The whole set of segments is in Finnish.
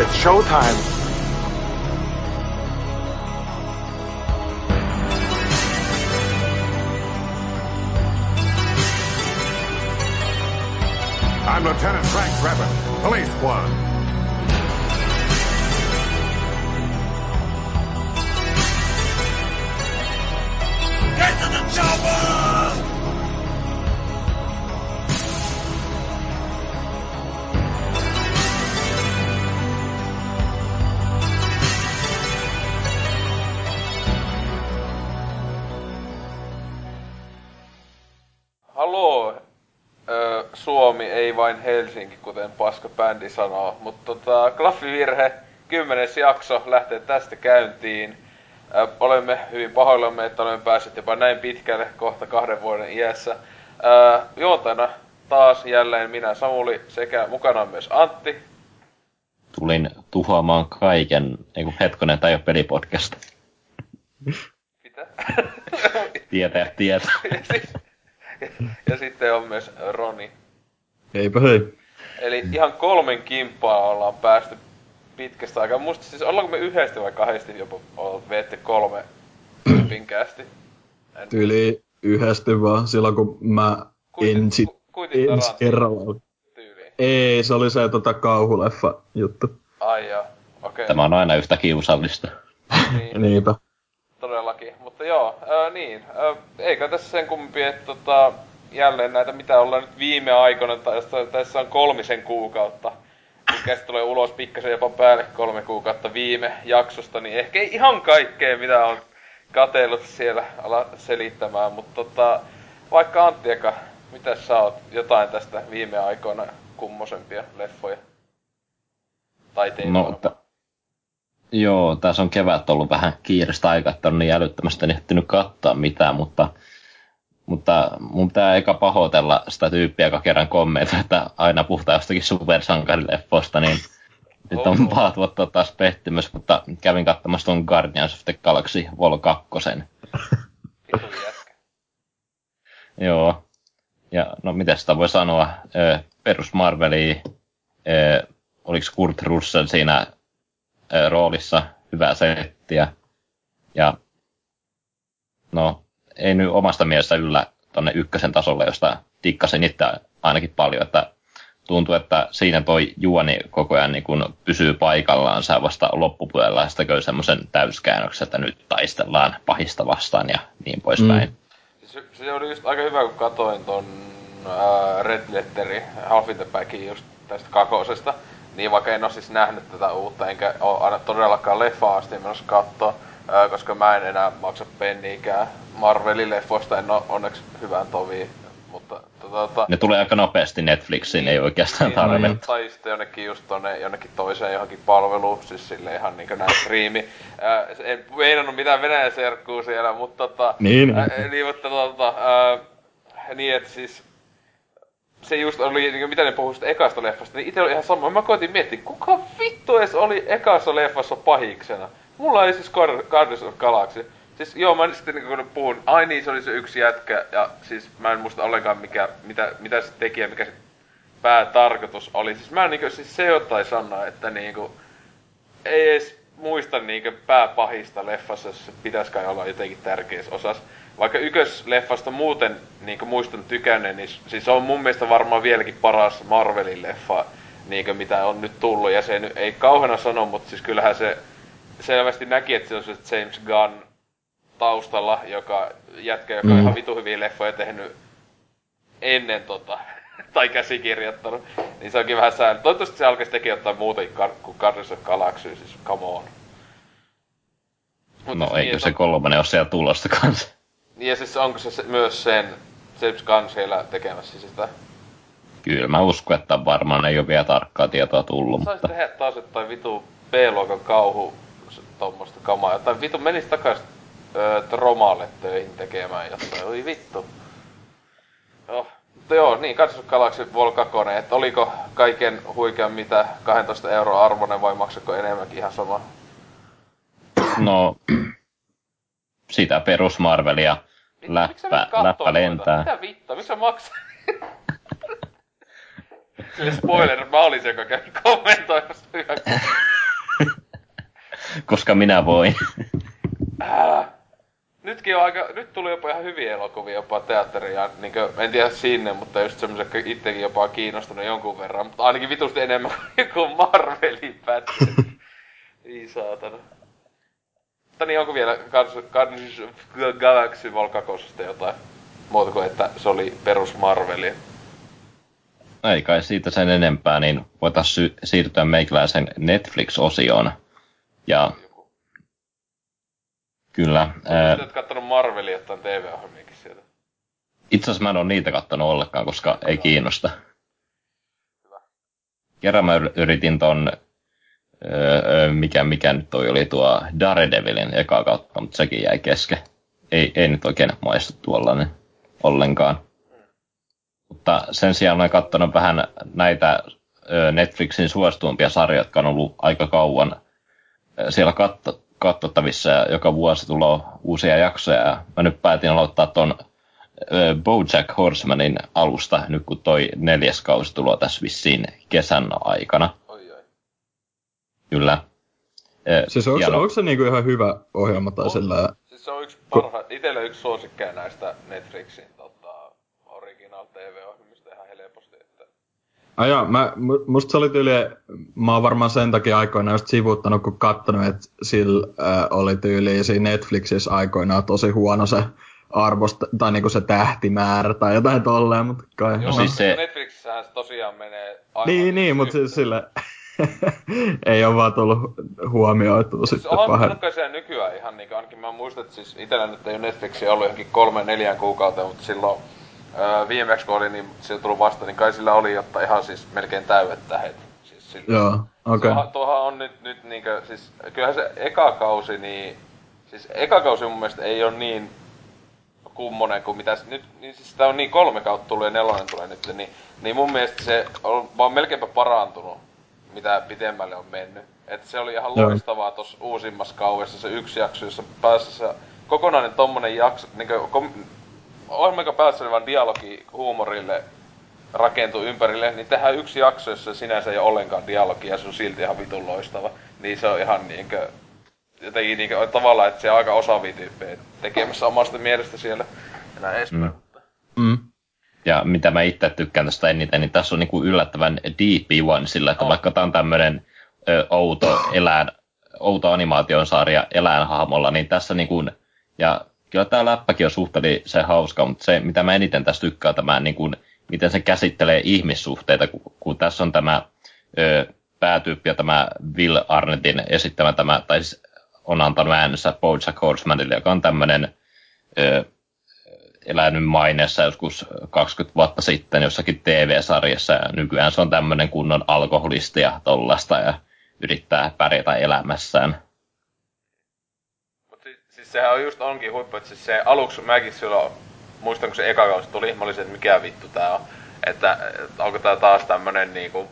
It's showtime. I'm Lieutenant Frank Drebin, Police Squad. Ei vain Helsinki, kuten paska bändi sanoo. Mutta tota, klaffivirhe, kymmenes jakso lähtee tästä käyntiin. Ö, olemme hyvin pahoillamme, että olemme päässeet jopa näin pitkälle kohta kahden vuoden iässä. Ö, juontajana taas jälleen minä Samuli sekä mukana myös Antti. Tulin tuhoamaan kaiken, ei kun hetkonen, tai ei ole pelipodcast. Mitä? Tietää, tietää. ja, sit, ja sitten on myös Roni. Heipä hei. Eli ihan kolmen kimppaa ollaan päästy pitkästä aikaa. Muista siis, ollaanko me yhdesti vai kahdesti jopa veette kolme tyypinkästi? En- Tyyli yhdesti vaan silloin, kun mä Kuitin- ensi, ku- ensi kerralla. Ei, se oli se tota, kauhuleffa juttu. Ai joo, okei. Tämä on aina yhtä kiusallista. Niin, Niinpä. todellakin. Mutta joo, ää, niin. Ää, eikä tässä sen kummempi, että tota, jälleen näitä, mitä ollaan nyt viime aikoina, tai josta- tässä on kolmisen kuukautta, mikä tulee ulos pikkasen jopa päälle kolme kuukautta viime jaksosta, niin ehkä ei ihan kaikkea, mitä on katellut siellä ala selittämään, mutta tota, vaikka Antti eka, mitä sä oot jotain tästä viime aikoina kummosempia leffoja? Tai No, varmaan. t- joo, tässä on kevät ollut vähän kiireistä aikaa, että on niin älyttömästi ehtinyt katsoa mitään, mutta, mutta mun pitää eka pahoitella sitä tyyppiä, joka kerran kommentoi, että aina puhutaan jostakin supersankarileffosta, niin nyt on paha tuottaa taas pettymys, mutta kävin katsomassa tuon Guardians of the Galaxy Vol 2. Vitu jätkä. Joo. Ja no miten sitä voi sanoa, ö, perus Marveli, oliko Kurt Russell siinä ö, roolissa, hyvää settiä. Ja no, ei nyt omasta mielestä yllä tonne ykkösen tasolle, josta tikkasin itse ainakin paljon, että tuntuu, että siinä toi juoni koko ajan niin kun pysyy paikallaan sä vasta loppupuolella ja sitten semmoisen täyskäännöksen, että nyt taistellaan pahista vastaan ja niin poispäin. Mm. Se, se oli just aika hyvä, kun katoin ton ää, Red Letteri, Half in the Backin just tästä kakosesta. Niin vaikka en oo siis nähnyt tätä uutta, enkä oo aina todellakaan leffaa asti menossa kattoo, ää, koska mä en enää maksa penniikään Marvelin leffoista, en oo onneksi hyvään toviin. Mutta tota, Ne tulee aika nopeasti Netflixiin, ei oikeastaan tarvetta. tai sitten jonnekin just tonne jonnekin toiseen johonkin palveluun, siis sille ihan niinkö näin striimi. Ää, en meinannut mitään Venäjän serkkuu siellä, mutta tota... Niin, niin. niin, mutta tota... Ää, niin, että siis... Se just oli, niin mitä ne puhuu sitä ekasta leffasta, niin itse oli ihan sama. Mä koitin miettiä, kuka vittu edes oli ekassa leffassa pahiksena? Mulla oli siis Guard- Guardians of Galaxy. Siis joo, mä sitten niin kun puhun, ai niin, se oli se yksi jätkä, ja siis mä en muista ollenkaan mikä, mitä, mitä se teki ja mikä se päätarkoitus oli. Siis mä niinku, siis se jotain sanoa, että niinku, ei edes muista niinku pääpahista leffassa, jos se pitäis kai olla jotenkin tärkeässä osassa. Vaikka ykkösleffasta muuten niinku muistan tykänneen, niin siis se on mun mielestä varmaan vieläkin paras Marvelin leffa, niinku mitä on nyt tullut. Ja se nyt ei kauheena sano, mutta siis kyllähän se selvästi näki, että se on se James Gunn taustalla, joka jätkä, joka on Mm. ihan vitu hyviä leffoja tehnyt ennen tota, tai käsikirjoittanut, niin se onkin vähän säännö. Toivottavasti se alkaisi tekemään jotain muuta kuin Guardians of Galaxy, siis come on. Mut No siis eikö niin, se kolmonen ole siellä tulosta kanssa? Niin ja siis onko se, myös sen James Gunn siellä tekemässä sitä? Kyllä mä uskon, että varmaan ei ole vielä tarkkaa tietoa tullut, Saisi mutta tehdä taas jotain vitu B-luokan kauhu tommosta kamaa. Jotain vitu menis takas öö, Tromalle töihin tekemään jotain. Oi vittu. Joo. Mutta joo, niin Guardians of Galaxy Vol 2, että oliko kaiken huikean mitä 12 euroa arvoinen vai maksako enemmänkin ihan sama? no sitä perus Marvelia sä läppä, läppä noita? lentää. Mitä vittua, miksi sä maksat? Sille spoiler, mä olin se, joka kävi kommentoimassa. Koska minä voin. Äh. Nytkin on aika, nyt tuli jopa ihan hyviä elokuvia jopa teatteriin ja niin kuin, en tiedä sinne, mutta just semmoisen, jotka itsekin jopa kiinnostunut jonkun verran, mutta ainakin vitusti enemmän kuin Marvelin pätkä. Ei saatana. Mutta niin onko vielä Guardians of the Galaxy Vol 2 jotain muuta kuin, että se oli perus Marvelia? Ei kai siitä sen enempää, niin voitaisiin sy- siirtyä meikäläisen Netflix-osioon. Ja kyllä. Ää, Sä oot kattonut Marvelia jotain TV-ohjelmiakin sieltä. itse asiassa mä en ole niitä kattonut ollenkaan, koska ei kiinnosta. Kerran mä yr- yritin ton, öö, mikä, mikä nyt toi oli tuo Daredevilin eka kautta, mutta sekin jäi kesken. Ei, ei nyt oikein maistu tuollainen ollenkaan. Mutta sen sijaan olen katsonut vähän näitä Netflixin suosituimpia sarjoja, jotka on ollut aika kauan siellä katto, katsottavissa ja joka vuosi tulee uusia jaksoja. Ja mä nyt päätin aloittaa ton Bojack Horsemanin alusta, nyt kun toi neljäs kausi tulee tässä vissiin kesän aikana. Oi oi. Kyllä. Siis onko, hieno- onko se niinku ihan hyvä ohjelma tai On. sillä... Siis se on yksi parha, itelle yksi suosikkeja näistä Netflixin tota, original TV-ohjelmista ihan helposti. Että... Aja, mä, mu- musta se oli tyyli, mä oon varmaan sen takia aikoinaan just sivuttanut, kun kattonut, että sillä äh, oli tyyli siinä Netflixissä aikoinaan tosi huono se arvosta, tai niinku se tähtimäärä tai jotain tolleen, mutta kai. Joo, No siis se- Netflixissähän se tosiaan menee aivan niin, niin, mutta siis sille ei ole vaan tullut huomioitua Siis sitten onhan pahen. kai siellä nykyään ihan niinku, ainakin mä muistan, että siis itellä nyt ei ole Netflixia ollut johonkin kolme neljään kuukauteen, mutta silloin öö, viimeksi kun oli, niin sillä tullut vasta, niin kai sillä oli jotta ihan siis melkein täydet tähet. Siis sillä. Joo, okei. Tuohan, tuohan on nyt, nyt niinkö, siis kyllähän se eka kausi, niin, siis eka kausi mun mielestä ei ole niin kummonen kuin mitä, nyt, niin siis sitä on niin kolme kautta tullut ja nelonen tulee nyt, niin, niin mun mielestä se on vaan melkeinpä parantunut, mitä pitemmälle on mennyt. Että se oli ihan loistavaa tossa uusimmassa kauessa se yksi jakso, jossa päässä se kokonainen tommonen jakso, niinkö, kom, ohjelma, joka päässä oli vaan dialogi huumorille rakentuu ympärille, niin tehdään yksi jakso, jossa sinänsä ei ole ollenkaan dialogia ja se on silti ihan vitun loistava. Niin se on ihan niinkö, jotenkin niinkö tavallaan, että se on aika osaavia tyyppejä tekemässä omasta mielestä siellä. Ja näin edespäin. Mm. Mm. Ja mitä mä itse tykkään tästä eniten, niin tässä on niinku yllättävän deep one sillä, että On. vaikka tämä on tämmöinen outo eläin, outo animaatiosarja eläinhahmolla, niin tässä niinku, ja kyllä tämä läppäkin on suhteellisen hauska, mutta se, mitä mä eniten tässä tykkään, tämä niinku, miten se käsittelee ihmissuhteita, kun, kun tässä on tämä ö, päätyyppi ja tämä Will Arnettin esittämä tämä, tai siis on antanut äänensä Bojack Horsemanille, joka on tämmöinen ö, elänyt maineessa joskus 20 vuotta sitten jossakin TV-sarjassa ja nykyään se on tämmöinen kunnon alkoholisti ja tollasta ja yrittää pärjätä elämässään. Siis, sehän on just onkin huippu, että siis se aluksi mäkin silloin, muistan kun se eka kausi tuli, mä olin se, että mikä vittu tää on. Että, että onko tää taas tämmönen niinku,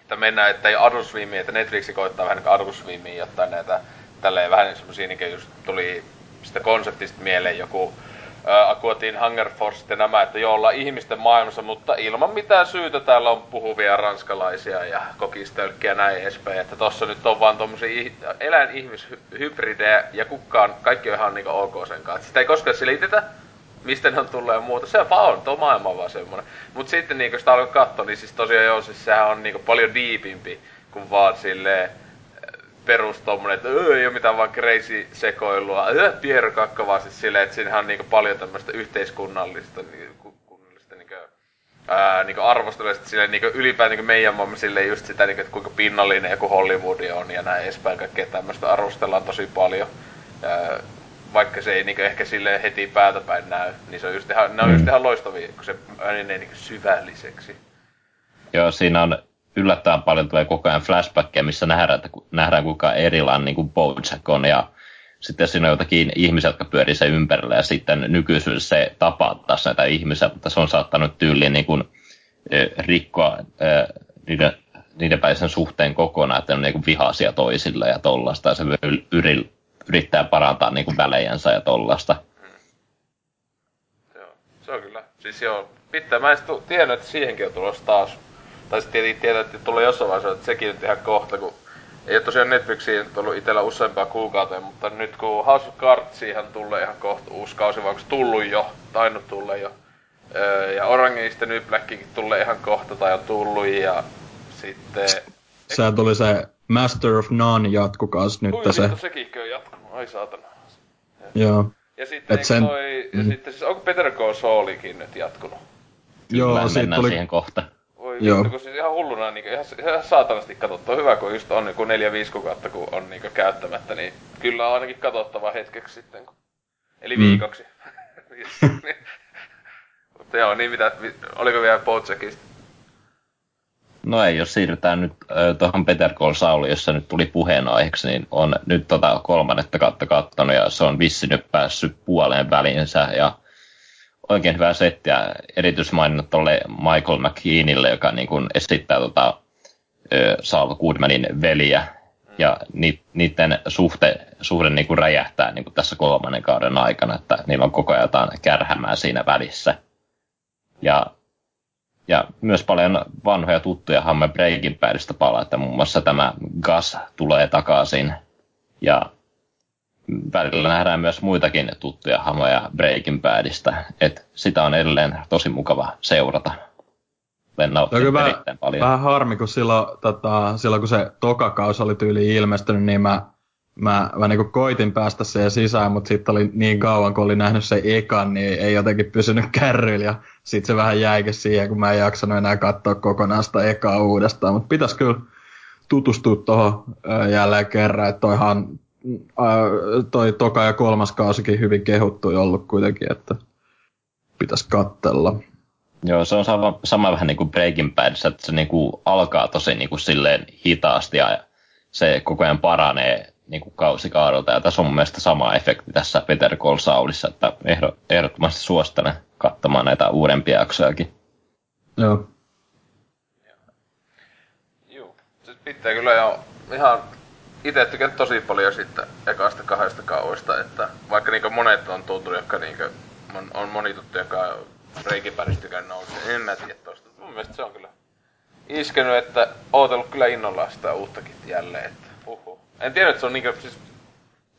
että mennään, että ei Adult että Netflixi koittaa vähän niinku Adult Swimia, jotta näitä tälleen vähän semmosia niinku just tuli sitä konseptista mieleen joku Aquatin Hunger Force ja nämä, että joo, ollaan ihmisten maailmassa, mutta ilman mitään syytä täällä on puhuvia ranskalaisia ja kokistölkkiä näin edespäin. Että tossa nyt on vaan tommosia ih- eläin-ihmishybridejä ja kukaan, kaikki on ihan niinku ok sen kanssa. Sitä ei koskaan selitetä, mistä ne on tullut ja muuta. Se vaan on, tuo maailma on vaan semmonen. Mut sitten niinku sitä alkoi katsoa, niin siis tosiaan joo, siis sehän on niinku paljon diipimpi kuin vaan silleen perus tommonen, että öö, ei oo mitään vaan crazy sekoilua. Öö, Piero Kakka vaan siis silleen, että siinähän on niinku paljon tämmöistä yhteiskunnallista niinku, kunnallista niinku, ää, niinku arvostelua, silleen niinku ylipäätään niinku meidän maailma silleen just sitä, niinku, että kuinka pinnallinen joku Hollywood on ja näin edespäin, kaikkea tämmöistä arvostellaan tosi paljon. Ää, vaikka se ei niinku ehkä sille heti päätä päin näy, niin se on just ihan, ne on just ihan loistavia, kun se menee niinku syvälliseksi. Joo, siinä on yllättävän paljon tulee koko ajan flashbackia, missä nähdään, että nähdään kuinka erilainen niin kuin Bojack on ja sitten siinä on jotakin ihmisiä, jotka pyörii sen ympärillä ja sitten nykyisyydessä se tapaa taas näitä ihmisiä, mutta se on saattanut tyyliin niin kuin, rikkoa niiden, niiden päisen suhteen kokonaan, että ne on niin kuin vihaisia toisille ja tollasta ja se yrittää parantaa niin kuin välejänsä ja tollasta. Joo, se on kyllä. Siis joo, pitää. Mä en tiennyt, että siihenkin on tulossa taas Tai sitten tietenkin tietää, että tulee jossain vaiheessa, että sekin nyt ihan kohta, kun ei ole tosiaan Netflixiin tullut itsellä useampaa kuukauteen, mutta nyt kun House of Cardsihan tulee ihan kohta uusi kausi, vai onko tullut jo, tainnut tulla jo. Öö, ja Orange is the New Blackikin tulee ihan kohta, tai on tullut, ja sitten... Sehän tuli se Master of None jatkukaus nyt Ui, se. vittu, sekin on jatkunut, ai saatana. Joo. Ja sitten, sen- toi, ja mm. sitten siis onko Better Call Saulikin nyt jatkunut? Joo, Kyllä, siitä mennään tuli, siihen kohta. Joo. vittu, kun siis ihan hulluna, niin ihan, ihan saatanasti katsottu. Hyvä, kun just on niin 4-5 kuukautta, kun on niin käyttämättä, niin kyllä on ainakin katsottava hetkeksi sitten. Kun... Eli Mm. viikoksi. Mutta joo, niin mitä, oliko vielä Bojackista? No ei, jos siirrytään nyt äh, tuohon Better Call Saul, jossa nyt tuli puheenaiheeksi, niin on nyt tota kolmannetta kautta kattonut ja se on vissi nyt päässyt puoleen välinsä ja oikein hyvää settiä. Erityismaininnat tolle Michael McKeanille, joka niin kuin esittää tota, Saul Goodmanin veliä ja ni, niiden suhte, suhde niin kuin räjähtää niin kuin tässä kolmannen kauden aikana, että niillä on koko ajan jotain kärhämää siinä välissä. Ja ja myös paljon vanhoja tuttuja Hamme Breaking Badista palaa, että muun muassa tämä Gas tulee takaisin. Ja välillä nähdään myös muitakin tuttuja hamoja Breaking Badista, että sitä on edelleen tosi mukava seurata. Onko nauttinut vähän, erittäin paljon. vähän harmi, kun silloin, tota, silloin kun se tokakaus oli tyyli ilmestynyt, niin mä, mä, mä niin koitin päästä siihen sisään, mutta sitten oli niin kauan, kun oli nähnyt sen ekan, niin ei jotenkin pysynyt kärryillä. Ja sitten se vähän jäikin siihen, kun mä en jaksanut enää katsoa kokonaan sitä ekaa uudestaan. Mutta pitäisi kyllä tutustua tuohon jälleen kerran, että toihan toi toka ja kolmas kausikin hyvin kehuttu ollut kuitenkin, että pitäisi kattella. Joo, se on sama, sama vähän niin kuin Breaking Badissa, että se niin kuin alkaa tosi niin kuin silleen hitaasti ja se koko ajan paranee niin kuin kausikaudelta. Ja tässä on mun mielestä sama efekti tässä Peter Call Saulissa, että ehdo, ehdottomasti suosittelen katsomaan näitä uudempia jaksojakin. Joo. Juu. Siis pitää kyllä jo ihan itse tykän tosi paljon siitä ekasta kahdesta kauesta, että vaikka niinku monet on tuntunut, jotka niinku on, on moni tuttu, joka Badista tykännyt nousi, en mä tiedä tosta. Mun mielestä se on kyllä iskenyt, että ootellut kyllä innolla sitä uuttakin jälleen, että huhu. En tiedä, että se on niinku siis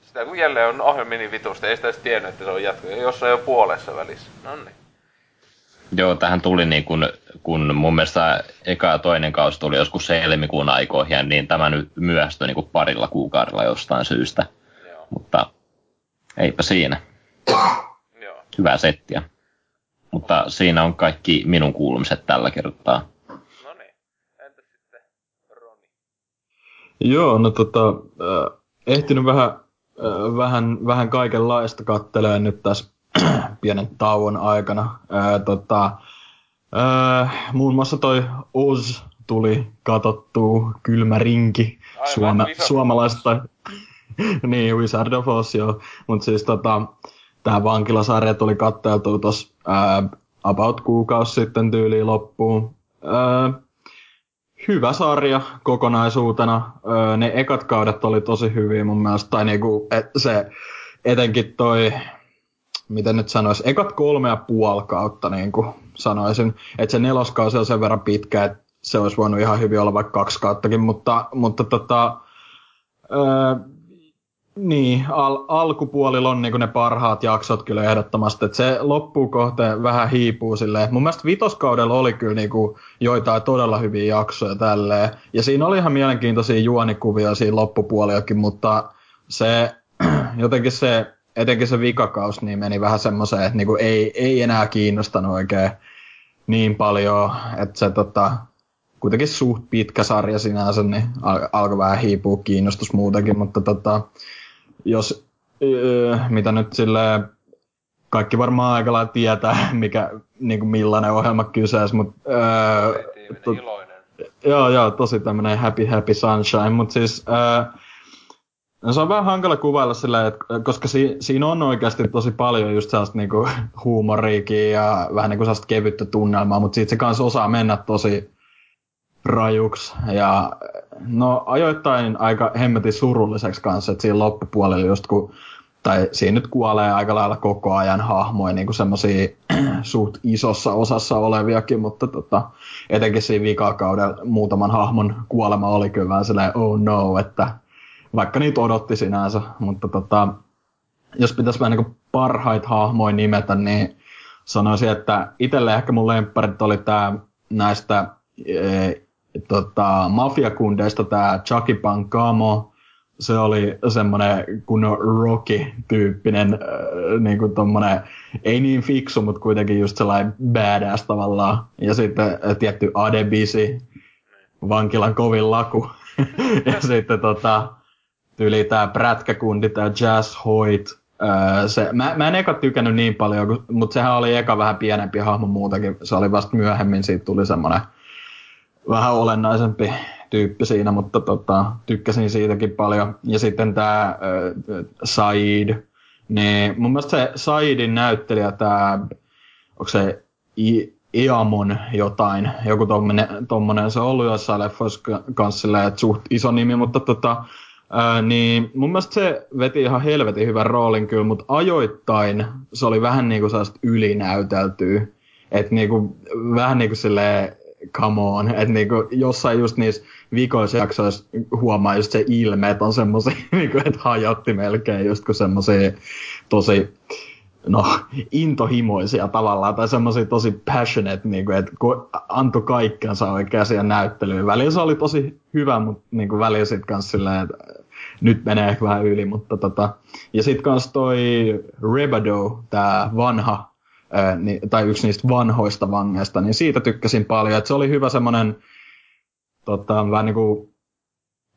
sitä kun jälleen on ohjelmi niin vitusta, ei sitä edes tiennyt, että se on jatko. Jossain jo puolessa välissä. No niin. Joo, tähän tuli niin kun, kun mun mielestä eka ja toinen kausi tuli joskus helmikuun aikoihin, niin tämä nyt myöhästyi niin kuin parilla kuukaudella jostain syystä. Joo. Mutta eipä siinä. Joo. Hyvää settiä. Mutta siinä on kaikki minun kuulumiset tällä kertaa. No niin. Entäs sitten Roni? Joo, no tota, äh, ehtinyt vähän, äh, vähän, vähän kaikenlaista kattelee nyt tässä pienen tauon aikana. Äh, tota, äh, muun muassa toi Oz tuli katottua, kylmä rinki, Aivan, of suomalaista. niin, Wizard of Oz, joo. Mutta siis tota, tämä vankilasarja tuli katteltua tuossa about kuukausi sitten tyyliin loppuun. Äh, hyvä sarja kokonaisuutena. Öö, ne ekat kaudet oli tosi hyviä mun mielestä. Tai niinku, et se, etenkin toi, miten nyt sanois, ekat kolme ja puoli kautta niinku sanoisin. Että se neloskausi on sen verran pitkä, että se olisi voinut ihan hyvin olla vaikka kaksi kauttakin, mutta, mutta tota, öö, niin, al- alkupuolilla on niinku ne parhaat jaksot kyllä ehdottomasti, että se loppuu kohteen vähän hiipuu silleen. Mun mielestä vitoskaudella oli kyllä niinku joitain todella hyviä jaksoja tälleen. Ja siinä oli ihan mielenkiintoisia juonikuvia siinä loppupuoliakin, mutta se jotenkin se, etenkin se vikakaus niin meni vähän semmoiseen, että niinku ei, ei enää kiinnostanut oikein niin paljon, että se tota, kuitenkin suht pitkä sarja sinänsä, niin al- alkoi vähän hiipua kiinnostus muutenkin, mutta tota, jos, öö, mitä nyt sille kaikki varmaan aika lailla tietää, mikä, niin kuin millainen ohjelma kyseessä, mutta öö, to- iloinen. Joo, joo, tosi tämmönen happy happy sunshine, mutta siis ää, no se on vähän hankala kuvailla silleen, että koska si, siinä on oikeasti tosi paljon just sellaista niinku huumoriikin ja vähän niinku sellaista kevyttä tunnelmaa, mutta siitä se kanssa osaa mennä tosi rajuksi. Ja no ajoittain aika hemmetin surulliseksi kanssa, että siinä loppupuolella just kun tai siinä nyt kuolee aika lailla koko ajan hahmoja, niin kuin semmosia suht isossa osassa oleviakin, mutta tota, etenkin siinä vikakaudella muutaman hahmon kuolema oli kyllä vähän sellainen oh no, että vaikka niitä odotti sinänsä, mutta tota, jos pitäisi vähän niin parhaita hahmoja nimetä, niin sanoisin, että itselle ehkä mun lempparit oli tää näistä e, tota, mafiakundeista tää Chucky Pancamo, se oli semmoinen kunnon Rocky-tyyppinen, äh, niin kuin tommonen, ei niin fiksu, mutta kuitenkin just sellainen badass tavallaan. Ja sitten äh, tietty Adebisi, vankilan kovin laku. ja sitten tota, tyyli tää prätkäkundi, tää Jazz Hoyt. Äh, se, mä, mä en eka tykännyt niin paljon, mutta sehän oli eka vähän pienempi hahmo muutakin. Se oli vasta myöhemmin, siitä tuli semmoinen vähän olennaisempi tyyppi siinä, mutta tota, tykkäsin siitäkin paljon. Ja sitten tämä äh, Said, niin mun mielestä se Saidin näyttelijä, tämä, onko se I, Iamon jotain, joku tommonen, tommonen, se on ollut jossain leffoissa kanssa että suht iso nimi, mutta tota, ää, niin mun mielestä se veti ihan helvetin hyvän roolin kyllä, mutta ajoittain se oli vähän niinku sellaista ylinäyteltyä. Että niinku, vähän niinku silleen, come on, että niinku jossain just niissä vikoissa jaksoissa huomaa just se ilme, että on semmoisia, niinku, että hajotti melkein just kun semmoisia tosi no, intohimoisia tavallaan, tai semmoisia tosi passionate, niin kuin, että antoi kaikkensa oikein siihen näyttelyyn. Välillä se oli tosi hyvä, mutta niin kuin välillä sitten kanssa silleen, että nyt menee ehkä vähän yli, mutta tota. Ja sitten kanssa toi Rebado, tämä vanha niin, tai yksi niistä vanhoista vangeista, niin siitä tykkäsin paljon. Että se oli hyvä semmoinen, tota, vähän niin kuin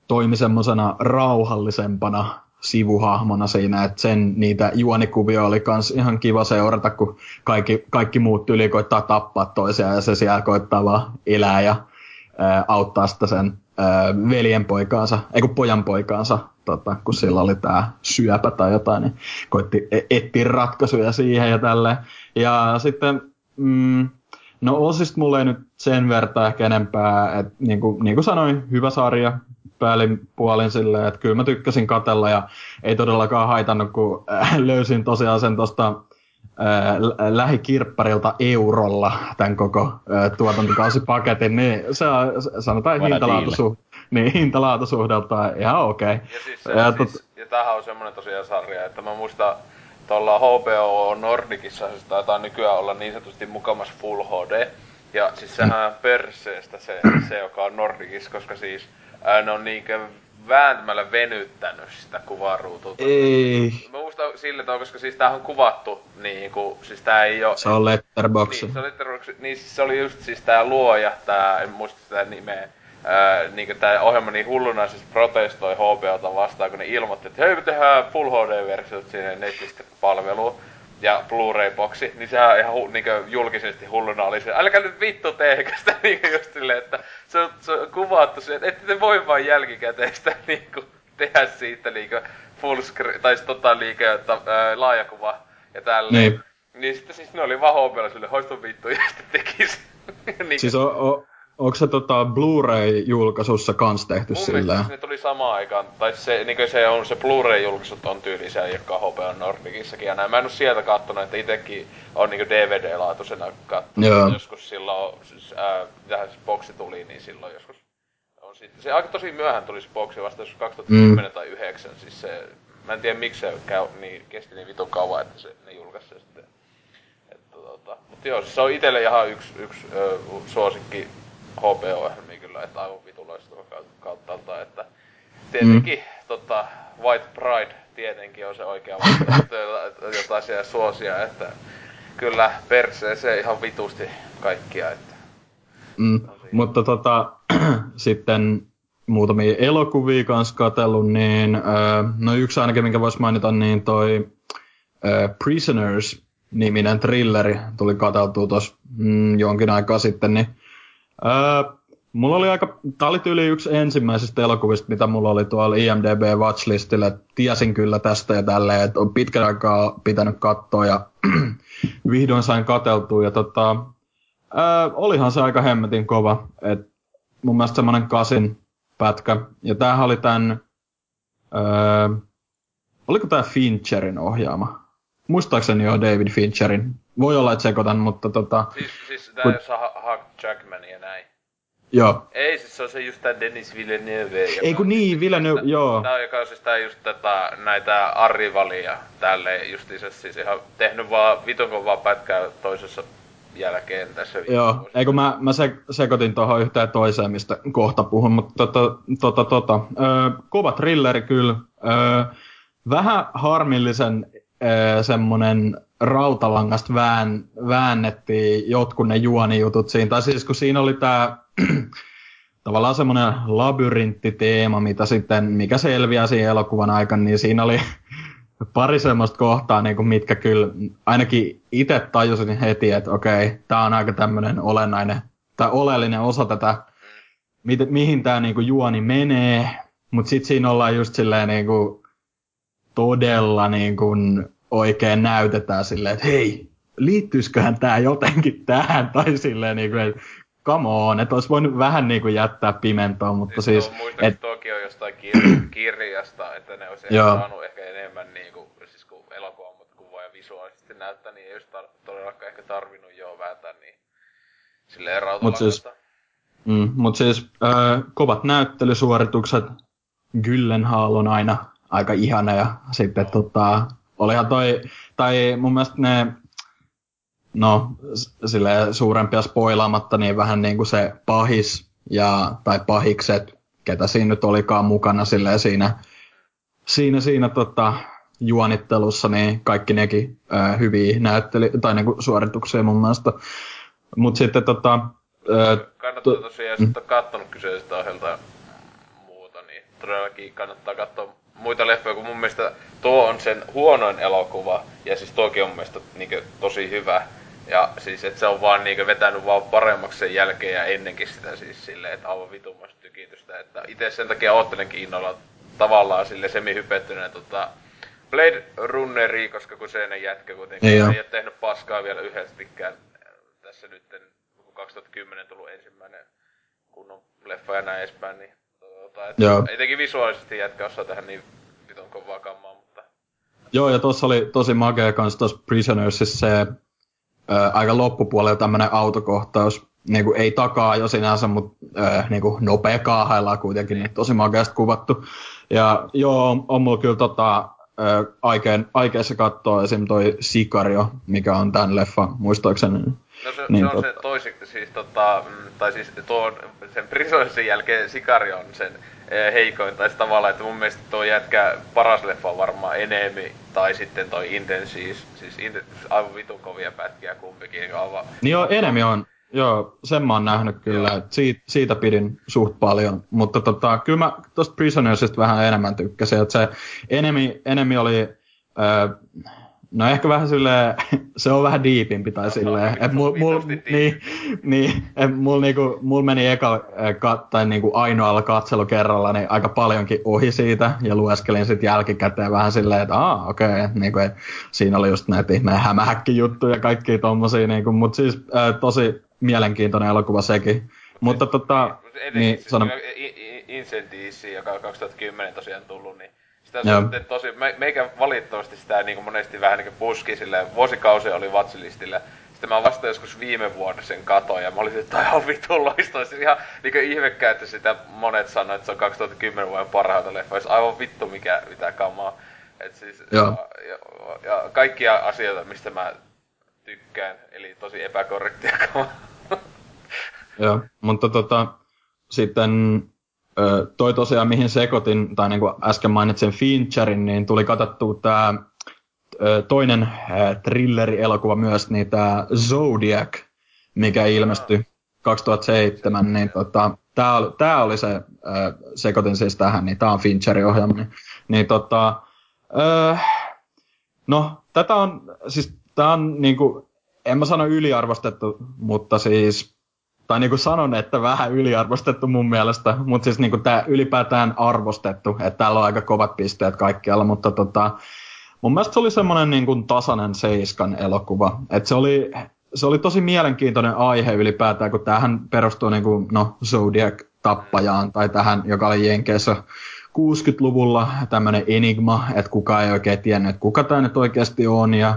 toimi semmoisena rauhallisempana sivuhahmona siinä, että sen niitä juonikuvia oli kans ihan kiva seurata, kun kaikki, kaikki muut tyli koittaa tappaa toisiaan ja se siellä koittaa vaan elää ja ää, auttaa sitä sen ää, veljenpoikaansa, ei kun pojanpoikaansa, tota, kun sillä oli tämä syöpä tai jotain, niin koitti e-, etsiä ratkaisuja siihen ja tälleen. Ja sitten, mm, no Osista mulla ei nyt sen verran ehkä enempää, että niin kuin, niin kuin sanoin, hyvä sarja, päälin puolin silleen, että kyllä mä tykkäsin katella ja ei todellakaan haitannut, kun äh, löysin tosiaan sen tuosta lähikirpparilta eurolla tämän koko tuotantokausipaketin, niin se on, sanotaan hintalaatusuh, niin, hintalaatusuhdelta ihan okei. Okay. Ja siis, se, ja, siis, ja tämähän on semmoinen tosiaan sarja, että mä muistan tuolla HBO Nordicissa se taitaa nykyään olla niin sanotusti mukamas Full HD. Ja siis sehän perseestä se, se, joka on Nordicissa, koska siis ää, ne on niinkö vääntämällä venyttänyt sitä kuvaruutua. Ei. Mä muistan sille, että koska siis tää on kuvattu niinku, siis tää ei oo... Se on Letterboxi. Niin, se on Letterboxi. Niin siis se oli just siis tää luoja, tää, en muista sitä nimeä, ää, niin tää ohjelma niin hullunaisesti protestoi HBOta vastaan, kun ne ilmoitti, että hei me tehdään Full HD-versiot sinne Netflix-palveluun ja Blu-ray-boksi, niin sehän ihan hu, niin julkisesti hulluna oli se, älkää nyt vittu tehkö sitä niin just silleen, että se on, se on kuvattu se, että ette te voi vaan jälkikäteen sitä niin kuin, tehdä siitä niin kuin, full screen, tai tota liike, että, ää, laajakuva ja tälleen. Niin. Niin sitten siis ne oli vaan HBOlla sille, hoistu vittu ja sitten tekis. niin siis on, on, Onko se tota Blu-ray-julkaisussa kans tehty Mun sillä? Mun ne tuli samaan aikaan. Tai se, niin se on se Blu-ray-julkaisut on tyylisiä, jotka on HBO Nordicissakin ja näin. Mä en oo sieltä kattonut, että itekin on niin DVD-laatuisena kattonut. Joo. Joskus silloin, siis, ää, se boksi tuli, niin silloin joskus on sitten. Se aika tosi myöhään tuli se boksi vasta joskus 2010 mm. tai 2009. Siis se, mä en tiedä miksi se käy, niin, kesti niin vitun kauan, että se, ne julkaisi sitten. Että, tota, mutta joo, siis se on itelle ihan yksi, yksi ö, suosikki HBO-ohjelmia kyllä, että aivan vituloista kautta, että tietenkin mm. tota, White Pride tietenkin on se oikea vastaus, jotain siellä suosia, että kyllä perseeseen ihan vitusti kaikkia, että mm. Mutta tota, sitten muutamia elokuvia kanssa katsellut, niin no yksi ainakin, minkä voisi mainita, niin toi Prisoners-niminen thrilleri tuli katseltua tuossa mm, jonkin aikaa sitten, niin Öö, mulla oli aika, tää oli tyyli yksi ensimmäisistä elokuvista, mitä mulla oli tuolla IMDB watchlistillä. Tiesin kyllä tästä ja tälleen, että on pitkän aikaa pitänyt katsoa ja vihdoin sain kateltua. Ja tota, öö, olihan se aika hemmetin kova. Et mun mielestä semmonen kasin pätkä. Ja tämähän oli tän, öö, oliko tämä Fincherin ohjaama? Muistaakseni jo David Fincherin. Voi olla, että sekoitan, mutta tota... Siis, siis tää Kun- jossa ha- Hugh Jackman ja näin. Joo. Ei, siis se on se just tää Denis Villeneuve. Ei kun niin, Villeneuve, joo. Tää on joka on siis tää just tätä, näitä Arrivalia tälleen justiinsa siis ihan tehnyt vaan vitun kovaa pätkää toisessa jälkeen tässä Joo, vuosina. eikö mä, mä se, sekoitin tuohon yhteen toiseen, mistä kohta puhun, mutta tota, tota, tota, öö, kova thrilleri kyllä. Öö, vähän harmillisen öö, semmonen rautalangasta vään, väännettiin jotkut ne juonijutut siinä. Tai siis kun siinä oli tää tavallaan semmoinen labyrinttiteema, mitä sitten, mikä selviää siinä elokuvan aikana, niin siinä oli pari semmoista kohtaa, niin kuin mitkä kyllä ainakin itse tajusin heti, että okei, tämä on aika tämmöinen olennainen tai oleellinen osa tätä, mi- mihin tämä niin juoni menee, mutta sitten siinä ollaan just silleen niin kuin, todella niin kuin, oikein näytetään silleen, että hei, liittyisiköhän tämä jotenkin tähän, tai silleen niin kuin, että come on, että olisi voinut vähän niin kuin jättää pimentoon, mutta siis, tuo, muistaakseni et, toki on jostain kir- kirjasta, että ne olisi Joo. saanut ehkä enemmän niinku, siis kun elokuva, mutta kuva ja visuaalisesti näyttää, niin ei olisi tar- todellakaan ehkä tarvinnut joo vääntää niin silleen Mut siis- rautalangasta. Mm, mutta siis äh, kovat näyttelysuoritukset, Gyllenhaal on aina aika ihana ja sitten tota, olihan toi, tai mun mielestä ne, no sille suurempia spoilaamatta, niin vähän niin kuin se pahis ja, tai pahikset, ketä siinä nyt olikaan mukana silleen siinä, siinä, siinä tota, juonittelussa, niin kaikki nekin äh, hyviä näytteli, tai niin kuin suorituksia mun mielestä. Mutta sitten tota, Kannattaa tosiaan, jos et ole kattonut kyseisestä ohjelta muuta, niin todellakin kannattaa katsoa muita leffoja, kun mun mielestä tuo on sen huonoin elokuva, ja siis toikin on mun mielestä niinkö, tosi hyvä. Ja siis, että se on vaan niinkö vetänyt vaan paremmaksi sen jälkeen ja ennenkin sitä siis silleen, että aivan vitumasta tykitystä. Että itse sen takia oottelenkin innolla tavallaan sille semihypettyneenä tota Blade Runneri, koska kun se ennen jätkä kuitenkin Ei ei, oo. ole tehnyt paskaa vielä yhdestikään tässä kun 2010 tullut ensimmäinen kunnon leffa ja näin edespäin, niin tota, et Joo. etenkin visuaalisesti jätkä osaa tehdä niin vitun kovaa kammaa, mutta Joo, ja tuossa oli tosi makea kans tuossa Prisonersissa se ää, aika loppupuolella tämmönen autokohtaus. Niinku ei takaa jo sinänsä, mutta niinku nopea kaahaillaan kuitenkin, niin tosi makeasti kuvattu. Ja joo, on, on mulla kyllä tota, ää, aikeen, aikeissa katsoa esim. toi Sicario, mikä on tämän leffan muistaakseni. No se, Niin, se on se toisi, siis tota, mm, tai siis tuo on sen Prisonersin jälkeen Sicari on sen eh, heikoin, tai se tavallaan, että mun mielestä tuo jätkä paras leffa on varmaan Enemy, tai sitten toi Intensiis, siis in, aivan vitun kovia pätkiä kumpikin, niin aivan, Niin joo, enemmän on. Joo, sen mä oon nähnyt kyllä, Joo. että siitä, siitä pidin suht paljon, mutta tota, kyllä mä tosta Prisonersista vähän enemmän tykkäsin, että se enemi oli, öö, no ehkä vähän silleen, se on vähän diipimpi tai silleen, että mul, mul, niin, niin, et mul, niinku, mul meni eka, kat, tai niinku ainoalla katselukerralla niin aika paljonkin ohi siitä, ja lueskelin sitten jälkikäteen vähän silleen, että aa, okei, okay, niinku, et siinä oli just näitä ihmeen hämähäkkijuttuja ja kaikkia tommosia, niinku, mutta siis äh, tosi mielenkiintoinen elokuva sekin. Mutta tota, niin, siis sano, Incendiisi, joka on 2010 tosiaan tullut, niin sitä Joo. sitten tosi, me, meikä valitettavasti sitä niin kuin monesti vähän niin kuin puski silleen, vuosikausia oli watchlistillä. Sitten mä vasta joskus viime vuonna sen katoin ja mä olisin, että tämä on vitun loistava. Siis ihan niin kuin ihmekään, että sitä monet sanoo, että se on 2010 vuoden parhaita. Se on aivan vittu mikä, mitä kamaa. Et siis, Joo. Ja, ja, ja, kaikkia asioita, mistä mä tykkään, eli tosi epäkorrektia kamaa. Joo, mutta tota, sitten toi tosiaan, mihin sekoitin, tai niin kuin äsken mainitsin Fincherin, niin tuli katsottua tämä toinen ö, thriller-elokuva myös, niin tämä Zodiac, mikä ilmestyi 2007, niin tota, tämä oli, se, ö, sekoitin siis tähän, niin tämä on Fincherin ohjelma, niin, niin tota, no, tätä on, siis tämä on niinku, en mä sano yliarvostettu, mutta siis tai niin kuin sanon, että vähän yliarvostettu mun mielestä, mutta siis niin kuin tämä ylipäätään arvostettu, että täällä on aika kovat pisteet kaikkialla, mutta tota, mun mielestä se oli semmoinen niin kuin tasainen seiskan elokuva, että se oli, se oli tosi mielenkiintoinen aihe ylipäätään, kun tämähän perustuu niin kuin, no, Zodiac-tappajaan, tai tähän, joka oli Jenkeissä 60-luvulla tämmöinen enigma, että kuka ei oikein tiennyt, että kuka tämä nyt oikeasti on, ja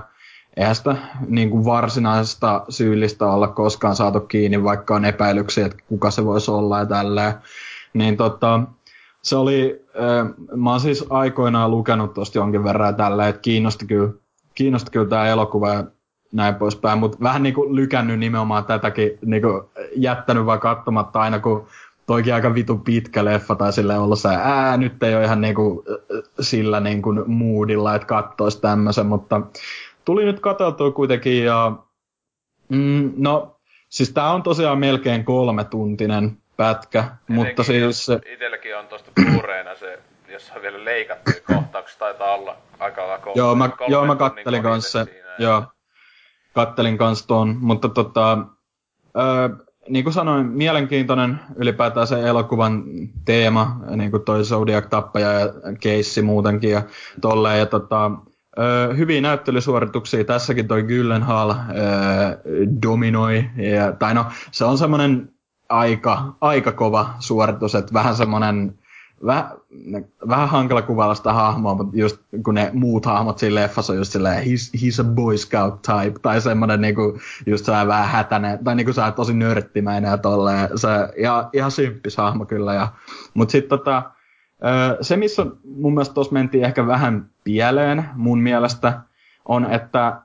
eihän sitä niin kuin varsinaisesta syyllistä olla koskaan saatu kiinni, vaikka on epäilyksiä, että kuka se voisi olla ja tälleen. Niin tota, se oli, mä oon siis aikoinaan lukenut tuosta jonkin verran tälleen, että kiinnosti kyllä, kiinnosti kyllä tämä elokuva ja näin poispäin, mutta vähän niin kuin lykännyt nimenomaan tätäkin, niin kuin jättänyt vaan katsomatta aina, kun toikin aika vitu pitkä leffa tai sille olla se, ää, nyt ei ole ihan niinku sillä niinku moodilla, että kattois tämmöisen, mutta tuli nyt katseltua kuitenkin ja mm, no, siis tää on tosiaan melkein kolme tuntinen pätkä, Etenkin mutta siis... Itelläkin on tosta blu se, jos on vielä leikattu kohtauksia, taitaa olla aika lailla kolme, Joo, mä, joo, mä kattelin kanssa se, joo, kattelin kanssa ton, mutta tota, öö, niin kuin sanoin, mielenkiintoinen ylipäätään se elokuvan teema, niin kuin toi Zodiac-tappaja ja keissi muutenkin ja tolleen. Ja tota, hyviä näyttelysuorituksia. Tässäkin toi Gyllenhaal ö, dominoi. Ja, tai no, se on semmoinen aika, aika kova suoritus, että vähän semmoinen väh, vähän hankala kuvailla sitä hahmoa, mutta just kun ne muut hahmot siinä leffassa on just silleen, he's, he's a boy scout type, tai semmoinen niinku, just sää vähän hätäinen, tai niinku sä tosi nörttimäinen ja tolleen, se ja, ihan symppis hahmo kyllä, ja, mut sit tota, se missä mun mielestä tuossa mentiin ehkä vähän pieleen mun mielestä, on, että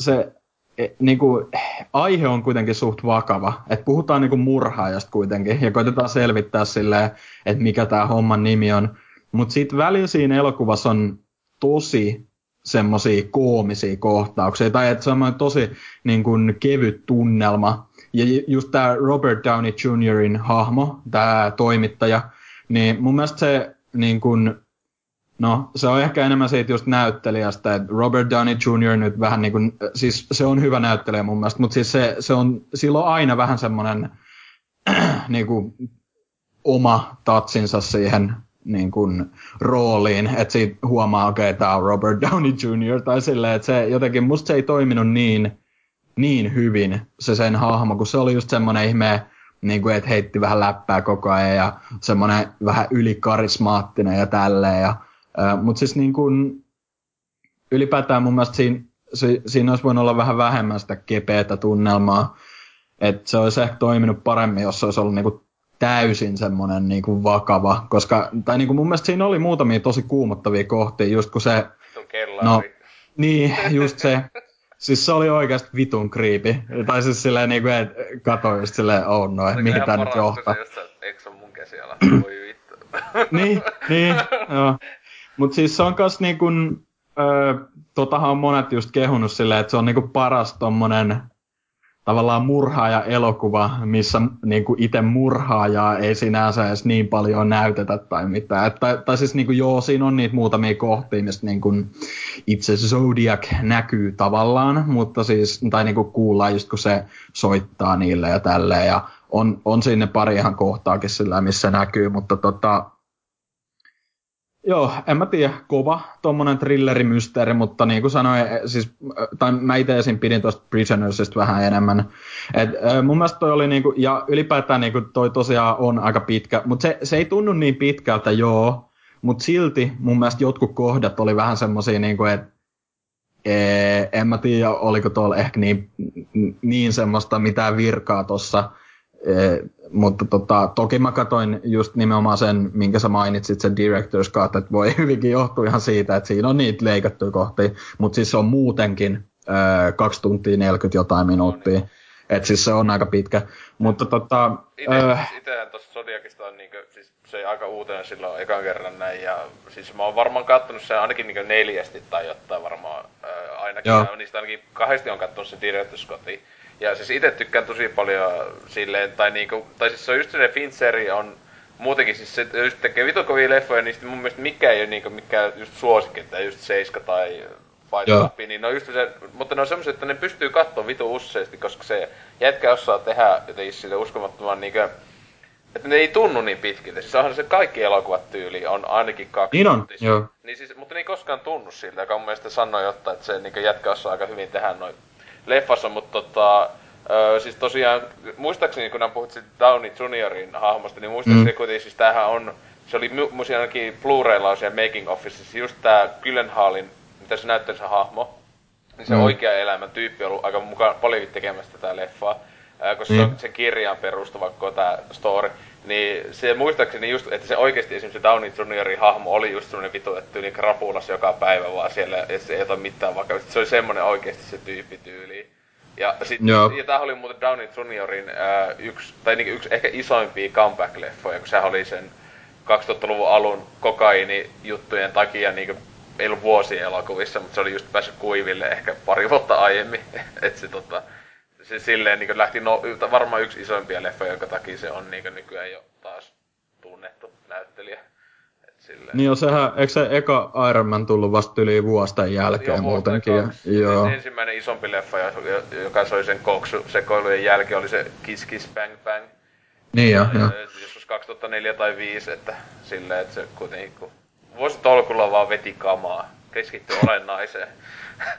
se e, niin kuin, aihe on kuitenkin suht vakava. Et puhutaan niin kuin murhaajasta kuitenkin ja koitetaan selvittää silleen, että mikä tämä homman nimi on. Mutta sitten välillä siinä elokuvassa on tosi semmoisia koomisia kohtauksia, tai että se on tosi niin kuin, kevyt tunnelma. Ja just tämä Robert Downey Jr.in hahmo, tämä toimittaja, niin mun mielestä se niin kuin, No, se on ehkä enemmän siitä just näyttelijästä, että Robert Downey Jr. nyt vähän niin kuin, siis se on hyvä näyttelijä mun mielestä, mutta siis se, se on, sillä on aina vähän semmoinen niin kuin, oma tatsinsa siihen niin kuin, rooliin, että siitä huomaa, okei, okay, tämä on Robert Downey Jr. tai silleen, että se jotenkin, musta se ei toiminut niin, niin hyvin se sen hahmo, kun se oli just semmoinen ihme, niin kuin, että heitti vähän läppää koko ajan ja semmoinen vähän ylikarismaattinen ja tälleen. Ja, Mutta siis niin kuin, ylipäätään mun mielestä siinä, si, siinä olisi voinut olla vähän vähemmän sitä kepeätä tunnelmaa. Että se olisi ehkä toiminut paremmin, jos se olisi ollut niin kuin täysin semmoinen niin kuin vakava, koska tai niin kuin mun mielestä siinä oli muutamia tosi kuumottavia kohtia, just kun se... No, niin, just se. Siis se oli oikeasti vitun kriipi. Tai siis silleen niinku, että katoi just silleen, oh no, että mihin tää nyt johtaa. Just, eikö se on mun käsiala? Voi vittu. niin, niin, joo. Mut siis se on kas niinku, öö, totahan on monet just kehunut silleen, että se on niinku paras tommonen tavallaan murhaaja-elokuva, missä niin kuin itse murhaajaa ei sinänsä edes niin paljon näytetä tai mitään. Et, tai, tai siis niin kuin, joo, siinä on niitä muutamia kohtia, mistä niin kuin itse Zodiac näkyy tavallaan, mutta siis, tai niin kuin kuullaan just kun se soittaa niille ja tälleen, ja on, on sinne pari ihan kohtaakin sillä, missä näkyy, mutta tota, Joo, en mä tiedä, kova tuommoinen thrillerimysteeri, mutta niin kuin sanoin, e, siis, tai mä itse esim. pidin tuosta Prisonersista vähän enemmän. Et, mun mielestä toi oli, niinku, ja ylipäätään niinku toi tosiaan on aika pitkä, mutta se, se ei tunnu niin pitkältä, joo, mutta silti mun mielestä jotkut kohdat oli vähän semmosia, niinku, että e, en mä tiedä, oliko tuolla ehkä niin, niin semmoista mitään virkaa tuossa Eh, mutta tota, toki mä katsoin just nimenomaan sen, minkä sä mainitsit, sen Director's Cut, että voi hyvinkin johtua ihan siitä, että siinä on niitä leikattuja kohtia, mutta siis se on muutenkin äh, 2 tuntia 40 jotain minuuttia. No, niin. Et siis se on aika pitkä. Mutta tota... Ite, äh, itehän tuossa Zodiacista on niinku, siis se aika uutena silloin ekan kerran näin, ja siis mä oon varmaan kattonut sen ainakin niinku neljästi tai jotain varmaan äh, ainakin, Joo. ja niistä ainakin kahdesti on kattonut se Director's. Ja siis itse tykkään tosi paljon silleen, tai niinku, tai siis se on just se Fincheri on muutenkin siis se just tekee vitu kovia leffoja, niin sitten mun mielestä mikä ei ole niinku mikään just suosikki, että just Seiska tai Fight Club, niin ne on just se, mutta ne on semmoiset, että ne pystyy katsoa vitu useasti, koska se jätkä osaa tehdä jotenkin sille uskomattoman niinku, että ne ei tunnu niin pitkiltä. Siis onhan se kaikki elokuvat tyyli on ainakin kaksi Niin on, joo. Niin siis, mutta ne ei koskaan tunnu siltä, joka mun mielestä sanoi jotta, että se niin jätkä osaa aika hyvin tehdä noin leffassa, mutta tota, Öö, siis tosiaan, muistaakseni kun puhut Downey Juniorin hahmosta, niin muistaakseni mm. kuitenkin siis tämähän on se oli mu- ainakin Blu-raylla siellä making officeissa just tää Gyllenhaalin, mitä se näyttää se hahmo, niin se mm. oikea elämän tyyppi on ollut aika mukaan paljonkin tekemässä tätä leffaa, ää, koska mm. se on se kirjaan perustuva koko tää story. Niin se muistaakseni just, että se oikeasti esimerkiksi Downey Juniorin hahmo oli just semmonen vitu, että tyyli krapulas joka päivä vaan siellä, ja se ei ota mitään vakavasti. Se oli semmonen oikeasti se tyyppi tyyli. Ja, sit, ja tämähän oli muuten Downey Juniorin ää, yksi, tai niinku yksi ehkä isoimpia comeback-leffoja, kun sehän oli sen 2000-luvun alun kokaini-juttujen takia niinku ei ollut vuosia elokuvissa, mutta se oli just päässyt kuiville ehkä pari vuotta aiemmin. että se tota, se silleen niin lähti no, varmaan yksi isoimpia leffoja, jonka takia se on niin nykyään jo taas tunnettu näyttelijä. Et silleen. Niin jo, sehän, eikö se eka Iron Man tullut vasta yli vuosten jälkeen joo, muutenkin? Ja, joo. Se ensimmäinen isompi leffa, joka soi sen koksu sekoilujen jälkeen, oli se Kiss Kiss Bang Bang. Niin jo, joo. Joskus 2004 tai 2005, että silleen, että se kuitenkin kun vuositolkulla vaan veti kamaa, keskittyi olennaiseen.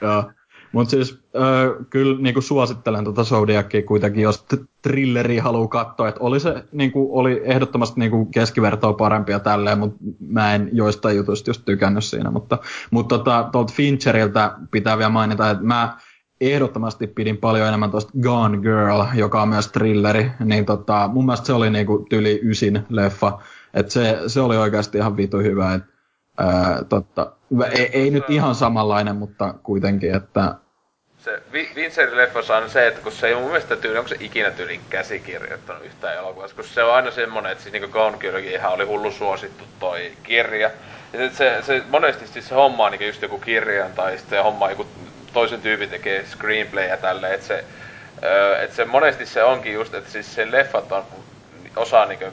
joo. Mutta siis äh, kyllä niinku suosittelen tuota Zodiacia kuitenkin, jos trilleri haluaa katsoa, että oli se niinku, oli ehdottomasti niinku keskivertoa parempia tälleen, mutta mä en joista jutuista just tykännyt siinä. Mutta, mutta tota, tuolta Fincheriltä pitää vielä mainita, että mä ehdottomasti pidin paljon enemmän tuosta Gone Girl, joka on myös thrilleri, niin tota, mun mielestä se oli niinku tyli ysin leffa, että se, se oli oikeasti ihan vitu hyvä, että Ää, totta. Ei, ei nyt ihan samanlainen, mutta kuitenkin, että... Se Vincentin leffossa on se, että kun se ei mun mielestä tyyli, onko se ikinä tyylin käsikirjoittanut yhtään elokuvassa, kun se on aina semmonen, että siis niinku Gone ihan oli hullu suosittu toi kirja. Ja se, se, monesti siis se homma on niinku just joku kirjan tai sitten se homma joku toisen tyypin tekee screenplay ja tälleen, että se, että se monesti se onkin just, että siis se leffat on osa niinku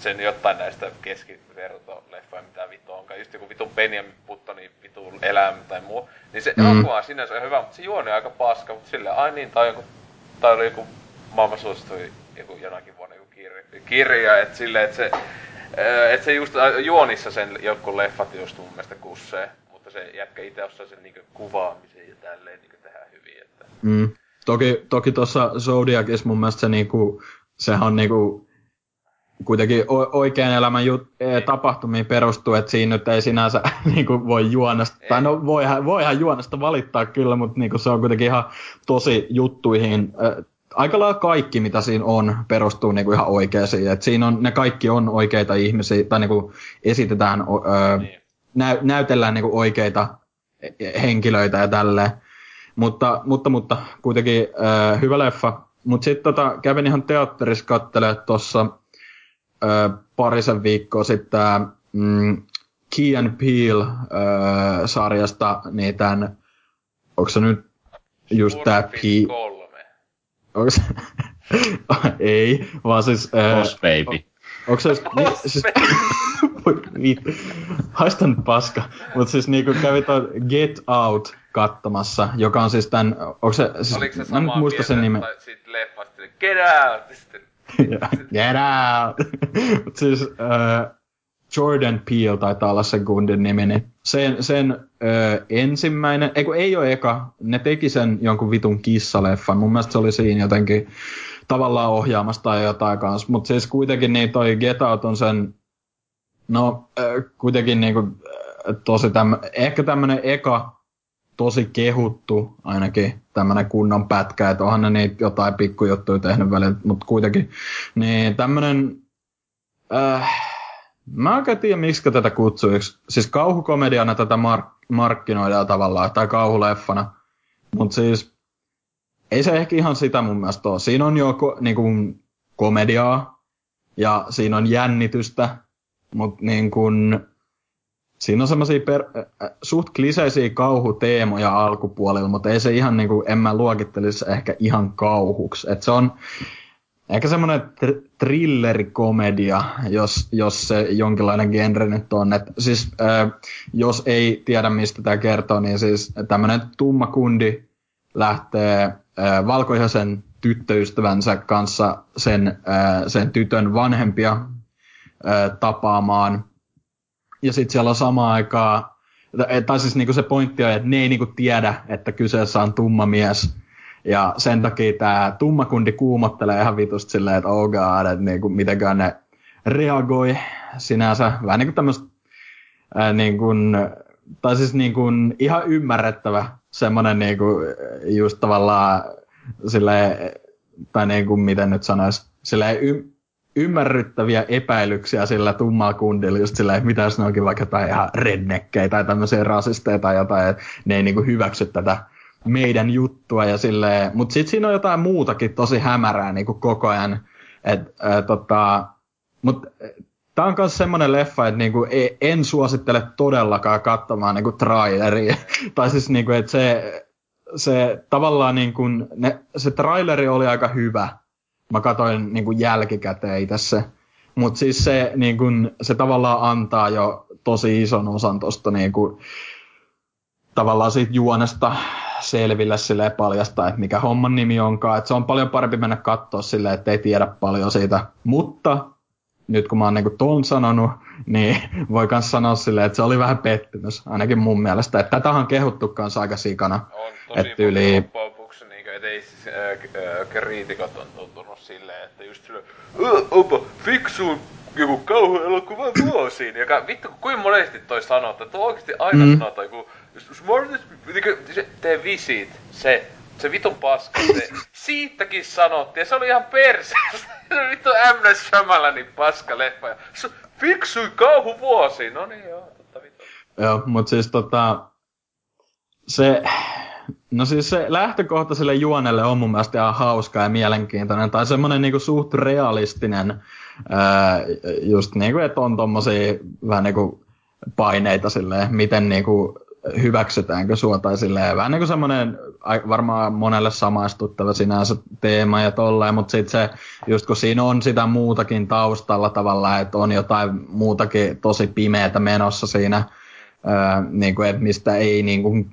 sen jotain näistä keskivertoleffoja, mitä vittu onkaan, just joku vitun Benjamin Buttoni vitu elämä tai muu, niin se mm. elokuva on sinänsä on hyvä, mutta se juoni on aika paska, mutta silleen, ai niin, tai joku, tai oli joku maailman suositui joku jonakin vuonna joku kirja, kirja että silleen, että se, että se just juonissa sen joku leffat just mun mielestä kussee, mutta se jätkä itse osaa sen niinku kuvaamisen ja tälleen niinku tehdä hyvin, että... Mm. Toki, toki tuossa Zodiacissa mun mielestä se niinku, sehän on niinku kuitenkin oikean elämän jut- e, tapahtumiin perustuu, että siinä nyt ei sinänsä niin kuin voi juonesta, ei. tai no voihan, voihan juonesta valittaa kyllä, mutta niin kuin se on kuitenkin ihan tosi juttuihin. Aika lailla kaikki, mitä siinä on, perustuu niin kuin ihan oikeisiin. Et siinä on, ne kaikki on oikeita ihmisiä, tai niin kuin esitetään, niin. nä, näytellään niin kuin oikeita henkilöitä ja tälleen. Mutta, mutta, mutta kuitenkin hyvä leffa. Mutta sitten tota, kävin ihan teatterissa katselemaan tuossa parisen viikkoa sitten mm, Key and Peele-sarjasta, niin tämän, onko se nyt just tää P... Onko se... Ei, vaan siis... Boss Baby. Onko se niin, siis... Haistan paska. Mutta siis niinku kävi toi Get Out kattomassa, joka on siis tän... Onko se... Siis, Oliko se sama muista sen nimen. Siitä leffasta, Get Out! Sitten Get out! siis uh, Jordan Peele taitaa olla se Gundin nimi, niin sen, sen uh, ensimmäinen, ei ei ole eka, ne teki sen jonkun vitun kissaleffan, mun mielestä se oli siinä jotenkin tavallaan ohjaamassa tai jotain kanssa, mutta siis kuitenkin niin toi Get Out on sen, no uh, kuitenkin niinku, tosi tämmö, ehkä tämmönen eka tosi kehuttu ainakin tämmönen kunnon pätkä, että onhan ne jotain pikkujuttuja tehnyt välillä, mutta kuitenkin. Niin tämmönen, äh, mä oikein tiedä miksi tätä kutsuiksi. Siis kauhukomediana tätä mark- markkinoidaan tavallaan, tai kauhuleffana. Mutta siis ei se ehkä ihan sitä mun mielestä ole. Siinä on jo ko- niinku, komediaa, ja siinä on jännitystä, mutta niin kun, siinä on semmoisia per, äh, suht kliseisiä kauhuteemoja alkupuolella, mutta ei se ihan niinku, en mä luokittelisi ehkä ihan kauhuksi. Et se on ehkä semmoinen tr- thrillerikomedia, jos, jos se jonkinlainen genre nyt on. Et siis äh, jos ei tiedä mistä tämä kertoo, niin siis tämmöinen tumma kundi lähtee äh, valkoisen tyttöystävänsä kanssa sen, äh, sen tytön vanhempia äh, tapaamaan – ja sitten siellä on samaan aikaan, tai siis niinku se pointti on, että ne ei niinku tiedä, että kyseessä on tumma mies. Ja sen takia tämä tummakundi kuumottelee ihan vitusti silleen, että oh god, että niinku, mitenkään ne reagoi. sinänsä vähän niin kuin tämmöistä, ää, niin kuin, tai siis niin kuin ihan ymmärrettävä semmoinen niin kuin just tavallaan sille tai niin kuin miten nyt sanoisi, sille y- ymmärryttäviä epäilyksiä sillä tummalla kundilla, just silleen, että mitä jos ne onkin vaikka jotain ihan rednekkejä tai tämmöisiä rasisteja tai jotain, että ne ei niinku hyväksy tätä meidän juttua ja silleen, mutta sitten siinä on jotain muutakin tosi hämärää niinku koko ajan, et, ää, tota, mut Tämä on myös semmoinen leffa, että niinku, e, en suosittele todellakaan katsomaan niinku traileria. tai siis, niinku, että se, se tavallaan niinku, ne, se traileri oli aika hyvä, mä katsoin niin kuin jälkikäteen itse Mutta siis se, niin kuin, se tavallaan antaa jo tosi ison osan tuosta niin kuin, tavallaan siitä juonesta selville sille paljastaa, että mikä homman nimi onkaan. Et se on paljon parempi mennä katsoa silleen, että ei tiedä paljon siitä. Mutta nyt kun mä oon niinku ton sanonut, niin voi myös sanoa silleen, että se oli vähän pettymys, ainakin mun mielestä. Että tätä on kehuttu kanssa aika sikana. On tosi että yli... niin ei siis äh, kriitikot on tuntunut silleen, että just silleen, onpa fiksuun joku kauhuelokuva vuosiin, joka vittu kuin monesti toi sanoo, että tuo oikeesti aina mm. sanotaan joku smartest, se, tee visit, se, se vitun paska, se, siitäkin sanottiin, ja se oli ihan perseestä, se vittu M. Shyamalanin paska leffa, ja se fiksui kauhu vuosiin, no niin joo, totta vittu. Joo, mut siis tota, se, No siis se lähtökohta sille juonelle on mun mielestä ihan hauska ja mielenkiintoinen, tai semmoinen niinku suht realistinen, ää, just niinku, että on tommosia vähän niinku paineita silleen, miten niinku hyväksytäänkö sua tai silleen, vähän niinku semmoinen varmaan monelle samaistuttava sinänsä teema ja tolleen, mutta sitten se, just kun siinä on sitä muutakin taustalla tavallaan, että on jotain muutakin tosi pimeätä menossa siinä, Öö, niin kuin, että mistä ei niin kuin,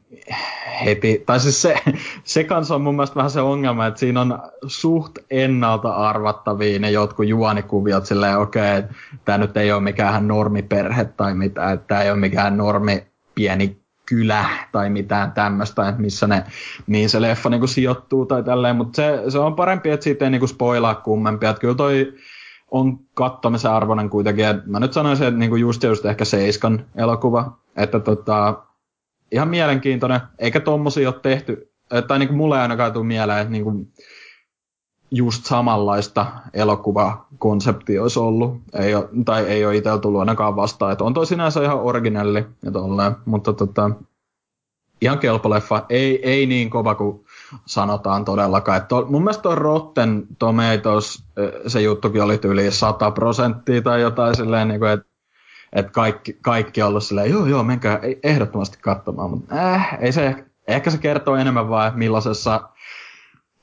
heti, tai siis se, se kanssa on mun mielestä vähän se ongelma, että siinä on suht ennalta arvattavia ne jotkut juonikuviot silleen, okei, okay, tämä nyt ei ole mikään normiperhe tai mitä, että tämä ei ole mikään normi pieni kylä tai mitään tämmöistä, missä ne, niin se leffa niin kuin sijoittuu tai tälleen, mutta se, se on parempi, että siitä ei niin kuin spoilaa kummempia, että kyllä toi on kattomisen arvoinen kuitenkin, ja mä nyt sanoisin, että niin kuin just just ehkä Seiskan elokuva, että tota, ihan mielenkiintoinen, eikä tommosia ole tehty, tai niin kuin mulle ei ainakaan tule mieleen, että niin kuin just samanlaista elokuvakonseptia olisi ollut, ei ole, tai ei ole itsellä tullut ainakaan vastaan, että on toi sinänsä ihan originelli ja tolleen, mutta tota, ihan kelpo leffa, ei, ei niin kova kuin sanotaan todellakaan. Että mun mielestä tuo Rotten Tomatoes, se juttukin oli yli 100 prosenttia tai jotain silleen, niin kuin, että että kaikki, kaikki on ollut silleen, joo joo, menkää ehdottomasti katsomaan, mutta äh, ei se, ehkä se kertoo enemmän vaan, millaisessa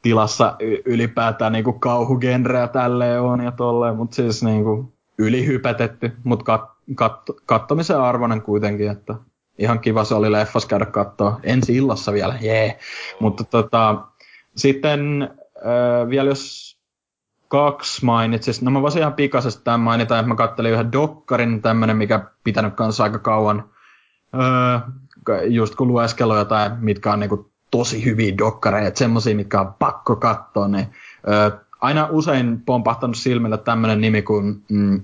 tilassa ylipäätään niinku kauhugenreä tälleen on ja tolleen, mutta siis niinku ylihypätetty, mutta kat, kat, kattomisen arvoinen kuitenkin, että ihan kiva se oli leffas käydä katsoa ensi illassa vielä, jee. Yeah. Mutta tota, sitten äh, vielä jos kaksi mainitsis. No mä voisin ihan pikaisesti tämän mainita, että mä kattelin yhden dokkarin, tämmönen, mikä pitänyt kanssa aika kauan, öö, just kun lueskellut jotain, mitkä on niinku tosi hyviä dokkareja, että semmosia, mitkä on pakko katsoa, niin öö, aina usein pompahtanut silmille tämmönen nimi kuin mm,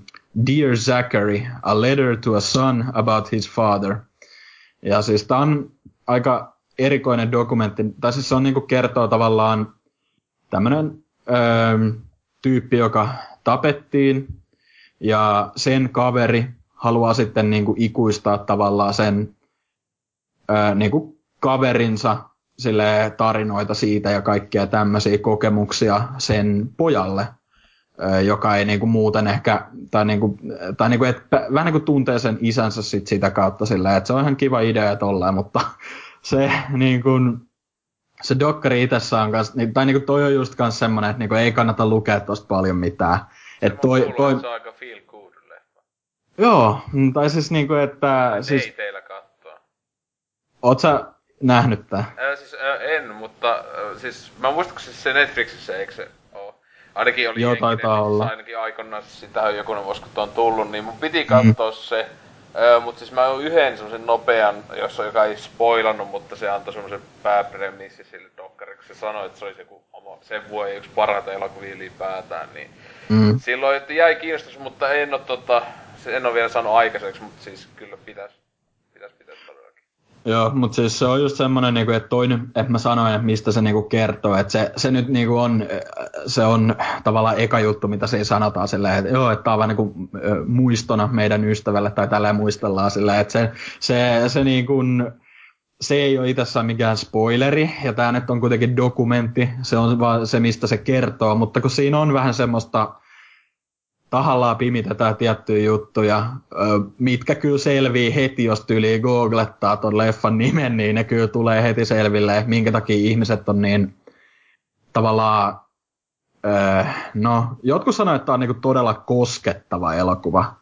Dear Zachary, A Letter to a Son About His Father. Ja siis tää on aika erikoinen dokumentti, tai siis se on niinku kertoo tavallaan tämmönen öö, tyyppi, joka tapettiin, ja sen kaveri haluaa sitten niin kuin ikuistaa tavallaan sen ää, niin kuin kaverinsa sille tarinoita siitä ja kaikkia tämmöisiä kokemuksia sen pojalle, ää, joka ei niin kuin muuten ehkä, tai, niin kuin, tai niin kuin, että vähän niin kuin tuntee sen isänsä sit sitä kautta silleen, että se on ihan kiva idea tolleen, mutta se niin kuin, se dokkari itsessään on kans, niin, tai niinku toi on just kans semmonen, että niinku ei kannata lukea tosta paljon mitään. Et toi, toi... Se on aika feel good leffa. Joo, mm, tai siis niinku, että... Et siis... ei teillä kattoa. Oot sä nähnyt tää? Äh, siis äh, en, mutta äh, siis mä muistan, siis se Netflixissä, eikö se oo? Ainakin oli Joo, taitaa olla. ainakin aikoinaan, sitä on jokunen vuosi kun on tullut, niin mun piti katsoa mm. se. Öö, mut siis mä oon yhden semmosen nopean, jossa joka ei spoilannut, mutta se antoi semmosen pääpremissi sille dokkarille, se sanoi, että se olisi joku sen vuoden yksi parhaita elokuvia ylipäätään, niin mm. silloin että jäi kiinnostus, mutta en oo tota, en ole vielä saanut aikaiseksi, mutta siis kyllä pitäisi. Joo, mutta siis se on just semmoinen, niinku, että toinen, että mä sanoin, että mistä se niinku kertoo, että se, se nyt niinku on, se on tavallaan eka juttu, mitä siinä sanotaan silleen, että joo, että tämä on vaan niinku muistona meidän ystävälle tai tällä muistellaan silleen, että se, se, se niinku, se ei ole itsessään mikään spoileri, ja tämä nyt on kuitenkin dokumentti, se on vaan se, mistä se kertoo, mutta kun siinä on vähän semmoista, tahallaan pimitetään tiettyjä juttuja, mitkä kyllä selvii heti, jos tyyli googlettaa ton leffan nimen, niin ne kyllä tulee heti selville, minkä takia ihmiset on niin tavallaan, no, jotkut sanoivat, että tämä on niinku todella koskettava elokuva.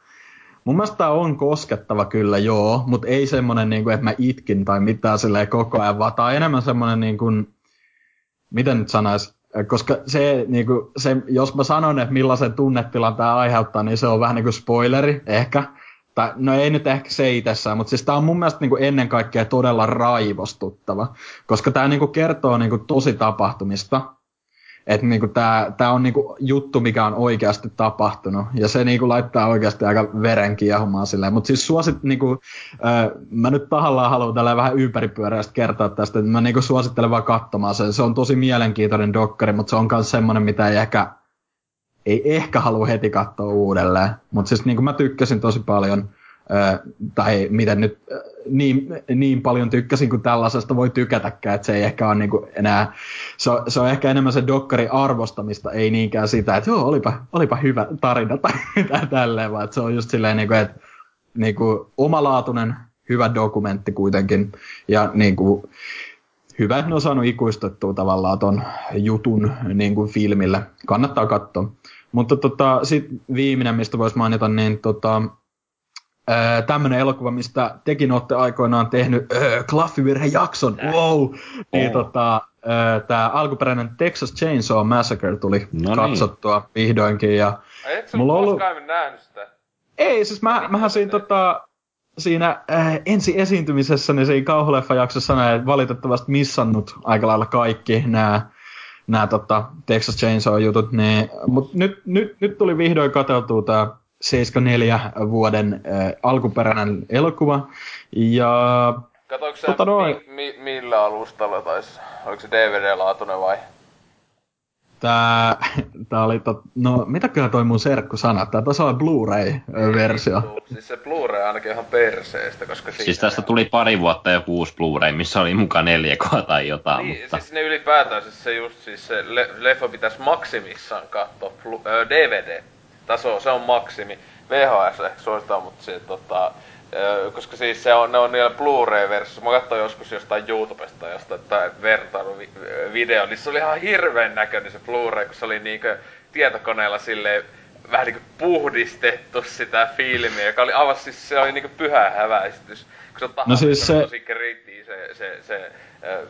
Mun mielestä tämä on koskettava kyllä, joo, mutta ei semmoinen, niin kuin, että mä itkin tai mitään silleen koko ajan, vaan tämä on enemmän semmoinen, niin kuin, miten nyt sanoisi, koska se, niin kuin, se, jos mä sanon, että millaisen tunnetilan tämä aiheuttaa, niin se on vähän niin kuin spoileri ehkä. Tai, no ei nyt ehkä se itsessään, mutta siis tämä on mun mielestä niin kuin ennen kaikkea todella raivostuttava, koska tämä niin kuin kertoo niin kuin tosi tapahtumista, että niinku tämä tää on niinku juttu, mikä on oikeasti tapahtunut. Ja se niinku laittaa oikeasti aika veren kiehumaan silleen. Mutta siis suosit, niinku, äh, mä nyt tahallaan haluan tällä vähän ympäripyöreästi kertoa tästä, että mä niinku suosittelen vaan katsomaan sen. Se on tosi mielenkiintoinen dokkari, mutta se on myös semmoinen, mitä ei ehkä, ei ehkä halua heti katsoa uudelleen. Mutta siis niinku mä tykkäsin tosi paljon tai miten nyt niin, niin paljon tykkäsin kuin tällaisesta voi tykätäkään, että se ei ehkä ole niin kuin enää, se on, se on ehkä enemmän se dokkari arvostamista, ei niinkään sitä, että joo, olipa, olipa hyvä tarina tai mitään tälleen, vaan se on just silleen, niin kuin, että niin kuin omalaatuinen hyvä dokumentti kuitenkin, ja niin kuin, hyvä, että ne on saanut ikuistettua tavallaan ton jutun niin kuin filmille. Kannattaa katsoa. Mutta tota, sitten viimeinen, mistä voisi mainita, niin tota, tämmöinen elokuva, mistä tekin olette aikoinaan tehnyt äh, klaffivirhejakson, wow! Niin, oh. tota, tämä alkuperäinen Texas Chainsaw Massacre tuli no niin. katsottua niin. vihdoinkin. Ja Eikö mulla ollut... nähnyt sitä? Ei, siis mä, mähän siinä, tota, siinä äh, ensi esiintymisessä, niin siinä kauhuleffa-jaksossa näin valitettavasti missannut aika lailla kaikki nämä nämä tota, Texas Chainsaw jutut, niin, mutta nyt, nyt, nyt tuli vihdoin katseltua tämä 74 vuoden äh, alkuperäinen elokuva. Ja Katoiko tota noin, mi, mi, millä alustalla, tai oliko se DVD-laatuinen vai? Tää, tää oli tot, no mitäköhän toi mun serkku sana, tää taisi olla Blu-ray-versio. Niin, siis se Blu-ray ainakin ihan perseestä, koska siinä... Siis tästä tuli pari vuotta jo uusi Blu-ray, missä oli mukaan neljä tai jotain, niin, mutta... siis ne ylipäätään, siis se just, siis se le- leffa pitäisi maksimissaan katsoa DVD taso, se on maksimi. VHS suositaan, mutta se, tota, koska siis se on, ne on niillä Blu-ray-versiossa. Mä katsoin joskus jostain YouTubesta tai jostain tai vertailuvideo, niin se oli ihan hirveän näköinen se Blu-ray, kun se oli niinkö tietokoneella silleen vähän niinku puhdistettu sitä filmiä, joka oli aivan siis se oli niinku pyhä häväistys. Kun se on no siis se... tosi kriittiä se, se, se äh,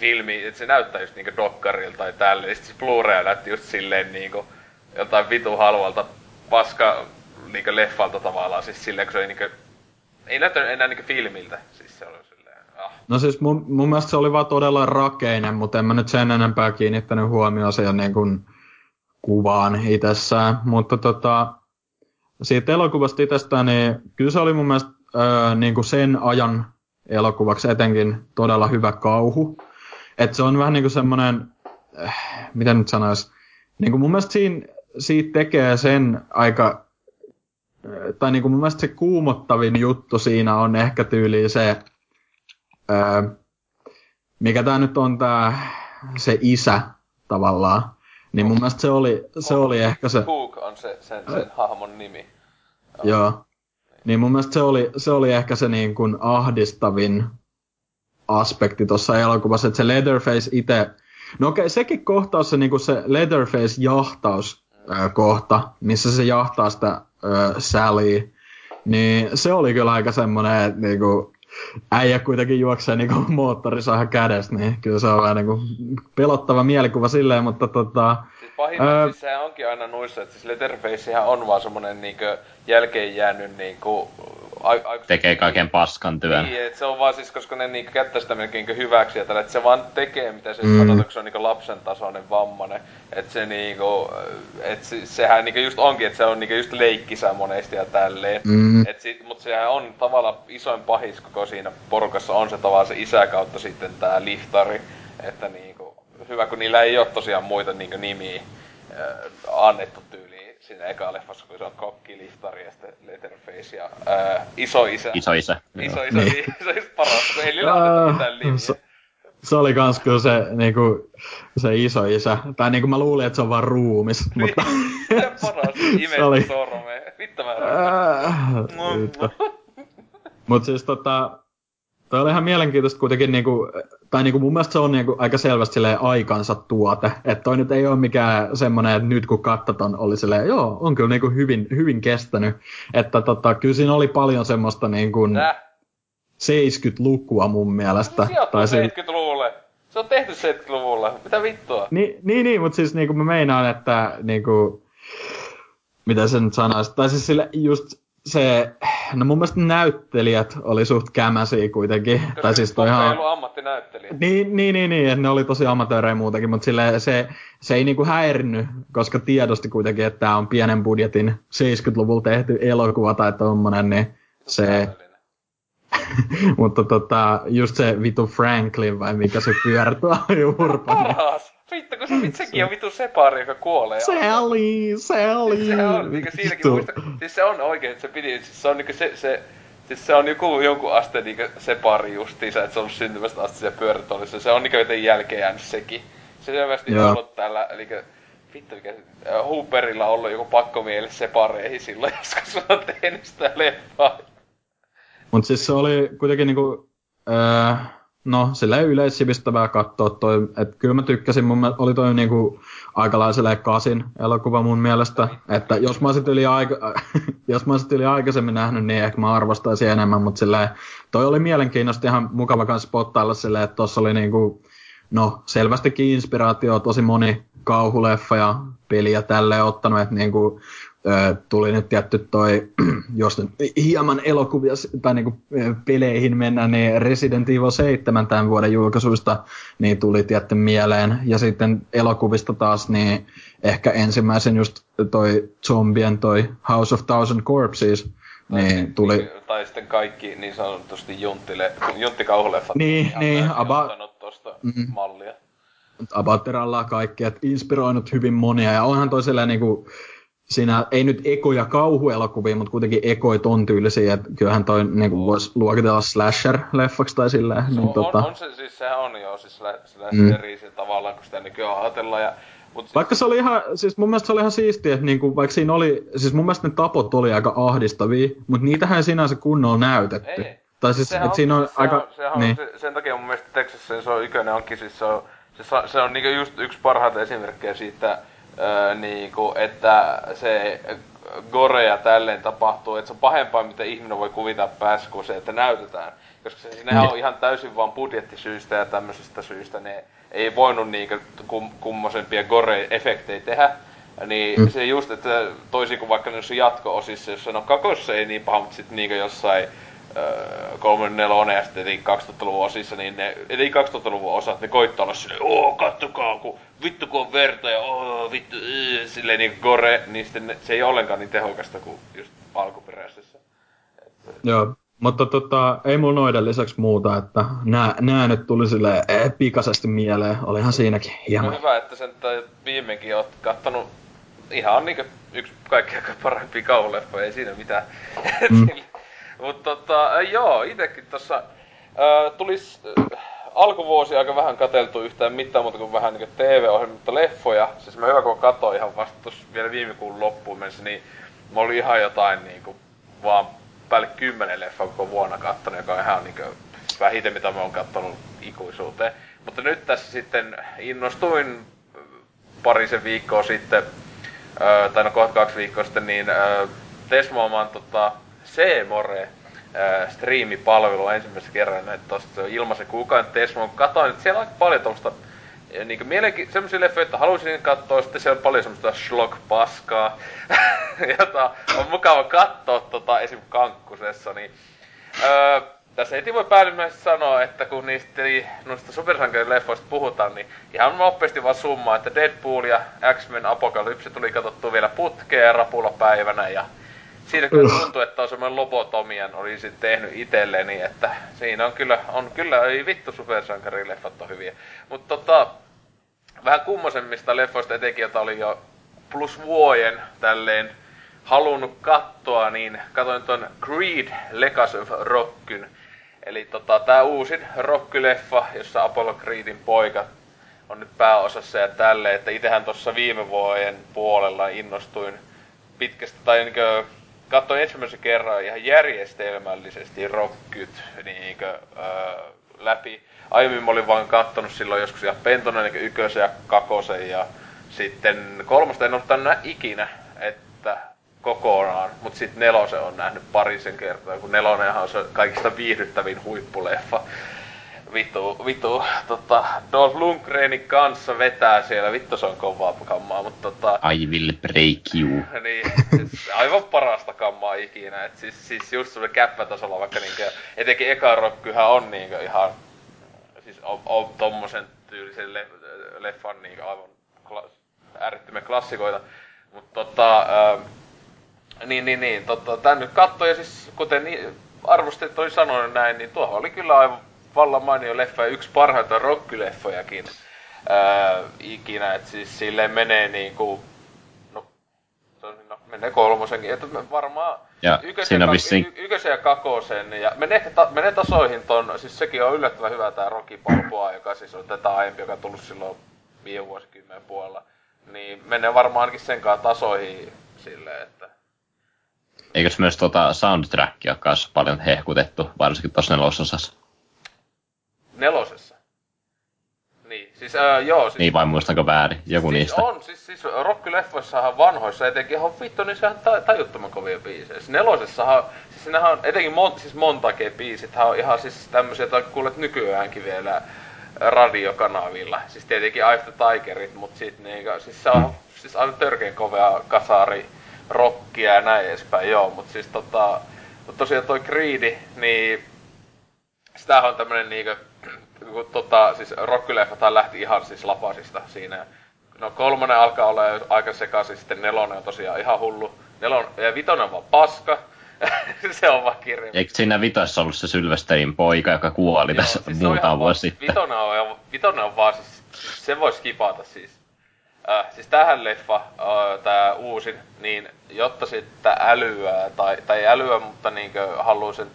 filmi, että se näyttää just niinku dokkarilta tai tälle, ja sitten se Blu-ray näytti just silleen niinku, jotain vitu halvalta paska niinku leffalta tavallaan, siis silleen, kun se oli niinku, ei näyttänyt enää niinku filmiltä, siis se oli silleen, ah. No siis mun, mun mielestä se oli vaan todella rakeinen, mutta en mä nyt sen enempää kiinnittänyt huomioon siihen niin kuin kuvaan itsessään, mutta tota, siitä elokuvasta itsestään, niin kyllä se oli mun mielestä öö, niin kuin sen ajan elokuvaksi etenkin todella hyvä kauhu. että se on vähän niin kuin semmoinen, äh, miten nyt sanoisi, niin kuin mun mielestä siinä siitä tekee sen aika, tai niin kuin mun mielestä se kuumottavin juttu siinä on ehkä tyyli se, ää, mikä tämä nyt on tämä se isä tavallaan. Niin mun mielestä se oli, se oli ehkä se... Cook on se, sen, sen hahmon nimi. Joo. Niin mun mielestä se oli, se oli ehkä se niin kuin ahdistavin aspekti tuossa elokuvassa, että se Leatherface itse... No okei, okay, sekin kohtaus, se, niin kuin se Leatherface-jahtaus kohta, missä se jahtaa sitä äh, Sally, niin se oli kyllä aika semmoinen, että niinku, äijä kuitenkin juoksee niinku moottorisahan kädestä, niin kyllä se on vähän niinku pelottava mielikuva silleen, mutta tota... Siis pahimmillaan siis sehän onkin aina nuissa, että siis Letterfacehän on vaan semmonen niinku jälkeen jäänyt niinku a- a- tekee kaiken paskan työn. Niin, et se on vaan siis, koska ne niinku käyttää sitä melkein niinku hyväksi ja tällä, että se vaan tekee mitä se mm. Kun se on niinku lapsen tasoinen vammanen. Että se niinku, et se, sehän niinku just onkin, että se on niinku just leikkisä monesti ja tälleen. Mm. Et sit, mut sehän on tavallaan isoin pahis koko siinä porukassa on se tavallaan se isä kautta sitten tää liftari. Että niinku, hyvä kun niillä ei oo tosiaan muita niinku nimiä äh, annettu tyyliin siinä eka leffassa, kun se on kokki, liftari ja sitten Letterface ja äh, iso isä. Iso isä. Iso isä, Niin. niin. just parasta, kun ei niillä annettu mitään nimiä. se, se oli kans kyllä se, niinku, se iso isä. Tai niinku mä luulin, että se on vaan ruumis. mutta... Niin, se parasta, Se imettä oli- sormeen. Vittu mä Äh, vittu. Mut siis tota, toi oli ihan mielenkiintoista kuitenkin niinku, tai niinku mun mielestä se on niinku aika selvästi silleen aikansa tuote. Että toi nyt ei ole mikään semmonen, että nyt kun katsotaan oli silleen, joo, on kyllä niinku hyvin, hyvin kestänyt. Että tota, kyllä siinä oli paljon semmoista niinku Tää? 70-lukua mun mielestä. Sijoittuu Tai si- 70-luvulle. Se on tehty 70-luvulla. Mitä vittua? Niin, niin, niin mutta siis niinku mä meinaan, että niinku, mitä sen nyt sanoisi, tai siis sille just se, no mun mielestä näyttelijät oli suht kämäsiä kuitenkin. Koska tai siis toi Bob ei ihan, ollut ammattinäyttelijä. niin, niin, niin, niin, että ne oli tosi amatöörejä muutenkin, mutta sille se, se ei niinku häirinnyt, koska tiedosti kuitenkin, että tämä on pienen budjetin 70-luvulla tehty elokuva tai tommonen, niin se, mutta tota, just se vitu Franklin vai mikä se pyörätää juurpa, niin Paras! Vittu, kun se, sekin on vitu separi, joka kuolee. Sally, Sally. Se on, niinku siinäkin muista, siis se on oikein, että se piti, siis se on niinku se, se Siis se on joku, jonkun asteen niinku se pari justiinsa, että se on ollut syntymästä asti siellä pyörätuolissa. Se on niinku joten jälkeen jäänyt sekin. Se selvästi Joo. ollut tällä, eli vittu mikä se, äh, Hooperilla ollut joku pakkomieli separeihin silloin, joskus se on tehnyt sitä leffaa. Mut siis se oli kuitenkin niinku, öö, no silleen yleissivistävää katsoa. Toi, että kyllä mä tykkäsin, mun mielestä oli toi niinku aikalaiselle kasin elokuva mun mielestä, että jos mä olisin yli, aika, jos mä olisin yli aikaisemmin nähnyt, niin ehkä mä arvostaisin enemmän, mutta silleen, toi oli mielenkiintoista ihan mukava kans spottailla silleen, että tossa oli niinku, no selvästikin inspiraatio tosi moni kauhuleffa ja peli ja tälleen ottanut, että niinku, tuli nyt tietty toi, jos nyt hieman elokuvia tai niinku ö, peleihin mennään, niin Resident Evil 7 tämän vuoden julkaisuista niin tuli tietty mieleen. Ja sitten elokuvista taas, niin ehkä ensimmäisen just toi zombien toi House of Thousand Corpses, niin tuli, Tai sitten kaikki niin sanotusti junttile, junttikauhuleffat. Niin, niin, ottanut tosta Mm. mallia. Abatteralla kaikki, että inspiroinut hyvin monia. Ja onhan toi silleen niinku, siinä ei nyt ekoja kauhuelokuvia, mutta kuitenkin ekoi ton tyylisiä, että kyllähän toi niinku voisi luokitella slasher-leffaksi tai. Se Niin, on, tota, on, on, se, siis sehän on jo siis sillä, sillä Mm. se tavallaan, kun sitä nykyään ajatellaan. Ja, mut siis, Vaikka se oli ihan, siis mun mielestä se oli ihan siistiä, että niinku, vaikka siinä oli, siis mun mielestä ne tapot oli aika ahdistavia, mutta niitähän ei sinänsä kunnolla näytetty. Ei. Tai siis, sehän että siinä on siis, aika, sehän, niin. on, se, sen takia mun mielestä Texas se on ykönen onkin siis se on, se, se on niinku just yksi parhaita esimerkkejä siitä, öö, niinku, että se gore ja tälleen tapahtuu, että se on pahempaa, mitä ihminen voi kuvitella päässä kuin se, että näytetään. Koska se, nehän Niin. on ihan täysin vaan budjettisyistä ja tämmöisestä syystä ne ei voinut niinku kum, kummosempia gore-efektejä tehdä. Niin Mm. se just, että toisin kuin vaikka noissa jatko-osissa, jossa no kakossa ei niin paha, mutta sitten niinku jossain 34 ja sitten etenkin 2000-luvun osissa, niin ne, eli 2000-luvun osat, ne koittaa olla silleen, oo kattokaa, kun vittu kun on verta ja oo vittu, yy, silleen niinku gore, niin sitten ne, se ei ole ollenkaan niin tehokasta kuin just alkuperäisessä. Joo, mutta tota, ei mulla noiden lisäksi muuta, että nää, nää nyt tuli sille pikaisesti mieleen. Olihan siinäkin No hieman. hyvä, että sen tai viimeinkin oot kattonut ihan niinku yksi kaikkein parhaimpia kauhuleffoja, ei siinä mitään. Mm. Mutta tota, joo, itekin tossa äh, tulis alkuvuosi aika vähän kateltu yhtään mitään muuta kuin vähän niinku TV-ohjelmia, mutta leffoja. Siis mä hyvä kun katsoin ihan vasta vielä viime kuun loppuun mennessä, niin mä olin ihan jotain niinku vaan päälle kymmenen leffaa koko vuonna kattonut, joka on ihan niinku vähiten mitä mä oon kattonut ikuisuuteen. Mutta nyt tässä sitten innostuin parisen viikkoa sitten, tai no kohta kaksi viikkoa sitten, niin öö, tesmoamaan tota C-More öö, striimipalvelu ensimmäisen kerran, että tosta ilmaisen kuukauden tesmo. Katoin, että siellä on aika paljon tuosta ja niinku mielenki- semmosia leffoja, että halusin katsoa, sitten siellä on paljon semmoista schlock-paskaa, jota on mukava katsoa tota, esim. kankkusessa, niin öö, tässä heti voi päällimmäisesti sanoa, että kun niistä, noista supersankarileffoista puhutaan, niin ihan nopeasti vaan summa, että Deadpool ja X-Men Apocalypse tuli katsottua vielä putkeen rapulla päivänä ja siinä kyllä tuntuu, että on semmoinen lobotomian olisin tehnyt itselleni, että siinä on kyllä, on kyllä, ei vittu supersankarileffat on hyviä. Mutta tota, vähän kummosemmista leffoista etenkin, jota oli jo plus vuoden tälleen halunnut katsoa, niin katoin ton Creed Legacy of Rockyn. Eli tota, tää uusin rockyleffa, jossa Apollo Creedin poika on nyt pääosassa ja tälle, että itehän tuossa viime vuoden puolella innostuin pitkästä, tai niinkö katsoin ensimmäisen kerran ihan järjestelmällisesti rockyt niinkö, öö, läpi. Aiemmin mä olin vaan kattonut silloin joskus ihan pentona niinkö ykösen ja kakosen ja sitten kolmosta en tänne ikinä, että kokonaan, mutta sitten nelosen on nähnyt parisen kertaa, kun nelonenhan on se kaikista viihdyttävin huippuleffa. Vittu, vittu, tota, Dolph Lundgrenin kanssa vetää siellä, vittu se on kovaa kammaa, mutta tota... I will break you. Niin, siis aivan parasta kammaa ikinä, et siis, siis just semmoinen käppätasolla, vaikka niinkö, etenkin eka rockyhän on niinkö ihan, siis on, on tommosen tyylisen le, leffan niinkö aivan kla, äärettömiä klassikoita, mutta tota, ää, niin, niin, niin. Totta, tän nyt katsoi ja siis kuten niin, arvostet oli sanonut näin, niin tuohon oli kyllä aivan vallan mainio leffa ja yksi parhaita rockyleffojakin ää, ikinä. Et siis silleen menee niinku, no, no menee kolmosenkin, että varmaan ja ykösen, ja, vissiin... y- ykösen ja kakosen, ja menee, ta- menee tasoihin ton, siis sekin on yllättävän hyvä tää Rocky Balboa, joka siis on tätä aiempi, joka on tullut silloin viime vuosikymmenen puolella. Niin menee varmaan ainakin sen kanssa tasoihin silleen, että Eikös myös tuota soundtrackia kanssa paljon hehkutettu, varsinkin tuossa nelososassa? Nelosessa? Niin, siis äh, joo. Siis, niin vai muistanko väärin? Joku siis niistä. on, siis, siis rockyleffoissahan vanhoissa etenkin ihan vittu, niin sehän ta- tajuttoman kovia biisejä. Siis nelosessahan, siis sinähän on etenkin mon, siis montakin biisit on ihan siis tämmöisiä, joita kuulet nykyäänkin vielä radiokanavilla. Siis tietenkin of the Tigerit, mut sit niinku, siis se on mm. siis aivan törkeen kovea kasari rockia ja näin edespäin, joo, mutta siis tota, mutta tosiaan toi Creedi, niin sitähän on tämmönen niinkö, kun tota, siis rockyleffathan lähti ihan siis lapasista siinä. No kolmonen alkaa olla aika sekaisin, sitten nelonen on tosiaan ihan hullu. Nelon, ja vitonen on vaan paska. se on vaan kirja. Eikö siinä vitossa ollut se Sylvesterin poika, joka kuoli Joo, tässä siis muutama vuosi sitten? Vitonen on, vitonen on vaan siis, se voisi kipata siis. Äh, siis tähän leffa, äh, tää uusin, niin jotta sitten älyä, tai, tai älyä, mutta niinkö haluaa sen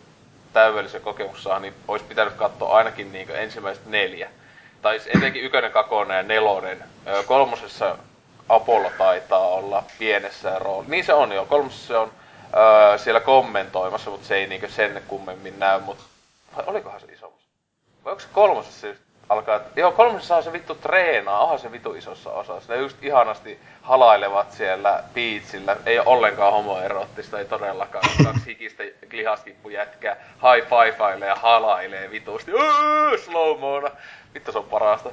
täydellisen kokemuksen saada, niin olisi pitänyt katsoa ainakin niinkö ensimmäiset neljä. Tai siis etenkin ykönen, kakonen ja nelonen. Kolmosessa Apollo taitaa olla pienessä rooli. Niin se on jo. Kolmosessa se on äh, siellä kommentoimassa, mutta se ei niinkö sen kummemmin näy. Mutta olikohan se iso? Vai onko se kolmosessa alkaa, joo, kolmosessa se vittu treenaa, onhan se vittu isossa osassa. Ne just ihanasti halailevat siellä beachillä. Ei ole ollenkaan homoerottista, ei todellakaan. Kaksi hikistä lihaskippujätkää high five ja halailee vitusti. slow mona. Vittu se on parasta.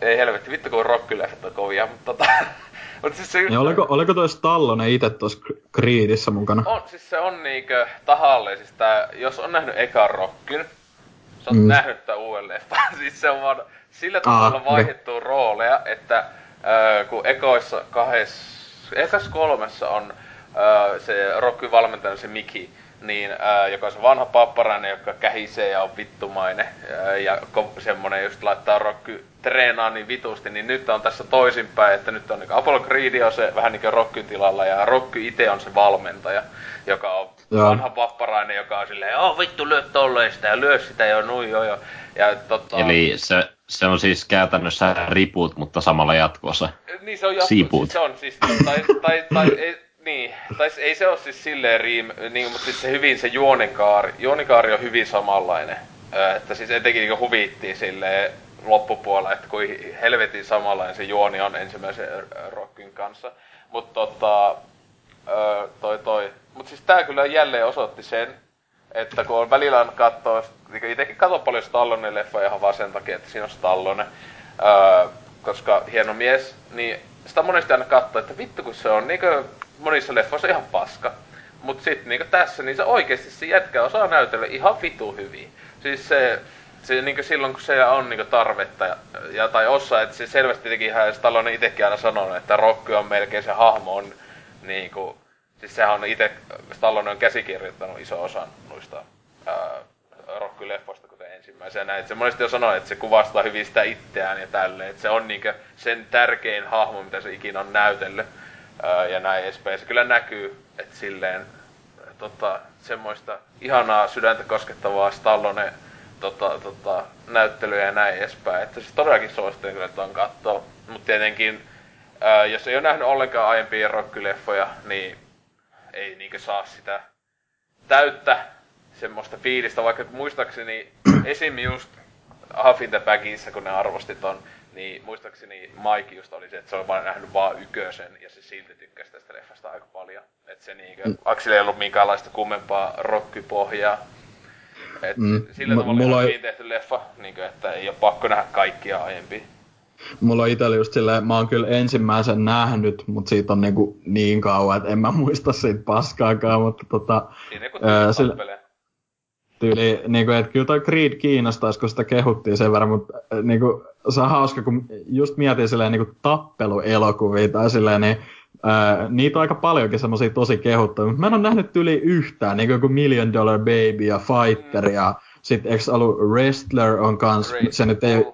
Ei helvetti, vittu kun rockyleffat on kovia, mutta tota... Mut siis se niin oliko, oliko toi Stallone itse tuossa Creedissä mukana? On, siis se on niinkö tahalle, siis tää, jos on nähnyt ekan rockin, sä oot mm. nähnyt tämän uuden leffan. siis se on vaan sillä tavalla vaihdettu rooleja, että äh, kun ekoissa kahdessa, ekas kolmessa on äh, se Rocky valmentaja se Miki, niin, äh, joka on se vanha papparainen, joka kähisee ja on vittumainen äh, ja ko- semmonen just laittaa Rocky treenaa niin vitusti, niin nyt on tässä toisinpäin, että nyt on niin Apollo Creed on se vähän niin kuin Rockyn tilalla ja Rocky itse on se valmentaja, joka on Joo. vanha vapparainen, joka on silleen, oh vittu lyö tolleen sitä ja lyö sitä jo nui jo jo. Ja, tota... Eli se, se on siis käytännössä riput, mutta samalla jatkossa. Niin se on jatkossa, siis se on siis, tai, tai, tai ei, niin, tai ei se ole siis silleen riim, niin, mutta siis se hyvin se juonikaari, juonikaari on hyvin samanlainen. Että siis etenkin niin huvittiin silleen loppupuolella, että kuin helvetin samanlainen se juoni on ensimmäisen rockin kanssa. Mutta tota, toi toi. Mut siis tää kyllä jälleen osoitti sen, että kun on välillä on kattoo, niin itsekin katon paljon Stallonen leffa ihan vaan sen takia, että siinä on Stallone. koska hieno mies, niin sitä monesti aina katsoo, että vittu kun se on niinkö monissa leffoissa ihan paska. Mut sit niinkö tässä, niin se oikeesti se jätkä osaa näytellä ihan vitu hyvin. Siis se, se niinkö silloin kun se on niinkö tarvetta ja, ja tai osaa, että se selvästi teki ihan Stallone itekin aina sanonut, että Rocky on melkein se hahmo on niinku, siis sehän on ite, Stallone on käsikirjoittanut iso osan noista ää, Rocky-leffoista, kuten ensimmäisenä. Näin. Se monesti jo sanoo, että se kuvastaa hyvin sitä itseään ja tälleen. Että se on niinkö sen tärkein hahmo, mitä se ikinä on näytellyt. Ää, ja näin edespäin. Se kyllä näkyy, että silleen tota, semmoista ihanaa sydäntä koskettavaa Stallone tota, tota, näyttelyä ja näin edespäin. Että siis todellakin suosittelen kyllä tuon katsoa. Mutta tietenkin, ää, jos ei ole nähnyt ollenkaan aiempia rockyleffoja, niin ei niinkö saa sitä täyttä semmoista fiilistä, vaikka muistaakseni esim. just Half in the Bagissa, kun ne arvosti ton, niin muistaakseni Mike just oli se, että se on vaan nähnyt vaan ykösen ja se silti tykkäsi tästä leffasta aika paljon. Että se niinkö, mm. Akseli ei ollut minkäänlaista kummempaa rockypohjaa. Et mm. Sillä M- tavalla mulla hyvin tehty leffa, niinkö, että ei ole pakko nähdä kaikkia aiempia. Mulla on itsellä just silleen, mä oon kyllä ensimmäisen nähnyt, mutta siitä on niinku niin kauan, että en mä muista siitä paskaakaan, mutta tota... Siinä kun ää, tyyli, niin kuin, että kyllä toi Creed kiinnostaisi, kun sitä kehuttiin sen verran, mutta äh, niin kuin, se on hauska, kun just mietin silleen niin kuin tappeluelokuvia tai silleen, niin äh, niitä on aika paljonkin semmoisia tosi kehuttuja, mutta mä en ole nähnyt yli yhtään, niin kuin Million Dollar Baby ja Fighter ja sitten eikö ollut Wrestler on kans, se nyt ei,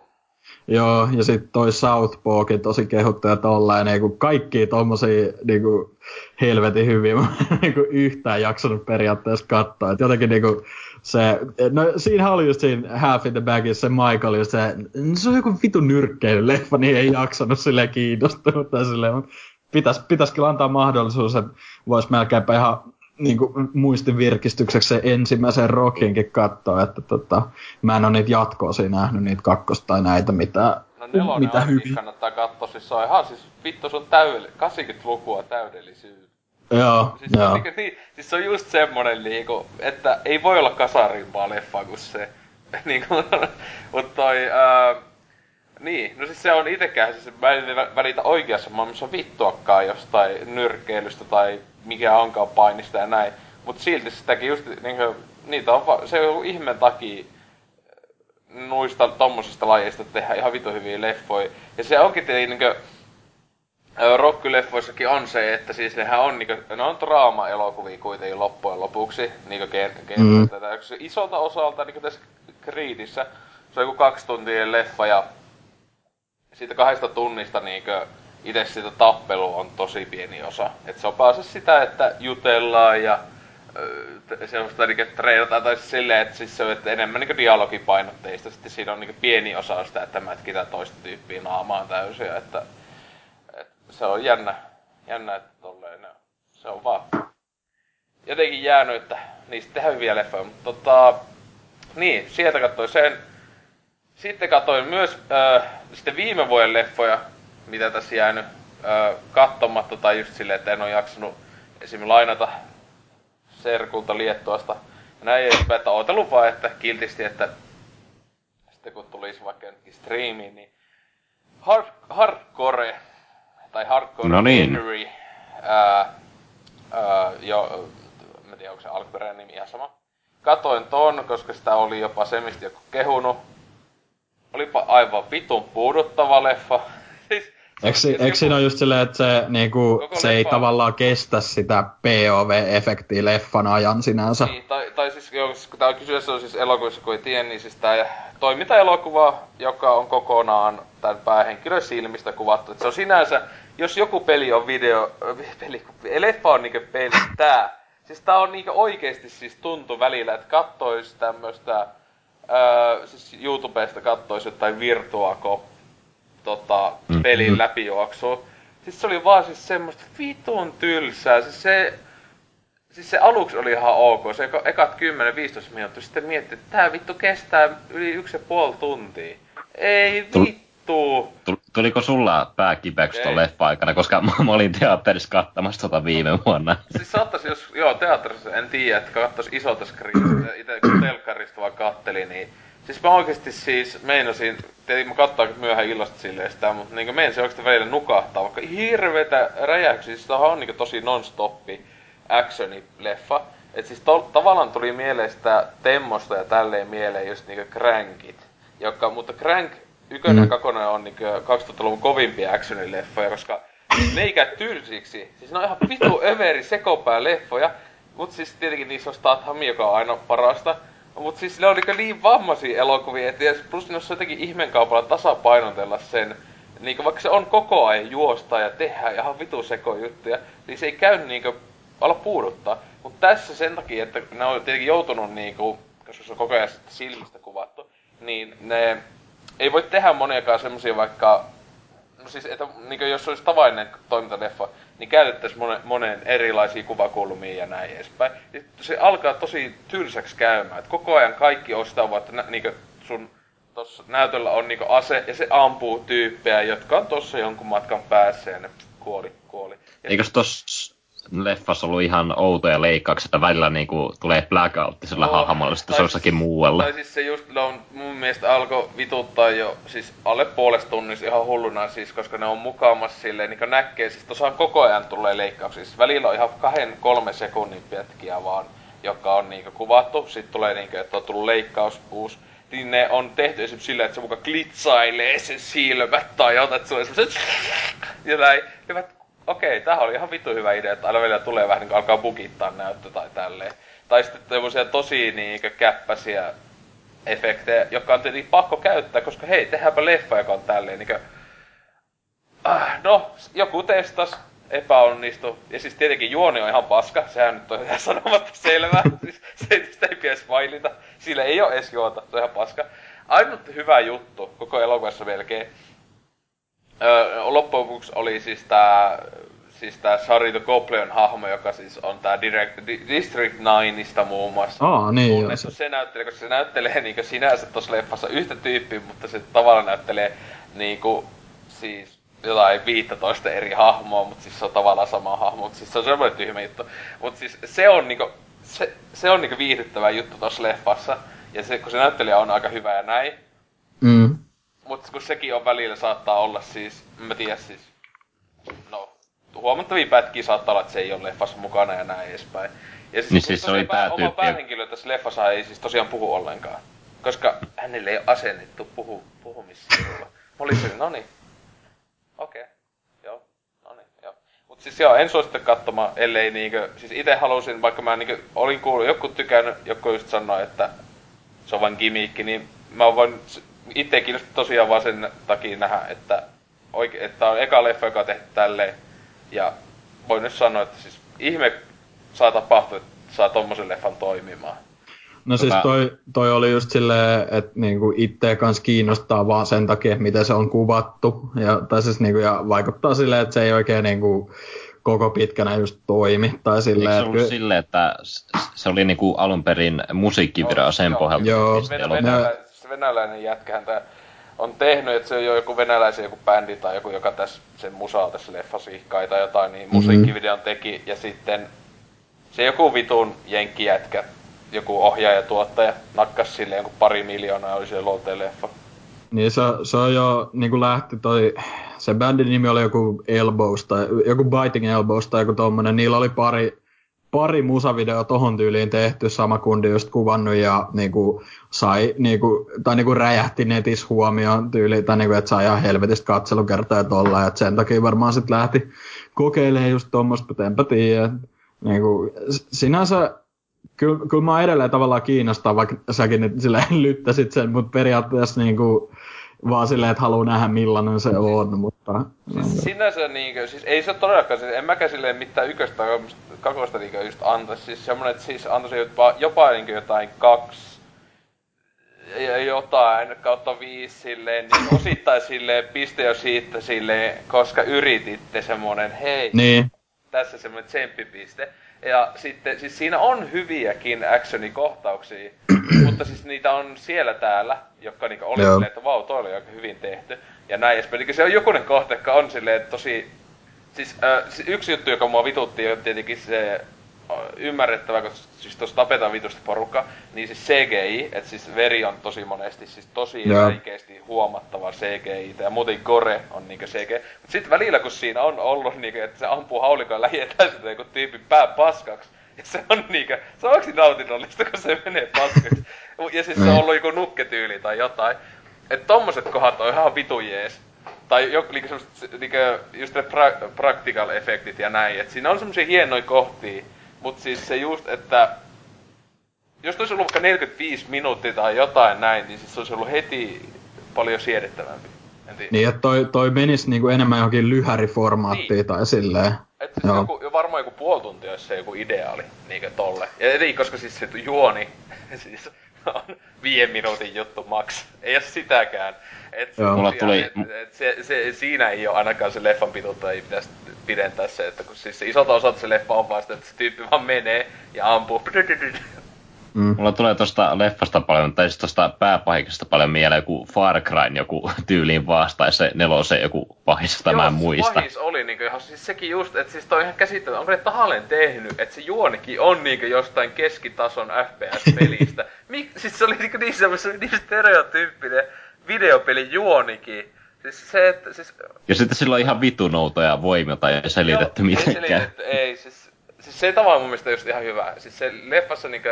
Joo, ja sitten toi Southpawkin tosi kehuttuja tollaan, niinku kaikki tommosia niinku helvetin hyvin mä niinku yhtään jaksanut periaatteessa katsoa. Et jotenkin niinku se, no siinähän oli just siinä Half in the Bagissa se Michael, just se, se on joku vitu nyrkkeilyleffa, niin ei jaksanut silleen kiinnostunut tai silleen, mutta pitäis, pitäis kyllä antaa mahdollisuus, että vois melkeinpä ihan niin kuin muistin virkistykseksi se ensimmäisen rockinkin katsoa, että tota, mä en ole niitä jatkoosia nähnyt, niitä kakkosta tai näitä, mitä, no nelonen mitä hyvin. kannattaa katsoa, siis se on ihan siis vittu sun täydell- 80-lukua täydellisyys. Joo, siis joo. Niin, niin, siis se on just semmonen niinku, että ei voi olla kasarimpaa leffa kuin se. niinku, mut toi, ää, niin, no siis se on itekään, siis mä en välitä oikeassa maailmassa vittuakaan jostain nyrkkeilystä tai mikä onkaan painista ja näin. Mut silti sitäkin just niinku, niitä on va- se on ihmeen takia nuista tommosista lajeista tehdä ihan vitu hyviä leffoja. Ja se onkin niinku, rockyleffoissakin on se, että siis nehän on niinku, ne on draama-elokuvia kuitenkin loppujen lopuksi, niinku gen, gen, mm. tätä. Isolta osalta, niinku tässä Creedissä, se on joku kaksi tuntia leffa ja siitä kahdesta tunnista niinkö itse siitä tappelu on tosi pieni osa. Et se on päässä sitä, että jutellaan ja semmoista niinku treenataan tai silleen, että siis se on että enemmän niinku dialogipainotteista. Sitten siinä on niinku pieni osa sitä, että mätkitään toista tyyppiä naamaan täysin. Että se on jännä, jännä että tolleen, no, se on vaan jotenkin jäänyt, että niistä tehdään hyviä leffoja, mutta tota, niin, sieltä katsoin sen. Sitten katsoin myös äh, sitten viime vuoden leffoja, mitä tässä jäänyt äh, katsomatta, tai just silleen, että en ole jaksanut esim. lainata Serkulta Liettuasta. Ja näin edespäin, että ootellut vaan, että kiltisti, että sitten kun tulisi vaikka striimiin, niin hard, hardcore tai Hardcore no niin. Henry, ää, ää, jo, mä tiedän onko se alkuperäinen nimi ihan sama. Katoin ton, koska sitä oli jopa se, mistä joku kehunut. Olipa aivan vitun puuduttava leffa. siis, Eikö, siinä ole just silleen, että se, niinku, se ei tavallaan kestä sitä POV-efektiä leffan ajan sinänsä? Niin, tai, tai siis, joo, kun tää on kysyessä on siis elokuvissa, kun ei tiedä, niin siis tää toimintaelokuva, joka on kokonaan tämän päähenkilön silmistä kuvattu. Et se on sinänsä jos joku peli on video, peli, leffa on niinku peli, tää. Siis tää on niinku oikeesti siis tuntu välillä, että kattois tämmöstä, öö, siis YouTubesta kattois jotain Virtuako tota, mm-hmm. pelin läpijuoksua. Siis se oli vaan siis semmoista vitun tylsää. Siis se, siis se aluksi oli ihan ok, se ekat 10-15 minuuttia sitten mietti, että tää vittu kestää yli yksi ja puoli tuntia. Ei vittu vittu. Tuliko sulla pää kipeäksi tuon leffa aikana, koska mä, mä olin teatterissa kattamassa tota viime vuonna. Siis saattaisi, jos, joo, teatterissa en tiedä, että katsois isolta screenistä, itse kun telkkarista vaan katteli, niin Siis mä oikeesti siis meinasin, tietenkin mä katsoin myöhään illasta silleen sitä, mutta niinku meinasin oikeesti välillä nukahtaa, vaikka hirveetä räjähyksiä, siis on niinku tosi non-stoppi actioni-leffa. Et siis to, tavallaan tuli mieleen sitä Temmosta ja tälleen mieleen just niinku Crankit. Joka, mutta Crank ykkönen mm. ja kakkonen on niinku 2000-luvun kovimpia actionileffoja, koska ne ei käy tylsiksi. Siis ne on ihan vitu överi sekopää leffoja. Mut siis tietenkin niissä on Statham, joka on aina parasta. Mut siis ne on niinku niin vammaisia elokuvia, että plus ne on jotenkin ihmeenkaupalla tasapainotella sen. Niinku vaikka se on koko ajan juosta ja tehdä ihan vitu juttuja, niin se ei käy niinku ala puuduttaa. Mut tässä sen takia, että ne on tietenkin joutunut niinku, koska se on koko ajan silmistä kuvattu, niin ne ei voi tehdä moniakaan semmosia vaikka no siis, että niin jos olisi tavallinen toimintaleffa, niin käytettäisiin monen, monen erilaisia kuvakulmia ja näin edespäin. Se alkaa tosi tylsäksi käymään. Et koko ajan kaikki on sitä, että niin sun tossa näytöllä on niin ase ja se ampuu tyyppejä, jotka on tossa jonkun matkan päässä ja ne kuoli, kuoli. Ja Eikös tossa leffassa ollut ihan outoja leikkauksia, että välillä niinku tulee blackout sillä no, hahmolla, sitten se jossakin muualla. Tai siis se just on, mun mielestä alkoi vituttaa jo siis alle puolesta tunnissa ihan hulluna siis, koska ne on mukaamassa silleen, niin näkee, siis tosiaan koko ajan tulee leikkauksia. Siis välillä on ihan kahden, kolme sekunnin pätkiä vaan, joka on niinku kuvattu. Sitten tulee niinku, että on tullut leikkaus uusi niin ne on tehty esimerkiksi silleen, että se muka klitsailee se silmät tai jotain, että se on semmoset ja näin. Ja okei, tämähän oli ihan vittu hyvä idea, että aina välillä tulee vähän niin alkaa bugittaa näyttö tai tälleen. Tai sitten tämmöisiä tosi niinkö käppäsiä efektejä, jotka on tietenkin pakko käyttää, koska hei, tehdäänpä leffa, joka on tälleen niinkö... Ah, no, joku testas, epäonnistu. Ja siis tietenkin juoni on ihan paska, sehän nyt on ihan sanomatta selvää. siis se, sitä ei pitäisi mailita. Sillä ei ole edes juota, se on ihan paska. Ainut hyvä juttu koko elokuvassa melkein Öö, loppujen lopuksi oli siis tää, siis tää Sarito Copley hahmo, joka siis on tää Direct, Di, District 9 muun muassa. Aa, niin Tunnettu se näyttelee, koska se näyttelee niinku sinänsä tossa leffassa yhtä tyyppiä, mutta se tavallaan näyttelee niinku siis jotain 15 eri hahmoa, mutta siis se on tavallaan sama hahmo, mutta siis se on semmoinen tyhmä juttu. Mutta siis se on niinku, se, se on niinku viihdyttävä juttu tossa leffassa. Ja se, kun se näyttelijä on aika hyvä ja näin. Mm. Mutta kun sekin on välillä saattaa olla siis, mä tiedä siis, no, huomattavia pätkiä saattaa olla, että se ei ole leffassa mukana ja näin edespäin. Ja siis, niin siis se oli päätyyppi. Oma päähenkilö tässä leffassa ei siis tosiaan puhu ollenkaan. Koska hänelle ei ole asennettu puhu, puhumissivulla. Mä olin se, no niin. Okei. Okay. Joo. No niin, joo. Mut siis joo, en suosittele katsomaan, ellei niinkö, siis itse halusin, vaikka mä niinkö olin kuullut, joku tykännyt, joku just sanoi, että se on vain gimmickki, niin mä voin itse kiinnosti tosiaan vaan sen takia nähdä, että, oike, että on eka leffa, joka on tehty tälleen. Ja voin nyt sanoa, että siis ihme saa tapahtua, että saa tommosen leffan toimimaan. No siis toi, toi oli just silleen, että niinku itseä kans kiinnostaa vaan sen takia, miten se on kuvattu. Ja, tai siis niinku, ja vaikuttaa silleen, että se ei oikein niinku koko pitkänä just toimi. Tai silleen, Eikö se ollut että... silleen, että se oli niinku alun perin musiikkivideo sen pohjalta? Joo. Venäläinen, venäläinen jätkähän tää on tehnyt, että se on jo joku venäläisen joku bändi tai joku, joka tässä sen musaa tässä ihkai tai jotain, niin mm-hmm. musiikkivideon teki ja sitten se joku vitun jenkkijätkä, joku ohjaaja tuottaja nakkas sille joku pari miljoonaa oli se luolteen leffa. Niin se, se on jo niin lähti toi, se bändin nimi oli joku Elbows tai joku Biting Elbows tai joku tommonen, niillä oli pari, pari musavideoa tohon tyyliin tehty, sama kundi just kuvannut ja niinku, sai, niinku, tai niinku räjähti netissä huomioon tyyliin, tai niinku, että sai ihan helvetistä katselukertaa ja tolla, ja sen takia varmaan sitten lähti kokeilemaan just tuommoista, mutta enpä tiedä. Niinku, sinänsä kyllä, kyllä mä edelleen tavallaan kiinnostaa, vaikka säkin nyt silleen lyttäsit sen, mutta periaatteessa niinku, vaan silleen, että haluaa nähdä millainen se on, mutta... Siis sinänsä niinkö, siis ei se todellakaan, siis en mäkään silleen mitään yköstä tai kakosta niinkö just antaisi, siis semmonen, että siis antaisi jopa, jopa niinkö jotain kaksi ja jotain kautta viisi silleen, niin osittain silleen piste jo siitä silleen, koska yrititte semmonen, hei, niin. tässä semmonen tsemppipiste. Ja sitten, siis siinä on hyviäkin actionikohtauksia, mutta siis niitä on siellä täällä, jotka niinku oli silleen, että vau, toi oli aika hyvin tehty. Ja näin edespäin. Niin se on jokunen kohta, joka on silleen tosi... Siis äh, yksi juttu, joka mua vitutti, on tietenkin se ymmärrettävää, koska siis tuossa tapetaan vitusti porukka, niin siis CGI, että siis veri on tosi monesti siis tosi Joo. räikeästi huomattava CGI, ja muuten gore on niinkö CGI. Mut sit välillä kun siinä on ollut niinkö, että se ampuu haulikoon lähietään sitä joku tyypin pää paskaksi, ja se on niinkö, se on oikeesti nautinnollista, kun se menee paskaksi. Ja siis se on Niin. ollut joku nukketyyli tai jotain. Että tommoset kohdat on ihan vitu jees. Tai joku niinku semmoset, niinku, just ne pra- practical efektit ja näin. Et siinä on semmosia hienoja kohtia. Mut siis se just, että jos olisi ollut vaikka 45 minuuttia tai jotain näin, niin siis se olisi ollut heti paljon siedettävämpi. En tiedä. Niin, että toi, toi menisi niinku enemmän johonkin lyhäriformaattiin Niin. tai silleen. Et siis Joo. joku, jo varmaan joku puoli tuntia olisi se joku ideaali, niinkö tolle. Ja eli koska siis se juoni, siis on viiden minuutin juttu max. Ei ole sitäkään. Et Joo. Mulla tuli- et, et se, se, siinä ei ole ainakaan se leffan pituutta, ei pitäisi pidentää se, että kun siis se isolta osalta se leffa on vaan sitä, että se tyyppi vaan menee ja ampuu. Mm. Mulla tulee tosta leffasta paljon, tai siis tosta pääpahiksesta paljon mieleen joku Far Cryn joku tyyliin vastaisi se nelosen joku pahis, jota mä en muista. Pahis oli niinku ihan, siis sekin just, että siis toi on ihan käsittämätöntä, onko ne tahalleen tehnyt, että se juonikin on niinku jostain keskitason FPS-pelistä. Mik, siis se oli niinku niin semmoinen, se oli niin stereotyyppinen videopelin juonikin. Siis se, että siis... Ja sitten sillä on ihan vitun outoja voimia tai ei selitetty Joo, mitenkään. Ei selitetty, ei. Siis, siis se tavallaan mun mielestä just ihan hyvä. Siis se leffassa niinku,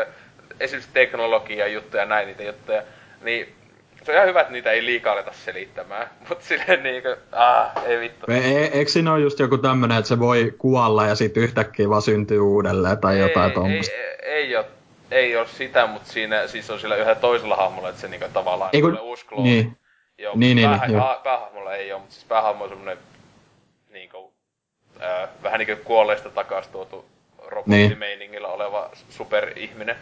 esimerkiksi teknologia juttuja ja näin niitä juttuja, niin se on ihan hyvä, että niitä ei liikaa aleta selittämään. Mut silleen niinku, ah, ei vittu. E- e- eikö siinä ole just joku tämmönen, että se voi kuolla ja sitten yhtäkkiä vaan syntyy uudelleen tai jotain ei, tuommoista? ei, ei, ei, ole, ei ole sitä, mutta siinä siis on sillä yhdellä toisella hahmolla, että se niinku tavallaan Ei kun- tulee uusi klooni. niin. Joo, Niin, niin, päähä, niin, joo. ha- päähahmolla ei ole, mutta siis päähahmo on semmonen niinku, äh, vähän niinku kuolleista takas tuotu robottimeiningillä oleva superihminen.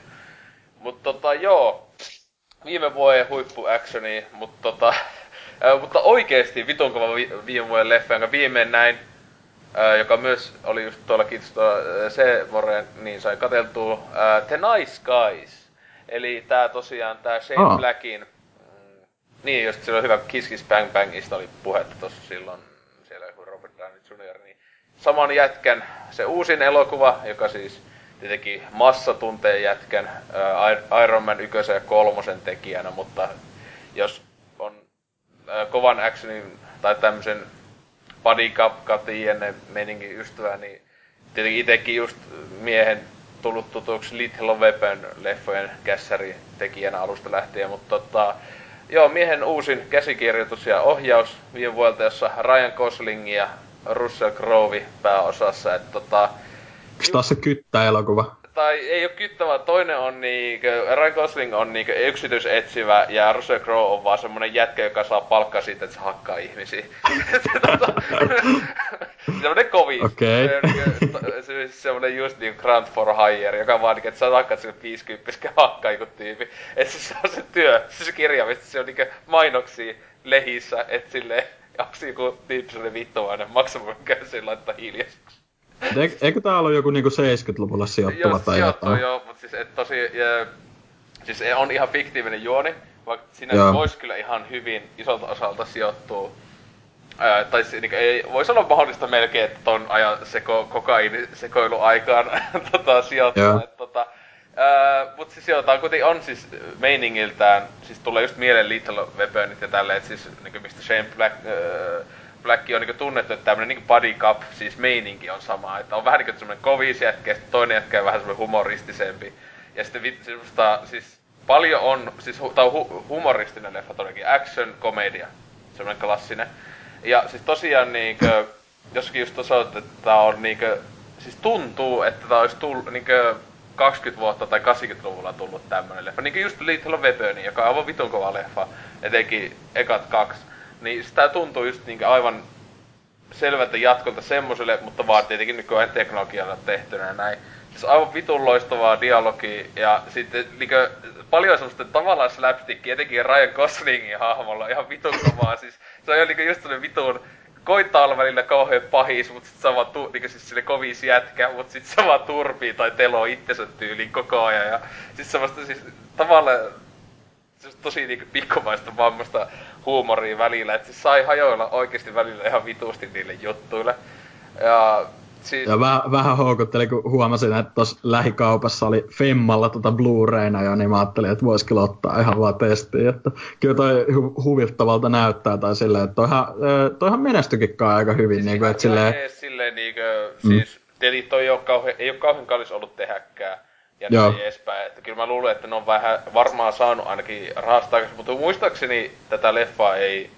Mutta tota joo, viime vuoden huippu actioni, mutta tota, äh, mutta oikeesti vitun kova vi- viime vuoden leffa, jonka viimein näin, äh, joka myös oli just tuolla kiitos tuolla äh, se Moreen, niin sai kateltua, äh, The Nice Guys. Eli tää tosiaan tää Shane Aa. Blackin, mm, niin just silloin hyvä Kiss Kiss Bang Bangista oli puhetta tossa silloin, siellä joku Robert Downey Jr. Niin saman jätkän, se uusin elokuva, joka siis tietenkin massa tuntee jätkän ää, Iron Man 1 ja 3 tekijänä, mutta jos on ää, kovan actionin tai tämmöisen body cup meningin ystävä, niin tietenkin itekin just miehen tullut tutuksi Little Weapon leffojen kässäri tekijänä alusta lähtien, mutta tota, joo, miehen uusin käsikirjoitus ja ohjaus viime vuodelta, jossa Ryan Gosling ja Russell Crowe pääosassa, että tota, Onko taas se kyttä-elokuva? tai ei ole kyttä, vaan toinen on niinkö, Ryan Gosling on niinkö yksityisetsivä ja Russell Crowe on vaan semmonen jätkä, joka saa palkkaa siitä, että se hakkaa ihmisiä. Tota, semmonen kovis. Okei. Se on niinkö, to- se on semmonen just niinku Grant for Hire, joka vaan niinkö, että sä hakkaat sille 50 hakkaa joku tyypi. Et se on se työ, se kirjaimesti, se on niinkö mainoksia lehissä, et silleen, onks joku tyyppi sellainen vittuvainen, maksamaan käy sen laittaa hiljaiseksi. Eikö, tää ollut joku niinku 70-luvulla sijoittuva Joo, tai sijoittuu jotain? joo, mutta siis et tosi, ja, siis on ihan fiktiivinen juoni, vaikka siinä voisi kyllä ihan hyvin isolta osalta sijoittua. Ää, tai niin, ei, voisi olla mahdollista melkein, että ton ajan seko, kokaini sekoilu aikaan tota, sijoittaa. Et, tota, ää, mut siis joo, tää kuitenkin on siis meiningiltään, siis tulee just mieleen Little Weaponit ja tälleen, siis niin mistä Shane Black, ää, Black on niin tunnettu, että tämmönen niin body cup, siis meininki on sama. Että on vähän niin semmonen kovis jätkä, ja toinen jätkä on vähän semmonen humoristisempi. Ja sitten semmoista, siis paljon on, siis hu, tää on hu, humoristinen leffa todellakin, action, komedia, semmonen klassinen. Ja siis tosiaan niinkö, jossakin just osoitettu, että tää on niinkö, siis tuntuu, että tää olisi tullut niinkö 20 vuotta tai 80-luvulla tullut tämmönen leffa. Niinkö just Little Weapon, joka on aivan vitun kova leffa, etenkin ekat kaksi. Niin sitä tuntuu just niinkö aivan selvältä jatkolta semmoselle, mutta vaan tietenkin nykyään teknologialla tehtynä ja näin. Siis aivan vitun loistavaa dialogia ja sitten niinkö paljon semmoista tavallaan slapstickia, etenkin Ryan Goslingin hahmolla ihan vitun kovaa. Siis se on jo niinkö just sellainen vitun koittaa olla välillä kauhean pahis, mutta sit se vaan tu, niinkö siis sille kovis jätkä, mutta sit se vaan turpii tai teloo itsensä tyyliin koko ajan ja siis semmoista siis tavallaan se on tosi niinku pikkumaista vammasta huumoria välillä, että se sai hajoilla oikeasti välillä ihan vitusti niille juttuille. Ja siis... Ja vähän, vähän houkutteli, kun huomasin, että tuossa lähikaupassa oli Femmalla tota Blu-rayna jo, niin mä ajattelin, että vois kyllä ottaa ihan vaan testiin. Että kyllä toi hu- huvittavalta näyttää tai silleen, että toihan, toihan menestyikin aika hyvin. Siis niin kuin, että silleen... silleen niin kuin, siis, mm. toi ei ole kauhean, ei ole kauhean kallis ollut tehäkään ja Joo. näin edespäin. Että kyllä mä luulen, että ne on vähän varmaan saanut ainakin rahasta mutta muistaakseni tätä leffaa ei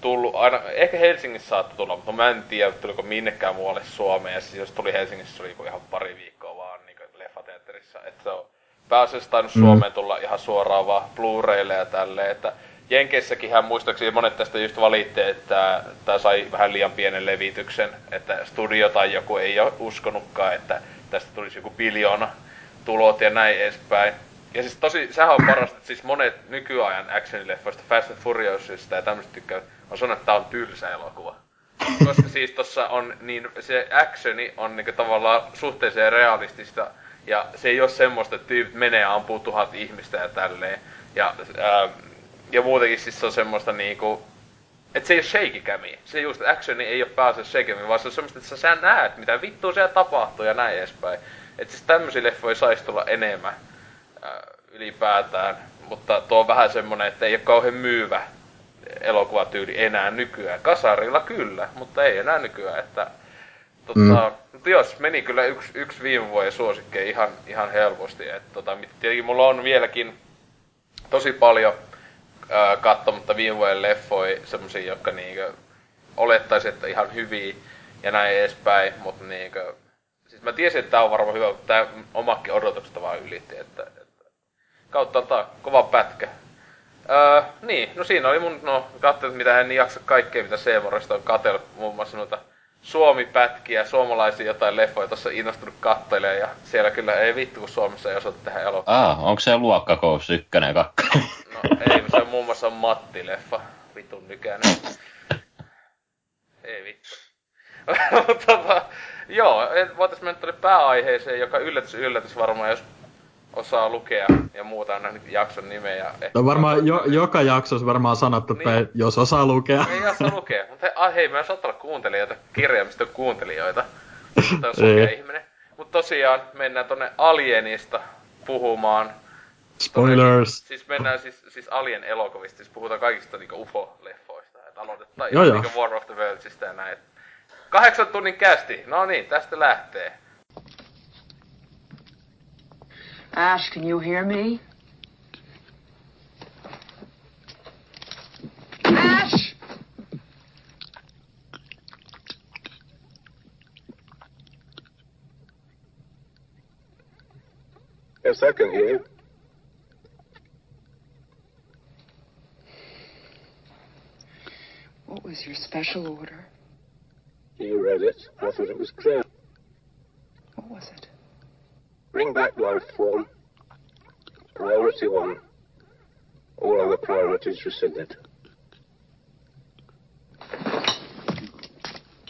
tullut, aina, ehkä Helsingissä saattoi tulla, mutta mä en tiedä, tuliko minnekään muualle Suomeen. Ja siis jos tuli Helsingissä, se oli ihan pari viikkoa vaan niin leffateatterissa. Että se on pääasiassa tainnut mm. Suomeen tulla ihan suoraan vaan Blu-raylle ja tälleen, että Jenkeissäkin hän muistaakseni monet tästä just valitti, että tämä sai vähän liian pienen levityksen, että studio tai joku ei ole uskonutkaan, että tästä tulisi joku biljoona tulot ja näin edespäin. Ja siis tosi, sehän on parasta, että siis monet nykyajan actionileffoista, Fast and Furiousista ja tämmöistä tykkää, on sanonut, että tää on tylsä elokuva. Koska siis tossa on niin, se actioni on niinku tavallaan suhteeseen realistista, ja se ei ole semmoista, että tyypit menee ja ampuu tuhat ihmistä ja tälleen. Ja, ää, ja muutenkin siis se on semmoista niinku, että se ei ole shaky cami. Se just, actioni ei ole pääasiassa shaky cami, vaan se on semmoista, että sä näet, mitä vittua siellä tapahtuu ja näin edespäin. Että siis tämmöisiä leffoja saisi tulla enemmän ää, ylipäätään. Mutta tuo on vähän semmonen, että ei ole kauhean myyvä elokuvatyyli enää nykyään. Kasarilla kyllä, mutta ei enää nykyään. Että, tota, mm. Mutta jos meni kyllä yksi, yksi viime vuoden suosikkeen ihan, ihan helposti. Että, tota, tietenkin mulla on vieläkin tosi paljon ää, katsomatta viime vuoden leffoja, semmosia, jotka niinkö olettaisi, että ihan hyviä ja näin edespäin, mutta niinkö Siis mä tiesin, että tää on varmaan hyvä, mutta tää omakin odotukset vaan ylitti, että, että kautta kova pätkä. Öö, niin, no siinä oli mun, no katsoin, mitä en jaksa kaikkea, mitä Seemorista on katsellut, muun muassa noita Suomi-pätkiä, suomalaisia jotain leffoja tuossa innostunut kattelee ja siellä kyllä ei vittu, kun Suomessa ei osata tehdä elokuvaa. Ah, onko se luokkakous ykkönen ja No ei, se on muun muassa Matti-leffa, vitun nykäinen. ei vittu. Mutta Joo, voitaisiin mennä tuonne pääaiheeseen, joka yllätys yllätys varmaan, jos osaa lukea ja muuta on nähnyt jakson nimeä. Ja no varmaan jo, joka jaksossa varmaan sanottu, että niin. jos osaa lukea. Ei osaa lukea, mutta he, ah, hei, mä saattaa olla kuuntelijoita, kirjaimista kuuntelijoita. Tämä on ihminen. Mutta tosiaan mennään tonne Alienista puhumaan. Spoilers! siis mennään siis, siis Alien elokuvista, siis puhutaan kaikista niinku UFO-leffoista. Että aloitetaan joo, joo. War of the Worldsista ja näin. Kahdeksan tunnin kästi. No niin, tästä lähtee. Ash, can you hear me? Ash! Yes, I can hear you. What was your special order? You read it. I thought it was clear. What was it? Bring back life form. Priority one. All other priorities rescinded.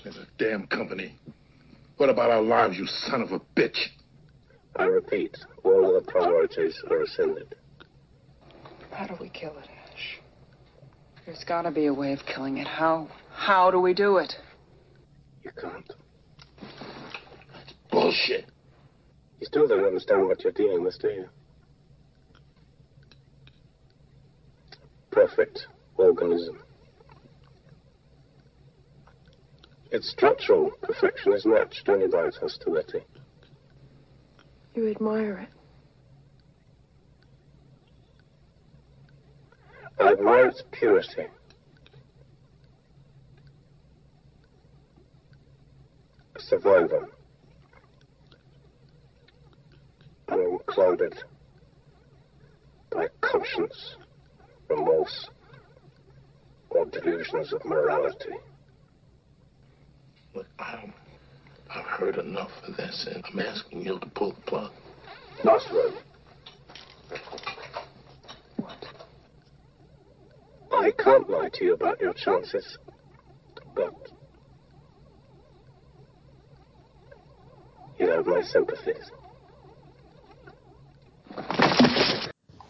There's a damn company. What about our lives, you son of a bitch? I repeat, all other priorities are rescinded. How do we kill it, Ash? There's gotta be a way of killing it. How? How do we do it? You can't. That's bullshit. You still don't understand what you're dealing with, do you? Perfect organism. Its structural perfection is matched only by its hostility. You admire it. I admire its purity. Survivor. Unclouded by conscience, remorse, or delusions of morality. Look, I'm, I've heard enough of this, and I'm asking you to pull the plug. Last word. What? I can't lie to you about your chances, but You have my sympathies.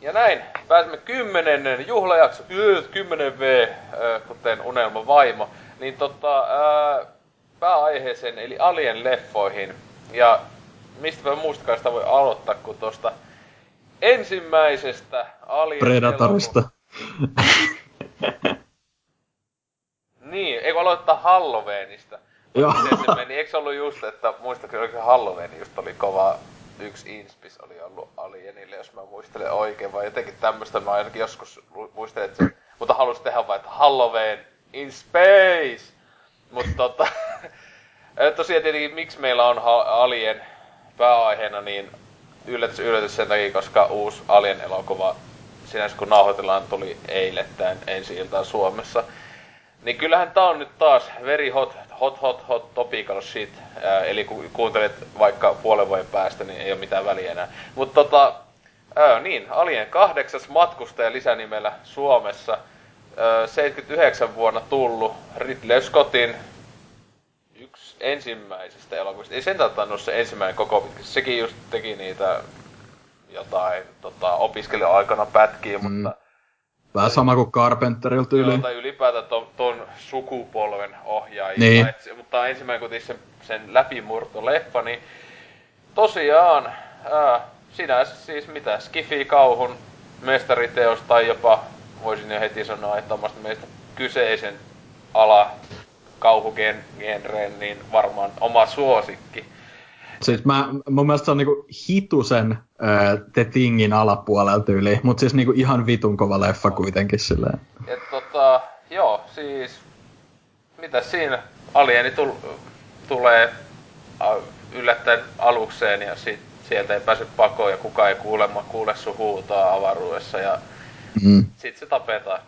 Ja näin, pääsemme kymmenennen juhlajakso, 10 V, kuten unelma vaimo. Niin tota, ää, pääaiheeseen, eli Alien-leffoihin. Ja mistä muustakaan sitä voi aloittaa, kuin tuosta ensimmäisestä Alien Predatorista. niin, eikö aloittaa Halloweenista? Joo. Miten se meni? Eikö ollut just, että muistakin, oliko se Halloween just oli kova yksi inspis oli ollut Alienille, jos mä muistelen oikein, vai jotenkin tämmöstä mä ainakin joskus muistelin, että se, mutta halusin tehdä vain, että Halloween in space! Mutta tota, tosiaan tietenkin, miksi meillä on Alien pääaiheena, niin yllätys yllätys sen takia, koska uusi Alien-elokuva sinänsä kun nauhoitellaan tuli eilettäin ensi iltaan Suomessa. Niin kyllähän tää on nyt taas very hot, hot, hot, hot topical shit. Ää, eli kun kuuntelet vaikka puolen vuoden päästä, niin ei ole mitään väliä enää. Mutta tota, ää, niin, Alien kahdeksas matkustaja lisänimellä Suomessa. Ää, 79 vuonna tullut Ridley Scottin yksi ensimmäisistä elokuvista. Ei sen tainnut se ensimmäinen koko. Sekin just teki niitä jotain tota, opiskelija-aikana pätkiä, mm. mutta... Vähän sama kuin Carpenterilta yli. Joo, tai ylipäätään ton, ton sukupolven ohjaajia. Niin. Et, mutta ensimmäinen kun sen, sen läpimurto leffa, niin tosiaan, ää, sinä siis mitä, Skifi-kauhun mestariteos tai jopa voisin jo heti sanoa, että omasta meistä kyseisen ala kauhugenreen, niin varmaan oma suosikki. Siis mä, mun mielestä se on niinku hitusen äh, The Thingin alapuolelta yli, mutta siis niinku ihan vitun kova leffa kuitenkin silleen. Et tota, joo, siis mitä siinä alieni tul, tulee yllättäen alukseen ja sit sieltä ei pääse pakoon ja kukaan ei kuulemma kuule sun huutaa avaruudessa ja mm. sit se tapetaan.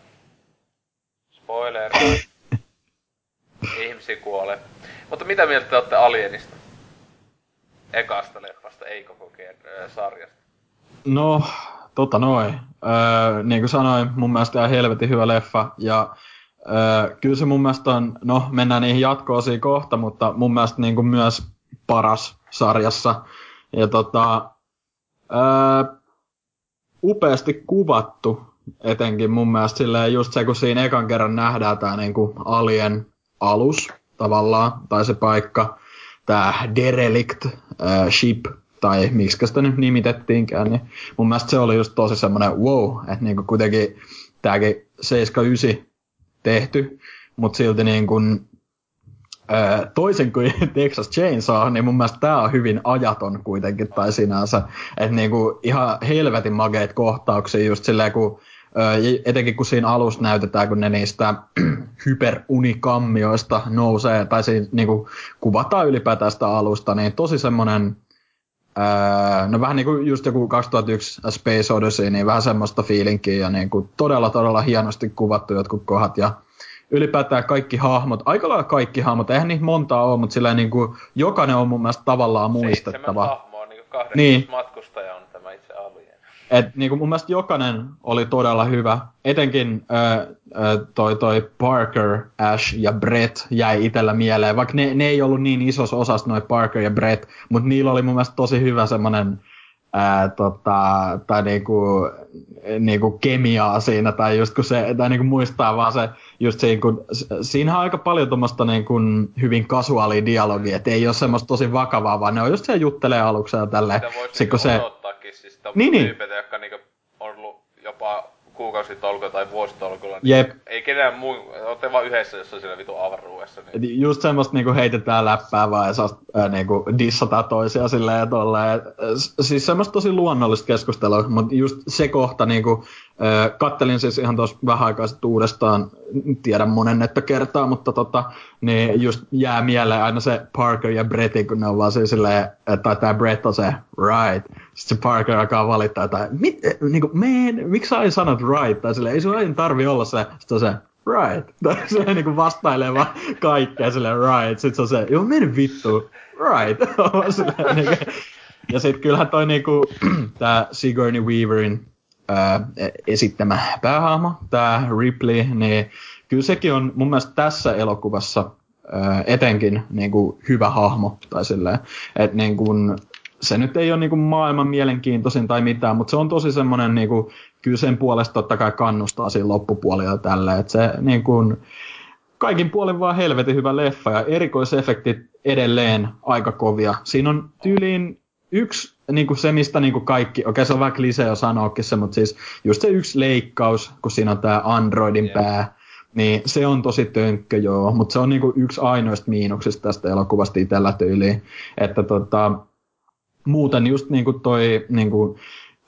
Spoiler. Ihmisi kuolee. Mutta mitä mieltä te olette Alienista? Ekasta leffasta, ei koko sarjasta? No, tota noin. Öö, niin kuin sanoin, mun mielestä ihan helvetin hyvä leffa. Ja öö, kyllä se mun mielestä on, no mennään niihin jatkoosiin kohta, mutta mun mielestä niin kuin myös paras sarjassa. Ja tota, öö, upeasti kuvattu etenkin mun mielestä silleen just se, kun siinä ekan kerran nähdään tää niinku alien alus tavallaan, tai se paikka, tämä derelict äh, ship, tai miksi sitä nyt nimitettiinkään, niin mun mielestä se oli just tosi semmoinen wow, että niinku kuitenkin tämäkin 79 tehty, mutta silti niin kuin, äh, toisin kuin Texas Chainsaw, niin mun mielestä tämä on hyvin ajaton kuitenkin tai sinänsä, että niinku ihan helvetin mageet kohtauksia just silleen, kun etenkin kun siinä alussa näytetään, kun ne niistä hyperunikammioista nousee, tai siinä niin kuin, kuvataan ylipäätään sitä alusta, niin tosi semmoinen, no vähän niin kuin just joku 2001 Space Odyssey, niin vähän semmoista fiilinkiä ja niin kuin todella todella hienosti kuvattu jotkut kohdat ja ylipäätään kaikki hahmot, aika lailla kaikki hahmot, eihän niitä montaa ole, mutta silleen niin kuin, jokainen on mun mielestä tavallaan muistettava. Seitsemän hahmoa, niin kuin niin. matkustaja on. Et niinku mun mielestä jokainen oli todella hyvä. Etenkin äh, äh, toi, toi Parker, Ash ja Brett jäi itellä mieleen. Vaikka ne, ne ei ollut niin isossa osassa noin Parker ja Brett, mutta niillä oli mun mielestä tosi hyvä semmonen ää, tota, tai niinku, niinku kemiaa siinä, tai just kun se, tai niinku muistaa vaan se, just siinä, kun, siinä on aika paljon tuommoista niinku hyvin kasuaalia dialogia, että ei ole semmoista tosi vakavaa, vaan ne on just se juttelee aluksi ja tälleen. Sitä voisi niinku se, siis niin, niin. tyypeitä, jotka niinku on ollut jopa kuukausitolkulla tai vuositolkulla, niin Jep. ei kenään muu, olette vaan yhdessä jossain siellä vitu avaruudessa. Niin. Just semmoista niinku heitetään läppää vaan ja saa äh, niinku dissataan toisia silleen ja tolleen. Siis semmoista tosi luonnollista keskustelua, mutta just se kohta niinku, kattelin siis ihan tuossa vähän aikaa sitten uudestaan, tiedän monennetta kertaa, mutta tota, niin just jää mieleen aina se Parker ja Bretti, kun ne on vaan siis silleen, että tämä Brett on se right. Sitten se Parker alkaa valittaa että mit, niinku, man, miksi sä sanot right? Tai silleen, ei sun aina tarvi olla se, sitten se, right. Tai se niinku vastailee vaan kaikkea silleen, right. Sitten se on se, joo, mene vittu, right. silleen, niinku. Ja sitten kyllähän toi niinku, tää Sigourney Weaverin ää, esittämä päähahmo, tää Ripley, niin kyllä sekin on mun mielestä tässä elokuvassa ää, etenkin niin kuin, hyvä hahmo. Tai silleen, että niin kuin, se nyt ei ole niin kuin, maailman mielenkiintoisin tai mitään, mutta se on tosi semmoinen, niin kuin, kyllä sen puolesta totta kai kannustaa siinä loppupuolella tälle, että se niin kuin, kaikin puolin vaan helvetin hyvä leffa ja erikoisefektit edelleen aika kovia. Siinä on tyyliin yksi, niin kuin se mistä niin kuin kaikki, okei se on vähän klisee jo sanoakin se, mutta siis just se yksi leikkaus, kun siinä on tämä Androidin yeah. pää, niin se on tosi tönkkö joo, mutta se on niinku yksi ainoista miinuksista tästä elokuvasta itsellä tyyliin. Että tota, muuten just niinku toi niinku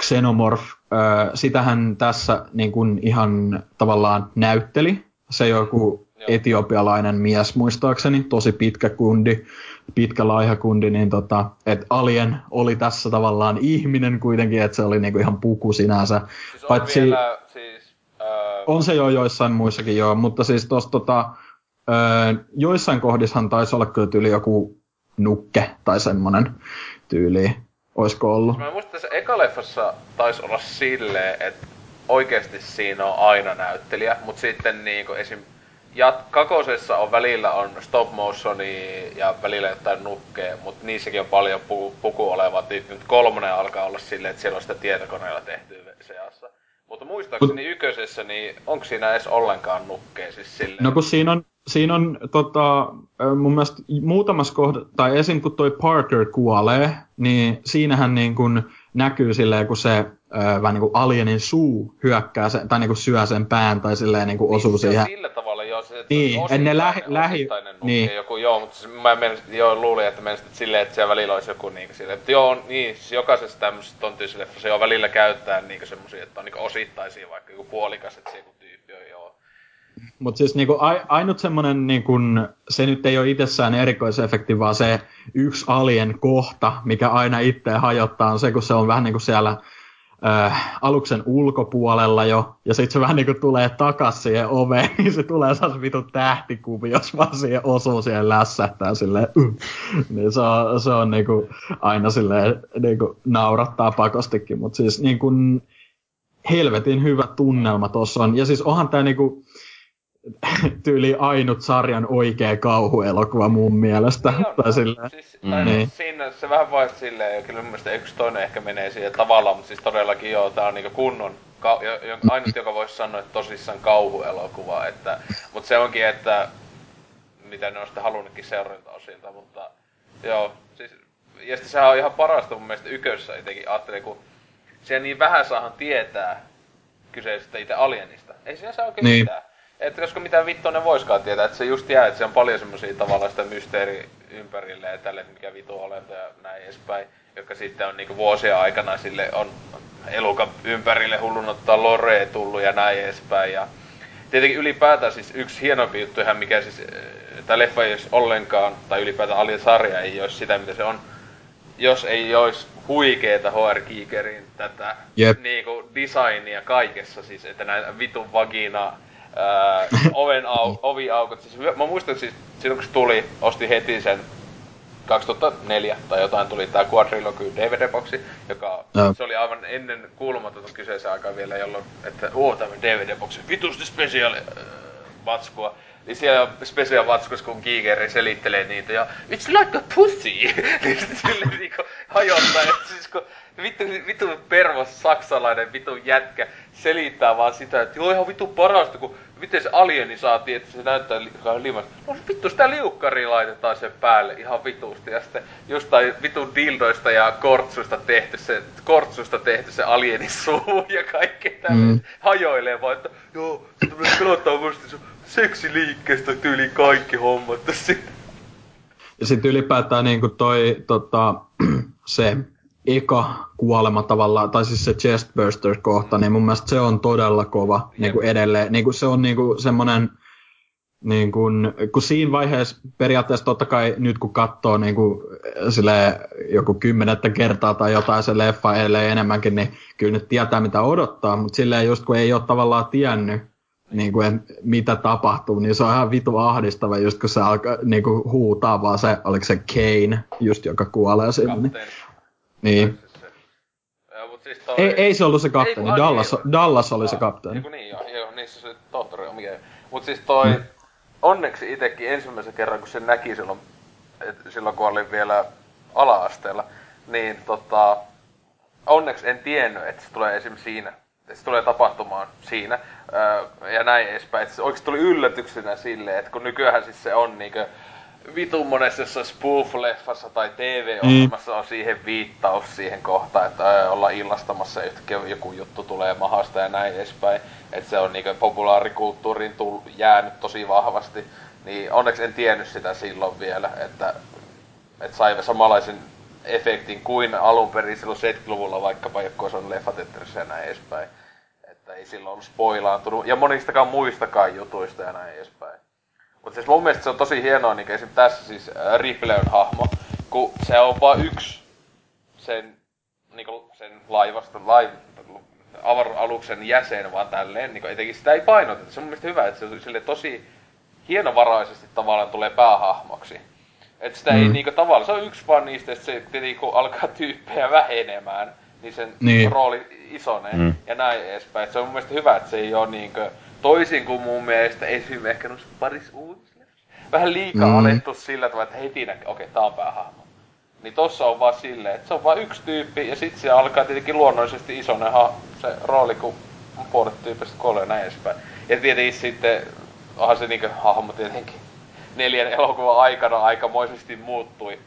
Xenomorph, äh, sitähän tässä niinku ihan tavallaan näytteli. Se joku etiopialainen mies muistaakseni, tosi pitkä kundi, pitkä laiha kundi, niin tota, että Alien oli tässä tavallaan ihminen kuitenkin, että se oli niinku ihan puku sinänsä. Siis on Paitsi, vielä, siis, äh... On se jo joissain muissakin joo, mutta siis tuossa tota, äh, joissain kohdissahan taisi olla kyllä tyyli joku nukke tai semmonen tyyli. Oisko ollut? Mä muistan, että eka leffassa taisi olla silleen, että oikeasti siinä on aina näyttelijä, mutta sitten niinku esim ja kakosessa on välillä on stop motioni ja välillä jotain nukkeja, mutta niissäkin on paljon pu- puku olevaa. Nyt kolmonen alkaa olla silleen, että siellä on sitä tietokoneella tehty seassa. Mutta muistaakseni Mut... ykkösessä, niin onko siinä edes ollenkaan nukkeja siis silleen? No kun siinä on, siinä on tota, mun mielestä muutamassa kohdassa, tai esim. kun toi Parker kuolee, niin siinähän niin kun näkyy silleen, kun se vähän niin kuin alienin suu hyökkää sen, tai niin kuin syö sen pään tai silleen niin kuin niin, osuu se siihen. sillä tavalla se, niin, en ne lähi, lähi, niin. joku, joo, mutta siis mä menisin, joo, luulin, että menisit silleen, että siellä välillä olisi joku niin silleen, että joo, niin, siis jokaisessa tämmöisessä tontyysileffassa joo välillä käyttää niin semmosia, että on niin osittaisia vaikka joku puolikas, että se joku tyyppi on joo. Mutta siis niinku, ainut semmoinen, niinku, se nyt ei ole itsessään erikoisefekti, vaan se yksi alien kohta, mikä aina itse hajottaa, on se, kun se on vähän niin kuin siellä äh, aluksen ulkopuolella jo, ja sitten se vähän niin kuin tulee takas siihen oveen, niin se tulee sellaisen vitun tähtikuvi, jos vaan siihen osuu siihen lässähtää silleen, uh. niin se on, se on niin kuin aina silleen niin kuin naurattaa pakostikin, mutta siis niin kuin helvetin hyvä tunnelma tuossa on, ja siis onhan tämä niin kuin, tyyli ainut sarjan oikea kauhuelokuva mun mielestä. Niin on, tai silleen. Siis, tai niin. siinä se vähän voi silleen, ja kyllä mun mielestä yksi toinen ehkä menee siihen tavallaan, mutta siis todellakin joo, tää on niinku kunnon, ka- ainut joka voisi sanoa, että tosissaan kauhuelokuva, että, mutta se onkin, että mitä ne on sitten halunnutkin seurantaosilta, mutta joo, siis, ja sitten sehän on ihan parasta mun mielestä ykössä jotenkin, ajattelin, kun se niin vähän saahan tietää kyseisestä itse alienista. Ei siinä saa oikein niin. mitään että koska mitä vittua ne voiskaan tietää, että se just jää, että se on paljon semmosia tavallaan sitä mysteeri ympärille ja tälle, mikä vitu olento ja näin edespäin, jotka sitten on niinku vuosia aikana sille on elukan ympärille hullun ottaa loree tullut ja näin edespäin. Ja tietenkin ylipäätään siis yksi hienompi juttu ihan mikä siis, eh, tämä leffa ei olisi ollenkaan, tai ylipäätään Alien sarja ei olisi sitä mitä se on, jos ei olisi huikeeta HR Kiikerin tätä yep. niinku designia kaikessa, siis että näitä vitun vagina öö, oven au, oviaukot. Siis, mä muistan siis, silloin kun se tuli, ostin heti sen 2004 tai jotain tuli tää Quadrilogy DVD-boksi, joka no. se oli aivan ennen kuulumatonta kyseisen aikaa vielä, jolloin, että oo tämä DVD-boksi, vitusti spesiaali äh, vatskua. Niin siellä on special vatskus, kun Giigeri selittelee niitä ja It's like a pussy! niin silleen niinku hajottaa, että siis kun vittu, vittu pervos saksalainen vittu jätkä selittää vaan sitä, että joo ihan vittu parasta, kun miten se alieni saatiin, että se näyttää li- limas. No vittu sitä liukkari laitetaan sen päälle ihan vitusti. Ja sitten jostain vitun dildoista ja kortsuista tehty se, kortsuista tehty se alieni suu ja kaikki tämmöinen mm. hajoilee vaan, että joo, se tulee pelottaa musta se seksiliikkeestä tyyli kaikki hommat tässä. Ja sitten ylipäätään niin kuin toi tota, se eka kuolema tavallaan, tai siis se chestburster-kohta, niin mun mielestä se on todella kova niin kuin edelleen. Niin kuin se on niin kuin semmoinen, niin kuin, kun siinä vaiheessa periaatteessa totta kai nyt kun katsoo niin kuin, sille joku kymmenettä kertaa tai jotain se leffa ellei enemmänkin, niin kyllä nyt tietää mitä odottaa, mutta silleen just kun ei ole tavallaan tiennyt, niin kuin, mitä tapahtuu, niin se on ihan vitu ahdistava, just kun se alkaa niin kuin, huutaa vaan se, oliko se Kane, just joka kuolee sinne. Niin, niin. siis toi... ei, ei se ollut se kapteeni, ei, Dallas, niin, Dallas oli se kapteeni. Niin, niin joo, joo, niissä se tohtori on mikä. Mut siis toi, mm. onneksi itekin ensimmäisen kerran, kun se näki silloin, et, silloin kun olin vielä ala-asteella, niin tota, onneksi en tiennyt, että se tulee esim. siinä se tulee tapahtumaan siinä. Öö, ja näin edespäin. Et se oikeasti tuli yllätyksenä silleen, että kun nykyään siis se on niinkö vitun monessa spoof-leffassa tai TV-ohjelmassa on siihen viittaus siihen kohtaan, että ollaan illastamassa yhtäkkiä joku juttu tulee mahasta ja näin edespäin. Että se on niinkö populaarikulttuuriin tull, jäänyt tosi vahvasti. Niin onneksi en tiennyt sitä silloin vielä, että, että sai samanlaisen efektin kuin alun perin silloin 70-luvulla vaikkapa, joku on leffateatterissa ja näin edespäin. Että ei silloin ollut spoilaantunut. Ja monistakaan muistakaan jutuista ja näin edespäin. Mutta siis mun mielestä se on tosi hienoa, niin esimerkiksi tässä siis äh, Ripley on hahmo, kun se on vain yksi sen, niin sen laivasta, laiv, avaruusaluksen jäsen vaan tälleen, niin etenkin sitä ei painoteta. Se on mun mielestä hyvä, että se sille tosi hienovaraisesti tavallaan tulee päähahmoksi. Että sitä mm. ei niinku tavallaan, se on yksi vaan niistä, että se niinku alkaa tyyppejä vähenemään, niin sen niin. rooli isonee mm. ja näin edespäin. Et se on mun mielestä hyvä, että se ei ole niinku, toisin kuin mun mielestä esimerkiksi ehkä noissa paris uutisille. Vähän liikaa mm. alettu sillä tavalla, että heti näkee, okei, okay, tää on päähahmo. Niin tossa on vaan silleen, että se on vaan yksi tyyppi ja sit se alkaa tietenkin luonnollisesti isoneha se rooli, kun puolet tyypistä kuolee näin edespäin. Ja tietenkin sitten onhan se niinku hahmo tietenkin neljän elokuvan aikana aikamoisesti muuttui.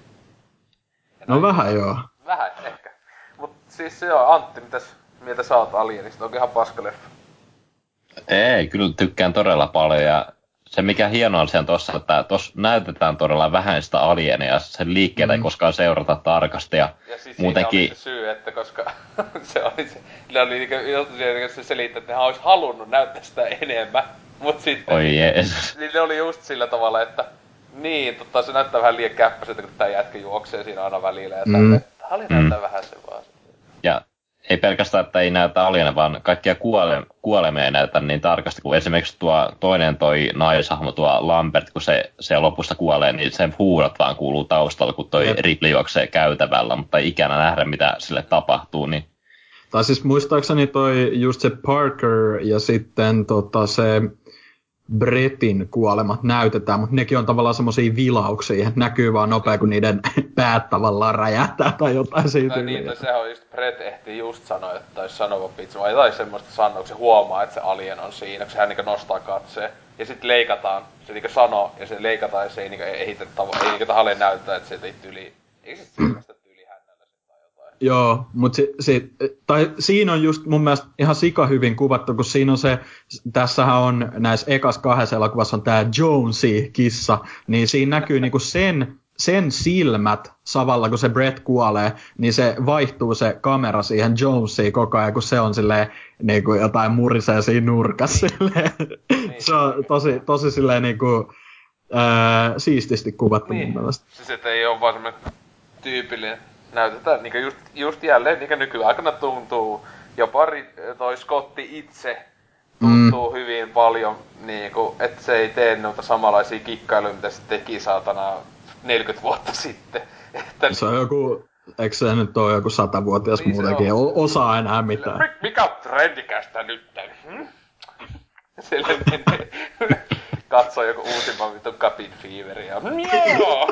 Ja no vähän joo. Vähän ehkä. Mut siis joo, Antti, mitäs mieltä sä oot Alienista? Onko ihan paska leffa? Ei, kyllä tykkään todella paljon ja se mikä hienoa on sen tossa, että tuossa näytetään todella vähän sitä alienia ja sen liikkeelle mm. ei koskaan seurata tarkasti. Ja, ja siis muutenkin... oli se syy, että koska se oli se, ne oli niinku, se selittää, että ne olisi halunnut näyttää sitä enemmän. Mut sitten... Oi jees. Niin ne oli just sillä tavalla, että niin, totta se näyttää vähän liian käppäiseltä, kun tää jätkä juoksee siinä aina välillä ja mm. Hali näyttää mm. vähän se vaan. Ja ei pelkästään, että ei näytä aliena, vaan kaikkia kuole, kuolemia ei näytä niin tarkasti, kuin esimerkiksi tuo toinen toi naishahmo, tuo Lambert, kun se, se lopussa kuolee, niin sen huudot vaan kuuluu taustalla, kun toi Jep. Ripley juoksee käytävällä, mutta ei ikänä nähdä, mitä sille tapahtuu, niin tai siis muistaakseni toi just se Parker ja sitten tota se Bretin kuolemat näytetään, mutta nekin on tavallaan semmoisia vilauksia. Näkyy vaan nopea, kun niiden päät tavallaan räjähtää tai jotain siitä. Tai niin, tai sehän on just, Brett ehti just sanoa, että taisi sanova pizza, vai jotain semmoista sanoa, kun se huomaa, että se alien on siinä, kun sehän niinku nostaa katseen. Ja sitten leikataan, se niinku sanoo, ja se leikataan, ja se ei niinku ehitä tavo- ei niinku tahalle näyttää, että se ei yli. Eikö se Joo, mutta si, si, tai siinä on just mun mielestä ihan sika hyvin kuvattu, kun siinä on se, tässähän on näissä ekas kahdessa elokuvassa on tämä Jonesy-kissa, niin siinä näkyy niinku sen, sen silmät savalla, kun se Brett kuolee, niin se vaihtuu se kamera siihen Jonesiin koko ajan, kun se on silleen, niin kuin jotain murisee siinä nurkassa. Niin. se on tosi, tosi silleen niin kuin, ää, siististi kuvattu niin. mun mielestä. Siis että ei ole vaan semmoinen tyypillinen näytetään niin just, just jälleen niin nykyaikana tuntuu, jopa toi Scotti itse tuntuu mm. hyvin paljon, niin kuin, että se ei tee noita samanlaisia kikkailuja, mitä se teki saatana 40 vuotta sitten. Että, se on joku, eikö se nyt ole joku satavuotias niin muutenkin, on. osaa enää mitään. Mikä on trendikästä nyt? Hmm? Sille menee, katsoo joku uusimman vitun Cabin Feveria. Joo!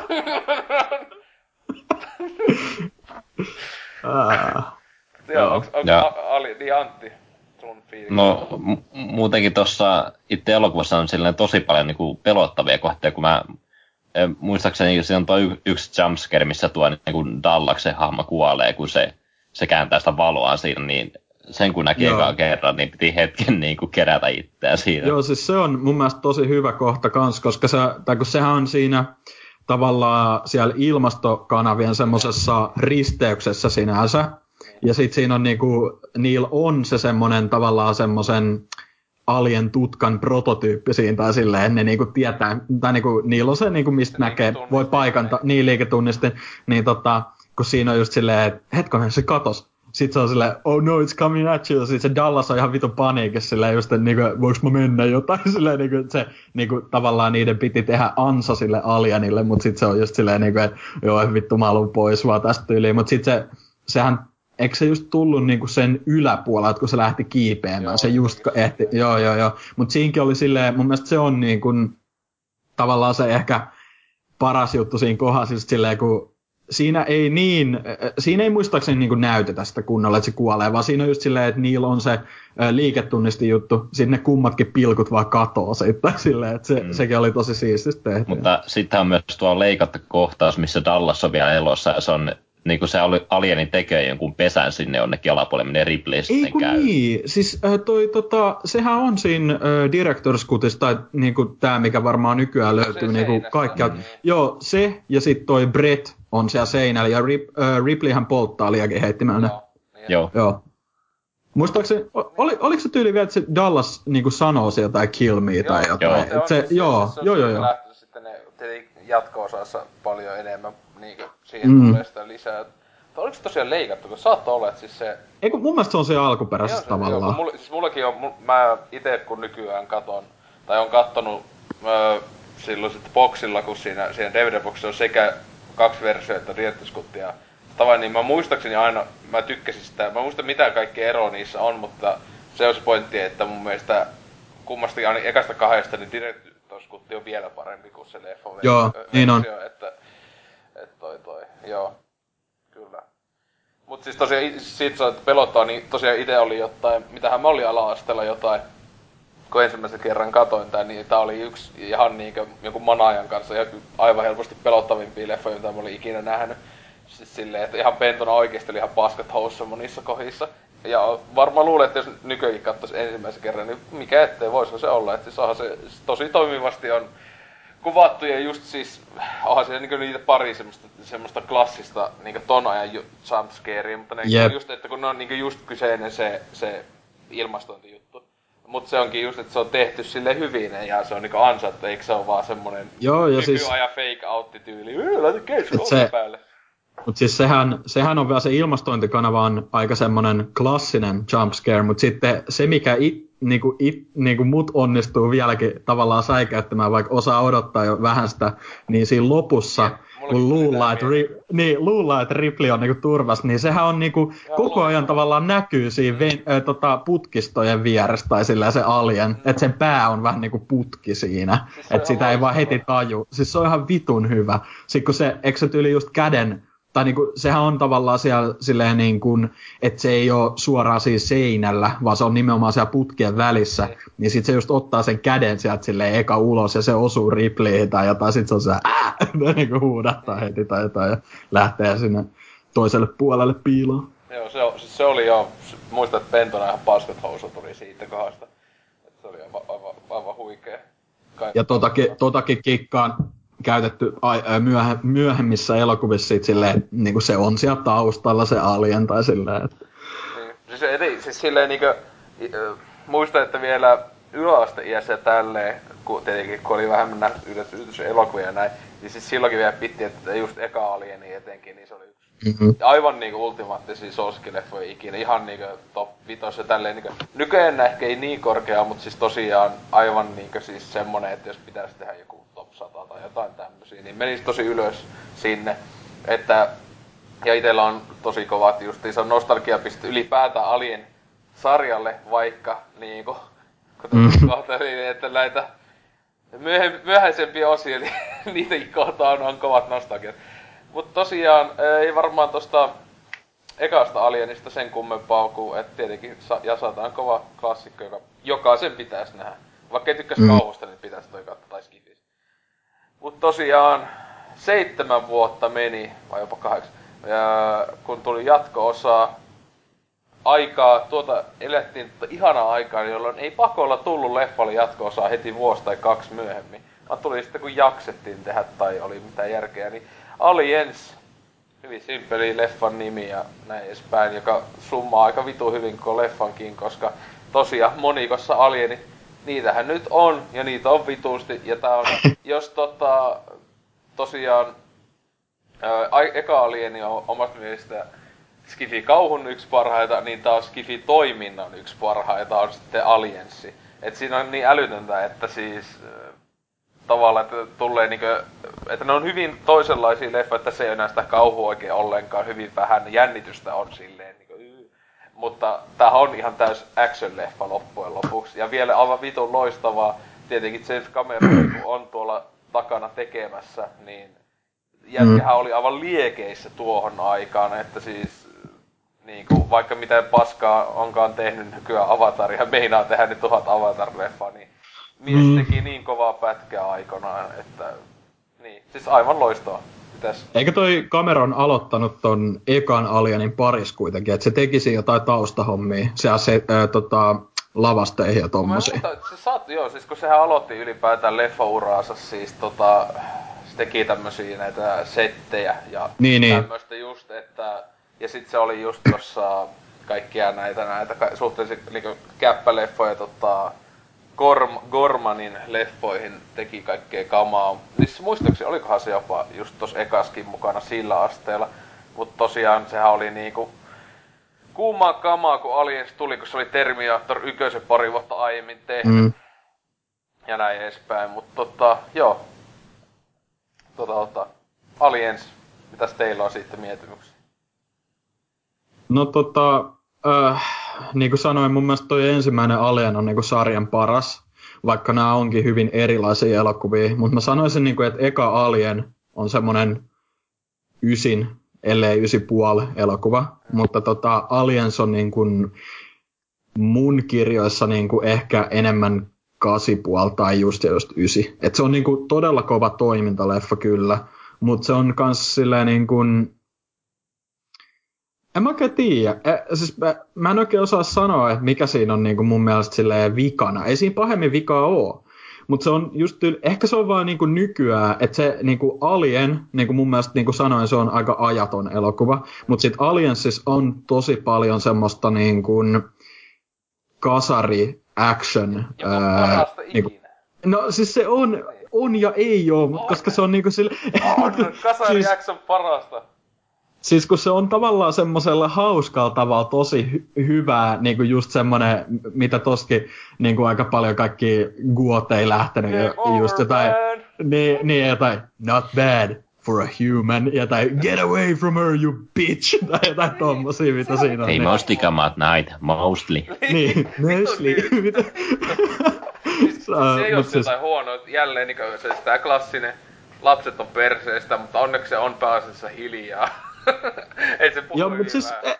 Joo, onko Ali, niin Antti, sun fiilis? No, m- muutenkin tuossa itse elokuvassa on silleen tosi paljon niin kuin pelottavia kohtia, kun mä muistaakseni siinä on tuo y- yksi jumpscare, missä tuo niin kuin Dallaksen hahmo kuolee, kun se, se kääntää sitä valoa siinä, niin sen kun näki ekaan kerran, niin piti hetken niin kuin kerätä itseään siinä. Joo, siis se on mun mielestä tosi hyvä kohta kans, koska se, tai kun sehän on siinä, tavallaan siellä ilmastokanavien semmoisessa risteyksessä sinänsä. Ja sitten siinä on niinku, niillä on se semmoinen tavallaan semmoisen alien tutkan prototyyppi siinä tai silleen, ne niinku tietää, tai niinku, niillä on se niinku, mistä näkee, voi paikanta, niin liiketunnistin, niin tota, kun siinä on just silleen, että hetkonen, se katos, sit se on silleen, oh no, it's coming at you. Sitten se Dallas on ihan vitun paniikissa silleen just, että niinku, voiko mä mennä jotain silleen, niinku, se niinku, tavallaan niiden piti tehdä ansa sille alienille, mutta sitten se on just silleen, niinku, että joo, vittu mä haluan pois vaan tästä tyyliin. Mutta sitten se, sehän eikö se just tullut niinku sen yläpuolella, kun se lähti kiipeämään, joo, se just ehti, joo joo joo, mutta siinkin oli silleen, mun mielestä se on niinku, tavallaan se ehkä paras juttu siinä kohdassa just silleen, kun siinä ei niin, siinä ei muistaakseni niin näytetä sitä kunnolla, että se kuolee, vaan siinä on just silleen, että niillä on se liiketunnisti juttu, sitten ne kummatkin pilkut vaan katoo sitten silleen, että se, mm. sekin oli tosi siististi tehty. Mutta sitten on myös tuo leikattu kohtaus, missä Dallas on vielä elossa, ja se on niin kuin se alienin tekee jonkun pesän sinne jonnekin alapuolelle, menee Ripley sitten Ei kun käy. niin, siis äh, toi, tota, sehän on siinä äh, Director's Cutissa, tai niin kuin tämä, mikä varmaan nykyään löytyy niin kuin kaikkialta. Mm. Joo, se ja sitten toi Brett on siellä seinällä, ja Rip, äh, Ripleyhän polttaa liiakin heittimällä. Joo. Joo. Joo. Muistaakseni, oli, oliko se tyyli vielä, että se Dallas niin kuin sanoo sieltä tai kill me joo, tai jotain? Joo, se, se, joo, se, joo, joo, joo. Jatko-osassa paljon enemmän niin kuin siihen mm. tulee sitä lisää. Mutta oliko se tosiaan leikattu, kun saattoi olla, että siis se... Eikö, mun mielestä se on se alkuperäisessä tavallaan. Joo, mulla, siis mullakin on, mä itse kun nykyään katon, tai on kattonut öö, silloin sitten boxilla, kun siinä, siinä DVD-boxissa on sekä kaksi versioita, Riettiskuttia ja tavan, niin mä muistaakseni aina, mä tykkäsin sitä, mä muistan mitä kaikki ero niissä on, mutta se on se pointti, että mun mielestä kummasti aina ekasta kahdesta, niin Director's on vielä parempi kuin se leffa Joo, niin on. Että, että toi toi, joo. Kyllä. Mut siis tosiaan siitä saa pelottaa, niin tosiaan itse oli jotain, mitähän mä olin ala-asteella jotain, kun ensimmäisen kerran katoin tää, niin tää oli yksi ihan niinkö jonkun manaajan kanssa ja aivan helposti pelottavimpia leffoja, mitä mä olin ikinä nähnyt. Siis silleen, että ihan pentona oikeesti oli ihan paskat housussa monissa kohdissa. Ja varmaan luulen, että jos nykyäänkin katsoisi ensimmäisen kerran, niin mikä ettei voisi se olla. Että siis se tosi toimivasti on kuvattu ja just siis, onhan siellä niinku niitä pari semmoista, semmoista klassista niinku ton ajan jumpscarea, mutta ne yep. just, että kun ne on niinku just kyseinen se, se ilmastointijuttu. Mutta se onkin just, että se on tehty sille hyvin ja se on niinku ansattu, eikö se ole vaan semmonen Joo, ja siis... fake outti tyyli. Laita se, päälle. Mutta siis sehän, sehän on vielä se ilmastointikanava on aika semmoinen klassinen jumpscare, mutta sitten se mikä it, niinku, it, niinku mut onnistuu vieläkin tavallaan säikäyttämään, vaikka osaa odottaa jo vähän sitä, niin siinä lopussa, ja, kun luullaan, että, ri, niin, luullaan, että Ripley on niinku turvas, niin sehän on niinku, koko ajan tavallaan näkyy siinä ven, äh, tota, putkistojen vieressä tai sillä se alien, mm. että sen pää on vähän niinku putki siinä, siis että sitä ei vaan heti taju. Siis se on ihan vitun hyvä. Sitten kun se, eikö se tyyli just käden tai niinku, sehän on tavallaan siellä silleen niin kuin, että se ei ole suoraan siis seinällä, vaan se on nimenomaan siellä putkien välissä, niin sitten se just ottaa sen käden sieltä silleen eka ulos ja se osuu Ripleyhin tai jotain, sitten se on se ää, niin kuin huudattaa heti tai jotain ja lähtee sinne toiselle puolelle piiloon. Joo, se, siis se oli jo, muistan, että Pentona ihan paskat housut tuli siitä kohdasta. Se oli aivan, aivan, aivan huikea. Kaikki ja totakin, totakin kikkaan käytetty myöhe, myöhemmissä elokuvissa sit silleen, niin kuin se on siellä taustalla se alien tai silleen. Että... Niin. Siis, eri, siis silleen niin kuin, muistan, että vielä yläasteiässä tälleen, kun tietenkin kun oli vähemmän nähty yllätys elokuvia ja näin, niin siis silloinkin vielä pitti, että just eka alieni etenkin, niin se oli yksi mm-hmm. aivan niinku ultimaattisia soskileffoja ikinä, ihan niinku top 5 ja tälleen niinku, nykyään ehkä ei niin korkea, mutta siis tosiaan aivan niinku siis semmonen, että jos pitäisi tehdä joku 100 tai jotain tämmösiä, niin menisi tosi ylös sinne. Että, ja itellä on tosi kovat justiinsa nostalgiapiste ylipäätään Alien sarjalle, vaikka niinku, kuten mm. kohtelin, että näitä myöhäisempiä osia, niin niitä kohtaan on kovat nostalgiat. Mutta tosiaan ei varmaan tosta ekasta Alienista sen kummempaa kuin, että tietenkin Jasata on kova klassikko, joka jokaisen pitäisi nähdä. Vaikka ei tykkäisi mm. kauhusta, niin pitäisi toi katsoa tai skifis. Mutta tosiaan seitsemän vuotta meni, vai jopa kahdeksan, ja kun tuli jatko-osa, aikaa, tuota elettiin tuota ihanaa aikaa, jolloin ei pakolla tullut leffalle jatko-osaa heti vuosi tai kaksi myöhemmin. Vaan tuli sitten kun jaksettiin tehdä tai oli mitään järkeä, niin Aliens, hyvin simppeli leffan nimi ja näin edespäin, joka summaa aika vitu hyvin koko leffankin, koska tosiaan monikossa alienit niitähän nyt on, ja niitä on vituusti, ja tää on, jos tota, tosiaan, ää, eka alieni on omasta mielestä Skifi kauhun yksi parhaita, niin tää on Skifi toiminnan yksi parhaita, on sitten Alienssi. Et siinä on niin älytöntä, että siis tavallaan, että tulee niinkö, että ne on hyvin toisenlaisia leffoja, että se ei enää sitä kauhua oikein ollenkaan, hyvin vähän jännitystä on silleen mutta tää on ihan täys action-leffa loppujen lopuksi. Ja vielä aivan vitun loistavaa, tietenkin James Cameron on tuolla takana tekemässä, niin jätkähän mm. oli aivan liekeissä tuohon aikaan, että siis niin kuin, vaikka mitä paskaa onkaan tehnyt nykyään Avataria, meinaa tehdä ne tuhat Avatar-leffaa, niin mies mm. teki niin kovaa pätkää aikanaan, että niin, siis aivan loistoa. Mitäs? Eikö toi Cameron aloittanut ton ekan Alienin paris kuitenkin, että se tekisi jotain taustahommia, se, se ää, tota, lavasteihin ja tommosia. se saat, joo, siis kun sehän aloitti ylipäätään leffauraansa, siis tota, se teki tämmösiä näitä settejä ja niin, niin. tämmöistä just, että ja sit se oli just tossa kaikkia näitä, näitä suhteellisesti niinku käppäleffoja tota, Gorm, Gormanin leffoihin teki kaikkea kamaa. Siis muistaakseni olikohan se jopa just tossa ekaskin mukana sillä asteella. Mutta tosiaan sehän oli niinku kuumaa kamaa, kun Aliens tuli, kun se oli Terminator yköisen pari vuotta aiemmin tehty. Mm. Ja näin edespäin. Mutta tota, joo. Tota, tota, Aliens, mitäs teillä on sitten mieltymyksiä? No tota, äh, niin kuin sanoin, mun mielestä toi ensimmäinen Alien on niin kuin sarjan paras, vaikka nämä onkin hyvin erilaisia elokuvia. Mutta mä sanoisin, niin kuin, että eka Alien on semmoinen ysin, ellei ysi puoli elokuva. Mutta tota, Aliens on niin kuin mun kirjoissa niin kuin ehkä enemmän kasipuol tai just just ysi. Et se on niin kuin todella kova toimintaleffa kyllä, mutta se on kans silleen niin kuin, en mä oikein tiedä. E, siis mä, mä en oikein osaa sanoa, että mikä siinä on niin kuin mun mielestä silleen vikana. Ei siinä pahemmin vikaa ole. Mutta se on just, ehkä se on vaan niinku nykyään, että se niinku Alien, niinku mun mielestä niinku sanoin, se on aika ajaton elokuva. Mutta sitten Aliensissa on tosi paljon semmoista niinku kasari action. ää, niinku, no siis se on, on ja ei ole, on. koska se on niinku sille... On, kasari siis, action parasta. Siis kun se on tavallaan semmoisella hauskalla tavalla tosi hy- hyvää, niin kuin just semmoinen, mitä toskin niin kuin aika paljon kaikki guot ei lähtenyt, ja just jotain, niin, niin, jotain, not bad for a human, ja tai get away from her, you bitch, tai jotain tommosia, mitä siinä on. Ei niin. mostly come at night, mostly. niin, mostly. Siis se ei ole siis... jotain huonoa, jälleen niin se tämä klassinen, lapset on perseestä, mutta onneksi se on pääasiassa hiljaa. Ei se puhu Joo, mutta siis, e,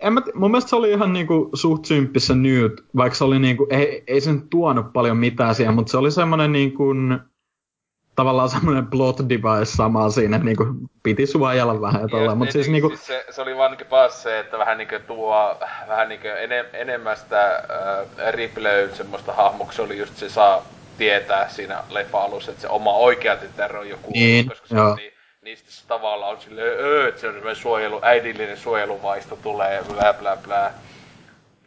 en mä, mun mielestä se oli ihan niinku suht symppissä Newt, vaikka se oli niinku, ei, ei sen tuonut paljon mitään siihen, mutta se oli semmoinen niinku, tavallaan semmoinen plot device sama siinä, että niinku piti suojella vähän ja mutta siis niinku... Siis se, se, oli vaan niinku taas se, että vähän niinku tuo, vähän niinku enem, enemmän sitä äh, Ripley semmoista hahmoksi se oli just se saa tietää siinä leffa alussa, että se oma oikea tytär on joku, niin, koska se joo. on niin niistä se tavallaan on silleen, öö, että se on semmoinen suojelu, äidillinen suojeluvaisto tulee ja blää blää blää.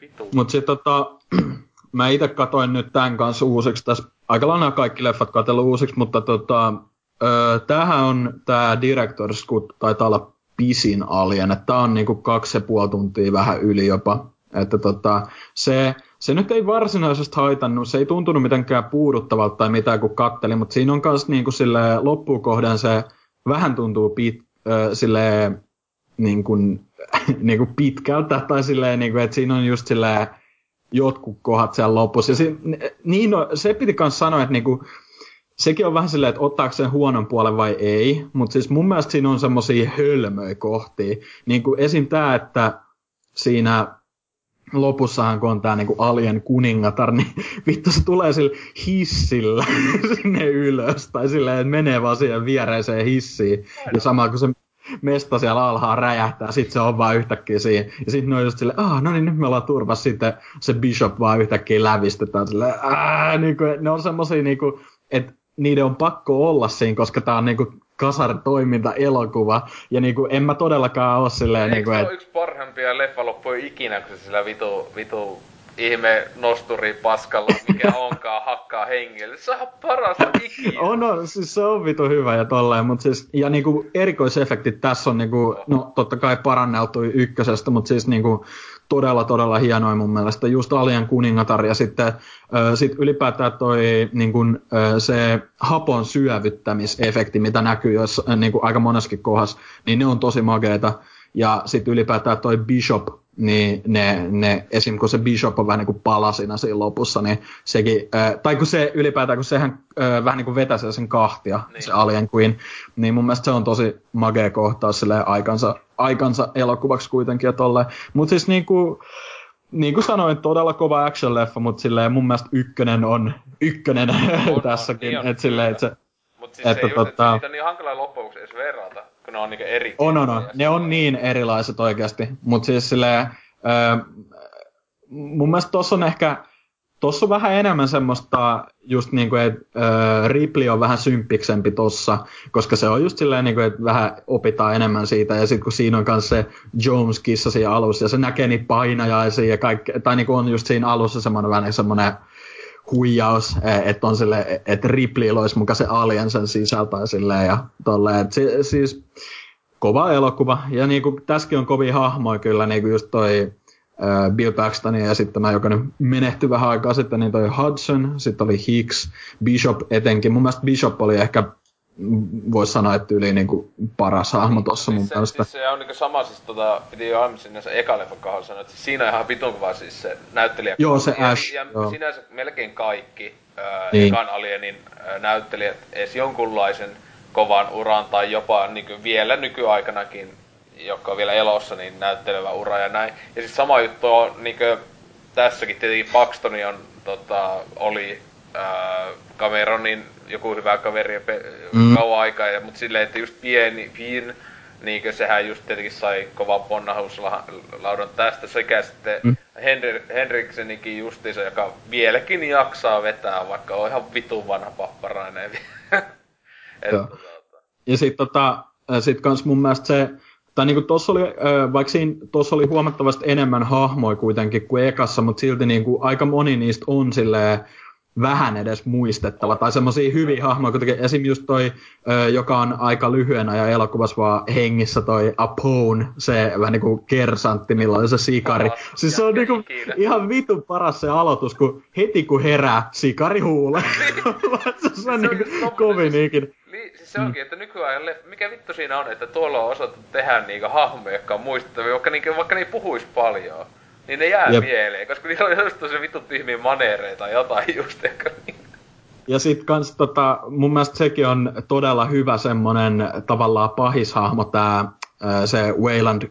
Vitu. Mut sit tota, mä itse katoin nyt tämän kanssa uusiksi, tässä aika lailla kaikki leffat katsellut uusiksi, mutta tota, öö, tämähän on tää Director's Cut, taitaa olla pisin alien, että tää on niinku kaksi ja puoli tuntia vähän yli jopa. Että tota, se, se nyt ei varsinaisesti haitannut, se ei tuntunut mitenkään puuduttavalta tai mitään kun katteli, mutta siinä on myös niinku sille loppukohden se vähän tuntuu pit, äh, silleen, niin kuin, niin kuin pitkältä, tai silleen, niin kuin, että siinä on just silleen, jotkut kohdat siellä lopussa. Ja se, niin no, se piti myös sanoa, että niin kuin, sekin on vähän silleen, että ottaako sen huonon puolen vai ei, mutta siis mun mielestä siinä on semmoisia hölmöjä kohtia. Niin kuin esim. tämä, että siinä lopussahan, kun on tää niinku Alien kuningatar, niin vittu se tulee sillä hissillä sinne ylös. Tai silleen, että menee vaan siihen viereiseen hissiin. Ja sama kun se mesta siellä alhaa räjähtää, sit se on vaan yhtäkkiä siinä. Ja sitten ne on just silleen, ah, no niin, nyt me ollaan turvassa, sitten se Bishop vaan yhtäkkiä lävistetään silleen, aah, niinku, ne on semmosia niinku, että niiden on pakko olla siinä, koska tää on niinku kasaritoiminta elokuva. Ja niinku, en mä todellakaan oo silleen... Eikö niinku, se et... yksi parhaimpia leffaloppuja ikinä, kun se sillä vitu, vitu ihme nosturi paskalla, mikä onkaan, hakkaa hengelle. Se on parasta ikinä. on, on, siis se on vitu hyvä ja tolleen, mutta siis, ja niinku erikoisefektit tässä on niinku, no totta kai paranneltu ykkösestä, mutta siis niinku, todella, todella hienoin mun mielestä. Just Alien kuningatar ja sitten sit ylipäätään toi niin kun, se hapon syövyttämisefekti, mitä näkyy jos, niin aika monessakin kohdassa, niin ne on tosi makeita. Ja sitten ylipäätään toi Bishop, niin ne, ne, esim. kun se Bishop on vähän niin kuin palasina siinä lopussa, niin sekin, äh, tai kun se ylipäätään, kun sehän äh, vähän niin kuin vetäsee sen kahtia, niin. se Alien Queen, niin mun mielestä se on tosi magea kohtaus silleen aikansa, aikansa elokuvaksi kuitenkin ja tolleen. Mutta siis niin kuin, niin kuin sanoin, todella kova action-leffa, mutta silleen mun mielestä ykkönen on ykkönen on, tässäkin. niin on, että silleen, että se, Mut siis että se just, tota- että niitä on niin hankala loppujen edes verrata, kun ne on niinku eri. On, on, on. Ne on niin erilaiset oikeasti. Mutta siis silleen, öö, mun mielestä tossa on ehkä, tossa on vähän enemmän semmoista, just niin kuin, että öö, Ripley on vähän symppiksempi tossa, koska se on just silleen, niin kuin, että vähän opitaan enemmän siitä, ja sitten kun siinä on kanssa se Jones-kissa siinä alussa, ja se näkee niitä painajaisia ja kaikki, tai niin kuin on just siinä alussa semmoinen vähän semmoinen huijaus, eh, että on sille, että Ripley olisi mukaan se alien sen sisältä ja silleen ja tolleen. Si, siis kova elokuva. Ja niinku, tässäkin on kovia hahmoja kyllä, niinku just toi äh, Bill Paxton ja sitten tämä jokainen menehtyi vähän aikaa sitten, niin toi Hudson, sitten oli Hicks, Bishop etenkin. Mun mielestä Bishop oli ehkä, voisi sanoa, että yli niinku paras hahmo tossa mun siis se, mielestä. siis se on niinku sama, siis tota, piti jo aiemmin sinne se eka leffan kohdalla sanoa, että siis siinä on ihan vitun kova siis se näyttelijä. Joo, se ja, Ash, Ja, joo. sinänsä melkein kaikki ää, Niin. ekan Alienin ää, näyttelijät edes jonkunlaisen kovan uran tai jopa niinku vielä nykyaikanakin, jotka on vielä elossa, niin näyttelevä ura ja näin. Ja siis sama juttu on niinku tässäkin tietenkin Paxtoni on tota, oli ää, Cameronin joku hyvä kaveri pe- Mm. kauan aikaa, ja, mutta silleen, että just pieni, pien, niinkö sehän just tietenkin sai kovan ponnahauslaudan tästä, sekä sitten Mm. Henry, Henriksenikin justiinsa, joka vieläkin jaksaa vetää, vaikka on ihan vitun vanha papparainen. Että, tota, Ja sitten tota, sit kans mun mielestä se, tai niinku tossa oli, vaikka siinä tossa oli huomattavasti enemmän hahmoja kuitenkin kuin ekassa, mutta silti niinku aika moni niistä on silleen vähän edes muistettava, tai semmoisia hyviä hahmoja, kuitenkin esim. just toi, joka on aika lyhyen ajan elokuvassa vaan hengissä toi Apone, se vähän niinku kersantti, milloin se sikari. Paras Siis se on niinku ihan vitun paras se aloitus, kun heti kun herää, sikari huulee. se on niinku just tommonen kovin ikinä. Se onkin, että nykyään leffa, mikä vittu siinä on, että tuolla on osattu tehdä niitä hahmoja, jotka on muistettavia, vaikka, niinku, vaikka ne ei puhuis paljon. Niin ne jää Jep. mieleen, koska niillä on just tosi vittu tyhmiä maneereita tai jotain just, jotka niin... Ja sit kans tota, mun mielestä sekin on todella hyvä semmonen tavallaan pahishahmo tää, ää, se Wayland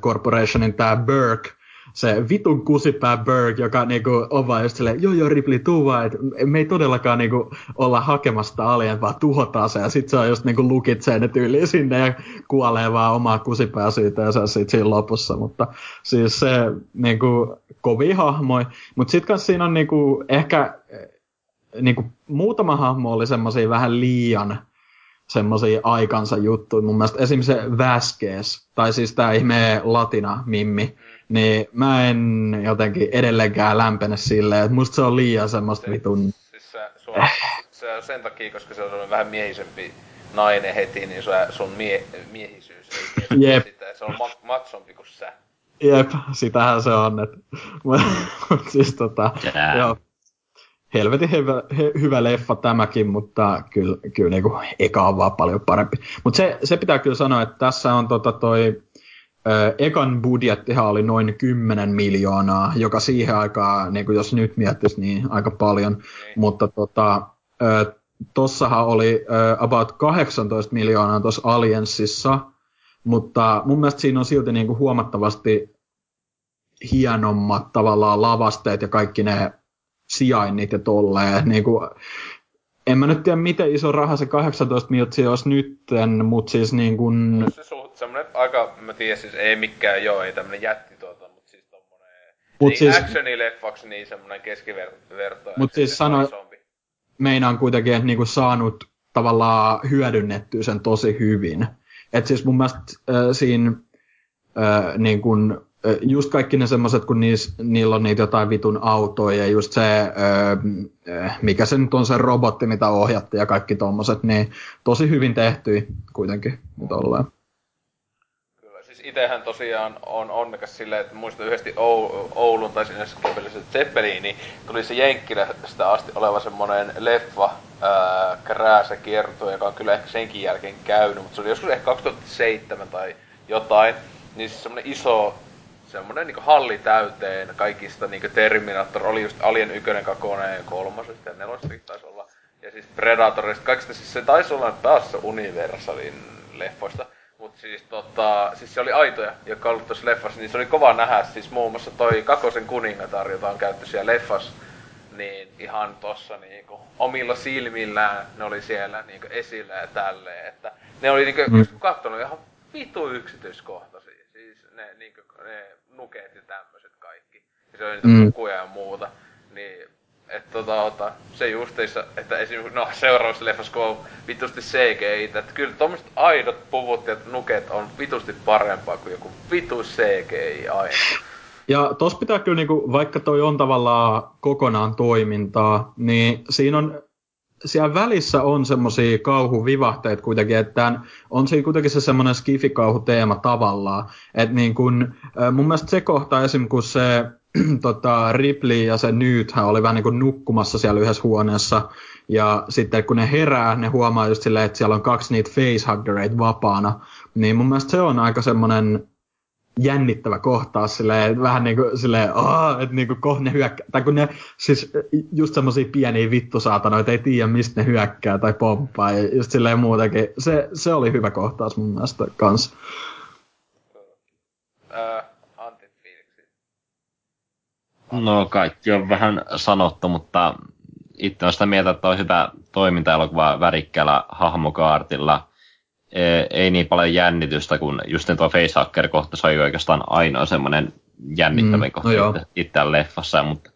Corporationin tää Burke, se vitun kusipää Burke, joka niinku on vaan just silleen, joo joo Ripley, tuu vaan, et me ei todellakaan niinku olla hakemasta alien, vaan tuhotaan se, ja sit se on just niinku lukitsee ne tyyliin sinne ja kuolee vaan omaa kusipää siitä ja se sit siinä lopussa, mutta siis se niinku kovia hahmoi, mutta sit kans siinä on niinku ehkä niinku, muutama hahmo oli semmoisia vähän liian semmoisia aikansa juttuja. Mun mielestä esimerkiksi se Vasquez, tai siis tää ihme latina mimmi, niin mä en jotenkin edelleenkään lämpene silleen, että musta se on liian semmoista vitun... Siis se, sun, se on sen takia, koska se on vähän miehisempi nainen heti, niin sun, sun mie, miehisyys ei Jep. sitä. Se on ma- matsompi kuin sä. Jep, sitähän se on. Et, mut siis tota, Jää. joo. Helvetin hyvä, he, hyvä leffa tämäkin, mutta kyllä, kyllä niinku eka on vaan paljon parempi. Mutta se, se pitää kyllä sanoa, että tässä on tota toi, ekan budjettihan oli noin 10 miljoonaa, joka siihen aikaan, niin jos nyt miettisi, niin aika paljon. Niin. Mutta tota, tossahan oli about 18 miljoonaa tuossa Allianssissa, mutta mun mielestä siinä on silti niinku huomattavasti hienommat tavallaan lavasteet ja kaikki ne sijainnit ja tolleen. Niin kuin, en mä nyt tiedä, miten iso raha se 18 miltsiä olisi nytten, mutta siis niin kuin, Se suht, semmonen aika, mä tiedän siis ei mikään joo, ei tämmönen jätti tuota, mut siis tommonen... Mut niin siis- actionileffaksi niin semmonen keskiverto. Mut siis sano- meinaan kuitenkin, että niinku saanut tavallaan hyödynnettyä sen tosi hyvin. Et siis mun mielestä äh, siinä äh, niin kun, just kaikki ne semmoset, kun niis, niillä on niitä jotain vitun autoja ja just se, mikä se nyt on se robotti, mitä ohjatti ja kaikki tommoset, niin tosi hyvin tehty kuitenkin tolleen. Kyllä, siis itehän tosiaan on onnekas silleen, että muistan yhdesti Ou- Oulun tai sinne Zeppeliin, niin tuli se Jenkkilästä asti oleva semmonen leffa, ää, Krääsä kiertue, joka on kyllä ehkä senkin jälkeen käynyt, mutta se oli joskus ehkä 2007 tai jotain. niin siis semmonen iso semmonen niinku halli täyteen kaikista niinku Terminator oli just Alien 1, 2 ja 3 ja 4 taisi olla. Ja siis Predatorista, kaikista siis se taisi olla taas se Universalin leffoista. Mut siis tota, siis se oli aitoja, jotka on ollut tuossa leffassa, niin se oli kova nähdä. Siis muun muassa toi Kakosen kuningatar, jota on käytetty siellä leffassa, niin ihan tossa niinku omilla silmillään ne oli siellä niinku esillä ja tälleen, että ne oli niinku, mm. just kattonut ihan vitu yksityiskohtaisia. Siis ne niinku, ne nukeet ja tämmöiset kaikki. Ja se oli niitä mm. ja muuta. Niin että tota, ota, se justiissa, että esimerkiksi, no seuraavassa leffassa kun on vitusti CGI, että kyllä tommoset aidot puvut ja nuket on vitusti parempaa kuin joku vitu CGI aina. Ja tos pitää kyllä, niinku, vaikka toi on tavallaan kokonaan toimintaa, niin siinä on siellä välissä on semmoisia kauhuvivahteita kuitenkin, että on siinä kuitenkin se semmoinen skifikauhuteema tavallaan. Että niin kun, mun mielestä se kohta esim. kun se tota, Ripley ja se Newthän oli vähän niin kuin nukkumassa siellä yhdessä huoneessa. Ja sitten kun ne herää, ne huomaa just silleen, että siellä on kaksi niitä facehuggereita vapaana. Niin mun mielestä se on aika semmoinen jännittävä kohtaus silleen, vähän niin kuin silleen, Aa, että niin kuin ne hyökkää, tai kun ne, siis just semmosia pieniä vittusaatanoita, ei tiedä mistä ne hyökkää tai pomppaa, ja just silleen muutenkin, se, se oli hyvä kohtaus mun mielestä kanssa. No kaikki on vähän sanottu, mutta itse on sitä mieltä, että on hyvä toiminta-elokuva värikkäällä hahmokaartilla. Ei, ei niin paljon jännitystä, kun just tuo Facehacker-kohta se oli oikeastaan ainoa semmoinen jännittävä mm, kohta no itse leffassa, mutta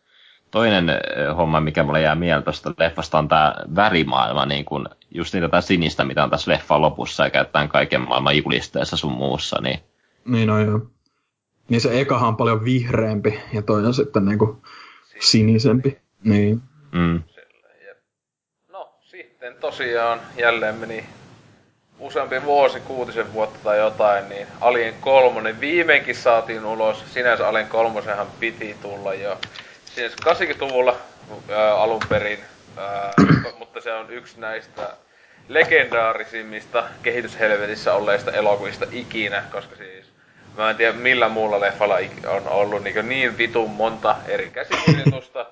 toinen homma, mikä mulle jää mieltä tuosta leffasta, on tämä värimaailma, niin kun just niitä tätä sinistä, mitä on tässä leffan lopussa ja käytetään kaiken maailman julisteessa sun muussa. Niin, niin no joo. Niin se ekahan on paljon vihreämpi ja toinen sitten niinku sinisempi. Niin. Mm. No, sitten tosiaan jälleen meni useampi vuosi, kuutisen vuotta tai jotain, niin Alien kolmonen viimeinkin saatiin ulos. Sinänsä Alien kolmosenhan piti tulla jo sinänsä 80-luvulla ää, alun perin, ää, mutta se on yksi näistä legendaarisimmista kehityshelvetissä olleista elokuvista ikinä, koska siis Mä en tiedä millä muulla leffalla on ollut niin, niin vitun monta eri käsikirjoitusta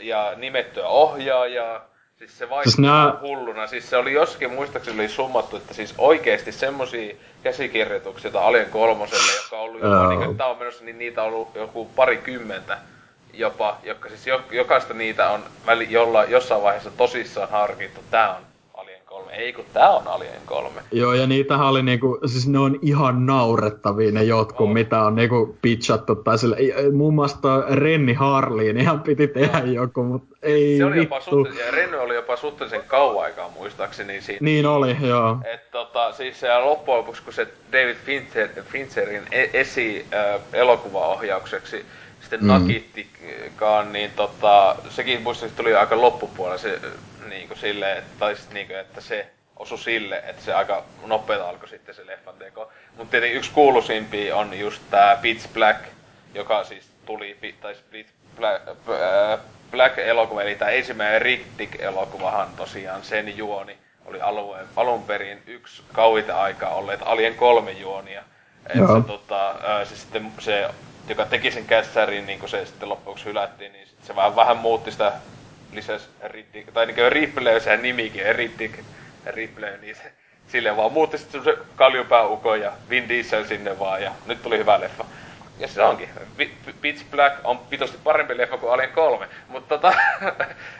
ja nimettyä ohjaajaa. Siis se vaikuttaa siis nää... hulluna. Siis se oli jossakin muistaakseni oli summattu, että siis oikeesti semmosia käsikirjoituksia, joita Alien kolmoselle, joka on ollut jopa, oh. niin, tää on menossa, niin niitä on ollut joku parikymmentä jopa, jotka siis jo, jokaista niitä on väli, jolla, jossain vaiheessa tosissaan harkittu. Tää on 3. Ei kun tää on Alien 3. Joo, ja niitähän oli niinku, siis ne on ihan naurettavia ne jotkut, oh. mitä on niinku pitchattu. Tai sille, muun muassa Renni Harliin ihan piti tehdä joku, mutta ei Se oli vittu. jopa ja Renny oli jopa suhteellisen kauan aikaa muistaakseni siinä. Niin oli, joo. Et tota, siis se loppujen lopuksi, kun se David Fincher, Fincherin e- esi äh, elokuvaohjaukseksi sitten mm. nakittikaan, niin tota, sekin muistaakseni tuli aika loppupuolella se niinku silleen, että, tai sit niinku, että se osu sille, että se aika nopeeta alkoi sitten se leffan teko. Mutta tietenkin yksi kuuluisimpia on just tää Pitch Black, joka siis tuli, tai Pitch Black, äh, Black elokuva, eli tämä ensimmäinen Riddick-elokuvahan tosiaan sen juoni oli alueen, alun perin yksi kauita aikaa olleet Alien kolme juonia. että se, tota, äh, se sitten se, joka teki sen kässärin, niin kun se sitten loppuksi hylättiin, niin se vähän, vähän muutti sitä lisäsi Riddick, tai niinku Ripley sehän nimikin, Riddick, Ripley, niin se, sille vaan muutti sitten se kaljupääukon ja Vin Diesel sinne vaan, ja nyt tuli hyvä leffa. Ja se onkin. Pitch Black on pitosti parempi leffa kuin Alien 3, mutta tota...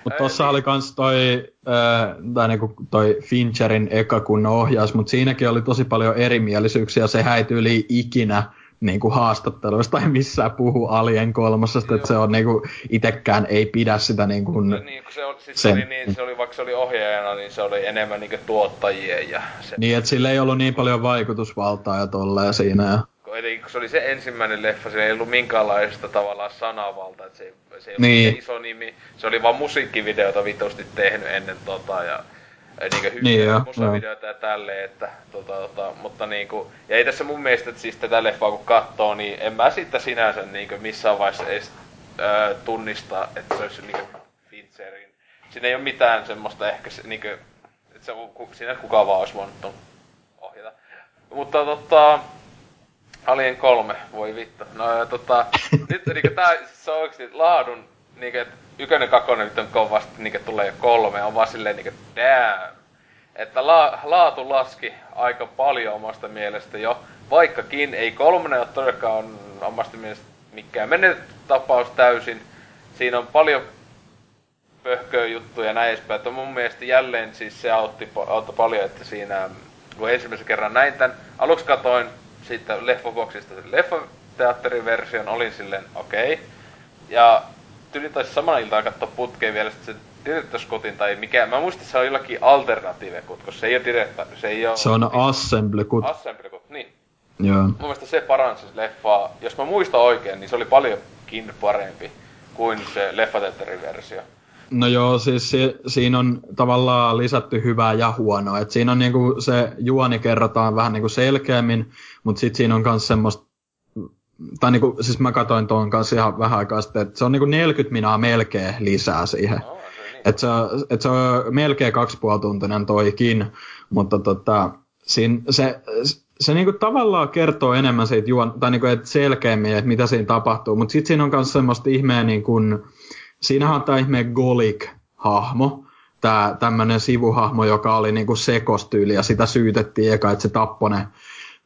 Mutta tossa oli kans toi, äh, tai niinku toi Fincherin eka kunnon ohjaus, mutta siinäkin oli tosi paljon erimielisyyksiä, se häityi ikinä niin kuin haastatteluista tai missään puhu Alien kolmosesta, että se on niin kuin, itekään ei pidä sitä niin kuin... Niin, kun se, oli, siis sen... oli niin, se oli, vaikka se oli ohjaajana, niin se oli enemmän niin kuin tuottajien ja... Se... Niin, että sillä ei ollut niin paljon vaikutusvaltaa ja tolleen siinä. Ja... Eli kun se oli se ensimmäinen leffa, se ei ollut minkäänlaista tavallaan sanavalta, että se, ei, se ei niin. ollut iso nimi. Se oli vaan musiikkivideota vitosti tehnyt ennen tota ja niinkö hyviä niin musavideoita ja tälleen, että tota, tota, mutta niinku, ja ei tässä mun mielestä, että siis tätä leffaa kun katsoo, niin en mä siitä sinänsä niinkö missään vaiheessa edes ää, tunnista, että se olisi niinkö Fincherin. Siinä ei ole mitään semmoista ehkä se, niinkö, että se, siinä kukaan vaan olisi voinut ohjata. Mutta tota, Alien kolme, voi vittu. No ja tota, nyt niinku tää se on oikeesti laadun, niinku et ykönen kakkonen nyt on kovasti, niinku tulee jo kolme, on vaan silleen niinku damn. Että la, laatu laski aika paljon omasta mielestä jo, vaikkakin ei kolmonen ole todellakaan omasta mielestä mikään menetetty tapaus täysin. Siinä on paljon pöhköä juttuja ja näin edespäin. Että mun mielestä jälleen siis se autti, auttoi paljon, että siinä kun ensimmäisen kerran näin tän, aluksi katoin siitä leffoboksista sen leffateatteriversion, olin silleen okei. Okay. Ja tyli taisi samana iltaan katsoa putkeen vielä sitten sen Director's Cutin tai mikä, mä muistin, että se on jollakin alternative cut, koska se ei ole diretta, se ei ole... Se on Assembly cut. Assembly cut, niin. Joo. Mun mielestä se paransi leffaa. Jos mä muistan oikein, niin se oli paljonkin parempi kuin se leffateatteriversio. No joo, siis si- siinä on tavallaan lisätty hyvää ja huonoa. Et siinä on niinku se juoni kerrotaan vähän niinku selkeämmin, mutta sitten siinä on myös semmoista tai niinku, siis mä katsoin tuon kanssa ihan vähän aikaa sitten, että se on niinku 40 minaa melkein lisää siihen. Se niin. Että se, et se on melkein kaksi puoli tuntinen toikin, mutta tota, siinä, se, se niinku tavallaan kertoo enemmän siitä juon, tai niinku, et selkeämmin, että mitä siinä tapahtuu, mutta sitten siinä on myös semmoista ihmeä, niin kun, siinähän on tämä ihme Golik-hahmo, tämä tämmöinen sivuhahmo, joka oli niinku sekostyyli, ja sitä syytettiin eka, että se tappoi ne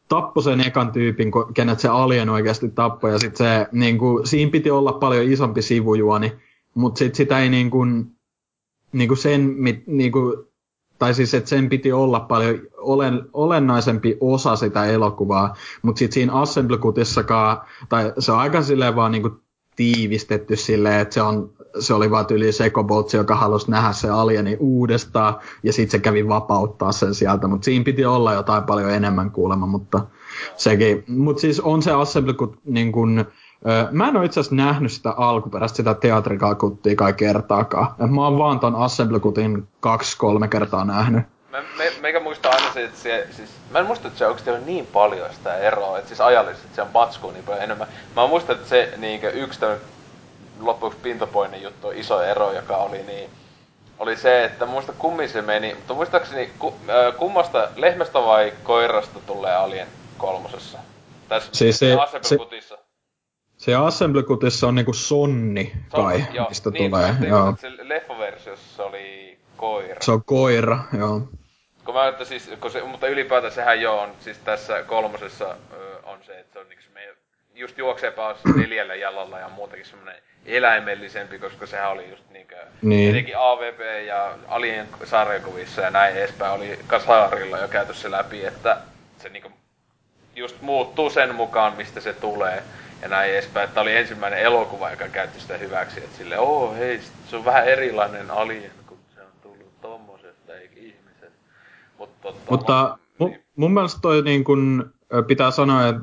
tappoi sen ekan tyypin, kenet se alien oikeasti tappoi, ja sitten se, niin kuin, siinä piti olla paljon isompi sivujuoni, mutta sitten sitä ei niin kuin, niin kuin sen, niin kuin, tai siis että sen piti olla paljon olen, olennaisempi osa sitä elokuvaa, mutta sitten siinä Assembly tai se on aika silleen vaan niin kuin tiivistetty silleen, että se, on, se oli vaan yli sekobotsi, joka halusi nähdä se alieni uudestaan, ja sitten se kävi vapauttaa sen sieltä, mutta siinä piti olla jotain paljon enemmän kuulemma, mutta sekin, mutta siis on se Assembly niin kun, Mä en ole itse asiassa nähnyt sitä alkuperäistä, sitä teatrikakuttia kai kertaakaan. Mä oon vaan ton Assembly Cutin kaksi-kolme kertaa nähnyt. Mä, me, meikä muistaa aina se, että se, siis, mä en muista, että se oikeasti on niin paljon sitä eroa, että siis ajallisesti se on patskua niin paljon enemmän. Mä muistan, että se niinkö yksi tämän loppuksi pintopoinnin juttu, iso ero, joka oli niin, oli se, että muista kummin se meni, mutta muistaakseni ku, äh, kummasta lehmästä vai koirasta tulee Alien kolmosessa? Tässä siis se, se, se Assembly Cutissa on niinku sonni kai, on, joo, mistä niin, tulee. Se, joo. se leffaversiossa oli koira. Se on koira, joo. Kun mä että siis, kun se, mutta ylipäätään sehän jo on, siis tässä kolmosessa ö, on se, että se on niinku me just juoksee neljällä jalalla ja muutenkin semmoinen eläimellisempi, koska sehän oli just niinkö, niin. etenkin AVP ja Alien sarjakuvissa ja näin edespäin oli kasarilla jo käyty se läpi, että se niinku just muuttuu sen mukaan, mistä se tulee ja näin edespäin. Että oli ensimmäinen elokuva, joka käytti sitä hyväksi, että sille, oo hei, se on vähän erilainen alien, kun se on tullut tommosesta, eikä ihmiset. Mut, totta, Mutta mun, niin. mun mielestä toi niin kun, pitää sanoa, että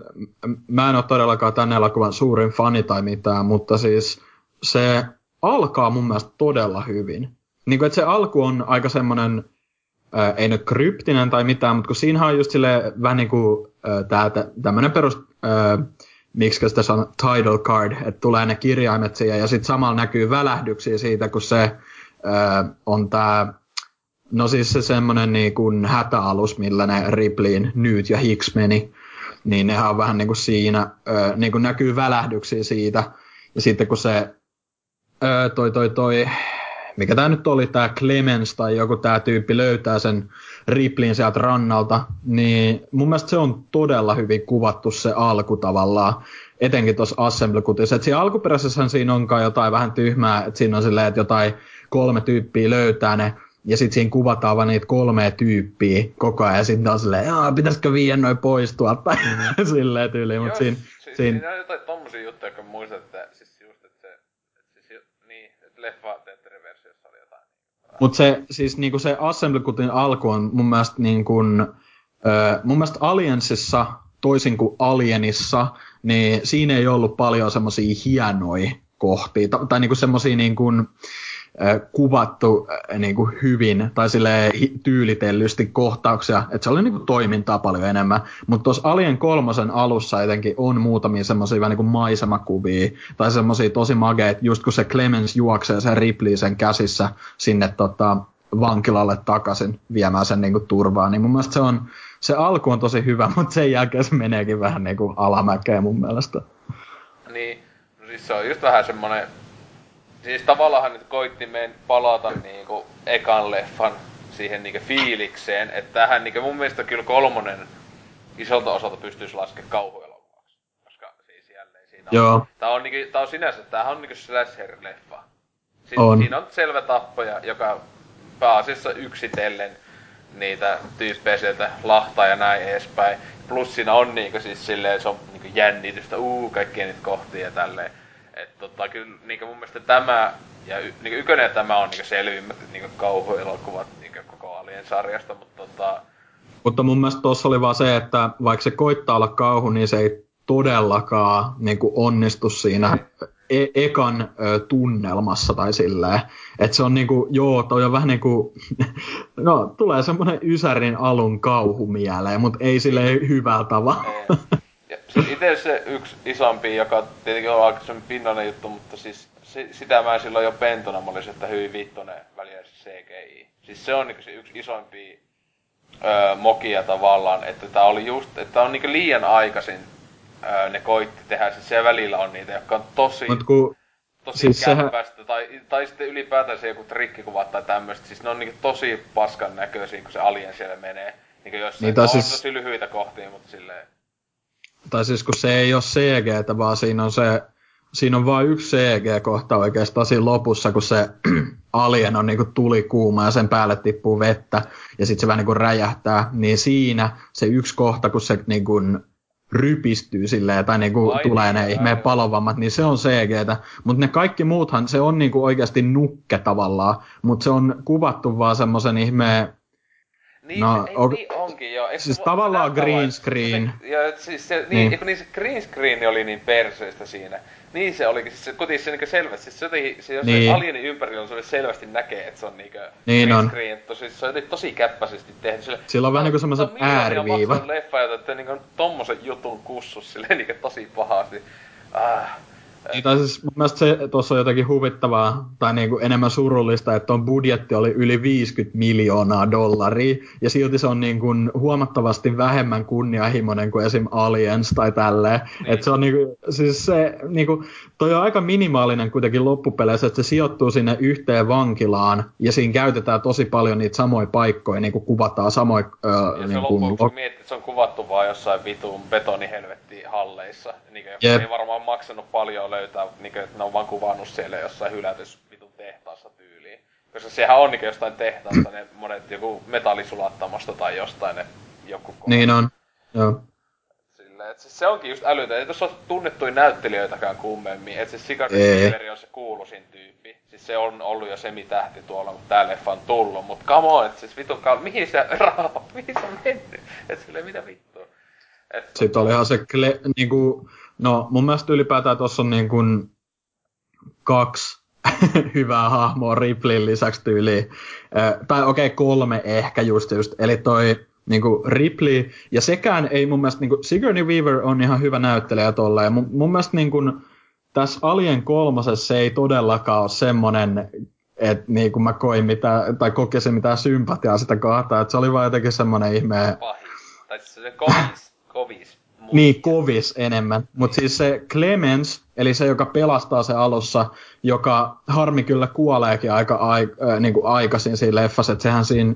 mä en ole todellakaan tämän elokuvan suurin fani tai mitään, mutta siis se alkaa mun mielestä todella hyvin. Niin kuin, että se alku on aika semmoinen, äh, ei nyt kryptinen tai mitään, mutta kun siinä on just sille vähän niin kuin äh, tää, tämmöinen perus, äh, miksi sitä on title card, että tulee ne kirjaimet siihen ja sitten samalla näkyy välähdyksiä siitä, kun se äh, on tämä No siis se semmoinen niin kuin hätäalus, millä ne Ripleyin Newt ja Hicks meni, niin nehän on vähän niin kuin siinä, niin kuin näkyy välähdyksiä siitä. Ja sitten kun se ö, toi toi toi, mikä tämä nyt oli, tämä Clemens tai joku tämä tyyppi löytää sen Ripleyin sieltä rannalta, niin mun mielestä se on todella hyvin kuvattu se alku tavallaan, etenkin tuossa Cutissa. Että siinä alkuperäisessä siinä onkaan jotain vähän tyhmää, että siinä on silleen, että jotain kolme tyyppiä löytää ne ja sitten siinä kuvataan vaan niitä kolmea tyyppiä koko ajan, ja sitten on silleen, Jaa, pitäisikö viiä noin pois tuolta, mm. silleen tyyliin, mutta siinä... Si- siinä... siinä on jotain tommosia juttuja, kun muistat, että siis just, että se, että siis, niin, että leffa teatteriversiossa oli jotain. Mutta se, siis niinku se Assembly Cutin alku on mun mielestä niin kuin, äh, mun mielestä Aliensissa, toisin kuin Alienissa, niin siinä ei ollut paljon semmoisia hienoja kohtia, tai, tai niinku semmoisia niin kuin, kuvattu niin kuin hyvin tai sille tyylitellysti kohtauksia, että se oli niin kuin toimintaa paljon enemmän. Mutta tuossa Alien kolmosen alussa etenkin on muutamia semmoisia niin kuin maisemakuvia tai semmoisia tosi mageita, just kun se Clemens juoksee sen Ripley sen käsissä sinne tota, vankilalle takaisin viemään sen niin kuin turvaan, niin mun mielestä se on, se alku on tosi hyvä, mutta sen jälkeen se meneekin vähän niinku alamäkeen mun mielestä. Niin, siis se on just vähän semmonen... Siis tavallaan nyt koitti meidän palata niinku ekan leffan siihen niinku fiilikseen, että tähän niinku mun mielestä kyllä kolmonen isolta osalta pystyisi laskemaan kauhuelokuvaksi. Koska siis jälleen siinä on... Joo. Tää on, niinku, tää on sinänsä, tämähän on niinku slasher-leffa. Si- On. Siinä on selvä tappaja, joka pääasiassa yksitellen niitä tyyppejä sieltä lahtaa ja näin edespäin. Plus siinä on niinku siis silleen, se on niinku jännitystä, uu, kaikkia niitä kohtia ja tälleen. Et tota, kyllä niinku mun mielestä tämä, ja y, niinku ykönen ja tämä on niinku selvimmät niinku kauhuelokuvat niinku koko Alien sarjasta, mutta tota, Mutta mun mielestä tuossa oli vaan se, että vaikka se koittaa olla kauhu, niin se ei todellakaan niin kuin onnistu siinä e- ekan ö, tunnelmassa tai silleen. Että se on niinku, joo, toi on vähän niinku, no tulee semmoinen Ysärin alun kauhu mieleen, mutta ei silleen hyvällä tavalla. Ei. Itse se yksi isompi, joka tietenkin on aika pinnainen juttu, mutta siis si, sitä mä silloin jo pentona, mä olisin, että hyvin vittonen väliä se CGI. Siis se on niinku se yksi isoimpia öö, mokia tavallaan, että tää oli just, että on niinku liian aikaisin öö, ne koitti tehdä, siis siellä välillä on niitä, jotka on tosi, Mut kun, tosi siis sehän- tai, tai sitten ylipäätään se joku trikkikuvat tai tämmöistä, siis ne on niinku tosi paskan näköisiä, kun se alien siellä menee. Niinku jossain, Niin, tai on siis- tosi lyhyitä kohtia, mutta silleen, tai siis kun se ei ole CG, vaan siinä on se, siinä on vain yksi CG-kohta oikeastaan siinä lopussa, kun se alien on niinku tuli kuuma ja sen päälle tippuu vettä ja sitten se vähän niinku räjähtää, niin siinä se yksi kohta, kun se niinku rypistyy silleen, tai niinku Ai tulee ne ihmeen palovammat, niin se on CGtä. Mutta ne kaikki muuthan, se on niinku oikeasti nukke tavallaan, mutta se on kuvattu vaan semmoisen ihmeen Niin, No, no, ei, on- niin onkin joo. Eikö siis se tavallaan green screen. Se, ja siis se, niin, Niin. niin. niin se green screen oli niin perseestä siinä. Niin se olikin, siis se se niinku selvästi, siis se jotenkin, se jos Niin. se alienin ympärillä se oli selvästi näkee, että se on niinku Niin green on. screen, tosi, se on jotenkin tosi käppäisesti tehty. Sille, Sillä on vähän niinku tää semmoiset tää on leffa, jota te niinku tommosen jutun kussus silleen niinku tosi pahasti. Ah. Niin, tai siis mun mielestä se tuossa on jotenkin huvittavaa, tai niinku enemmän surullista, että on budjetti oli yli 50 miljoonaa dollaria, ja silti se on niinku huomattavasti vähemmän kunnianhimoinen kuin esim. Aliens tai tälleen. Niin. Et se on niinku, siis se, niinku, toi on aika minimaalinen kuitenkin loppupeleissä, että se sijoittuu sinne yhteen vankilaan, ja siinä käytetään tosi paljon niitä samoja paikkoja, niinku kuvataan samoja... Öö, Ja se niinku, loppujen lopuksi miettii, että se on kuvattu vaan jossain vitun betonihelvetti halleissa. Niin kuin, Jep. ei varmaan maksanut paljon löytää, niin kuin, että ne on vaan kuvannut siellä jossain hylätys vitun tehtaassa tyyliin. Koska sehän on niin jostain tehtaasta ne monet joku metallisulattamosta tai jostain ne joku kohta. Niin on, joo. Silleen, et siis se onkin just älytä. Ei tuossa ole tunnettuja näyttelijöitäkään kummemmin. Et siis Sigourney on se kuuluisin tyyppi. Siis se on ollut jo semitähti tuolla, kun tää leffa on tullut. Mut come on, et siis vitun. Mihin se raha, mihin se on mennyt? Et silleen mitä vittua. Et, Sitten olihan se, kle, niinku, no mun mielestä ylipäätään tuossa on niinku kaksi hyvää hahmoa Ripleyn lisäksi tyyliin. Äh, tai okei, okay, kolme ehkä just just. Eli toi niinku Ripley, ja sekään ei mun mielestä, niinku, Sigourney Weaver on ihan hyvä näyttelijä tolleen. Mun, mun mielestä niinku, tässä Alien kolmosessa se ei todellakaan ole semmonen, että niinku mä koin mitään, tai kokisin mitään sympatiaa sitä kohtaa, että se oli vaan jotenkin semmonen ihme, pahis. Tai siis se kovis, kovis. muija. niin, kovis enemmän. Mutta siis se Clemens, eli se, joka pelastaa se alussa, joka harmi kyllä kuoleekin aika ai, äh, niin kuin aikaisin siinä leffassa, että sehän siinä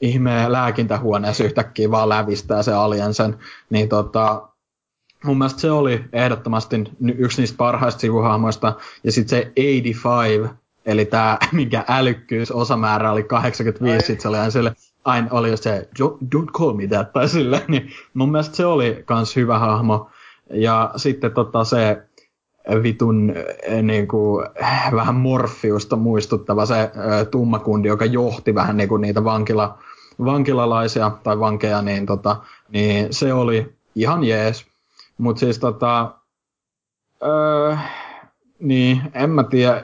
ihmeen lääkintähuoneessa yhtäkkiä vaan lävistää se aliensen, niin tota, mun mielestä se oli ehdottomasti yksi niistä parhaista sivuhahmoista, ja sitten se 85, eli tämä, minkä älykkyys osamäärä oli 85, Ai. sit se oli sille, aina oli se, "Don't- call me that, tai sille, niin mun mielestä se oli kans hyvä hahmo. Ja sitten tota se vitun äh, niinku, äh, vähän morfiusta muistuttava se äh, tummakundi, joka johti vähän niinku niitä vankila, vankilalaisia tai vankeja, niin, tota, niin se oli ihan jees. Mutta siis tota, öö, niin, en mä tiedä,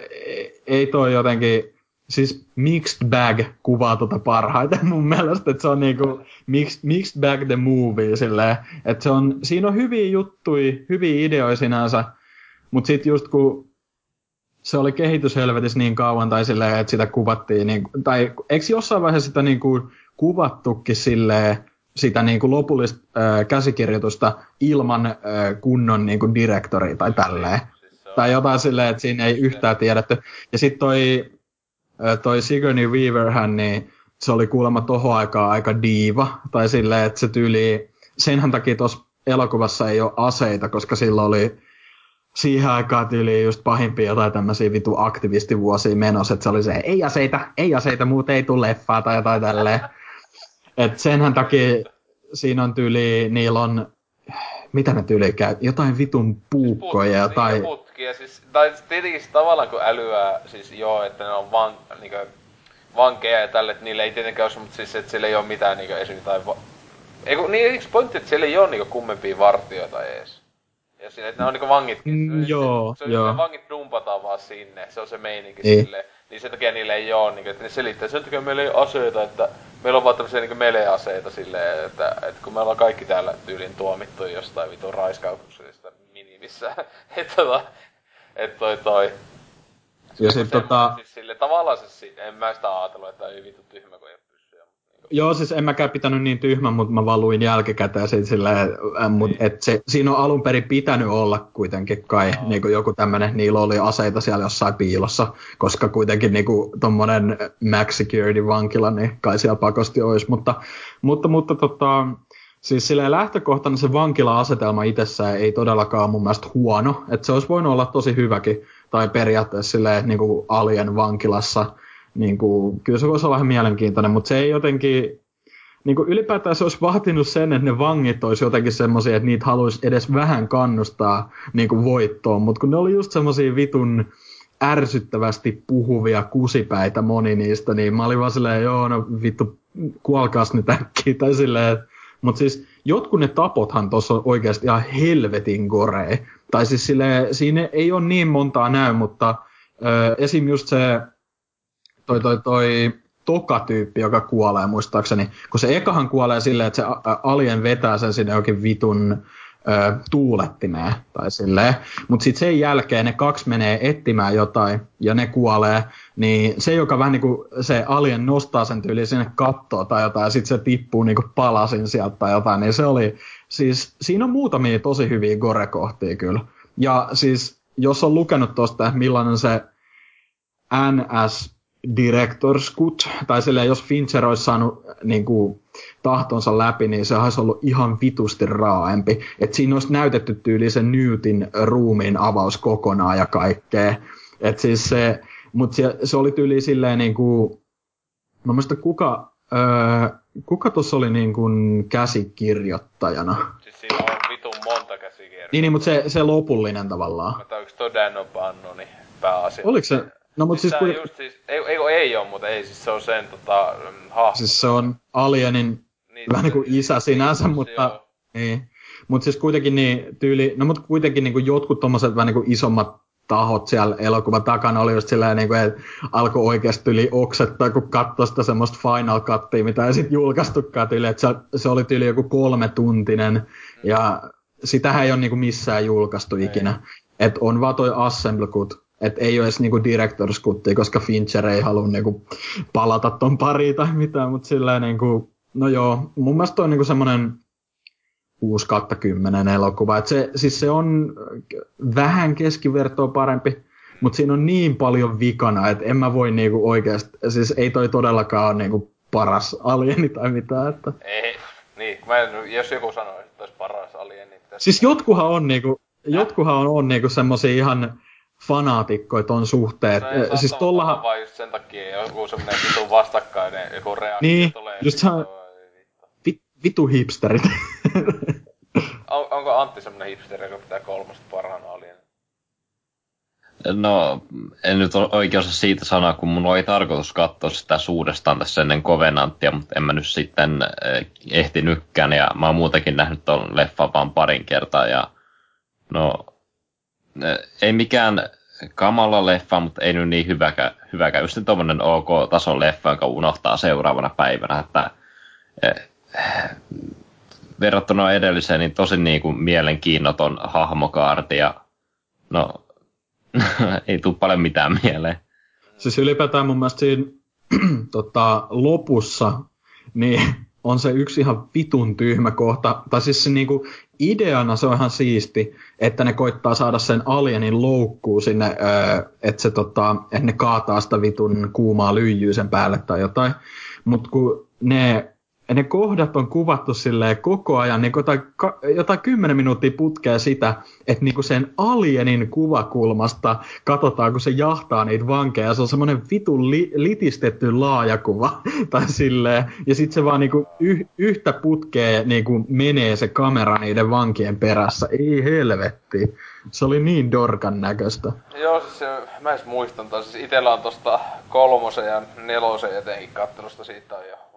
ei toi jotenkin, siis Mixed Bag kuvaa tota parhaiten mun mielestä, että se on niinku mixed, mixed Bag the Movie silleen, että se on, siinä on hyviä juttuja, hyviä ideoja sinänsä, mutta sitten just kun se oli kehityshelvetissä niin kauan tai silleen, että sitä kuvattiin, niin, tai eikö jossain vaiheessa sitä niin kuin kuvattukin silleen sitä niin kuin lopullista äh, käsikirjoitusta ilman äh, kunnon niin kuin direktoria tai tälleen. Tai jotain silleen, että siinä ei yhtään tiedetty. Ja sitten toi, toi Sigourney Weaver, hän, niin se oli kuulemma tohon aikaan aika diiva. Tai silleen, että se tyyli, senhän takia tuossa elokuvassa ei ole aseita, koska sillä oli siihen aikaan tyyli just pahimpia jotain tämmöisiä vitu aktivistivuosia menossa, että se oli se, ei aseita, ei aseita, muut ei tule leffaa tai jotain tälleen. Et senhän takia siinä on tyyli, niillä on, mitä ne tyyli käy, jotain vitun puukkoja Put- tai... Niin, putkia, siis, tai tietenkin siis tavallaan kun älyää, siis joo, että ne on van, niinku, vankeja ja tälle, että niillä ei tietenkään ole, mutta siis että siellä ei ole mitään niinku esimerkiksi tai... Va- Eiku, niin eikö pointti, että siellä ei ole niinku kummempia vartioita edes? Ja siinä, että ne on niinku vangitkin. Mm, joo, se, se, joo. Se, vangit dumpataan vaan sinne, se on se meininki Niin. silleen. Niin sen takia niillä ei oo, niinku, että ne selittää, sen takia meillä ei ole aseita, että meillä on vaan tämmöisiä niinku melee-aseita silleen, että, että kun me ollaan kaikki täällä tyylin tuomittu jostain vitun raiskauksesta minimissä, että tota, et toi toi. Ja sit tota, Siis sille tavallaan se, en mä sitä ajatellut, että ei vittu tyhmä, kun ei mutta niinku- joo, siis en mäkään pitänyt niin tyhmän, mutta mä vaan luin jälkikäteen siitä silleen, äh, mut, et se, siinä on alun perin pitänyt olla kuitenkin kai niin kuin joku tämmönen, niillä oli aseita siellä jossain piilossa, koska kuitenkin niin kuin tommonen max security vankila, niin kai siellä pakosti olisi, mutta, mutta, mutta tota, Siis silleen lähtökohtana se vankila-asetelma itsessään ei todellakaan mun mielestä huono. Että se olisi voinut olla tosi hyväkin. Tai periaatteessa silleen niin kuin Alien vankilassa. Niin kuin, kyllä se voisi olla ihan mielenkiintoinen, mutta se ei jotenkin... Niin kuin ylipäätään se olisi vaatinut sen, että ne vangit olisi jotenkin semmoisia, että niitä haluaisi edes vähän kannustaa niin kuin voittoon. Mutta kun ne oli just semmoisia vitun ärsyttävästi puhuvia kusipäitä moni niistä, niin mä olin vaan silleen, joo, no vittu, kuolkaas nyt äkkiä. Tai silleen, mutta siis jotkut ne tapothan tuossa on oikeasti ihan helvetin goree. Tai siis sille, siinä ei ole niin montaa näy, mutta ö, esim. just se toi, toi, toi toka-tyyppi, joka kuolee muistaakseni, kun se ekahan kuolee silleen, että se alien vetää sen sinne jokin vitun ö, tuulettimeen tai silleen, mutta sitten sen jälkeen ne kaksi menee etsimään jotain ja ne kuolee, niin se, joka vähän niin kuin se alien nostaa sen tyyli sinne kattoon tai jotain ja sitten se tippuu niin kuin palasin sieltä tai jotain, niin se oli, siis siinä on muutamia tosi hyviä gore-kohtia kyllä. Ja siis, jos on lukenut tuosta, millainen se NS Director's Cut, tai silleen, jos Fincher olisi saanut niin kuin, tahtonsa läpi, niin se olisi ollut ihan vitusti raaempi. Että siinä olisi näytetty tyyli sen Newtin ruumiin avaus kokonaan ja kaikkea. Et siis se, mutta se, se oli tyyli silleen niin kuin, mä muista kuka, öö, kuka tuossa oli niin kuin käsikirjoittajana. Siis siinä on vitun monta käsikirjaa. Niin, niin mutta se, se lopullinen tavallaan. Mutta onko toi Dan O'Bannon pääasia? Oliko se? No mutta siis, tää kuiten, just siis, ei, ei, ei oo, mutta ei, siis se on sen tota, mm, hahmo. siis se on Alienin Niin, vähän niin kuin isä sinänsä, niin, mutta joo. niin. Mutta siis kuitenkin niin tyyli, no mutta kuitenkin niin kuin jotkut tommoset vähän niin kuin isommat tahot siellä elokuvan takana oli just silleen, niin kuin, että alkoi oikeasti yli oksettaa, kun katsoi sitä semmoista Final Cuttia, mitä ei sitten julkaistukaan tyyli, että se, se oli tyyli joku kolme tuntinen, ja sitähän ei ole niin kuin missään julkaistu ikinä. Että on vaan toi Assemble Cut, että ei ole edes niinku Director's Cutia, koska Fincher ei halua niinku palata ton pariin tai mitään, mutta silleen niinku, no joo, mun mielestä toi on niinku semmonen 6 kautta 10 elokuva. Et se, siis se on vähän keskivertoa parempi, mutta siinä on niin paljon vikana, että en mä voi niinku oikeasti, siis ei toi todellakaan ole niinku paras alieni tai mitään. Että. Ei, niin, mä en, jos joku sanoo, että olisi paras alien, niin pitäisi... Siis jotkuhan on niinku, jotkuhan on, on niinku semmosia ihan fanaatikkoja ton suhteen. No, eh, siis tollahan, olla vaan just sen takia joku semmonen vitun vastakkainen, joku reaktio Niin, tulee. just se- on- vitu hipsterit. On, onko Antti semmonen hipsteri, joka pitää kolmosta parhaana alien? No, en nyt ole oikein osaa siitä sanoa, kun mun oli tarkoitus katsoa sitä suudestaan tässä ennen Covenantia, mutta en mä nyt sitten eh, ehtinytkään, ja mä oon muutenkin nähnyt ton leffan vaan parin kertaa, ja no, eh, ei mikään kamala leffa, mutta ei nyt niin hyväkä, hyväkä. Just tommonen OK-tason leffa, joka unohtaa seuraavana päivänä, että eh, verrattuna edelliseen, niin tosi niin kuin mielenkiinnoton hahmokaarti, ja no, ei tule paljon mitään mieleen. siis ylipäätään mun mielestä siinä tota, lopussa, niin on se yksi ihan vitun tyhmä kohta. Tai siis se niinku, ideana se on ihan siisti, että ne koittaa saada sen alienin loukkuun sinne, öö, että se tota, että ne kaataa sitä vitun kuumaa lyijyä sen päälle tai jotain. Mutta kun ne ne kohdat on kuvattu silleen koko ajan, niin jotain, jotain kymmenen minuuttia putkea sitä, että niinku sen alienin kuvakulmasta katsotaan, kun se jahtaa niitä vankeja. Se on semmoinen vitun li, litistetty laajakuva. tai silleen. Ja sitten se vaan niinku yh, yhtä putkea niinku menee se kamera niiden vankien perässä. Ei helvetti. Se oli niin dorkan näköistä. Joo, siis se, mä edes muistan, siis itellä on tosta kolmosen ja nelosen etenkin kattelusta siitä on jo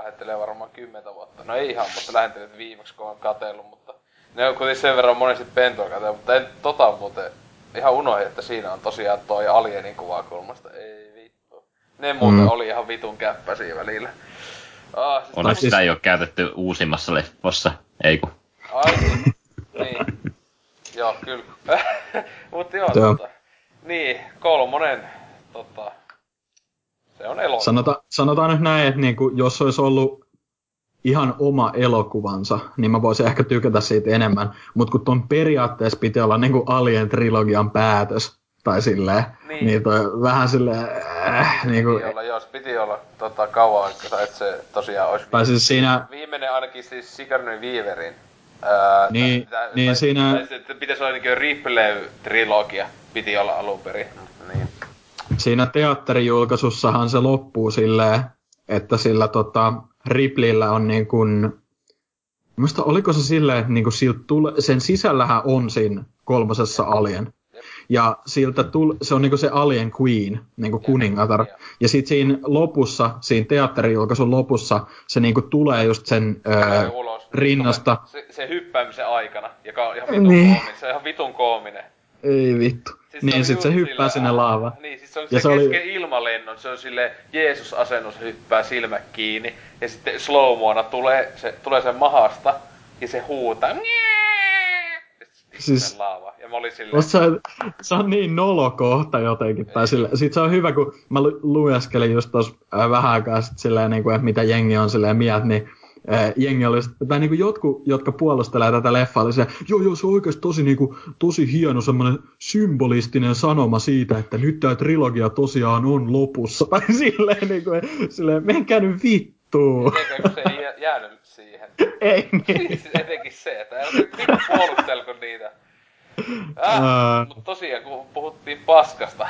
lähettelee varmaan kymmentä vuotta. No ei ihan, mutta lähettelee viimeksi, kun on katellut, mutta ne on kuitenkin sen verran monesti pentua katellut, mutta en tota muuten ihan unohdin, että siinä on tosiaan toi alienin kuvakulmasta. Ei vittu. Ne muuten mm. oli ihan vitun käppäsiä välillä. Ah, siis Onneksi sitä ei ole käytetty uusimmassa leffossa, ei kun. Ai niin. niin. joo, kyllä. Mutta joo, joo. Tota, niin, kolmonen, tota, se on elokuva. Sanota, sanotaan nyt näin, että niinku, jos olisi ollut ihan oma elokuvansa, niin mä voisin ehkä tykätä siitä enemmän. Mutta kun ton periaatteessa piti olla niinku Alien-trilogian päätös, tai silleen, niin, niin toi vähän silleen... Äh, niinku, piti olla, joo, piti olla tota, kauan aikaa, että se tosiaan olisi... Tai siis siinä... Viimeinen ainakin siis Sigarny Weaverin. Ää, niin, tai, niin tai, siinä... Tai, pitäisi olla ainakin Ripley-trilogia, piti olla alun perin. Niin siinä teatterijulkaisussahan se loppuu silleen, että sillä tota, Ripleyllä on niin kuin, Muista oliko se silleen, että niinku tule, sen sisällähän on siinä kolmosessa Alien. Ja siltä tuli, se on niinku se Alien Queen, niinku kuningatar. Ja sitten siinä lopussa, siinä teatterijulkaisun lopussa, se niinku tulee just sen öö, rinnasta. Se, se hyppäämisen aikana, joka on ihan vitun niin. koominen. Se on ihan vitun koominen. Ei vittu. Siis niin, sit se hyppää sillä, sinne laavaan. Niin, siis se on ja se, se kesken oli... ilmalennon, se on sille Jeesus-asennus hyppää silmät kiinni, ja sitten slow tulee, se, tulee sen mahasta, ja se huutaa, siis, laava. Ja mä olin silleen... Se, se on niin nolo kohta jotenkin. Tai sille, sit se on hyvä, kun mä lueskelin just tos äh, vähän aikaa sit silleen, niin kuin, että mitä jengi on silleen mieltä, niin jengi oli, tai niin kuin jotkut, jotka puolustelee tätä leffaa, oli se, joo, joo, se on oikeasti tosi, niin kuin, tosi hieno semmoinen symbolistinen sanoma siitä, että nyt tämä trilogia tosiaan on lopussa. Tai silleen, niin kuin, silleen menkää nyt vittuun. Eikö se ei jäänyt siihen? ei niin. Siis etenkin se, että ole puolustelko niitä. Äh, uh. Mutta tosiaan, kun puhuttiin paskasta,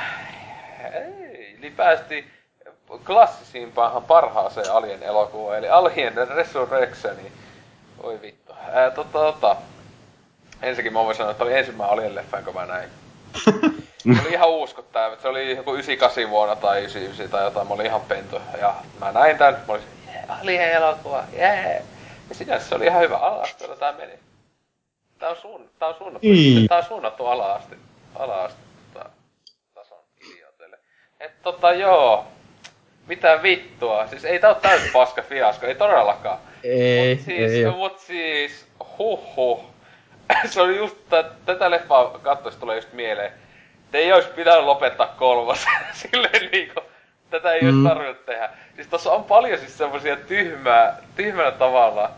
ei, niin päästiin klassisimpaan parhaaseen Alien elokuvaan, eli Alien Resurrection. Oi vittu. Ää, tota, tota. Ensinnäkin mä voin sanoa, että oli ensimmäinen Alien leffa, jonka mä näin. Se oli ihan uskottava. Se oli joku 98 vuonna tai 99 tai jotain. Mä olin ihan pentu. Ja mä näin tän. Mä olin yeah, Alien elokuva, yeah. Ja sinänsä se oli ihan hyvä ala-asteella tää meni. Tää on, suun, tää on suunnattu, mm. tää on suunnattu ala-aste, ala-aste tason idioteille. Et tota joo, mitä vittua? Siis ei tää oo täys paska fiasko, ei todellakaan. Ei, mut siis, ei mut siis, huhhuh. se oli just, t- tätä leffaa kattois tulee just mieleen. Te ei ois pitänyt lopettaa kolmas. Silleen niinku, tätä ei mm. ois tarvinnut tehdä. Siis tossa on paljon siis semmosia tyhmää, tyhmällä tavalla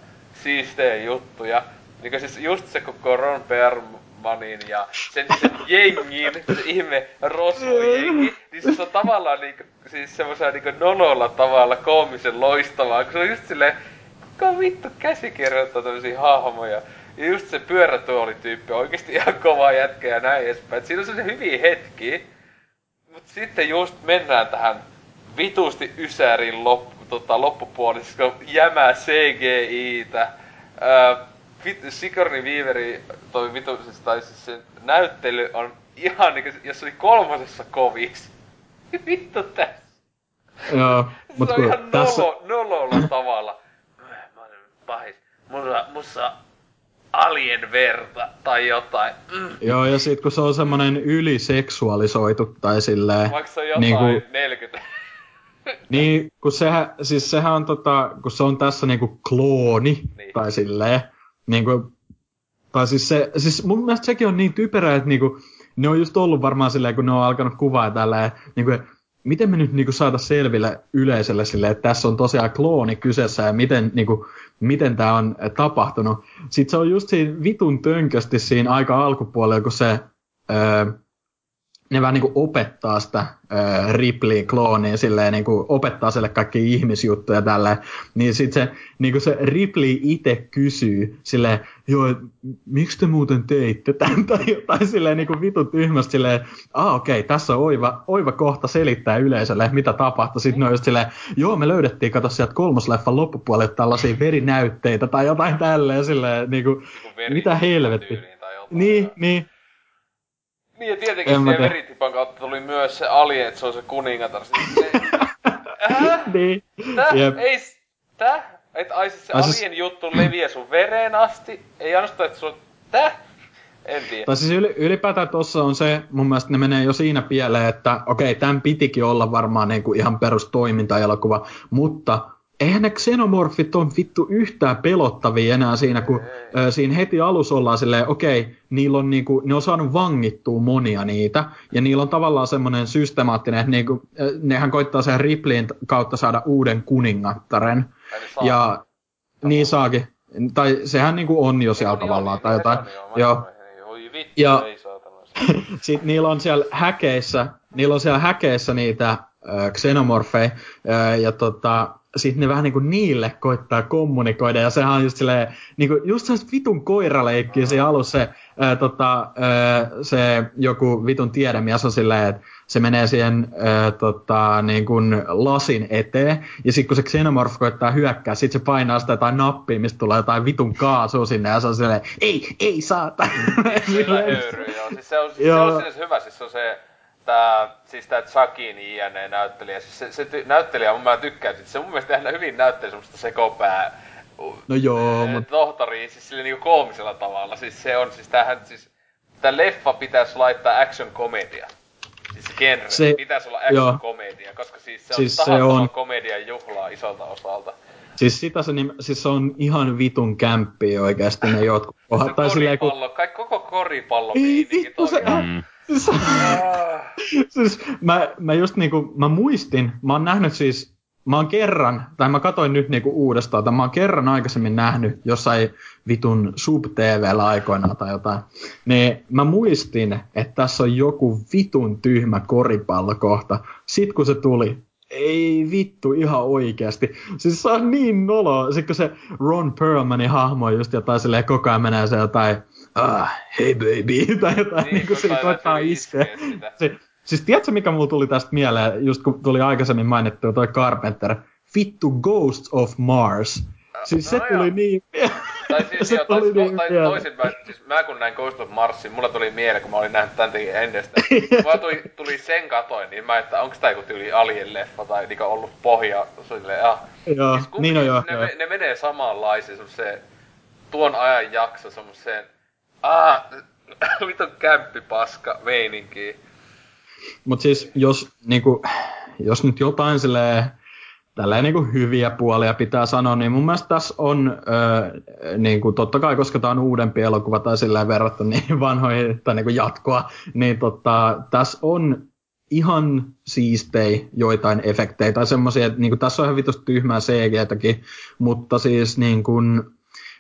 siistejä juttuja. Niinku siis just se koko Ron Perm, Manin ja sen, sen jengin, se ihme rosvojengi, niin se on tavallaan niinku, siis semmoisella niinku nololla tavalla koomisen loistavaa, kun se on just silleen, kuka vittu käsikirjoittaa tämmösiä hahmoja. Ja just se pyörätuolityyppi oikeesti ihan kova jätkä ja näin edespäin. Et siinä on se hyviä hetki. Mut sitten just mennään tähän vitusti Ysärin loppu, tota, loppupuolissa, kun jämää CGI-tä. Öö, Sigourney Weaveri, toi vitu, siis, tai siis se näyttely on ihan niinku, jos oli kolmosessa kovis. Vittu tässä. Joo, mut se on ihan tässä... nolo, nololla tavalla. Mä olen pahis. Mulla, mussa alien verta tai jotain. Mm. Joo, ja sit kun se on semmonen yliseksuaalisoitu tai silleen... Vaikka se on jotain niinku, 40. niin, kun sehän, siis sehän on tota, kun se on tässä niinku klooni, niin. tai silleen, Niinku, tai siis, se, siis mun mielestä sekin on niin typerä, että niinku, ne on just ollut varmaan silleen, kun ne on alkanut kuvaa tällä, niinku, miten me nyt niinku saada selville yleisölle sille, että tässä on tosiaan klooni kyseessä ja miten, niinku, miten tämä on tapahtunut. Sitten se on just siinä vitun tönkösti siinä aika alkupuolella, kun se öö, ne vähän niin opettaa sitä äh, Ripley-kloonia, silleen niin kuin opettaa sille kaikki ihmisjuttuja tälleen, niin sitten se, niin kuin se Ripley itse kysyy silleen, joo, miksi te muuten teitte tämän, tai jotain silleen niin kuin vitun tyhmästi silleen, ah okei, okay, tässä on oiva, oiva kohta selittää yleisölle, mitä tapahtui. Sitten ne on just silleen, joo, me löydettiin, kato sieltä kolmosleffan loppupuolelle tällaisia verinäytteitä tai jotain tälleen, silleen, niin kuin, mitä helvetti. Niin, niin, niin ja tietenkin siihen veritipan kautta tuli myös se alien, että se on se kuningatar. Siis se... Äh? niin. Täh? Ei... Täh? Et ai siis se alien siis... juttu leviää sun vereen asti? Ei ainoastaan, että sun... Täh? En tiedä. Tai siis yli, ylipäätään tuossa on se, mun mielestä ne menee jo siinä pieleen, että okei, okay, tämän pitikin olla varmaan niinku ihan perustoimintaelokuva, mutta eihän ne xenomorfit on vittu yhtään pelottavia enää siinä, kun ö, siinä heti alussa ollaan silleen, okei, okay, niillä on niinku, ne on saanut vangittua monia niitä, ja niillä on tavallaan semmoinen systemaattinen, että niinku, nehän koittaa sen Ripleyin kautta saada uuden kuningattaren. Ja niin saakin. Tai sehän niinku on jo siellä tavallaan, tai jotain. Joo. Ja sitten niillä on siellä häkeissä, niillä on siellä häkeissä niitä äh, xenomorfeja, äh, ja tota, sitten ne vähän niinku niille koittaa kommunikoida, ja sehän on just silleen, niinku, just se vitun koiraleikki siinä alussa se, ää, tota, ää, se joku vitun tiedemies on silleen, että se menee siihen ää, tota, niin kuin lasin eteen, ja sitten kun se xenomorf koittaa hyökkää, sitten se painaa sitä jotain nappia, mistä tulee jotain vitun kaasua sinne, ja se on silleen, ei, ei saata. Kyllä höyry, joo. Siis se on, siis se on sinne hyvä, siis se on se, tää, siis tää Chuckin INE näyttelijä, siis se, se ty, näyttelijä mun mä tykkään, siis se mun mielestä hän hyvin näytteli semmoista sekopää No joo, mutta... Tohtori, siis sille niinku koomisella tavalla, siis se on, siis tämähän, siis tää leffa pitäisi laittaa action komedia. Siis genre, se, pitäisi olla action komedia, koska siis se on siis se on... komedian juhlaa isolta osalta. Siis sitä se, nim, siis se on ihan vitun kämppi oikeasti ne jotkut kohdat. Tai koripallo, kun... kaikki koko koripallo Ei vittu se, mm. Siis, siis mä, mä just niinku, mä muistin, mä oon nähnyt siis, mä oon kerran, tai mä katoin nyt niinku uudestaan, tai mä oon kerran aikaisemmin nähnyt jossain vitun sub-TVllä aikoinaan tai jotain, niin mä muistin, että tässä on joku vitun tyhmä koripallokohta. Sit kun se tuli, ei vittu, ihan oikeasti. Siis se on niin nolo. Sitten kun se Ron Perlmanin hahmo just jotain silleen koko ajan menee se jotain ah, hey baby, tai jotain niin, niin kuin se koittaa iskeä. Se, siis tiedätkö mikä mulla tuli tästä mieleen, just kun tuli aikaisemmin mainittu toi Carpenter, vittu Ghosts of Mars. Siis no, se tuli joo. niin Tai siis se jo, tuli niin tai toisinpäin, siis mä kun näin Ghost of Marsin, mulla tuli mieleen, kun mä olin nähnyt tän tekin ennestä. Mulla tuli, tuli sen katoin, niin mä, että onks tää joku tyyli Alien-leffa tai niinku ollut pohja, silleen, ah. Joo, siis niin on joo, ne, joo. ne menee samanlaisiin semmoiseen tuon ajan jakso semmoiseen Ah, vitun kämppipaska meininki. Mut siis, jos, niinku, jos nyt jotain silleen, tälleen niinku hyviä puolia pitää sanoa, niin mun mielestä tässä on, öö, niinku, totta kai koska tämä on uudempi elokuva tai silleen verrattuna niin vanhoihin tai niinku jatkoa, niin tota, tässä on ihan siistei joitain efektejä tai semmoisia, että niinku, tässä on ihan vitusti tyhmää CG-täkin, mutta siis niin kuin,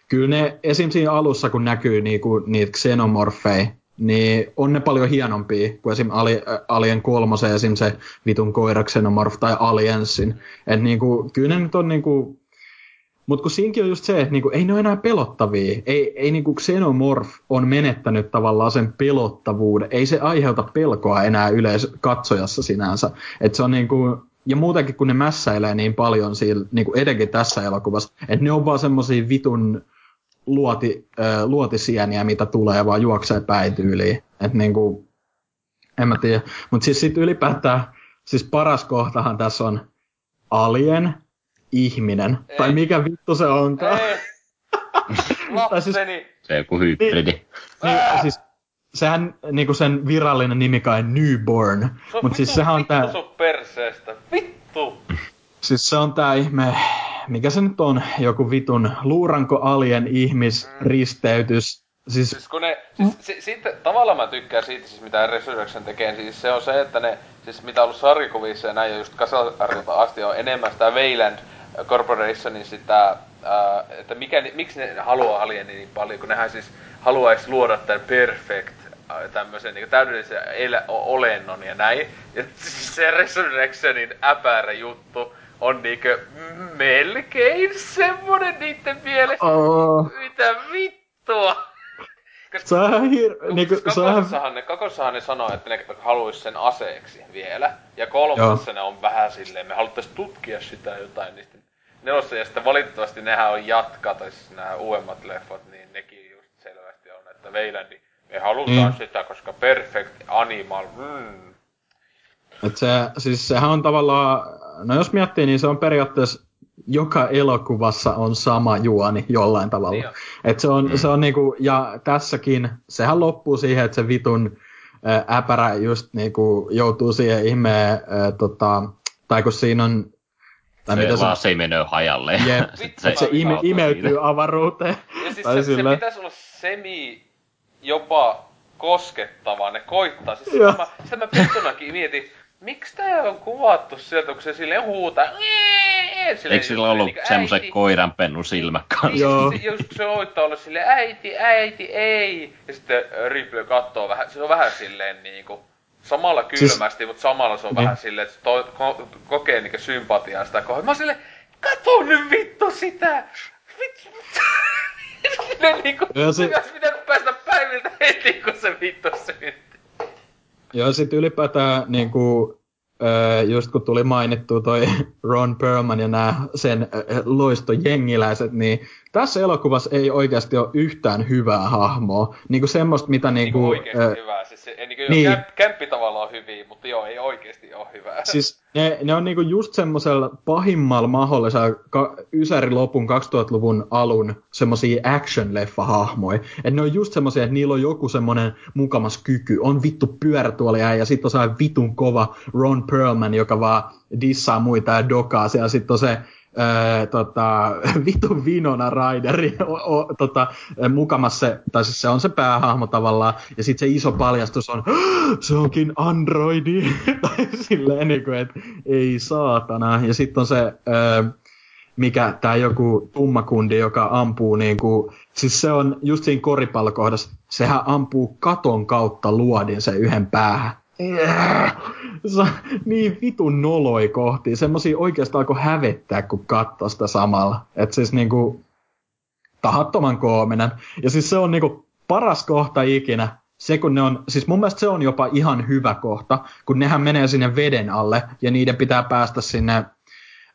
kyllä ne esim. siinä alussa, kun näkyy niinku, niitä xenomorfeja, niin on ne paljon hienompia kuin esim. Alien 3 esim. se vitun koira xenomorf tai Aliensin. Et niinku, kyllä ne nyt on niinku, mutta kun siinkin on just se, että niinku, ei ne ole enää pelottavia. Ei, ei niinku Xenomorph on menettänyt tavallaan sen pelottavuuden. Ei se aiheuta pelkoa enää yleis katsojassa sinänsä. Et se on niinku, ja muutenkin kun ne mässäilee niin paljon siinä, niinku etenkin tässä elokuvassa, että ne on vaan semmosia vitun luoti, äh, luotisieniä, mitä tulee, vaan juoksee päityyliin. Että niinku, en mä tiedä. Mutta siis sit ylipäätään, siis paras kohtahan tässä on alien, ihminen. Ei. Tai mikä vittu se onkaan. Ei. siis, se joku hybridi. Niin, niin, siis, sehän niinku sen virallinen nimi kai Newborn. Mutta siis sehän on tää... Vittu perseestä. Vittu! Siis se on tää ihme mikä se nyt on, joku vitun luuranko alien ihmisristeytys. Siis, siis kun ne, Siis, si, sitten tavallaan mä tykkään siitä, siis mitä Resurrection tekee, siis se on se, että ne, siis mitä on ollut sarjakuvissa ja näin ja just kasarilta asti on enemmän sitä Wayland Corporationin sitä, ää, että mikä, miksi ne haluaa alieni niin paljon, kun nehän siis haluaisi luoda tämän perfect tämmöisen niin täydellisen elä, olennon ja näin. Ja siis se Resurrectionin äpärä juttu on niinkö melkein semmonen niitten mielestä. Oh. Mitä vittua? Hir... Niinku, kakossahan, ne, kakossahan ne sanoo, että ne haluaisi sen aseeksi vielä. Ja kolmosessa ne on vähän silleen, me haluttais tutkia sitä jotain. Niin nelossa ja sitten valitettavasti nehän on jatkaa, tai siis nämä uudemmat leffat, niin nekin just selvästi on, että Veilandi, me halutaan mm. sitä, koska perfect animal, mm. Et se, siis sehän on tavallaan, no jos miettii, niin se on periaatteessa joka elokuvassa on sama juoni jollain tavalla. Niin Et se on, mm. se on niinku, ja tässäkin, sehän loppuu siihen, että se vitun äpärä just niinku joutuu siihen ihmeen, ä, tota, tai kun siinä on tai se mitä se... se menee hajalle. Jep, se, se ime, imeytyy avaruuteen. Ja siis se, se, pitäisi olla semi jopa koskettavaa, ne koittaa. Siis sitä mä, sitä mä mietin, miksi tää on kuvattu sieltä, kun se silleen huutaa. Silleen, Eikö sillä ollut niin semmoisen koiranpennu silmä kanssa? Joo. Just, just se soittaa olla silleen, äiti, äiti, ei. Ja sitten Ripley katsoo vähän, se on vähän silleen niinku, samalla siis- kylmästi, siis... mutta samalla se on niin. vähän silleen, että se to, ko, kokee niinku sympatiaa sitä kohdalla. Mä oon silleen, kato nyt vittu sitä! Vittu, ne niinku, se... pitänyt päästä päiviltä heti, kun se vittu syntyi. Joo, sit ylipäätään niinku, just kun tuli mainittu toi Ron Perlman ja nämä sen loistojengiläiset, niin tässä elokuvassa ei oikeasti ole yhtään hyvää hahmoa. Niinku semmoista, mitä niinku... Niinku oikeasti äh, hyvää. Siis se, niinku, niin. Kämp, kämppi tavallaan hyviä, mutta joo, ei oikeasti ole hyvää. Siis ne, ne on niinku just semmoisella pahimmalla mahdollisella ka, Ysäri lopun 2000-luvun alun semmosia action-leffa-hahmoja. Et ne on just semmosia, että niillä on joku semmonen mukamas kyky. On vittu pyörätuolia ja sitten on vitun kova Ron Perlman, joka vaan dissaa muita ja dokaa siellä. Sitten on se Öö, tota, vitun Vinona Rideri tota, mukamas se, tai siis se on se päähahmo tavallaan, ja sitten se iso paljastus on, se onkin androidi, tai silleen niin kuin, että ei saatana, ja sitten on se, öö, mikä tämä joku tummakundi, joka ampuu niin kuin, siis se on just siinä koripallokohdassa, sehän ampuu katon kautta luodin sen yhden päähän. Se niin vitun noloi kohti. Semmosia oikeastaan alkoi hävettää, kun katsoi sitä samalla. Et siis niinku tahattoman koominen. Ja siis se on niinku paras kohta ikinä. Se kun ne on, siis mun mielestä se on jopa ihan hyvä kohta, kun nehän menee sinne veden alle ja niiden pitää päästä sinne,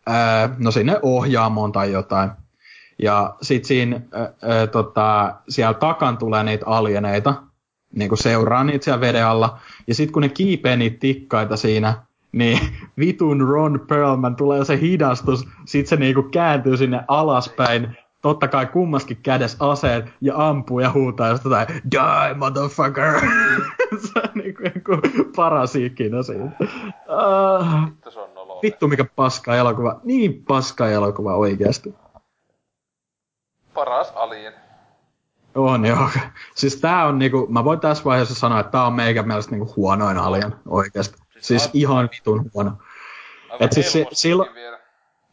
ää, no sinne ohjaamoon tai jotain. Ja sit siinä, ää, ää, tota, siellä takan tulee niitä alieneita, niin kuin seuraa niitä siellä veden alla. Ja sitten kun ne kiipee niitä tikkaita siinä, niin vitun Ron Perlman tulee se hidastus, sit se niinku kääntyy sinne alaspäin, totta kai kummaskin kädessä aseet ja ampuu ja huutaa jotain Die motherfucker! se on niinku joku paras ikinä siitä. Uh, vittu mikä paska elokuva. Niin paska elokuva oikeasti. Paras alien. On joo. Siis tää on niinku, mä voin tässä vaiheessa sanoa, että tää on meikä mielestä niinku huonoin alien oikeesti. Siis, siis ihan vitun huono. Et siis, se, sillä,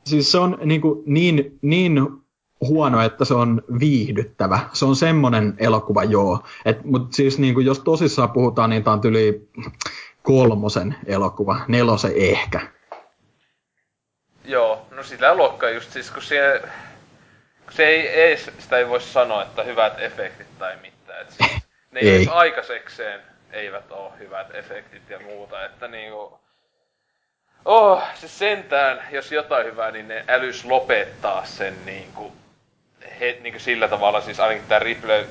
siis se on niinku niin, niin huono, että se on viihdyttävä. Se on semmonen elokuva, joo. Et, mut siis niinku, jos tosissaan puhutaan, niin tää on tyli kolmosen elokuva, nelosen ehkä. Joo, no sitä luokkaa just siis, kun siellä se ei, ei, sitä ei voi sanoa, että hyvät efektit tai mitään. Et siis, ne ei. edes aikaisekseen eivät ole hyvät efektit ja muuta, että niinku... Oh, se sentään, jos jotain hyvää, niin ne älys lopettaa sen niinku... He, niinku sillä tavalla, siis ainakin tää Ripley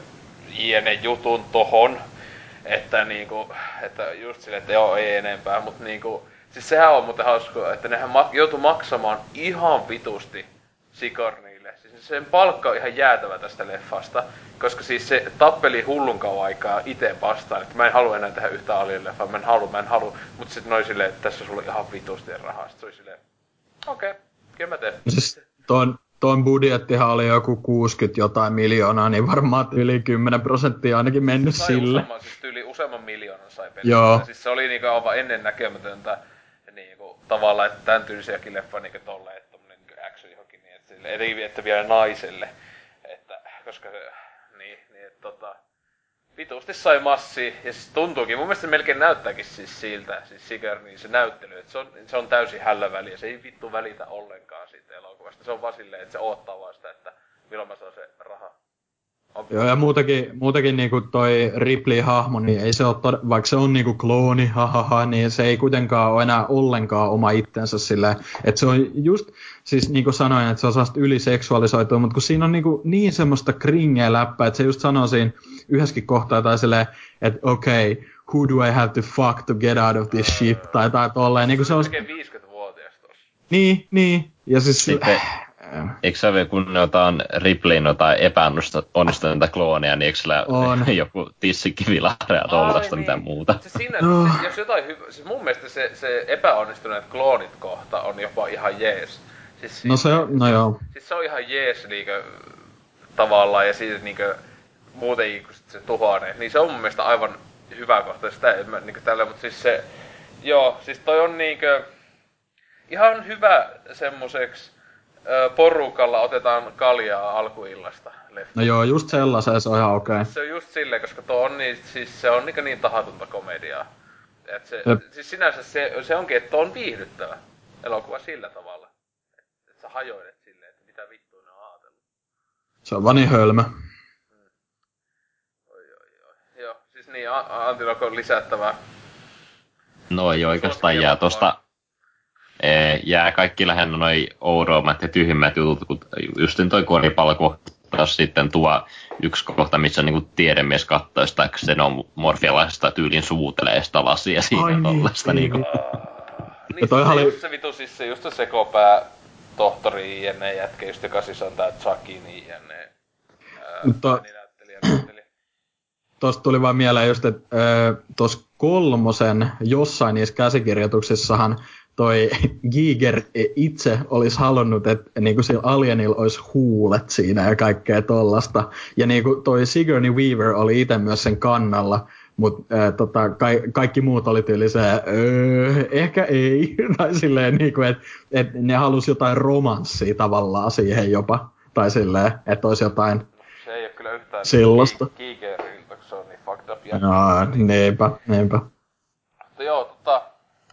jne jutun tohon, että niinku, että just sille, että joo, ei enempää, mutta niinku, siis sehän on muuten hauska, että nehän ma- joutuu maksamaan ihan vitusti Sikorni sen palkka on ihan jäätävä tästä leffasta, koska siis se tappeli hullun kauan aikaa itse vastaan, että mä en halua enää tehdä yhtä alien leffaa, mä en halua, mä en halua, mutta sitten noin silleen, että tässä on sulla ihan vitusti rahaa, sitten se oli silleen, okei, okay, kyllä mä teen. Siis ton, tuon budjettihan oli joku 60 jotain miljoonaa, niin varmaan yli 10 prosenttia ainakin mennyt sai sille. Useamman, siis yli useamman miljoonan sai peli. Joo. Siis se oli niinku aivan ennen näkemätöntä niinku, tavallaan, että tämän tyylisiäkin leffa niinku tolleen, että tommonen niinku action niin, että, vielä naiselle. Että, koska se, niin, niin että tota, vitusti sai massi, ja siis tuntuukin, mun mielestä se melkein näyttääkin siis siltä, siis Sigourney, se näyttely, että se on, se on täysin hällä väliä, se ei vittu välitä ollenkaan siitä elokuvasta, se on vaan silleen, että se odottaa vaan sitä, että milloin mä saan se raha. On, Joo, ja muutenkin, muutenkin niinku toi Ripley-hahmo, niin ei se ole, tod- vaikka se on niinku klooni, hahaha, niin se ei kuitenkaan ole enää ollenkaan oma itsensä sillä, että se on just, siis niin kuin sanoin, että se on sellaista yliseksuaalisoitua, mutta kun siinä on niinku niin semmoista kringeä läppää, että se just sanoo siinä yhdessäkin kohtaa tai silleen, että okei, okay, who do I have to fuck to get out of this ship, tai tai tolleen, niin kuin se on, tekee 50-vuotias tossa. niin, niin, ja siis, Sitten, eikö se ole, kun jotain Ripleyn jotain epäonnistuneita klooneja, niin eikö sillä On. joku tissikivilahre ja tollaista mitä muuta? Se siinä, Oh. se, jos jotain hyvä, siis mun mielestä se, se epäonnistuneet kloonit kohta on jopa ihan jees. Siis, no se on, no joo, Siis se on ihan jees niinkö tavallaan ja siitä niinkö muutenkin kun sit se tuhoaa ne, niin se on mun mielestä aivan hyvä kohta. Sitä en mä niinkö tällä, mutta siis se, joo, siis toi on niinkö ihan hyvä semmoiseksi porukalla otetaan kaljaa alkuillasta leffa. no joo, just sellaisen se on ihan okei. Okay. Se on just silleen, koska tuo on niin, siis se on niin, niin tahatonta komediaa. Et se, Jep. siis sinänsä se, se onkin, että on viihdyttävä elokuva sillä tavalla. Hajoilet silleen, että mitä vittua ne on ajatellut. Se on vaan niin hölmö. Oi, oi, oi. Joo, siis niin, A- Antti onko lisättävää? No ei oikeastaan jää tosta, ee, jää kaikki lähinnä noi oudoimmat ja tyhjimmät jutut, kun just toi koripallokohtaus sitten tuo yksi kohta, missä niinku tiedemies katsoo sitä xenomorfialaisesta tyylin suutelee sitä lasia siinä Ai niin, tollaista niin, niinku. Niin, Ja toihan se, oli- just se vitu, siis se just se sekopää tohtori jne jätkä, just joka siis on tää Chuckin jne. Mutta- Ääninäyttelijä, näyttelijä. Tuosta tuli vaan mieleen just, että tuossa kolmosen jossain niissä käsikirjoituksissahan toi Giger itse olisi halunnut, että niinku sillä alienilla olisi huulet siinä ja kaikkea tollasta. Ja niinku toi Sigourney Weaver oli itse myös sen kannalla, mutta tota, ka- kaikki muut oli tyyli se, öö, ehkä ei, tai silleen niinku, että et ne halusi jotain romanssia tavallaan siihen jopa, tai silleen, että olisi jotain, Se ei oo kyllä yhtään Sellaista. Gigeriltä, kun se on niin fucked up jätkä. no, niinpä, niinpä. Mutta joo, tota,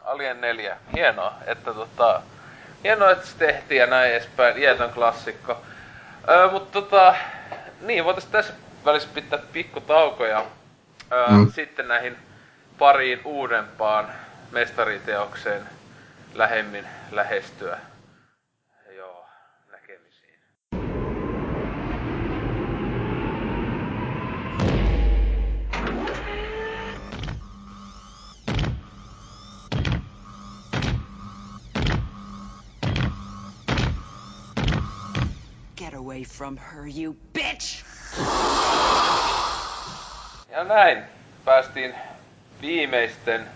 Alien 4, hienoa, että tota, hienoa, että se tehtiin ja näin edespäin, iätön klassikko. Öö, mutta tota, niin, voitais tässä välissä pitää pikku taukoja. Öö, Mm. Sitten näihin pariin uudempaan mestariteokseen lähemmin lähestyä. Joo, näkemisiin. Get away from her, you bitch! Ja näin päästiin viimeisten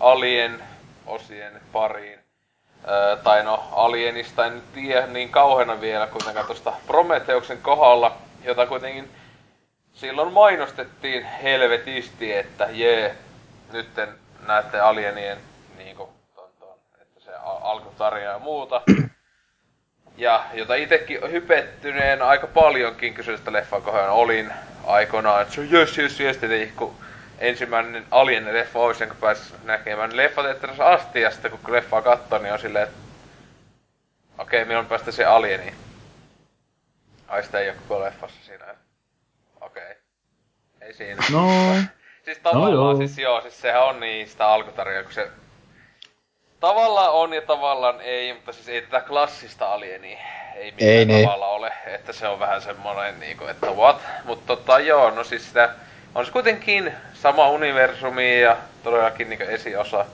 Alien osien pariin. Öö, tai no, Alienista en tiedä niin kauheena vielä kuitenkaan tuosta Prometheuksen kohdalla, jota kuitenkin silloin mainostettiin helvetisti, että jee, nytten näette Alienien niinku, ton, ton, että se alkutarja ja muuta. Ja jota itekin hypettyneen aika paljonkin kyseistä leffaa kohdalla olin aikoinaan, että se on jes jes jes, tietenkin kun ensimmäinen Alien-leffa olisi, jonka pääsi näkemään leffateatterissa asti, ja sitten kun leffaa katsoo, niin on silleen, että okei, okay, milloin päästä se Alieniin? Ai sitä ei oo koko leffassa siinä. Okei. Okay. Ei siinä. No, Siis tavallaan, no joo. siis joo, siis sehän on niin sitä alkutarjaa, kun se tavallaan on ja tavallaan ei, mutta siis ei tätä klassista alienia ei millään Ei niin. tavalla ole, että se on vähän semmoinen niinku, että what, mutta tota joo, no siis sitä on se kuitenkin sama universumi ja todellakin niinku esiosa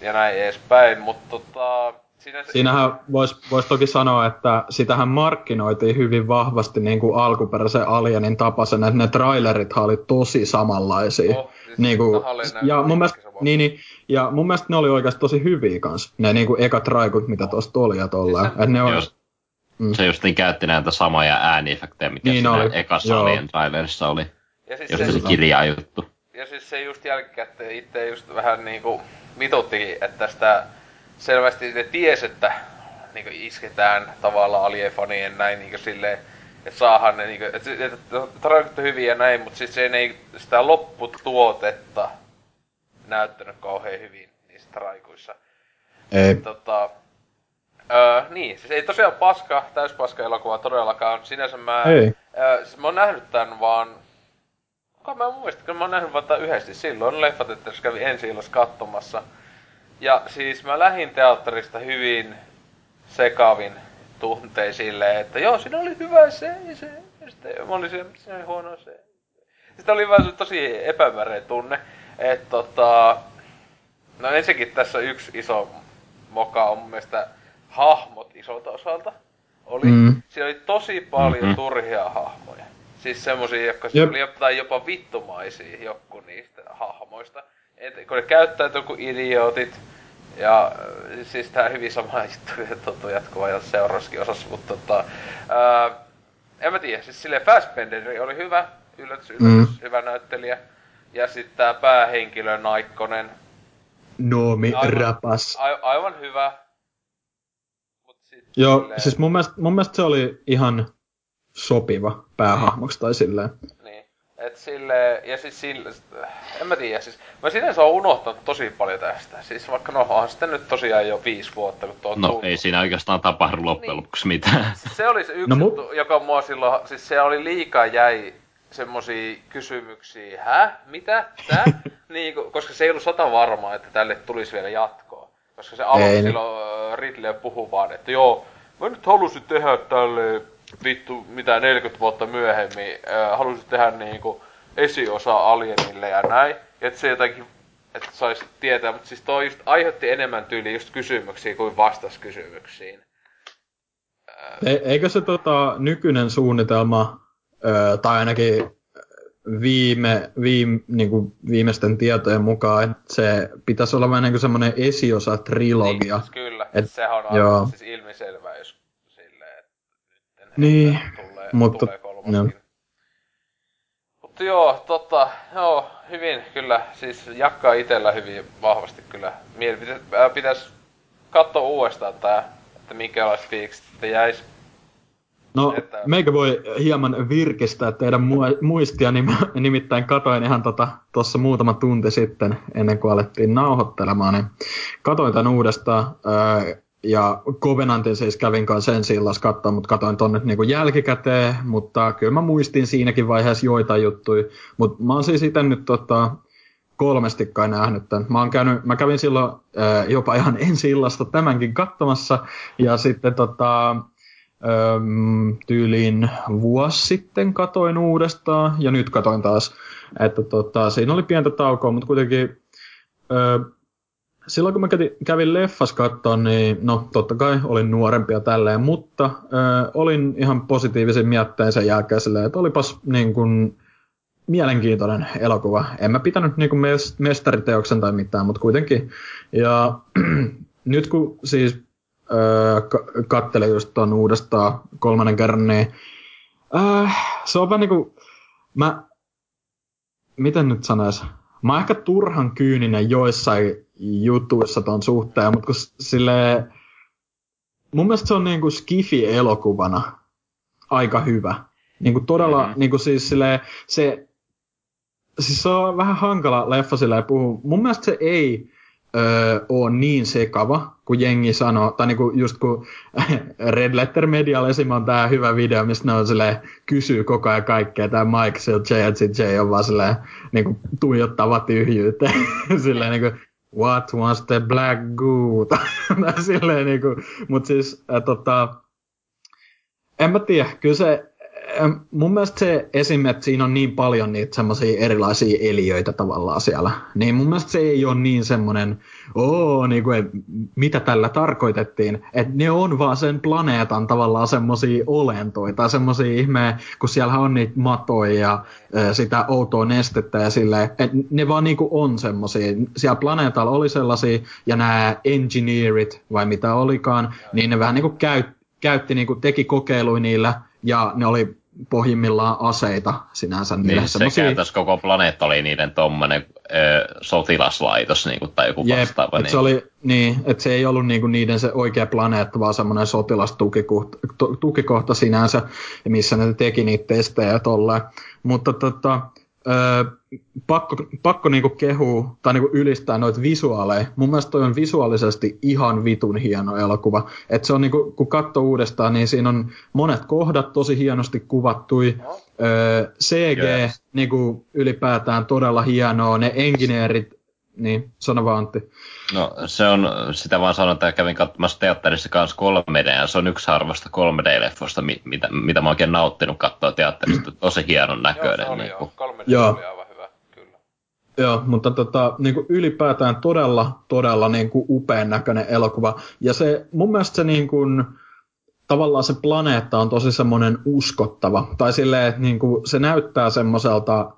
ja näin edespäin, mutta tota, siinä se, Siinähän voisi vois toki sanoa, että sitähän markkinoitiin hyvin vahvasti niin kuin alkuperäisen Alienin tapaisen, että ne trailerithan oli tosi samanlaisia. Oh, siis niin kuin, ja, mun mielestä, niin, niin, ja mun mielestä ne oli oikeasti tosi hyviä kans. Ne niin kuin ekat raikut, mitä tuosta oli ja tollaan. Siis ne on, Jos, Mm. Se just niin käytti näitä samoja ääniefektejä, mitä niin siinä oli. ekassa Alien trailerissa oli. Ja siis se, se kirjaa juttu. Ja siis se just jälkikäteen itse just vähän niinku mituttikin, että sitä selvästi ne ties, että niinku isketään tavallaan aliefanien näin niinku silleen, että saahan ne niinku, että, että hyvin ja näin, mutta siis se ei sitä lopputuotetta näyttänyt kauhean hyvin niissä traikuissa. Ei. Tota, öö, niin, siis ei tosiaan paska, täyspaska elokuva todellakaan. Sinänsä mä, ei. Öö, siis mä oon nähnyt tän vaan Kuka mä muistan, kun mä oon nähnyt vaan yhdesti silloin leffat, että jos kävi ensi illas katsomassa. Ja siis mä lähin teatterista hyvin sekavin tuntein silleen, että joo, siinä oli hyvä se, se, ja sitten mä olin se, se oli huono se. Sitten oli vähän tosi epämääräinen tunne, että tota, no ensinnäkin tässä yksi iso moka on mun mielestä hahmot isolta osalta. Oli, mm. Siinä oli tosi paljon mm-hmm. turhia hahmoja. Siis semmosia, jotka Jep. oli jopa, jopa vittumaisia joku niistä hahmoista. Et, kun ne käyttäytyy kuin idiootit, ja siis tää hyvin sama juttu tuntuu jatkuva ja seuraavassakin osassa, mutta tota... Ää, en mä tiedä, siis silleen Fassbender oli hyvä, yllätys, yllätys, mm. hyvä näyttelijä. Ja sitten tää päähenkilö Naikkonen. Noomi aivan, Rapas. A, aivan hyvä. Mut sit Joo, silleen... siis mun mielestä, mun mielestä se oli ihan sopiva päähahmoksi tai silleen. Niin. Et sille, ja siis sille, en mä tiedä, siis mä sinänsä oon unohtanut tosi paljon tästä. Siis vaikka no onhan sitten nyt tosiaan jo viisi vuotta, kun tuo No tullut. ei siinä oikeastaan tapahdu loppujen niin. lopuksi mitään. Se oli se yksi no, juttu, mut... joka mua silloin, siis se oli liikaa jäi semmosia kysymyksiä, hä? Mitä? Tää? niin, koska se ei ollut sata varmaa, että tälle tulisi vielä jatkoa. Koska se aluksi niin. silloin Ridley puhui vaan, että joo, mä nyt halusin tehdä tälle vittu mitä 40 vuotta myöhemmin äh, halusit tehdä niinku esiosa Alienille ja näin. Että se jotenkin, että saisi tietää, mutta siis toi just aiheutti enemmän tyyli just kysymyksiä kuin vastas kysymyksiin. E- eikö se tota, nykyinen suunnitelma, ö, tai ainakin viime, viime, niin kuin viimeisten tietojen mukaan, että se pitäisi olla vähän niin kuin semmoinen esiosa trilogia. Niin, kyllä, Et, sehän on aivan siis ilmiselvää, jos niin, tulee, mutta... Tulee no. Mutta joo, tota, joo, hyvin kyllä, siis jakkaa itellä hyvin vahvasti kyllä. Mielipiteet pitäisi katsoa uudestaan tää, että minkälaiset fiilikset jäis. No, että... meikä voi hieman virkistää teidän muistia, nimittäin katoin ihan tota, tuossa muutama tunti sitten, ennen kuin alettiin nauhoittelemaan, niin katoin tämän uudestaan. Öö, ja Covenantin siis kävin kanssa sen sillas katsoa, mutta katoin tonne niin kuin jälkikäteen, mutta kyllä mä muistin siinäkin vaiheessa joitain juttuja. Mutta mä oon siis itse nyt tota, kolmesti kai nähnyt tämän. Mä, käynyt, mä kävin silloin äh, jopa ihan ensi illasta tämänkin katsomassa, ja sitten tota, ähm, tyyliin vuosi sitten katoin uudestaan, ja nyt katoin taas. Että tota, siinä oli pientä taukoa, mutta kuitenkin äh, silloin kun mä kävin, leffas kattoon, niin no totta kai olin nuorempia tälleen, mutta ö, olin ihan positiivisen mietteen sen jälkeen silleen, että olipas niin kuin, mielenkiintoinen elokuva. En mä pitänyt niin kuin mestariteoksen tai mitään, mutta kuitenkin. Ja nyt kun siis ö, kattelin just ton uudestaan kolmannen kerran, niin äh, se on vähän niin kuin, mä, miten nyt sanois, mä oon ehkä turhan kyyninen joissain jutuissa ton suhteen, mutta kun sille mun mielestä se on niinku Skifi-elokuvana aika hyvä. Niinku todella, mm-hmm. niinku siis sille se, siis se on vähän hankala leffa silleen puhua. Mun mielestä se ei öö, ole niin sekava, kuin jengi sanoo, tai niinku just kun Red Letter Medialla esim. on tää hyvä video, mistä ne on silleen, kysyy koko ajan kaikkea, tää Mike Sill, J on vaan silleen, niinku tuijottava tyhjyyteen, silleen niinku, what was the black goo? silleen niinku, mut siis, äh, tota, en mä tiedä, kyllä se, mun mielestä se esim. että siinä on niin paljon niitä semmoisia erilaisia eliöitä tavallaan siellä, niin mun mielestä se ei ole niin semmoinen, oo, niin kuin, mitä tällä tarkoitettiin, että ne on vaan sen planeetan tavallaan semmoisia olentoja, tai semmoisia ihmeä, kun siellä on niitä matoja ja sitä outoa nestettä ja silleen, että ne vaan niinku on semmoisia, siellä planeetalla oli sellaisia, ja nämä engineerit, vai mitä olikaan, niin ne vähän niinku käytti käytti, niinku, teki kokeiluja niillä, ja ne oli pohjimmillaan aseita sinänsä. Niin, se semmosia... käytössä koko planeetta oli niiden tommonen ö, sotilaslaitos niin kuin, tai joku Jep, vastaava. niin. Se oli, niin, että se ei ollut niin kuin niiden se oikea planeetta, vaan semmoinen sotilastukikohta tukikohta sinänsä, missä ne teki niitä testejä tolleen. Mutta tota, öö, pakko, pakko niinku kehua tai niinku ylistää noita visuaaleja. Mun mielestä toi on visuaalisesti ihan vitun hieno elokuva. Et se on niinku, kun katsoo uudestaan, niin siinä on monet kohdat tosi hienosti kuvattui. Öö, CG yes. niinku, ylipäätään todella hienoa. Ne engineerit, niin sano vaan Antti. No se on, sitä vaan sanon, että kävin katsomassa teatterissa kanssa 3D, ja se on yksi harvasta 3D-leffosta, mitä, mitä mä oikein nauttinut katsoa teatterista. Tosi hienon näköinen. Joo, se oli niin joo. 3D joo. oli aivan hyvä, kyllä. Joo, mutta tota, niin kuin ylipäätään todella, todella niin kuin upean näköinen elokuva. Ja se, mun mielestä se niin kuin, tavallaan se planeetta on tosi semmoinen uskottava. Tai silleen, että niin kuin, se näyttää semmoiselta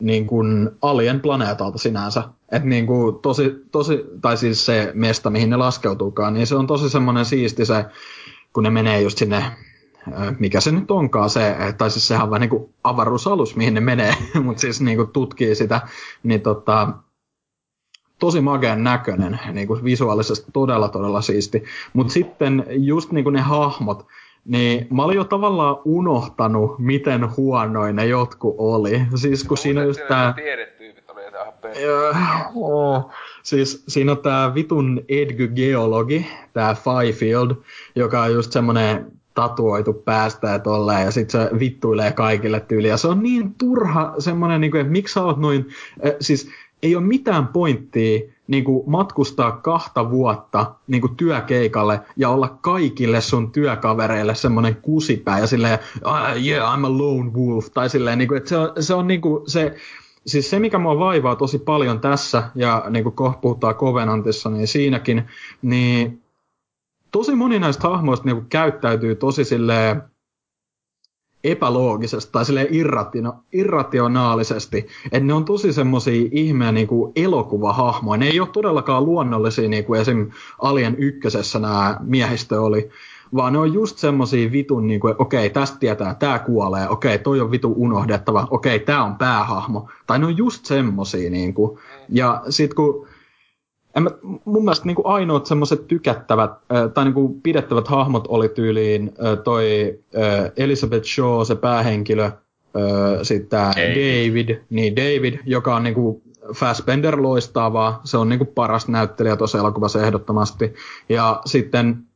niin kuin alien planeetalta sinänsä. Että niin kuin tosi, tosi, tai siis se mesta, mihin ne laskeutuukaan, niin se on tosi semmoinen siisti se, kun ne menee just sinne, mikä se nyt onkaan se, tai siis sehän on vähän niin kuin avaruusalus, mihin ne menee, mutta siis niin kuin tutkii sitä, niin tota, tosi magean näköinen, niin kuin visuaalisesti todella todella siisti. Mutta sitten just niin kuin ne hahmot, niin mä olin jo tavallaan unohtanut, miten huonoin ne jotkut oli. Siis kun siinä just tää... Tiedetyypit oli oh. Siis siinä on tää vitun Edgy-geologi, tää Fifield, joka on just semmonen tatuoitu päästä ja tolleen, ja sit se vittuilee kaikille tyyliä. Se on niin turha semmonen, niin että miksi sä oot noin, äh, siis ei ole mitään pointtia niin kuin matkustaa kahta vuotta niin kuin työkeikalle ja olla kaikille sun työkavereille semmoinen kusipää ja silleen, ah, yeah, I'm a lone wolf, tai silleen, niin kuin, että se on, se, on niin kuin se, siis se, mikä mua vaivaa tosi paljon tässä, ja niin kuin kohta puhutaan Covenantissa, niin siinäkin, niin tosi moni näistä hahmoista niin kuin käyttäytyy tosi silleen, epäloogisesti tai sille irrationaalisesti, että ne on tosi semmoisia ihmeä niin kuin elokuvahahmoja. Ne ei ole todellakaan luonnollisia, niin kuin esim. Alien ykkösessä nämä miehistö oli, vaan ne on just semmoisia vitun, niin kuin, okei, tästä tietää, tämä kuolee, okei, toi on vitu unohdettava, okei, tämä on päähahmo. Tai ne on just semmoisia, niin kuin. Ja sitten kun en mä, mun mielestä niin kuin ainoat semmoiset tykättävät äh, tai niin kuin pidettävät hahmot oli tyyliin äh, toi äh, Elizabeth Shaw, se päähenkilö, äh, sitten David, niin David, joka on niin kuin Fassbender loistavaa, se on niin kuin paras näyttelijä tuossa elokuvassa ehdottomasti. Ja sitten,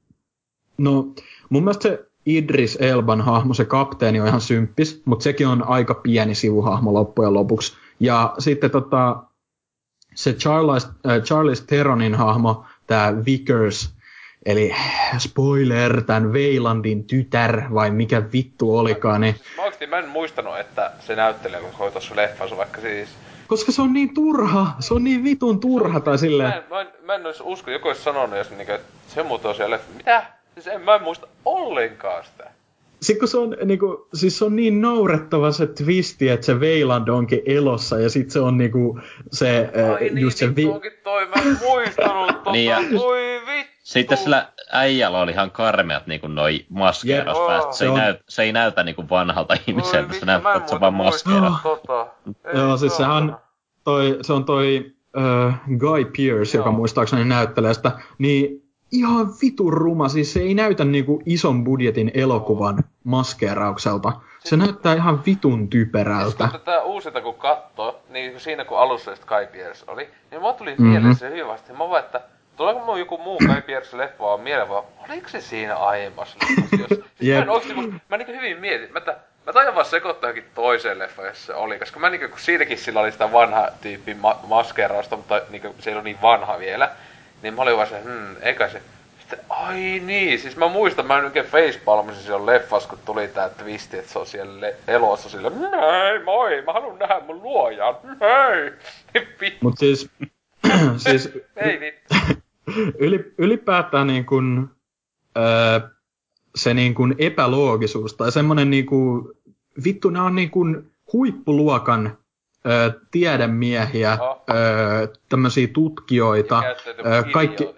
no mun mielestä se Idris Elban hahmo, se kapteeni on ihan symppis, mutta sekin on aika pieni sivuhahmo loppujen lopuksi. Ja sitten tota, se Charles, äh, Charles Theronin hahmo, tämä Vickers, eli spoiler, tämän Veilandin tytär, vai mikä vittu olikaan. Niin... Mä, oikeasti, mä en muistanut, että se näyttelijä, kun oli tuossa leffassa, vaikka siis... Koska se on niin turha, se on niin vitun turha, tai silleen... Mä en, mä en, mä en olisi usko, joku olisi sanonut, jos niin, että se muuten on siellä Mitä? Siis en, mä en muista ollenkaan sitä. Sitten kun se on, niinku, siis se on niin naurettava se twisti, että se Veiland onkin elossa ja sitten se on niinku se... Ai niin, just se vi- toi, mä en muistanut tota, niin ja, voi vittu. Sitten sillä äijällä oli ihan karmeat niinku noi maskeeras yeah. oh. se, ei näytä, se ei näytä niinku vanhalta ihmiseltä, se näyttää, että se vaan maskeeras. Tota. Joo, siis sehän toi, se on toi uh, Guy Pearce, Joo. joka muistaakseni näyttelee sitä, niin ihan vitun ruma. Siis se ei näytä niinku ison budjetin elokuvan maskeeraukselta. Se siis, näyttää ihan vitun typerältä. Siis kun tätä uusinta kun katsoo, niin siinä kun alussa just Kai Pierce oli, niin mä tuli mm-hmm. mieleen se hyvin vasta. Mä vaan, että tuleeko mun joku muu Kai Pierce leffa vaan mieleen vaan, oliko se siinä aiemmassa leffassa? Jos... Siis yep. mä, en oikeasti, mä niin hyvin mietin, mä, että, mä taidan vaan sekoittaa johonkin toiseen leffaan, jos se oli. Koska mä niin kun siinäkin sillä oli sitä vanha tyyppi ma- maskeerausta, mutta niin se ei ole niin vanha vielä. Niin mä olin vaan se, hmm, eikä se... Sitten, ai niin, siis mä muistan, mä en oikein facepalmasin siellä leffassa, kun tuli tää twisti, että se on siellä le- elossa sillä, hei moi, mä haluan nähdä mun luojan, hei! Mut siis, siis ei vittu. Yli, ylipäätään niin kun, öö, se niin kun epäloogisuus tai semmonen niin kun, vittu, nämä on niin kun huippuluokan ö, tiedemiehiä, oh. ö, tämmöisiä tutkijoita, ö, kaikki,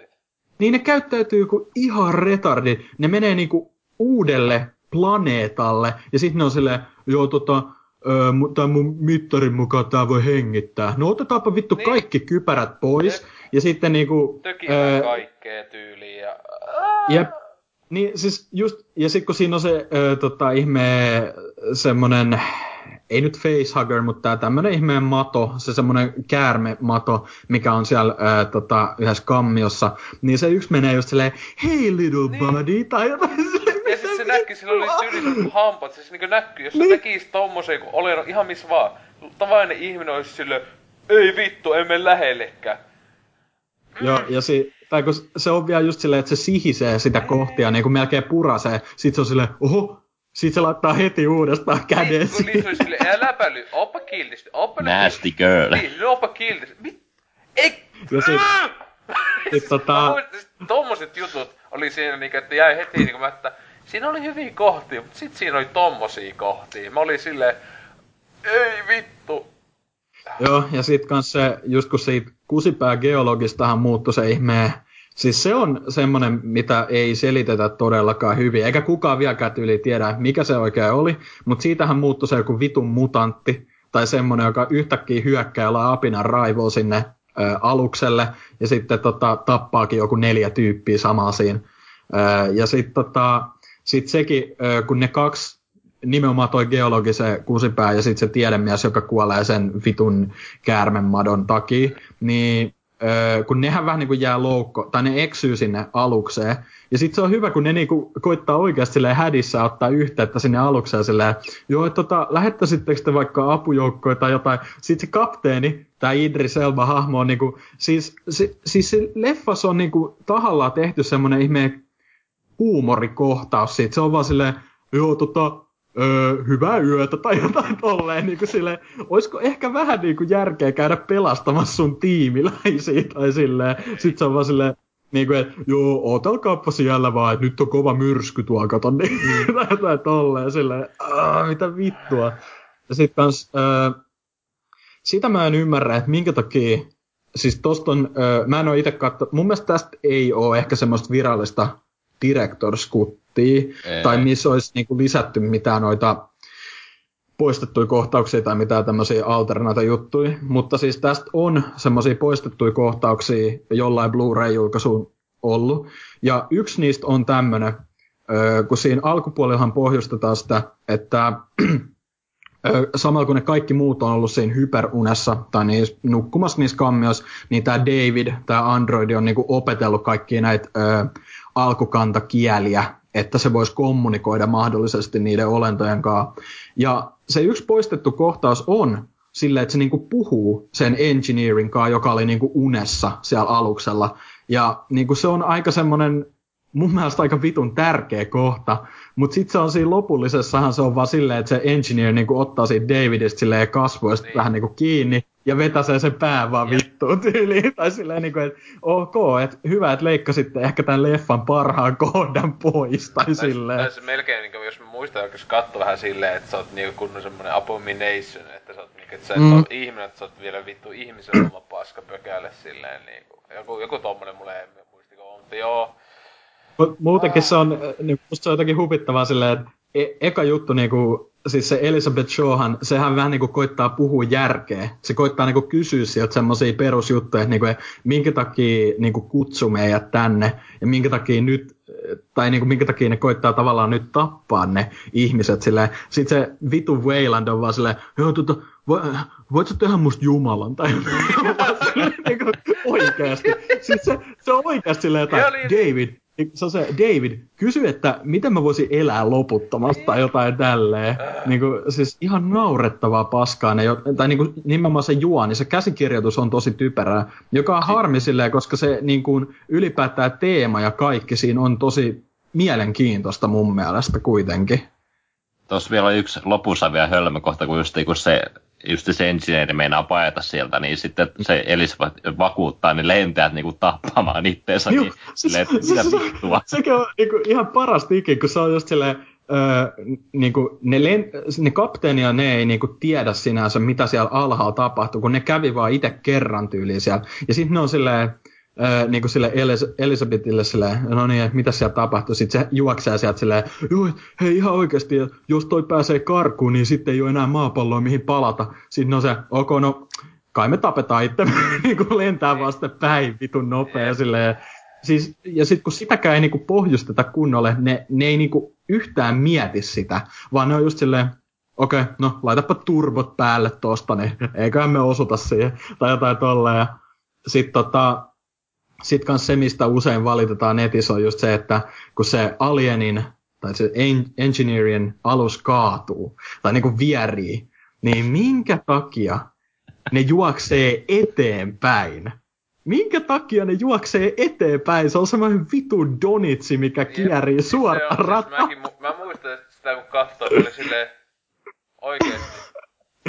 niin ne käyttäytyy kuin ihan retardi. Ne menee niinku uudelle planeetalle, ja sitten ne on silleen, joo tota, öö, tämän mun mittarin mukaan tää voi hengittää. No otetaanpa vittu niin. kaikki kypärät pois, Jep. ja sitten niinku... Kaikkea tyyliin, ja... Jep. Niin siis just, ja sitten kun siinä on se öö, tota, ihme semmonen, ei nyt facehugger, mutta tämä tämmöinen ihmeen mato, se semmoinen käärmemato, mikä on siellä ää, tota, yhdessä kammiossa, niin se yksi menee just silleen, hey little niin. buddy, tai jotain Ja siis se näkyy, sillä oli tyyliset hampat, siis niinku näkyy, jos niin. se näkisi tommosen, kun oli ihan missä vaan, tavallinen ihminen olisi silleen, ei vittu, emme lähellekään. Mm. Joo, ja si, tai kun se on vielä just silleen, että se sihisee sitä kohtia, niin kuin melkein purasee, sit se on silleen, oho, sit se laittaa heti uudestaan käden niin, siihen. Niin, se oli silleen, älä päly, oppa kiltisti, oppa Nasty girl. Niin, oppa kiltisti. Mit? Ei! Ja sit, sit tota... Tommoset jutut oli siinä niinku, että jäi heti niinku, että siinä oli hyviä kohtia, mutta sit siinä oli tommosia kohtia. Mä olin silleen, ei vittu. Joo, ja sit kans se, just kun siitä kusipää geologistahan muuttui se ihmeen Siis se on semmoinen, mitä ei selitetä todellakaan hyvin, eikä kukaan vieläkään yli tiedä, mikä se oikein oli, mutta siitähän muuttui se joku vitun mutantti, tai semmoinen, joka yhtäkkiä hyökkää jollain apinan raivoa sinne ö, alukselle, ja sitten tota, tappaakin joku neljä tyyppiä samaa siinä. Ö, ja sitten tota, sit sekin, ö, kun ne kaksi nimenomaan toi geologi, se kusipää ja sitten se tiedemies, joka kuolee sen vitun käärmemadon takia, niin kun nehän vähän niin kuin jää loukko, tai ne eksyy sinne alukseen. Ja sitten se on hyvä, kun ne niin kuin koittaa oikeasti hädissä ottaa yhteyttä sinne alukseen silleen, joo, että tota, lähettäisittekö te vaikka apujoukkoja tai jotain. Sitten se kapteeni, tämä Idris Elba hahmo on niin kuin, siis, se, siis se leffas on niin kuin tahallaan tehty semmoinen ihme huumorikohtaus siitä. Se on vaan silleen, joo, tota, öö, hyvää yötä tai jotain tolleen, niin kuin silleen, olisiko ehkä vähän niin kuin järkeä käydä pelastamassa sun tiimiläisiä tai silleen, sit se on vaan silleen, niin kuin, että joo, ootelkaappa siellä vaan, että nyt on kova myrsky tuolla, kato, niin, mm. tai jotain tolleen, silleen, mitä vittua. Ja sit kans, öö, sitä mä en ymmärrä, että minkä takia, siis tosta on, öö, mä en oo itse katso, mun mielestä tästä ei ole ehkä semmoista virallista director's kuttia, ei. tai missä olisi niin kuin lisätty mitään noita poistettuja kohtauksia tai mitään tämmöisiä alternaita juttuja, mutta siis tästä on semmoisia poistettuja kohtauksia jollain Blu-ray-julkaisuun ollut, ja yksi niistä on tämmöinen, kun siinä alkupuolellahan pohjustetaan sitä, että samalla kun ne kaikki muut on ollut siinä hyperunessa tai niissä, nukkumassa niissä kammioissa, niin tämä David, tämä androidi on niinku opetellut kaikkia näitä alkukantakieliä, että se voisi kommunikoida mahdollisesti niiden olentojen kanssa. Ja se yksi poistettu kohtaus on silleen, että se niinku puhuu sen engineerin kanssa, joka oli niinku unessa siellä aluksella. Ja niinku se on aika semmoinen mun mielestä aika vitun tärkeä kohta, mutta sitten se on siinä lopullisessahan se on vaan silleen, että se engineer niinku ottaa siitä Davidista silleen kasvoista niin. vähän niinku kiinni ja vetäsee sen pään vaan vittuun tyyliin. Tai silleen niinku, että ok, että hyvä, että leikkasitte ehkä tämän leffan parhaan kohdan pois tai Täs, silleen. Tässä melkein, niinku, jos mä muistan, jos katso vähän silleen, että sä oot niinku kunnon semmonen abomination, että sä oot niinku, että sä et mm. ole ihminen, että sä oot vielä vittu ihmisen oma paska pökälle silleen niinku. Joku, joku tommonen mulle ei muistiko, mutta joo Muutenkin se on, niin musta se on jotenkin huvittavaa silleen, että e- eka juttu niinku, siis se Elizabeth Shawhan, sehän vähän niinku koittaa puhua järkeä. Se koittaa niinku kysyä sieltä semmoisia perusjuttuja, että, niinku, että minkä takia niinku kutsu meidät tänne ja minkä takia nyt, tai niinku, minkä takia ne koittaa tavallaan nyt tappaa ne ihmiset silleen. Sitten se vitu Wayland on vaan silleen, joo tota, voit sä tehdä musta Jumalan tai niinku, oikeasti. Siis se, se on oikeasti silleen, että David, niin se on se, David, kysy, että miten mä voisin elää loputtomasti tai jotain tälleen. Niin kuin, siis ihan naurettavaa paskaa. Ne, tai niin kuin, nimenomaan se juoni, se käsikirjoitus on tosi typerää, joka on harmi silleen, koska se niin kuin, ylipäätään teema ja kaikki siinä on tosi mielenkiintoista mun mielestä kuitenkin. Tuossa vielä yksi lopussa vielä hölmökohta, kun just kun se just se engineeri meinaa paeta sieltä, niin sitten se Elisabeth vakuuttaa ne lentäjät niinku tappamaan itteensä, niin siis, silleen, että mitä se, vittua. Sekin on niinku ihan parasta ikin, kun se on just silleen, öö, niinku, ne, len, ne kapteeni ja ne ei niinku tiedä sinänsä, mitä siellä alhaalla tapahtuu, kun ne kävi vaan itse kerran tyyliin siellä. Ja sitten ne on silleen, öö, niin kuin sille Elis- Elisabethille silleen, no niin, mitä siellä tapahtuu? Sitten se juoksee sieltä silleen, joo, hei ihan oikeasti, jos toi pääsee karkuun, niin sitten ei ole enää maapalloa mihin palata. Sitten on se, ok, no kai me tapetaan itse, niin kuin lentää vasta päin vitun nopea silleen. Siis, ja sitten kun sitäkään ei niinku pohjusteta kunnolle, ne, ne ei niinku yhtään mieti sitä, vaan ne on just silleen, okei, okay, no laitapa turbot päälle tosta, niin eiköhän me osuta siihen, tai jotain tolleen. Sitten tota, sit kans se, mistä usein valitetaan netissä, on just se, että kun se alienin tai se engineerin alus kaatuu, tai niinku vierii, niin minkä takia ne juoksee eteenpäin? Minkä takia ne juoksee eteenpäin? Se on semmoinen vitu donitsi, mikä kierii suoraan rataan. Siis mä muistan sitä, kun katsoo, oli silleen, Oikeesti.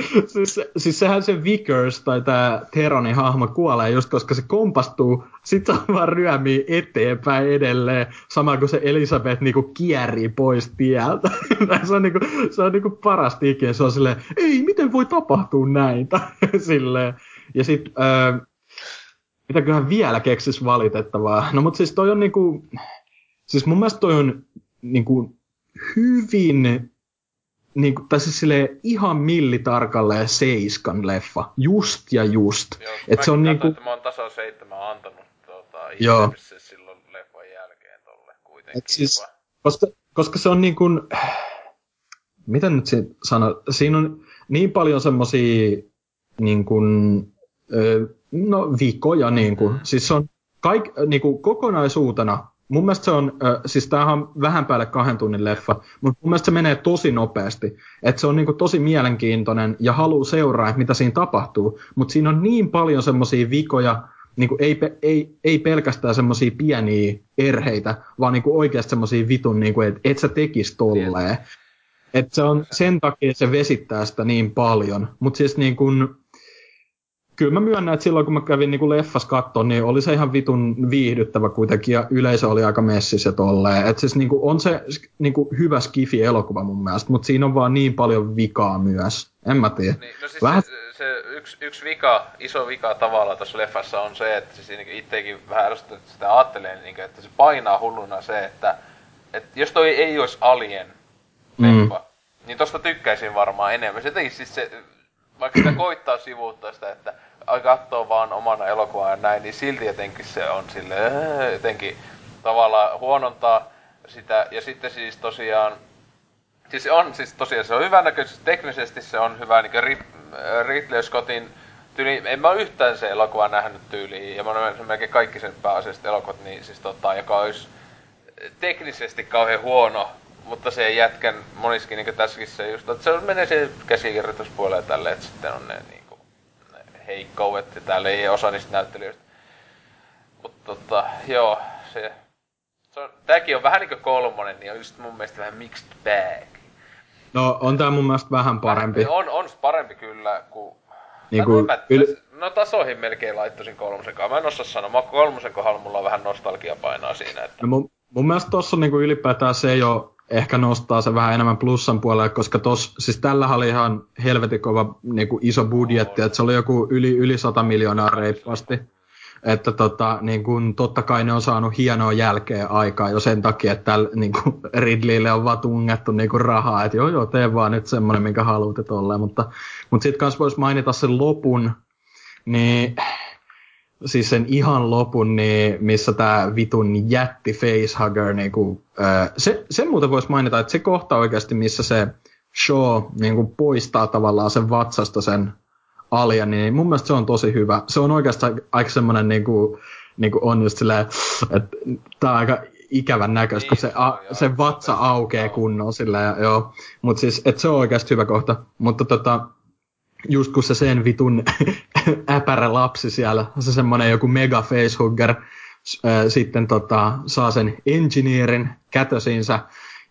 siis, siis sehän se Vickers tai tämä Teronin hahmo kuolee just koska se kompastuu, sit se vaan ryömii eteenpäin edelleen, sama kuin se Elisabeth niinku kierrii pois tieltä. se on, niinku, se on niinku parasti ikinä, se on silleen, ei, miten voi tapahtua näin? silleen. Ja sit, öö, mitäköhän vielä keksis valitettavaa? No mut siis toi on niinku, siis mun mielestä toi on niinku hyvin niin kuin, tai siis silleen ihan millitarkalleen seiskan leffa. Just ja just. Joo, Et se on niin kuin... että mä oon tasa seitsemän antanut tuota, Joo. silloin leffan jälkeen tolle kuitenkin. Et siis, koska, koska se on niin kuin, miten nyt sano, siinä on niin paljon semmosia niin kuin, no vikoja niin kuin, mm. siis se on kaik, niin kuin kokonaisuutena mun mielestä se on, äh, siis tämähän on vähän päälle kahden tunnin leffa, mutta mun mielestä se menee tosi nopeasti. Että se on niinku tosi mielenkiintoinen ja haluaa seuraa, mitä siinä tapahtuu. Mutta siinä on niin paljon semmoisia vikoja, niinku ei, ei, ei pelkästään semmoisia pieniä erheitä, vaan niinku oikeasti semmoisia vitun, niinku, että et sä tekis tolleen. Että se on, sen takia se vesittää sitä niin paljon. Mutta siis niin kun, kyllä mä myönnän, että silloin kun mä kävin niin kuin leffas kattoon, niin oli se ihan vitun viihdyttävä kuitenkin, ja yleisö oli aika messis ja tolleen. Että siis niin kuin on se niin kuin hyvä skifi-elokuva mun mielestä, mutta siinä on vaan niin paljon vikaa myös. En mä tiedä. Niin, no siis Vähän... se, se yksi, yksi vika, iso vika tavalla tuossa leffassa on se, että siis itsekin vähän ärsyttää, että sitä ajattelee, niin kuin, että se painaa hulluna se, että, että jos toi ei olisi Alien leffa, mm. niin tosta tykkäisin varmaan enemmän. Se siis se, vaikka sitä koittaa sivuuttaa sitä, että katsoo vaan omana elokuvana näin, niin silti jotenkin se on sille jotenkin tavallaan huonontaa sitä. Ja sitten siis tosiaan, siis on siis tosiaan se on hyvä näköisesti, teknisesti se on hyvä, niin kuin Ridley Scottin tyyli, en mä yhtään se elokuva nähnyt tyyliin, ja mä oon melkein kaikki sen pääasialliset elokuvat, niin siis tota, joka olisi teknisesti kauhean huono, mutta se jätkän moniskin niin tässäkin se just, että se menee siihen käsikirjoituspuolelle tälle, että sitten on ne niin heikkoudet, ja täällä ei osa niistä näyttelijöistä. Mutta tota, joo, se, se on, tääkin on vähän niinku kolmonen, niin on just mun mielestä vähän mixed bag. No, on tää mun mielestä vähän parempi. On, on parempi kyllä, kuin... Niinku, yl... No tasoihin melkein laittaisin kolmosen kanssa. Mä en osaa sanoa. Mä kolmosen kohdalla mulla on vähän nostalgia painaa siinä. Että... No mun, mun mielestä tossa niinku ylipäätään se jo ehkä nostaa se vähän enemmän plussan puolelle, koska tos, siis tällä oli ihan helvetin kova niin kuin iso budjetti, että se oli joku yli, yli 100 miljoonaa reippaasti. Että tota, niin kun, totta kai ne on saanut hienoa jälkeen aikaa jo sen takia, että tällä, niin kuin Ridleylle on vaan tungettu niin kuin rahaa, että joo joo, tee vaan nyt semmoinen, minkä haluat tolleen. Mutta, mutta sitten kanssa voisi mainita sen lopun, niin siis sen ihan lopun, niin missä tämä vitun jätti facehugger, niin kuin, ää, se, sen muuten voisi mainita, että se kohta oikeasti, missä se Shaw niin kuin poistaa tavallaan sen vatsasta sen alien, niin mun mielestä se on tosi hyvä. Se on oikeastaan aika semmoinen, niin kuin, niin kuin on just silleen, että tämä on aika ikävän näköistä, kun se, a, se vatsa aukeaa kunnolla silleen, joo. Mutta siis, että se on oikeasti hyvä kohta. Mutta tota, just kun se sen vitun äpärä lapsi siellä, se semmonen joku mega facehugger, sitten tota, saa sen engineerin kätösinsä,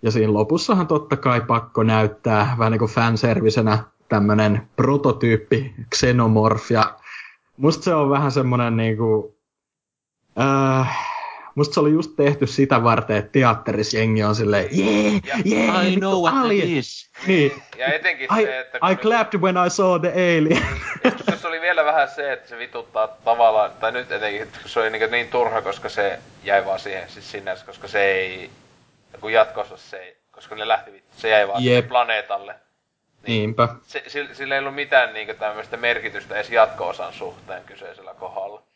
ja siinä lopussahan totta kai pakko näyttää vähän niin kuin fanservicenä tämmönen prototyyppi xenomorf, ja musta se on vähän semmonen niinku, äh, musta se oli just tehty sitä varten, että teatterissa jengi on silleen, jee, jee, I know what alien. that is. Niin. Ja etenkin I, se, että... I clapped when I saw the alien. Joskus oli vielä vähän se, että se vituttaa tavallaan, tai nyt etenkin, että se oli niin, niin turha, koska se jäi vaan siihen siis sinänsä, koska se ei, kun jatkossa se ei, koska ne lähti vittu, se jäi vaan. Jep. planeetalle. Niinpä. Se, sillä, sillä ei ollut mitään niin tämmöistä merkitystä edes jatko-osan suhteen kyseisellä kohdalla.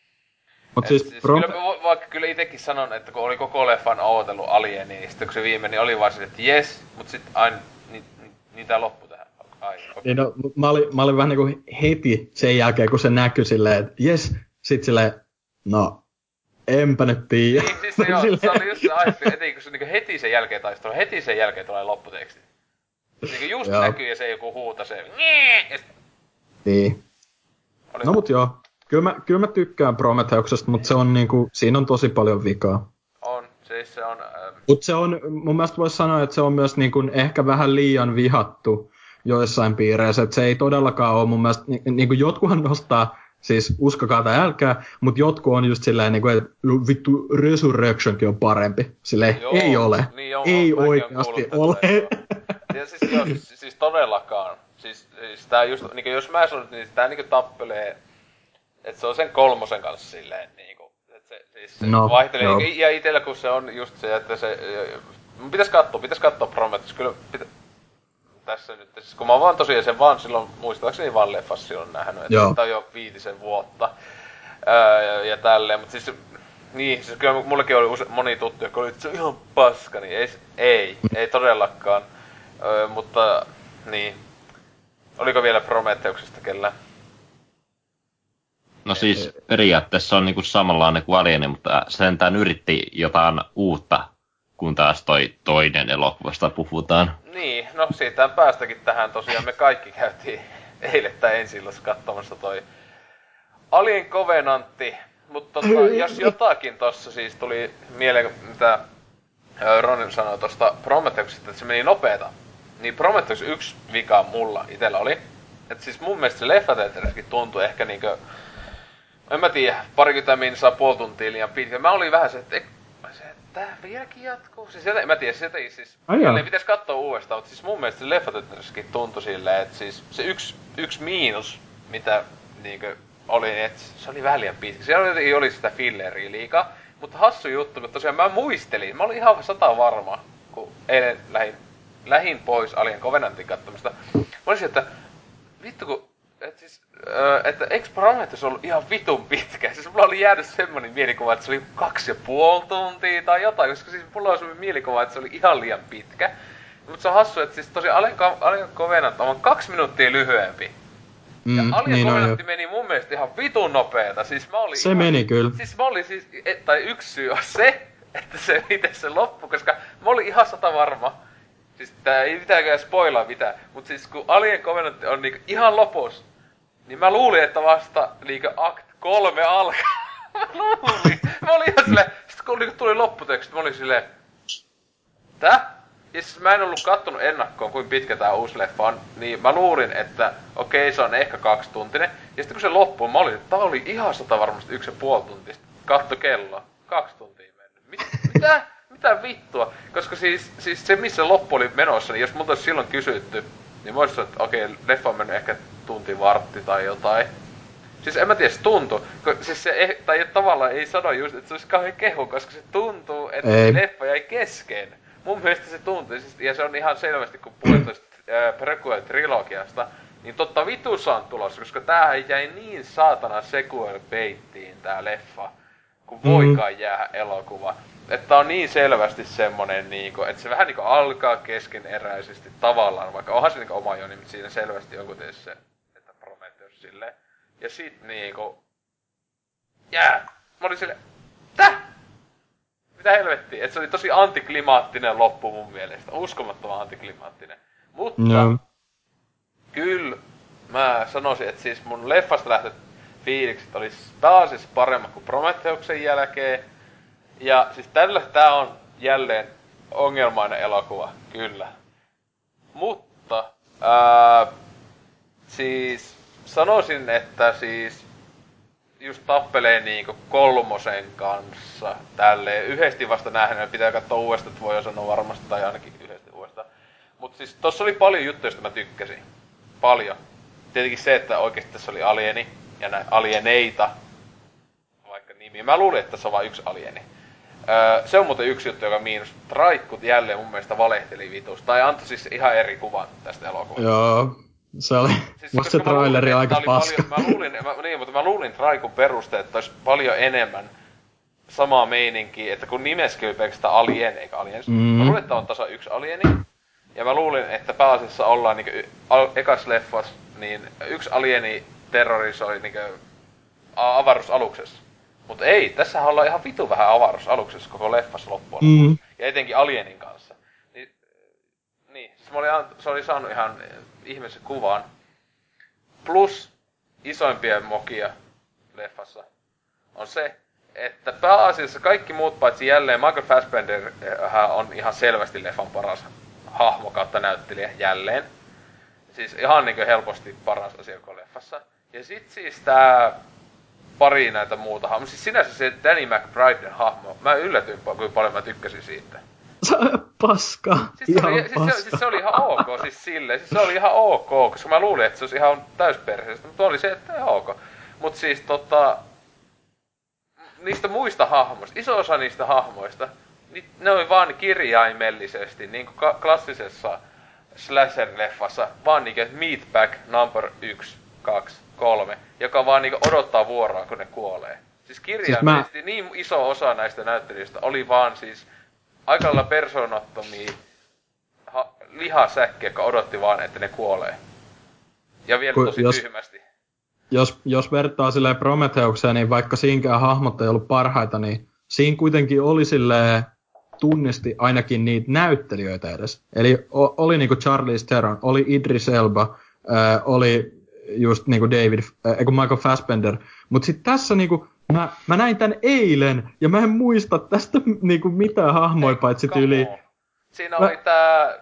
Mut siis, siis Prom- kyllä, mä vaikka kyllä itekin sanon, että kun oli koko leffan ootellut Alieni, niin sitten kun se viimein, niin oli vaan silleen, että jes, mut sit aina, niin, niin, niin tää loppui tähän. Ai, okay. niin no, mä, olin, mä olin vähän niinku heti sen jälkeen, kun se näkyi silleen, että jes, sit silleen, no, enpä nyt tiedä. Niin, siis se, joo, se oli just se aihe, että kun se niin heti sen jälkeen taistelu, heti sen jälkeen tulee lopputeksti. Niin just Joo. näkyy ja se joku huuta se, Niin. oli No mut joo, kyllä mä, kyllä mä tykkään Prometheuksesta, mutta se on niinku, siinä on tosi paljon vikaa. on, siis se on, ähm, Mutta se on, mun mielestä voisi sanoa, että se on myös niinku ehkä vähän liian vihattu joissain piireissä, että se ei todellakaan ole mun mielestä, ni, niinku jotkuhan nostaa, siis uskokaa tai älkää, mutta jotkut on just silleen, niinku, että vittu Resurrectionkin on parempi. Silleen, Joo, ei ole. niin on, ei oikeasti ole. Ja siis, joo, siis, siis todellakaan. Siis, siis tää just, niinku, jos mä sanon, niin tää niinku tappelee, että se on sen kolmosen kanssa silleen niinku, että se, siis se No, vaihtelee, joo. niinku, ja itellä kun se on just se, että se, mun pitäis katsoa, pitäis katsoa Prometheus, kyllä pitä, tässä nyt, siis kun mä vaan tosiaan sen vaan silloin, muistaakseni vaan leffassa silloin nähnyt, että siitä on jo viitisen vuotta, ää, ja, ja tälleen, mutta siis niin, siis kyllä mullekin oli use, moni tuttu, joka oli, että se on ihan paska, niin ei, ei, ei todellakaan. Öö, mutta, niin. Oliko vielä Prometheuksesta kellä? No siis periaatteessa on niinku samanlainen kuin Alieni, mutta sentään yritti jotain uutta, kun taas toi toinen elokuvasta puhutaan. Niin, no siitä päästäkin tähän tosiaan. Me kaikki käytiin eilettä ensi illassa katsomassa toi Alien Covenantti. Mutta tota, jos jotakin tossa siis tuli mieleen, mitä ö, Ron sanoi tosta Prometheuksesta, että se meni nopeeta. Niin Prometheus yksi vika mulla itellä oli. Että siis mun mielestä se leffateatterissakin tuntui ehkä niinkö... En mä tiedä, parikymmentä minsaa puoli tuntia liian pitkä. Mä olin vähän se, että ek- se, että tää vieläkin jatkuu. Siis en mä tiedä, sieltä ei siis... Ai jaa. Jälleen pitäis katsoa uudestaan, mutta siis mun mielestä se leffateatterissakin tuntui silleen, että siis se yksi, yksi miinus, mitä niinkö oli, että se oli vähän liian pitkä. Siellä oli, oli sitä filleriä liikaa. Mutta hassu juttu, kun tosiaan mä muistelin, mä olin ihan sata varma, kun eilen lähin, lähin pois Alien Covenantin katsomista. Mä olisin, että vittu kun, et siis, että eikö Prometheus ollut ihan vitun pitkä? Siis mulla oli jäänyt semmonen mielikuva, että se oli kaksi ja puoli tuntia tai jotain, koska siis mulla oli semmonen mielikuva, että se oli ihan liian pitkä. Mutta se on hassu, että siis tosiaan Alien, Alien Covenant on kaksi minuuttia lyhyempi. Ja Mm, Alien niin. Covenantti meni mun mielestä ihan vitun nopeeta. Siis mä olin Se ihan, meni kyllä. Siis mä olin siis, et, tai yksi syy on se, että se miten se loppu, koska mä olin ihan sata varma. Siis tää ei mitäänkään spoilaa mitään, mut siis kun Alien Covenant on niinku ihan lopus, niin mä luulin, että vasta niinku Act 3 alkaa. luulin. Mä olin ihan silleen, sit kun niinku tuli lopputeksti, mä olin silleen, tää? Ja siis mä en ollut kattonut ennakkoon, kuinka pitkä tää uusi leffa on, niin mä luulin, että okei, okay, se on ehkä kaksi tuntinen. Ja sitten kun se loppuu, mä olin, että tää oli ihan sata varmasti yksi ja puoli tuntia. Katto kelloa, kaksi tuntia mennyt. Mit, mitä? Mitä vittua? Koska siis, siis se, missä loppu oli menossa, niin jos multa olisi silloin kysytty, niin mä olisin että okei, okay, leffa on mennyt ehkä tunti vartti tai jotain. Siis en mä tiedä, se tuntuu. Siis se, eh, tai tavallaan ei sano just, että se olisi kauhean kehu, koska se tuntuu, että Ei. se leffa jäi kesken. Mun mielestä se tuntuu, siis, ja se on ihan selvästi, kun puhutaan prequel-trilogiasta, niin totta vitussa on tulossa, koska tämähän jäi niin saatana sequel peittiin tää leffa, kun Mm. voikaan jäädä elokuva. Että on niin selvästi semmonen niinku, että se vähän niinku alkaa keskeneräisesti tavallaan, vaikka onhan se niinku oma joni, mutta siinä selvästi on kuitenkin se, silleen. Ja sit niinku... Jää! Mä olin silleen... Täh? Mitä helvettiä? Et se oli tosi antiklimaattinen loppu mun mielestä. Uskomattoman antiklimaattinen. Mutta... Joo. Kyllä, mä sanoisin, että siis mun leffasta lähtöt fiilikset olisi taas siis paremmat kuin Prometheuksen jälkeen. Ja siis tällä tää on jälleen ongelmainen elokuva, kyllä. Mutta, ää, siis sanoisin, että siis just tappelee niinku kolmosen kanssa tälleen. Yhdesti vasta nähnyt, pitää katsoa uudestaan, että voi sanoa varmasti tai ainakin yhdesti uudestaan. Mutta siis tossa oli paljon juttuja, joista mä tykkäsin. Paljon. Tietenkin se, että oikeasti tässä oli alieni ja näin alieneita, vaikka nimi. Mä luulin, että tässä on vain yksi alieni. Öö, se on muuten yksi juttu, joka miinus. Traikkut jälleen mun mielestä valehteli vitus. Tai antoi siis ihan eri kuvan tästä elokuvasta. Joo, se oli, siis, musta se traileri luulin, aika paska. Paljon, mä luulin, mä, niin, mutta mä luulin Traikun perusteet, että olisi paljon enemmän samaa meininkiä, että kun nimeskin oli pelkästään alien, eikä aliens. Mm. Mä luulin, että on tasa yksi alieni. Ja mä luulin, että pääasiassa ollaan niin al, ekas leffas, niin yksi alieni terrorisoi niin avaruusaluksessa. Mutta ei, tässä ollaan ihan vitu vähän avaruusaluksessa koko leffassa loppuun. Mm. Ja etenkin alienin kanssa. Niin, niin se, oli, se oli saanut ihan ihmeellisen kuvan. Plus isoimpia mokia leffassa on se, että pääasiassa kaikki muut paitsi jälleen Michael Fassbender on ihan selvästi leffan paras hahmo kautta näyttelijä jälleen. Siis ihan niin helposti paras asia koko leffassa. Ja sit siis tää pari näitä muuta hahmoja. Siis sinänsä se Danny McBriden hahmo, mä yllätyin kuinka paljon mä tykkäsin siitä. Se on paska. Siis se, ihan oli, paska. Siis, se, siis se oli ihan ok siis silleen. Siis se oli ihan ok, koska mä luulin, että se olisi ihan täysperheestä. Mutta oli se, että ihan ok. Mutta siis tota... Niistä muista hahmoista, iso osa niistä hahmoista, niin ne oli vaan kirjaimellisesti, niin kuin klassisessa slasher-leffassa, vaan niin kuin Meatback number 1, 2, 3, joka vaan niin odottaa vuoroa, kun ne kuolee. Siis kirjaimellisesti siis mä... niin iso osa näistä näyttelijöistä oli vaan siis aika lailla persoonattomia ha- lihasäkkiä, jotka odotti vaan, että ne kuolee. Ja vielä Kun, tosi jos, tyhmästi. Jos, jos vertaa silleen Prometheukseen, niin vaikka siinkään hahmot ei ollut parhaita, niin siinä kuitenkin oli silleen tunnisti ainakin niitä näyttelijöitä edes. Eli oli niinku Charlie Theron, oli Idris Elba, oli just niinku David, äh, Michael Fassbender. Mutta sitten tässä niinku, mä, mä näin tän eilen, ja mä en muista tästä niinku mitään hahmoja, paitsi tyyli... Siinä oli mä... tää...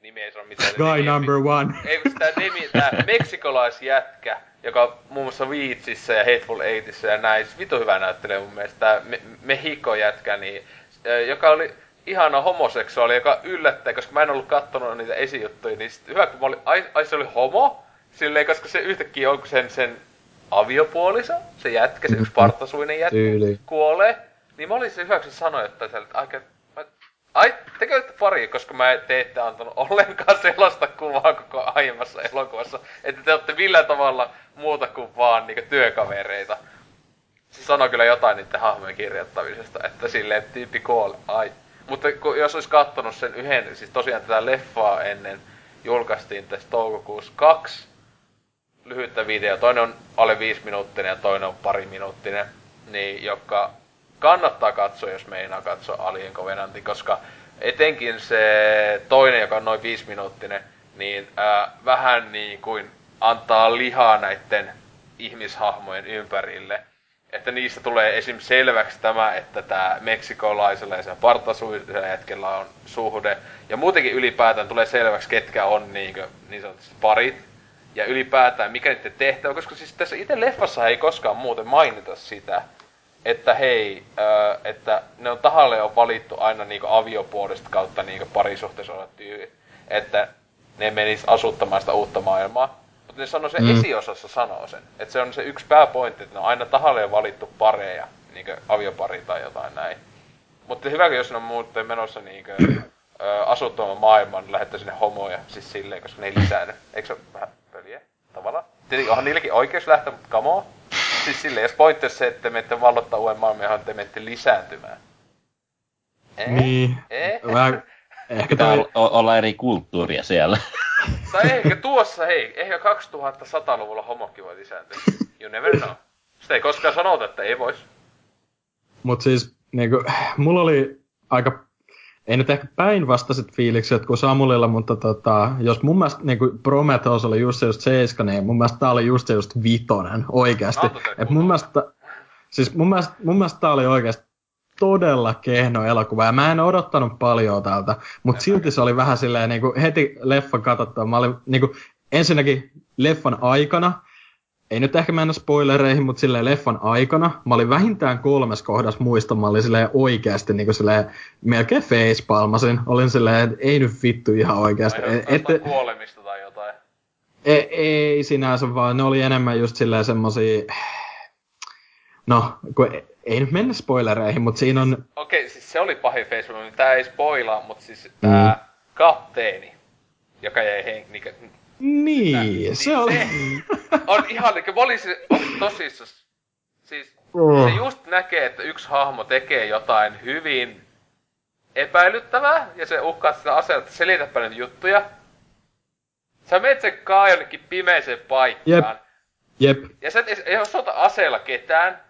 Nimi ei sano mitään. Guy nimi, number one. Ei, tää nimi, tää meksikolaisjätkä, joka muun muassa Viitsissä ja Hateful Eightissa ja näissä, vitu hyvä näyttelee mun mielestä, tää Me- Mehiko-jätkä, niin joka oli ihana homoseksuaali, joka yllättää, koska mä en ollut kattonut niitä esijuttuja, niin sit hyvä kun mä olin, ai, ai se oli homo, silleen, koska se yhtäkkiä on sen, sen aviopuolisa, se jätkä, se yksi partasuinen jätkä, Tyyli. kuolee, niin mä olin se hyväksi sanoa, että aika, ai, tekee pari, koska mä te ette antanut ollenkaan sellaista kuvaa koko aiemmassa elokuvassa, että te olette millään tavalla muuta kuin vaan niinku työkavereita se sanoo kyllä jotain niiden hahmojen kirjoittamisesta, että silleen tyyppi kuolee. Ai. Mutta kun, jos olisi kattonut sen yhden, siis tosiaan tätä leffaa ennen, julkaistiin tässä toukokuussa kaksi lyhyttä videoa. Toinen on alle viisi minuuttinen ja toinen on pari minuuttinen. Niin, joka kannattaa katsoa, jos meinaa katsoa Alien Covenantin, koska etenkin se toinen, joka on noin viisi minuuttinen, niin ää, vähän niin kuin antaa lihaa näiden ihmishahmojen ympärille – että niistä tulee esim. selväksi tämä, että tämä meksikolaisella ja sen partasuisella hetkellä on suhde. Ja muutenkin ylipäätään tulee selväksi, ketkä on niin, kuin, niin sanotusti parit. Ja ylipäätään, mikä niiden tehtävä, koska siis tässä itse leffassa ei koskaan muuten mainita sitä, että hei, äh, että ne on tahalle on valittu aina niinku aviopuolesta kautta niinku parisuhteessa olevat. Että ne menis asuttamaan sitä uutta maailmaa. Mutta ne sanoo se mm. esiosassa sanoo sen. Että se on se yksi pääpointti, että ne on aina tahalleen valittu pareja, niinkö aviopari tai jotain näin. Mutta hyvä, jos ne on muuten menossa niinkö asuttamaan maailmaan, niin lähettää sinne homoja, siis silleen, koska ne ei lisäänny. Eikö se ole vähän pöliä? Tavallaan. Tietenkin onhan niilläkin oikeus lähteä, mutta kamo. Siis silleen, jos pointti se, että te menette vallottaa uuden maailman, johon te menette lisääntymään. Eh? Niin. Eh? Vähän, ehkä toi... olla eri kulttuuria siellä. Tai ehkä tuossa, hei, ehkä 2100-luvulla homokki voi lisääntyä. You never know. Sitä ei koskaan sanota, että ei vois. Mut siis, niinku, mulla oli aika, ei nyt ehkä päinvastaiset fiilikset kuin Samulilla, mutta tota, jos mun mielestä niinku Prometheus oli just se just 7, niin mun mielestä tää oli just se just vitonen, oikeasti. Et mun mielestä, siis mun mielestä, mun mielestä tää oli oikeasti todella kehno elokuva, ja mä en odottanut paljon tältä, mutta silti se oli vähän silleen niin kuin heti leffan katsottua. Mä olin niin kuin, ensinnäkin leffan aikana, ei nyt ehkä mennä spoilereihin, mutta silleen leffan aikana, mä olin vähintään kolmes kohdas muista, mä olin silleen oikeasti niin kuin silleen, melkein facepalmasin. Olin silleen, että ei nyt vittu ihan oikeasti. Et, et, kuolemista tai jotain. ei, ei sinänsä, vaan ne oli enemmän just silleen semmosia... No, kun ei, ei nyt mennä spoilereihin, mutta siinä on... Okei, siis se oli pahin Facebook, niin tää ei spoilaa, mutta siis tää kapteeni, joka jäi hen... Niinkö, Niin, se oli... on ihan mä olin, se, olin tosissas. Siis Oh. se just näkee, että yksi hahmo tekee jotain hyvin epäilyttävää, ja se uhkaa sitä aseella, että selitäpä nyt juttuja. Sä menet sen kaa jonnekin pimeeseen paikkaan. Jep. Jep. Ja sä et ei osoita aseella ketään.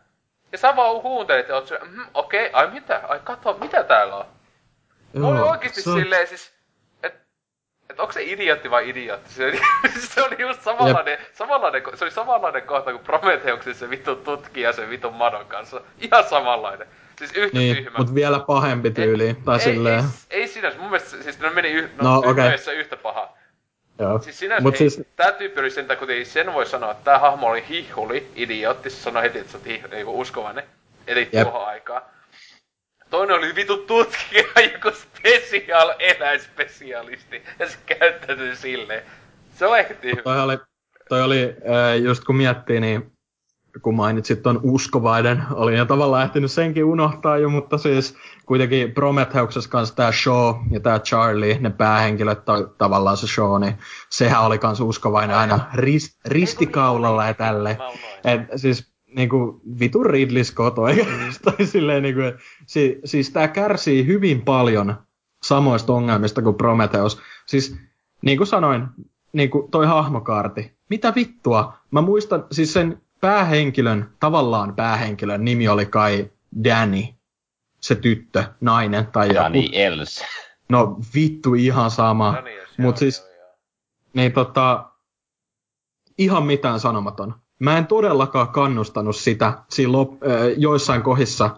Ja sä vaan huuntelit ja oot se, mm, okei, okay, ai mitä, ai katso, mitä täällä on. Joo, oikeesti se on- silleen siis, et onko se idiootti vai idiootti? Se, oli- se oli just samanlainen, samanlainen, se oli samanlainen kohta kuin Prometheuksessa se vittu tutkija sen vitun madon kanssa. Ihan samanlainen. Siis yhtä Niin, tyhmä. mutta vielä pahempi tyyli. Tai ei, silleen... ei, ei, sinänsä, mun mielestä siis ne meni yh, No, no, okay. yhtä paha. Joo. Siis sinänsä Mut Mut siis, tää tyyppi oli sen kuitenkin sen voi sanoa, että tää hahmo oli hihuli, idiootti, se sanoi heti, että sä oot hih, niinku uskovainen. Eli Jep. tuohon aikaan. Toinen oli vitu tutkija, joku special eläinspesialisti, ja se käyttäytyi silleen. Se on ehkä tyhmä. toi oli, toi oli äh, just kun miettii, niin kun mainitsit ton uskovainen, olin jo tavallaan ehtinyt senkin unohtaa jo, mutta siis kuitenkin Prometheuksessa kanssa tää Shaw ja tää Charlie, ne päähenkilöt, ta- tavallaan se Shaw, niin sehän oli kans uskovainen aina rist, ristikaulalla ja tälleen. Mä unohdin. Et siis niinku vitun Ridley Scott oikeastaan silleen niinku, si, siis tää kärsii hyvin paljon samoista ongelmista kuin Prometheus. Siis niin kuin sanoin, niin kuin toi hahmokaarti. Mitä vittua? Mä muistan, siis sen päähenkilön, tavallaan päähenkilön nimi oli kai Danny. Se tyttö, nainen tai Dani joku. Els. No vittu ihan sama. Jos Mut joo, siis- joo, joo. Niin tota, ihan mitään sanomaton. Mä en todellakaan kannustanut sitä siinä lop, äh, joissain kohdissa,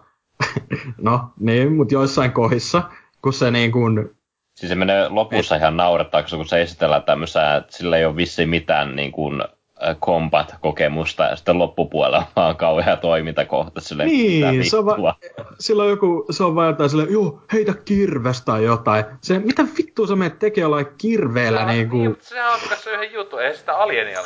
no niin, mutta joissain kohdissa, kun se niin kuin, Siis se menee lopussa ihan naurettaaksi, kun se esitellään tämmöisää, että sillä ei ole vissiin mitään niin kuin, combat-kokemusta, ja sitten loppupuolella vaan kauhea toimintakohta mitä Niin, se on va- silloin joku, se on vaan jotain silleen, joo, heitä kirves tai jotain. Se, mitä vittua sä menet tekee jollain kirveellä Sehän- niin Niin, kuin, mutta sehän hakkas yhden jutun, eihän sitä alienia.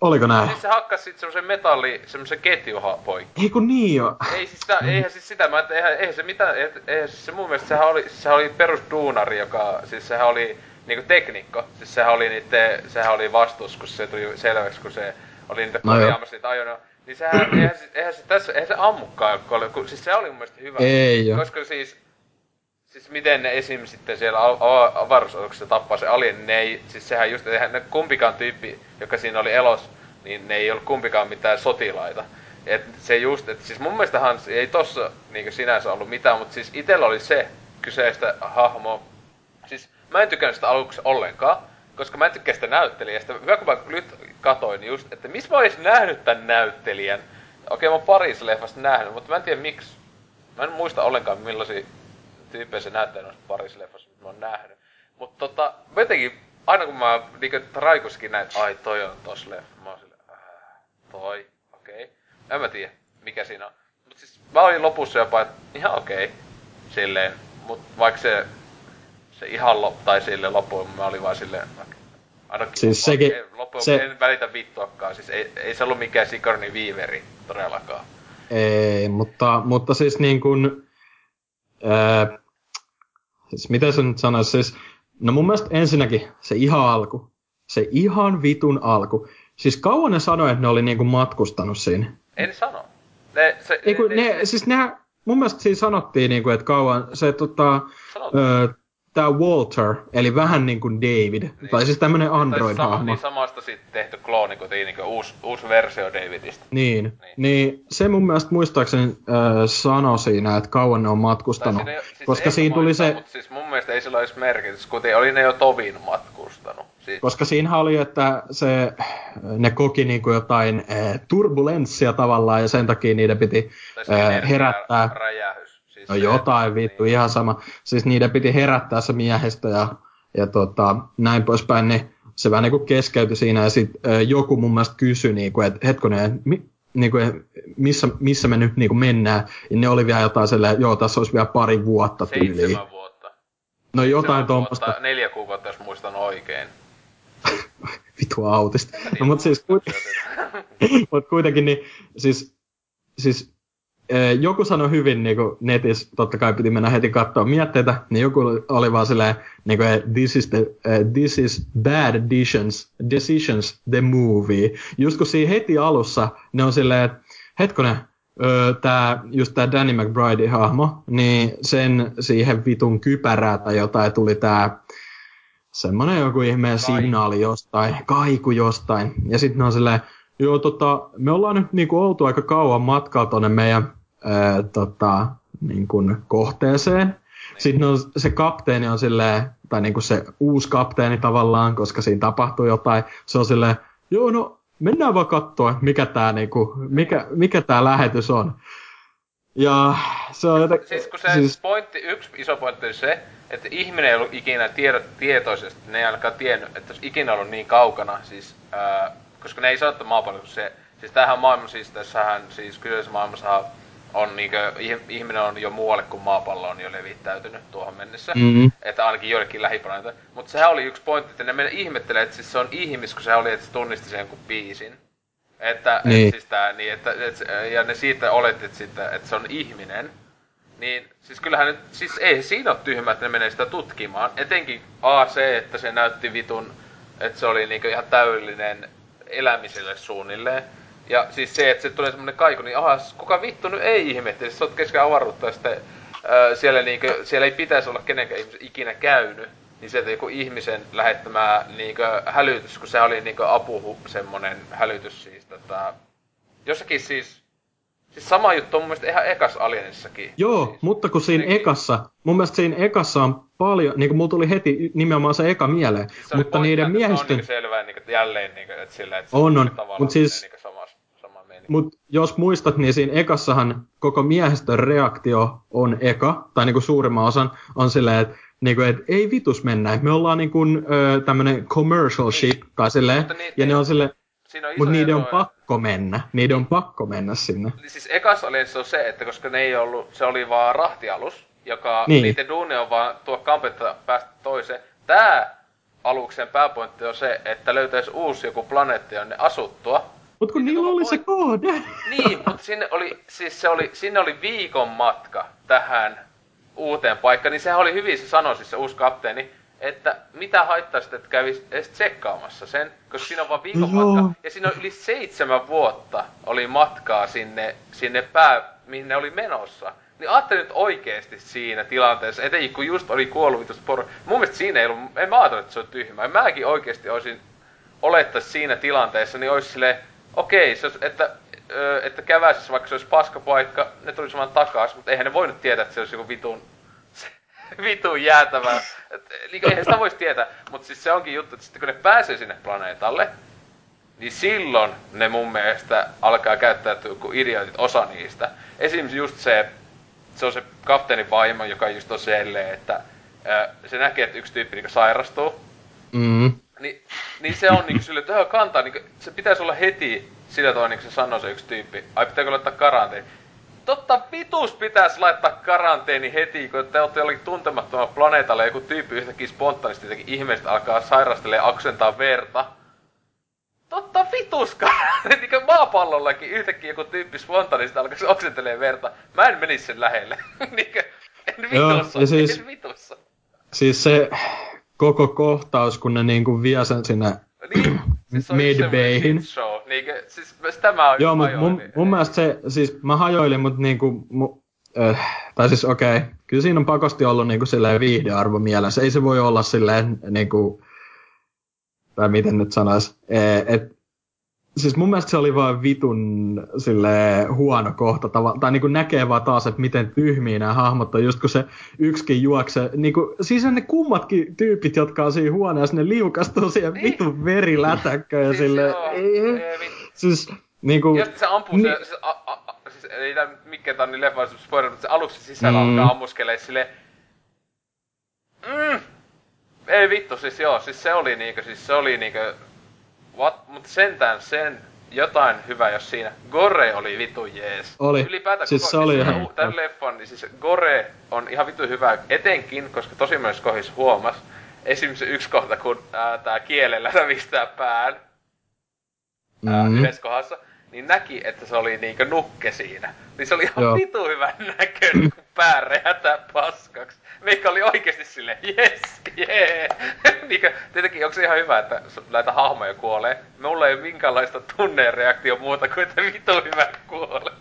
Oliko näin? Siis se hakkas sit semmosen metalli, semmosen ketjuha poikki. Ei kun niin jo. Ei siis sitä, eihän siis sitä, mä eihän, eihän se mitään, eihän, siis se mun mielestä sehän oli, sehän oli perusduunari, joka, siis sehän oli niinku teknikko, siis sehän oli niitten, sehän oli vastuus, kun se tuli selväksi, kun se oli niitä No korjaamassa niitä ajoneita. Niin sehän, eihän, se- eihän se tässä, eihän se ammukaan, kun oli, kun, siis se oli mun mielestä hyvä. Ei joo. Koska siis, siis miten ne esim. sitten siellä avaruusaluksessa tappaa se alien, niin ne ei, siis sehän just, eihän ne kumpikaan tyyppi, joka siinä oli elos, niin ne ei ollut kumpikaan mitään sotilaita. Et se just, että siis mun mielestä Hans ei tossa niinku sinänsä ollut mitään, mutta siis itellä oli se kyseistä hahmo. Siis mä en tykännyt sitä aluksi ollenkaan, koska mä en tykkää sitä näyttelijästä. Hyvä kun mä nyt katoin just, että missä mä olis nähnyt tän näyttelijän. Okei, mä oon parissa leffasta nähnyt, mutta mä en tiedä miksi. Mä en muista ollenkaan millaisia tyyppejä se näyttää noissa parissa leffassa, mitä mä oon nähnyt. Mutta tota, jotenkin, aina kun mä niinku traikuskin näin, että ai toi on tos leffa, mä oon silleen, äh, toi, okei. Okay. En mä tiedä, mikä siinä on. Mut siis mä olin lopussa jopa, että ihan okei, okay, silleen. Mut vaikka se, se ihan lop, tai silleen loppuun, mä olin vaan silleen, ainakin Siis loppuun, sekin- loppuun se- en välitä vittuakaan. Siis ei, ei se ollut mikään Sigourney Weaveri todellakaan. Ei, mutta, mutta siis niin kuin, siis miten se nyt sanoisi, siis, no mun mielestä ensinnäkin se ihan alku, se ihan vitun alku. Siis kauan ne sanoi, että ne oli niin kuin matkustanut siinä. Ei ne sano. Ne, se, Ei kun ne, siis ne, mun mielestä siinä sanottiin, niin kuin, että kauan se tota, Sanotaan. ö, tää Walter, eli vähän niin kuin David, niin. tai siis tämmönen Tai sama, Android-hahmo. niin samasta sitten tehty klooni, kun niin kuin uusi, uusi versio Davidista. Niin, niin. niin se mun mielestä muistaakseni äh, sanoi siinä, että kauan ne on matkustanut. Siinä siis koska siinä tuli se, Mutta siis mun mielestä ei sillä olisi merkitys, kuten oli ne jo Tovin matkustanut. Siis, koska siinä oli, että se, ne koki niinku jotain äh, turbulenssia tavallaan ja sen takia niiden piti äh, herättää. Räjähys. No jotain vittu, ihan sama. Siis niiden piti herättää se miehistö ja, ja tota, näin poispäin. Niin se vähän niinku keskeytyi siinä ja sitten joku mun mielestä kysyi, niinku, että hetkonen, mi, niinku, missä, missä me nyt niinku mennään. Ja ne oli vielä jotain sellainen, joo, tässä olisi vielä pari vuotta tyyliin. Seitsemän vuotta. No jotain Seitsemän tuommoista. vuotta, Neljä kuukautta, jos muistan oikein. Vitu autista. No mutta siis kuitenkin, mut kuitenkin niin, siis, siis joku sanoi hyvin niin kuin netissä, totta kai piti mennä heti katsoa mietteitä, niin joku oli vaan silleen, niin kuin, this, is the, uh, this is bad decisions, decisions, the movie. Just kun siinä heti alussa ne on silleen, että hetkonen, tää, just tää Danny McBride hahmo, niin sen siihen vitun kypärää tai jotain tuli tää semmonen joku ihmeen signaali jostain, kaiku jostain. Ja sitten ne on silleen, joo tota, me ollaan nyt niinku oltu aika kauan matkalla tonne meidän ää, tota, niinku kohteeseen. Sitten on, se kapteeni on silleen, tai niinku se uusi kapteeni tavallaan, koska siinä tapahtuu jotain. Se on silleen, joo no mennään vaan katsoa, mikä tää, niinku, mikä, mikä tää lähetys on. Ja se on jotenkin... Siis kun se siis... pointti, yksi iso pointti oli se, että ihminen ei ollut ikinä tiedot, tietoisesti, ne ei ainakaan tiennyt, että olisi ikinä ollut niin kaukana, siis, ää, koska ne ei sano, että maapallo, kun se, siis tämähän maailma, siis tässähän, siis kyseisessä maailmassa on niinkö, ihminen on jo muualle kuin maapallo on jo levittäytynyt tuohon mennessä. Mm-hmm. Että ainakin joillekin lähiplaneetalta. Mutta sehän oli yksi pointti, että ne mennä ihmettelee, että siis se on ihmis, kun se oli, että se tunnisti sen jonkun biisin. Että, Niin. et siis tää, niin, että, et, ja ne siitä oletit sitten, että se on ihminen. Niin, siis kyllähän nyt, siis ei siinä ole tyhmä, että ne menee sitä tutkimaan. Etenkin A, se, että se näytti vitun, että se oli niinku ihan täydellinen elämiselle suunnilleen. Ja siis se, että se tulee semmonen kaiku, niin aha, kuka vittu nyt ei ihmettele, sä oot keskellä avaruutta ja sitten ää, siellä, niinku, siellä ei pitäisi olla kenenkään ihmisen ikinä käynyt. Niin sieltä joku ihmisen lähettämää niinku hälytys, kun se oli niinku apu semmonen hälytys siis tota... Jossakin siis... Siis sama juttu on mun mielestä ihan ekas Alienissakin. Joo, siis, mutta kun siinä ekassa, mun mielestä siinä ekassa on paljon, niin kuin mulla tuli heti nimenomaan se eka mieleen, Siis se mutta niiden miehistön... Se on niinku selvää niinku, että jälleen niinku, että sillä, että se On, on. tavallaan Mut siis- menee niinku samas, sama meni. Mutta jos muistat, niin siinä ekassahan koko miehistön reaktio on eka, tai niinku suurimman osan, on silleen, että niinku, et ei vitus mennä, me ollaan niinku, ö, tämmönen commercial ship, tai silleen, niitä ja ne on silleen, mutta niiden on eroja. Pakko mennä, niiden on pakko mennä sinne. Niin Siis ekas Alienissa on se, että koska ne ei ollut, se oli vaan rahtialus, joka Niin. niiden duuni on vaan tuo kampetta päästä toiseen. Tää aluksen pääpointti on se, että löytäisi uusi joku planeetta, jonne asuttua. Mut kun niillä oli se kohde. Niin, mutta sinne oli, siis se oli, sinne oli viikon matka tähän uuteen paikkaan, niin sehän oli hyvin, se sanoi siis se uusi kapteeni, että mitä haittaa sitten, että kävisi edes tsekkaamassa sen, koska siinä on vaan viikon Joo. matka, ja siinä on yli seitsemän vuotta oli matkaa sinne, sinne pää, mihin ne oli menossa. Niin ajattelin nyt oikeesti siinä tilanteessa, etenkin kun just oli kuollut vitusta poro. Mun mielestä siinä ei ollut, en mä ajatellut, että se on tyhmää. Mäkin oikeesti olisin olettaisi siinä tilanteessa, niin olisi silleen, okei, se olisi, että, että käväisissä vaikka se olisi paskapaikka, ne tulisi vaan takas, mutta eihän ne voinut tietää, että se olisi joku vitun, vitun jäätävä. Et, niin, eihän sitä voisi tietää, mutta siis se onkin juttu, että sitten kun ne pääsee sinne planeetalle, niin silloin ne mun mielestä alkaa käyttäytyä kuin idiotit, osa niistä. Esimerkiksi just se, se on se kapteenin vaimo, joka just on silleen, että se näkee, että yksi tyyppi niin sairastuu, Mm. niin, niin se on niinku sille, että kantaa, niinku, se pitäisi olla heti sillä tavalla, niin kuin se sanoi se yksi tyyppi. Ai pitääkö laittaa karanteeni? Totta vitus pitäisi laittaa karanteeni heti, kun te olette jollakin tuntemattomalla planeetalla ja joku tyyppi yhtäkkiä spontaanisti jotenkin ihmeestä alkaa sairastelee ja aksentaa verta. Totta vitus niin kuin maapallollakin yhtäkkiä joku tyyppi spontaanisti alkaa oksentelee verta. Mä en menisi sen lähelle. Niinkö, en Joo, vitussa, ja siis- en vitussa. Siis se koko kohtaus, kun ne niinku vie sen sinne Niin, siis se on. Niinkö, siis sitä mä oon Joo, mutta mun, mun mielestä se, siis mä hajoilin, mutta niinku, mu, äh, tai siis okei, okay, kyllä siinä on pakosti ollut niinku silleen viihdearvo mielessä. Ei se voi olla silleen niinku, tai miten nyt sanois, eh, et, siis mun mielestä se oli vaan vitun silleen huono kohta, tava, tai niinku näkee vaan taas, että miten tyhmiä nämä hahmot on, just kun se yksikin juoksee, niinku, siis ne kummatkin tyypit, jotka on siinä huoneessa, ne liukastuu siihen vitun verilätäkköön ja Niin. Siis silleen, joo, ei, ei siis niinku, Ja sitten se ampuu Niin. se, se a, a, a, siis ei tää mikään tää on niin leffa spoiler, mutta se aluksi sisällä Mm. alkaa ammuskelee silleen... Mm, Ei vittu, siis joo, siis se oli niinkö, siis se oli niinkö... What? Mut sentään sen jotain hyvää, jos siinä Gore oli vitu jees. Oli. Ylipäätään Siis koko, se oli siis ihan- Tän leffan, niin siis Gore on ihan vitu hyvä, etenkin, koska tosi myös kohis huomas. Esimerkiksi se yksi kohta, kun ää, tää kielellä rävistää pään ää, Mm. yhdessä kohdassa, niin näki, että se oli niinkö nukke siinä. Niin se oli ihan Joo. vitu hyvän näköinen, kun pää räjähtää paskaksi. Meikä oli oikeesti silleen, yes, jee. niinkö, tietenkin onko se ihan hyvä, että näitä hahmoja kuolee. Mulla ei ole minkäänlaista tunnereaktio muuta kuin, että vitu hyvä kuolee.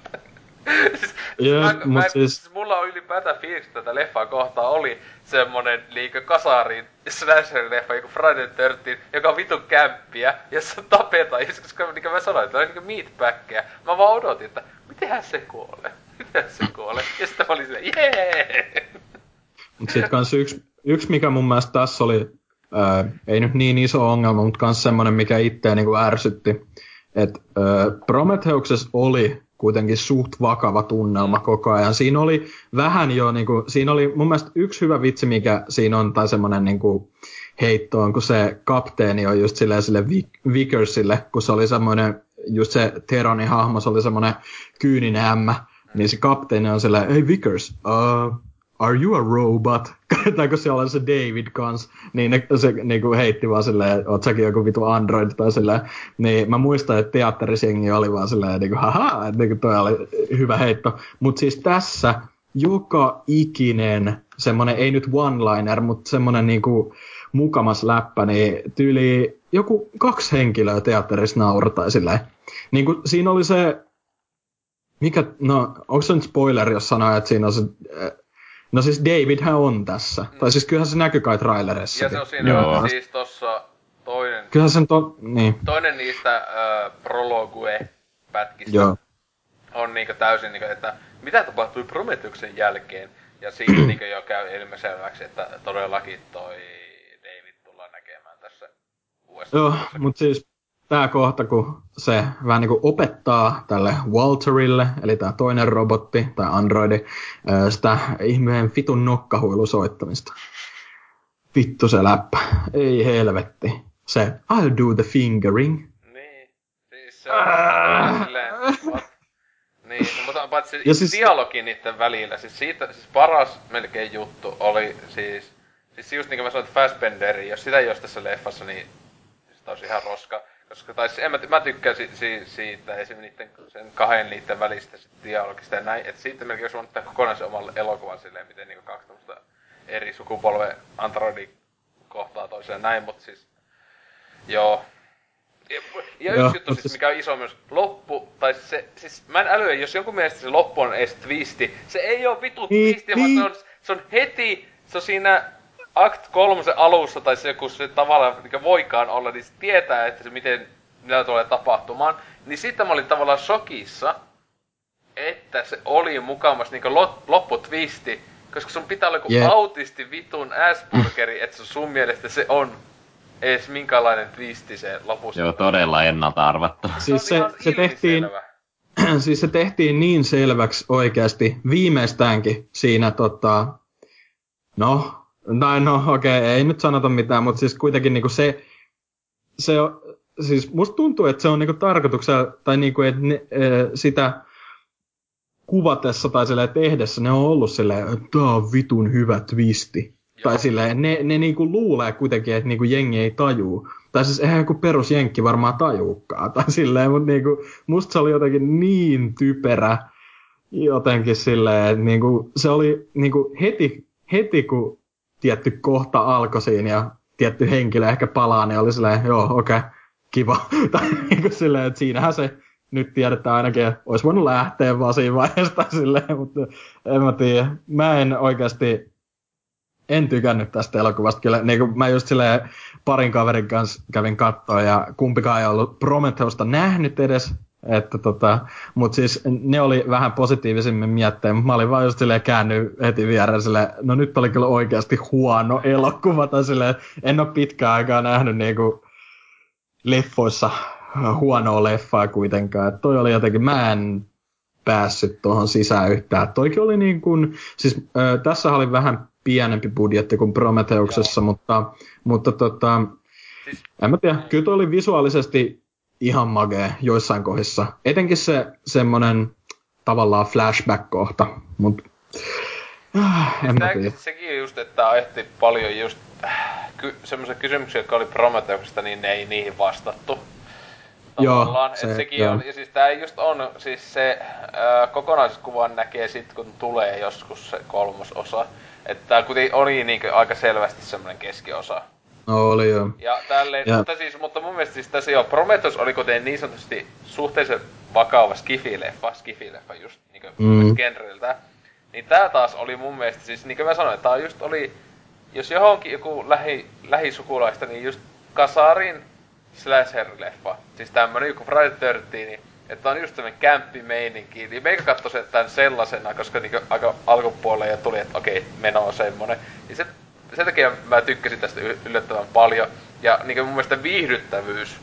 Siis, Joo, mä, mä, siis- siis mulla on ylipäätään fiilis, että tätä leffaa kohtaa oli semmonen liikä kasarin slasher-leffa, joku Friday the 13, joka on vitun kämppiä, jossa tapetaan, ja koska niin kuin mä sanoin, että on niinku meatbackkejä. Mä vaan odotin, että mitenhän se kuolee, mitenhän se kuolee. Ja sitten mä olin silleen, jee! Mut sit kans yksi, yksi mikä mun mielestä tässä oli, ää, ei nyt niin iso ongelma, mutta kans semmonen, mikä itseä niinku ärsytti, että Prometheuksessa oli kuitenkin suht vakava tunnelma koko ajan. Siinä oli vähän jo, niinku, siinä oli mun mielestä yksi hyvä vitsi, mikä siinä on, tai semmonen niinku, heitto on, kun se kapteeni on just silleen sille Vic- Vickersille, kun se oli semmoinen, just se Teronin hahmo, se oli semmoinen kyyninen ämmä, niin se kapteeni on silleen, hey Vickers, uh, are you a robot? tai kun siellä on se David kans, niin ne, se niinku heitti vaan silleen, oot säkin joku vitu android tai silleen, niin mä muistan, että teatterisjengi oli vaan silleen, niinku haha, että niinku toi oli hyvä heitto. Mut siis tässä joka ikinen semmonen, ei nyt one-liner, mutta semmonen niinku mukamas läppä, niin tyyli joku kaksi henkilöä teatterissa nauratai silleen. Niin kuin, siinä oli se, mikä, no, onko se nyt spoiler, jos sanoo, että siinä on se, no siis Davidhän on tässä. Mm. Tai siis kyllähän se näkyy kai trailerissa. Ja se on siinä Joo. siis tossa toinen, Kyllähän se on, niin, toinen niistä äh, prologue-pätkistä joo. on niinku täysin niinku, että mitä tapahtui Prometheuksen jälkeen. Ja siinä niinku jo käy ilmiselväksi, että todellakin toi David tullaan näkemään tässä uudessa. Joo, mutta siis tämä kohta, kun se vähän niin kuin opettaa tälle Walterille, eli tämä toinen robotti tai androidi, sitä ihmeen vitun nokkahuilusoittamista. Vittu se läppä. Ei helvetti. Se I'll do the fingering. Niin. Siis se on silleen, what? Niin, no, mutta paitsi Ja siis- dialogi niiden välillä, siis siitä, siis paras melkein juttu oli siis, siis just niin kuin mä sanoin, että Fassbenderi, jos sitä ei olisi tässä leffassa, niin tää olisi ihan roska. Koska, tai siis en mä, mä tykkään si, si, siitä esim. Niitten, sen kahden niiden välistä sit dialogista ja näin, että siitä melkein olisi voinut tehdä kokonaisen oman elokuvan silleen, miten niinku kaksi eri sukupolven androidi kohtaa toiseen näin, mutta siis, joo, ja, ja yksi juttu siis, mikä on iso myös, loppu, tai se, siis mä en älyä, jos jonkun mielestä se loppu on edes twisti, se ei oo vitu Niin, twisti, vaan niin. se on, se on heti, se on siinä Act 3 alussa, tai se joku se tavallaan, mikä voikaan olla, niin se tietää, että se miten, mitä tulee tapahtumaan. Niin sitten mä olin tavallaan shokissa, että se oli mukamas niinku lopputwisti, koska sun pitää olla joku Jep. autisti vitun Aspergeri, että se sun mielestä se on edes minkälainen twisti se lopussa. Joo, todella ennalta arvattu. Siis se, on ihan se tehtiin, siis se tehtiin niin selväksi oikeasti viimeistäänkin siinä tota, no, tai no okei, okay, ei nyt sanota mitään, mutta siis kuitenkin niinku se, se on, siis musta tuntuu, että se on niinku tarkoituksella, tai niinku, että ne, ö, sitä kuvatessa tai silleen tehdessä ne on ollut silleen, että tää on vitun hyvä twisti. Tai silleen, ne, ne niinku luulee kuitenkin, että niinku jengi ei tajuu. Tai siis eihän joku perusjenkki varmaan tajuukaan. Tai silleen, mutta niinku, musta se oli jotenkin niin typerä jotenkin silleen, että niinku, se oli niinku heti, heti kun tietty kohta alkoi siinä ja tietty henkilö ehkä palaa, niin oli silleen, joo, okei, okay, kiva. tai niinku silleen, että siinähän se nyt tiedetään ainakin, että olisi voinut lähteä vaan siinä vaiheessa silleen, mutta en mä tiedä. Mä en oikeasti, en tykännyt tästä elokuvasta. Kyllä, niin kuin mä just silleen parin kaverin kanssa kävin kattoa ja kumpikaan ei ollut Prometheusta nähnyt edes. Että tota, mutta siis ne oli vähän positiivisemmin mietteen, mutta mä olin vaan just silleen käänny heti viereen silleen, no nyt oli kyllä oikeasti huono elokuva, tai silleen, en ole pitkään aikaa nähnyt niinku leffoissa huonoa leffaa kuitenkaan. Et toi oli jotenkin, mä en päässyt tuohon sisään yhtään. Toikin oli niin kuin, siis äh, tässä oli vähän pienempi budjetti kuin Prometheuksessa, mutta, mutta tota, siis... en mä tiedä, kyllä toi oli visuaalisesti ihan magee joissain kohdissa. Etenkin se semmonen tavallaan flashback-kohta, mutta äh, en mä tiedä. Sekin just, että aiheutti paljon just äh, ky- semmoisia kysymyksiä, jotka oli Prometheuksesta, niin ne ei niihin vastattu. Tavallaan, joo, se, että sekin joo. on, ja siis tää just on, siis se ää, kokonaiskuvan näkee sit kun tulee joskus se kolmososa. Että tää kuitenkin oli niinkö aika selvästi semmoinen keskiosa. No oli joo. Ja tälleen, ja. mutta siis, mutta mun mielestä siis tässä jo Prometheus oli kuten niin sanotusti suhteellisen vakava skifileffa, skifileffa just niinkö mm. genreltä. Niin tää taas oli mun mielestä siis, niin kuin mä sanoin, tää just oli, jos johonkin joku lähi, lähisukulaista, niin just Kasarin slasher-leffa. Siis tämmönen joku Friday 13, niin että on just tämmönen kämppimeininki. Niin meikä katsoi sen tän sellaisena, koska niinku aika alkupuolelle ja tuli, että okei, meno on semmonen. Niin se, sen takia mä tykkäsin tästä yllättävän paljon. Ja niinku mun mielestä viihdyttävyys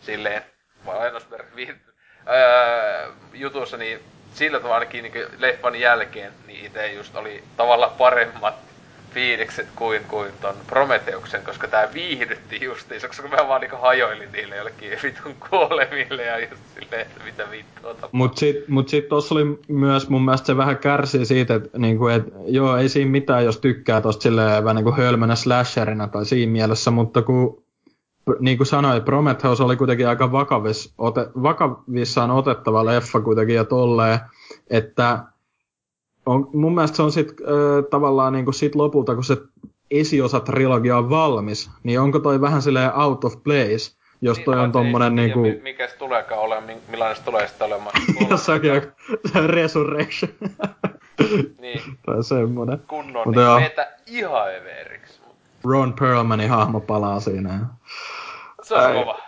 silleen, vai viihdyttävyys, öö, jutussa, niin sillä tavalla ainakin niin leffan jälkeen, niin itse just oli tavallaan paremmat fiilikset kuin, kuin ton Prometeuksen, koska tää viihdytti justiinsa, koska mä vaan niinku hajoilin niille jollekin vitun kuolemille ja just silleen, että mitä vittua tapahtuu. Mut sit, mut sit tossa oli myös mun mielestä se vähän kärsii siitä, että niinku, et, joo, ei siinä mitään, jos tykkää tosta silleen vähän niinku hölmönä slasherina tai siinä mielessä, mutta kun niin kuin sanoin, Prometheus oli kuitenkin aika vakavis, ote, vakavissaan otettava leffa kuitenkin ja tolleen, että on, mun mielestä se on sit äh, tavallaan niinku sit lopulta, kun se esiosa trilogia on valmis, niin onko toi vähän silleen out of place, jos niin, toi on tommonen niinku... Mikä se tuleekaan olemaan, millainen se tulee sitten olemaan. Jossakin on Resurrection. niin. tai semmonen. Kunnon, Mutta niin meitä ihan everiksi. Ron Perlmanin hahmo palaa siinä. Se on Ai. kova.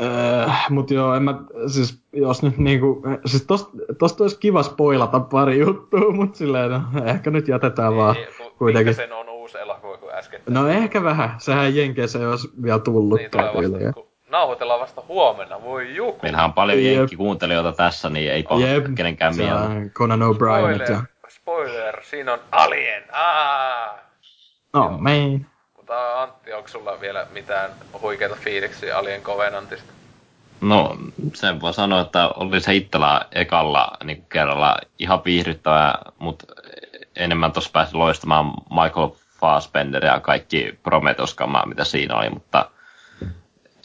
Öö, mut joo, en mä, siis jos nyt niinku, siis tosta, tosta olisi kiva spoilata pari juttua, mut silleen, no, ehkä nyt jätetään niin, vaan ku, kuitenkin. sen on uusi elokuva kuin äsken? No ehkä vähän, sehän Jenkeissä ei olisi vielä tullut. Niin tulee vasta, ku, nauhoitellaan vasta huomenna, voi juku. Meillähän on paljon yep. jenkkikuuntelijoita tässä, niin ei yep. kenenkään mieltä. Conan O'Brien. Ja... Spoiler, siinä on Alien, Aa! No, main. Mutta Antti, onko sulla vielä mitään huikeita fiiliksiä Alien Covenantista? No, sen voi sanoa, että oli se itsellä ekalla niin kerralla ihan viihdyttävää, mutta enemmän tuossa pääsi loistamaan Michael Fassbender ja kaikki prometheus mitä siinä oli, mutta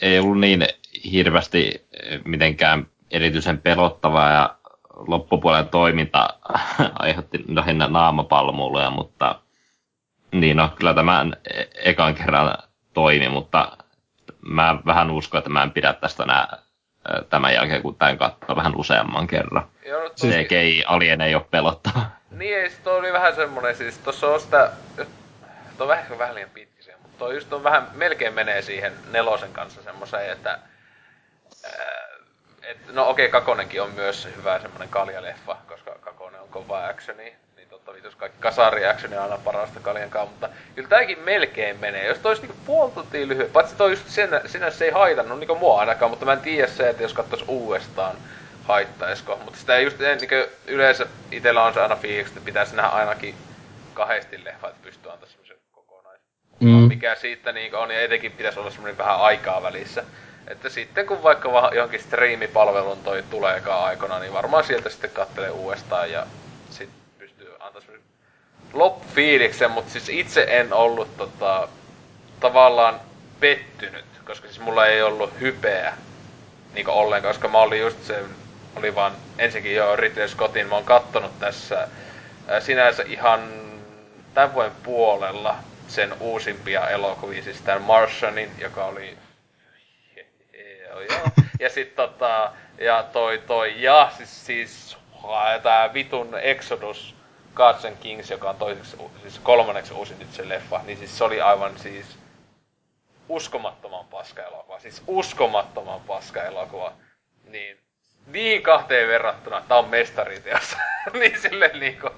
ei ollut niin hirveästi mitenkään erityisen pelottavaa ja loppupuolen toiminta aiheutti lähinnä naamapalmuuluja, mutta niin no, kyllä tämän e- ekan kerran toimi, mutta mä vähän uskon, että mä en pidä tästä enää tämän jälkeen, kun tämän katsoo vähän useamman kerran. Joo, no tosi... CGI Alien ei ole pelottava. Niin, ei, toi oli vähän semmonen, siis tossa on sitä, toi on vähän, vähän liian pitkä se, mutta toi just on vähän, melkein menee siihen nelosen kanssa semmoiseen, että et, no okei, okay, Kakonenkin on myös hyvä semmonen kaljaleffa, koska Kakonen on kova actioni, totta vitus kaikki kasari action on aina parasta kaljankaan, mutta kyllä tääkin melkein menee. Jos toi olisi niinku puoli tuntia lyhyt, paitsi toi just sen, sinänsä ei haitannut niinku mua ainakaan, mutta mä en tiedä se, että jos katsois uudestaan haittaisiko. Mutta sitä ei just niinku yleensä itellä on se aina fiiliksi, että pitäisi nähdä ainakin kahdesti leffa, että pystyy antaa semmoisen kokonais. Mm. Mikä siitä niinku on, ja etenkin pitäisi olla semmoinen vähän aikaa välissä. Että sitten kun vaikka johonkin striimipalvelun toi tuleekaan aikana, niin varmaan sieltä sitten kattelee uudestaan ja loppufiiliksen, mutta siis itse en ollut tota, tavallaan pettynyt, koska siis mulla ei ollut hypeä niinku ollenkaan, koska mä olin just se, oli vaan ensinnäkin jo Ridley Scottin, mä oon kattonut tässä sinänsä ihan tämän vuoden puolella sen uusimpia elokuvia, siis tämän Martianin, joka oli. Ja sit tota, ja toi toi, ja siis, siis tää vitun Exodus Gods and Kings, joka on toiseksi, siis kolmanneksi uusin se leffa, niin siis se oli aivan siis uskomattoman paska elokuva. Siis uskomattoman paska elokuva. Niin niin kahteen verrattuna, tää on mestariteos. niin silleen niinku,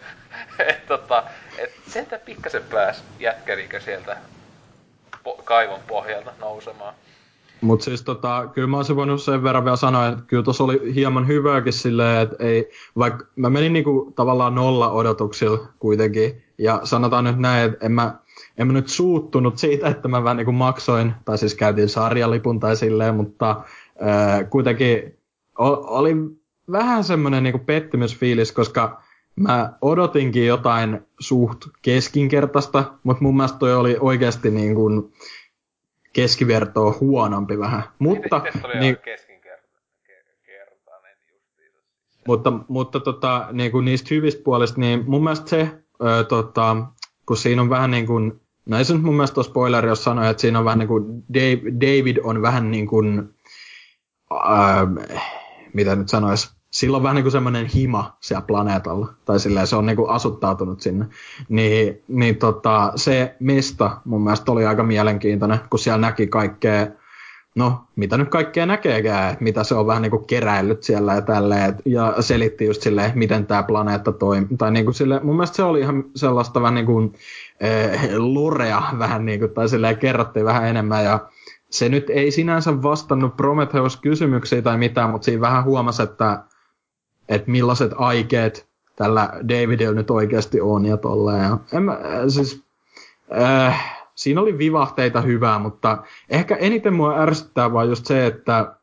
että tota, et sieltä pikkasen pääs jätkärikö sieltä po- kaivon pohjalta nousemaan. Mutta siis tota, kyllä mä olisin voinut sen verran vielä sanoa, että kyllä tuossa oli hieman hyvääkin silleen, että ei, vaikka mä menin niinku tavallaan nolla odotuksilla kuitenkin, Ja sanotaan nyt näin, että en mä, en mä nyt suuttunut siitä, että mä vähän niin kuin maksoin, tai siis käytiin sarjalipun tai silleen, mutta ää, kuitenkin o- oli vähän semmoinen niin pettymysfiilis, koska mä odotinkin jotain suht keskinkertaista, mutta mun mielestä toi oli oikeasti niin kuin keskivertoa huonompi vähän. Mutta, niin, mutta, mutta tota, niin kuin niistä hyvistä puolista, niin mun mielestä se, ö, tota, kun siinä on vähän niin kuin, no ei se nyt mun mielestä ole spoileri, jos sanoo, että siinä on vähän niin kuin, Dave, David on vähän niin kuin, äh, mitä nyt sanois, sillä on vähän niin kuin semmoinen hima siellä planeetalla, tai silleen se on niin kuin asuttautunut sinne. Niin, niin tota, se mesta mun mielestä oli aika mielenkiintoinen, kun siellä näki kaikkea, no mitä nyt kaikkea näkeekään, että mitä se on vähän niin kuin keräillyt siellä ja tälleen, ja selitti just silleen, miten tämä planeetta toimii. Tai niin kuin sille, mun mielestä se oli ihan sellaista vähän niin kuin eh, lorea vähän niin kuin, tai silleen kerrottiin vähän enemmän, ja se nyt ei sinänsä vastannut Prometheus-kysymyksiä tai mitään, mutta siinä vähän huomasi, että, että millaiset aikeet tällä Davidilla nyt oikeasti on ja tolleen. Ja en mä, siis, äh, siinä oli vivahteita hyvää, mutta ehkä eniten mua ärsyttää vaan just se, että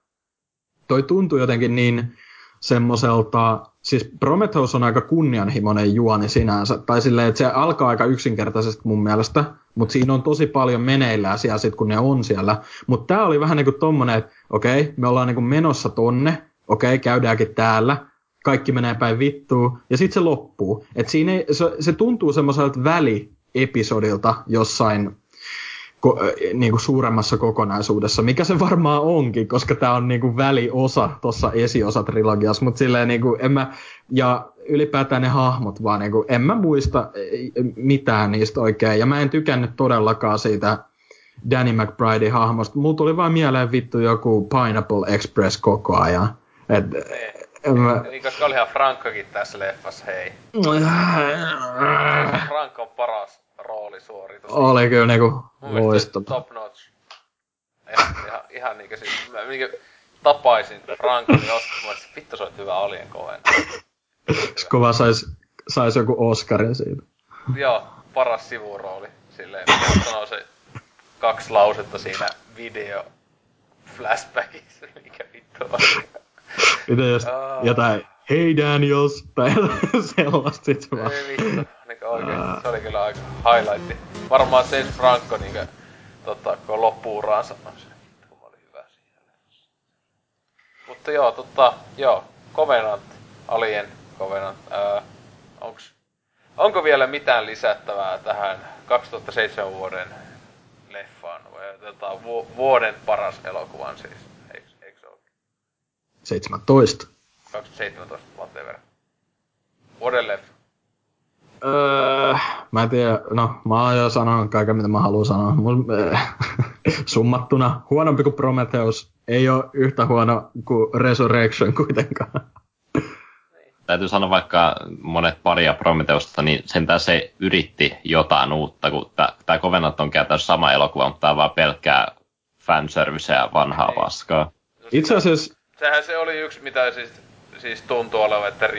toi tuntui jotenkin niin semmoiselta, siis Prometheus on aika kunnianhimoinen juoni sinänsä, tai silleen, että se alkaa aika yksinkertaisesti mun mielestä, mutta siinä on tosi paljon meneillään siellä sit, kun ne on siellä. Mutta tämä oli vähän niin kuin tommonen, että okei, okay, me ollaan niin kuin menossa tonne, okei, okay, käydäänkin täällä, kaikki menee päin vittuun, ja sitten se loppuu. Et siinä ei, se, se tuntuu semmoiselta väliepisodilta jossain ko, niin kuin suuremmassa kokonaisuudessa, mikä se varmaan onkin, koska tämä on niin kuin väliosa tuossa esiosa-trilogiassa, mutta silleen niin kuin, en mä, ja ylipäätään ne hahmot vaan, niin kuin, en mä muista mitään niistä oikein, ja mä en tykännyt todellakaan siitä Danny McBridein hahmosta. Mulla tuli vaan mieleen vittu joku Pineapple Express koko ajan. Et, en mä... Niin, koska olihan Frankkokin tässä leffassa, hei. Frank on paras roolisuoritus. Oli kyllä niinku loistava. Top notch. Ihan, ihan, ihan niinkö siis, mä niinkö tapaisin Frankon joskus, mä vittu sä oot hyvä alien koven. Kova sais, sais joku Oscarin siitä. Joo, paras sivurooli. Silleen, sanoo se kaksi lausetta siinä video flashbackissa, mikä vittu on. Mitä jos uh... jotain, hei Daniels, tai sellaista sit vaan. Ei vittu, niinku oikeesti, uh... se oli kyllä aika highlightti. Varmaan James Franco niinkö, tota, kun loppuuraansa, no se oli hyvä siinä. Mutta joo, tota, joo, Covenant, Alien Covenant, ää, onks, onko vielä mitään lisättävää tähän 2007 vuoden leffaan? Tota, vu- vuoden paras elokuvan siis, eikö, eikö se ole? 17. 2017, whatever. Vuoden leffa. Öö, mä en tiedä, no mä oon jo sanonut kaiken mitä mä haluan sanoa. Mun, äh, summattuna huonompi kuin Prometheus, ei ole yhtä huono kuin Resurrection kuitenkaan. Täytyy sanoa vaikka monet paria Prometheusta, niin sentään se yritti jotain uutta, kun tämä Covenant on käytännössä sama elokuva, mutta tämä on vaan pelkkää fanserviceä ja vanhaa ei. paskaa. Itse asiassa... Sehän se oli yksi, mitä siis, siis tuntuu olevan, että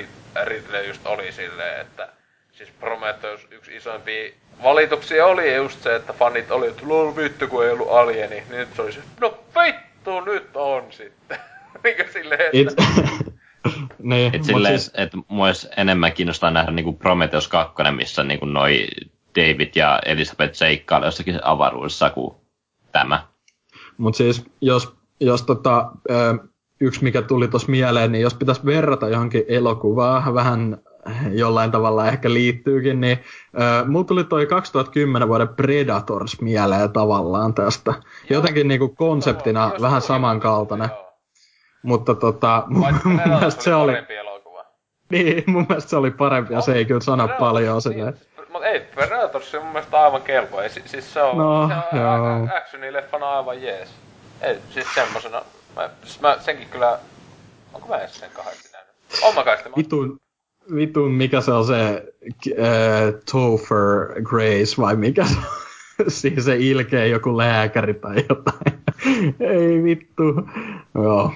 Ridley just oli silleen, että siis Prometheus yksi isoimpia valituksia oli just se, että fanit oli, että lol vittu kun ei ollut alieni, niin nyt se oli se, no vittu nyt on sitten. Niinkö silleen, että... It... niin, et silleen, siis... et mua enemmän kiinnostaa nähdä niinku Prometheus 2, missä niinku noi David ja Elisabeth seikkailee jossakin avaruudessa kuin tämä. Mutta siis, jos, jos tota, yksi mikä tuli tuossa mieleen, niin jos pitäisi verrata johonkin elokuvaan vähän jollain tavalla ehkä liittyykin, niin äh, mulla tuli toi 2010 vuoden Predators mieleen tavallaan tästä. Jotenkin niinku konseptina no, vähän samankaltainen. Mutta tota, mun, mun mielestä se oli... Elokuva. Niin, mun mielestä se oli parempi ja se ei kyllä sano paljon silleen. Niin, mutta ei, Predators on mun mielestä aivan kelpo. Ei, siis se on, no, se on actionileffana aivan jees. Ei, siis semmosena. Mä, siis mä senkin kyllä... Onko mä edes sen kahdesti nähnyt? On mä kai sitä. Vitun, vitun, mikä se on se äh, Topher Grace vai mikä se on? siis se ilkeä joku lääkäri tai jotain. Ei vittu. Joo.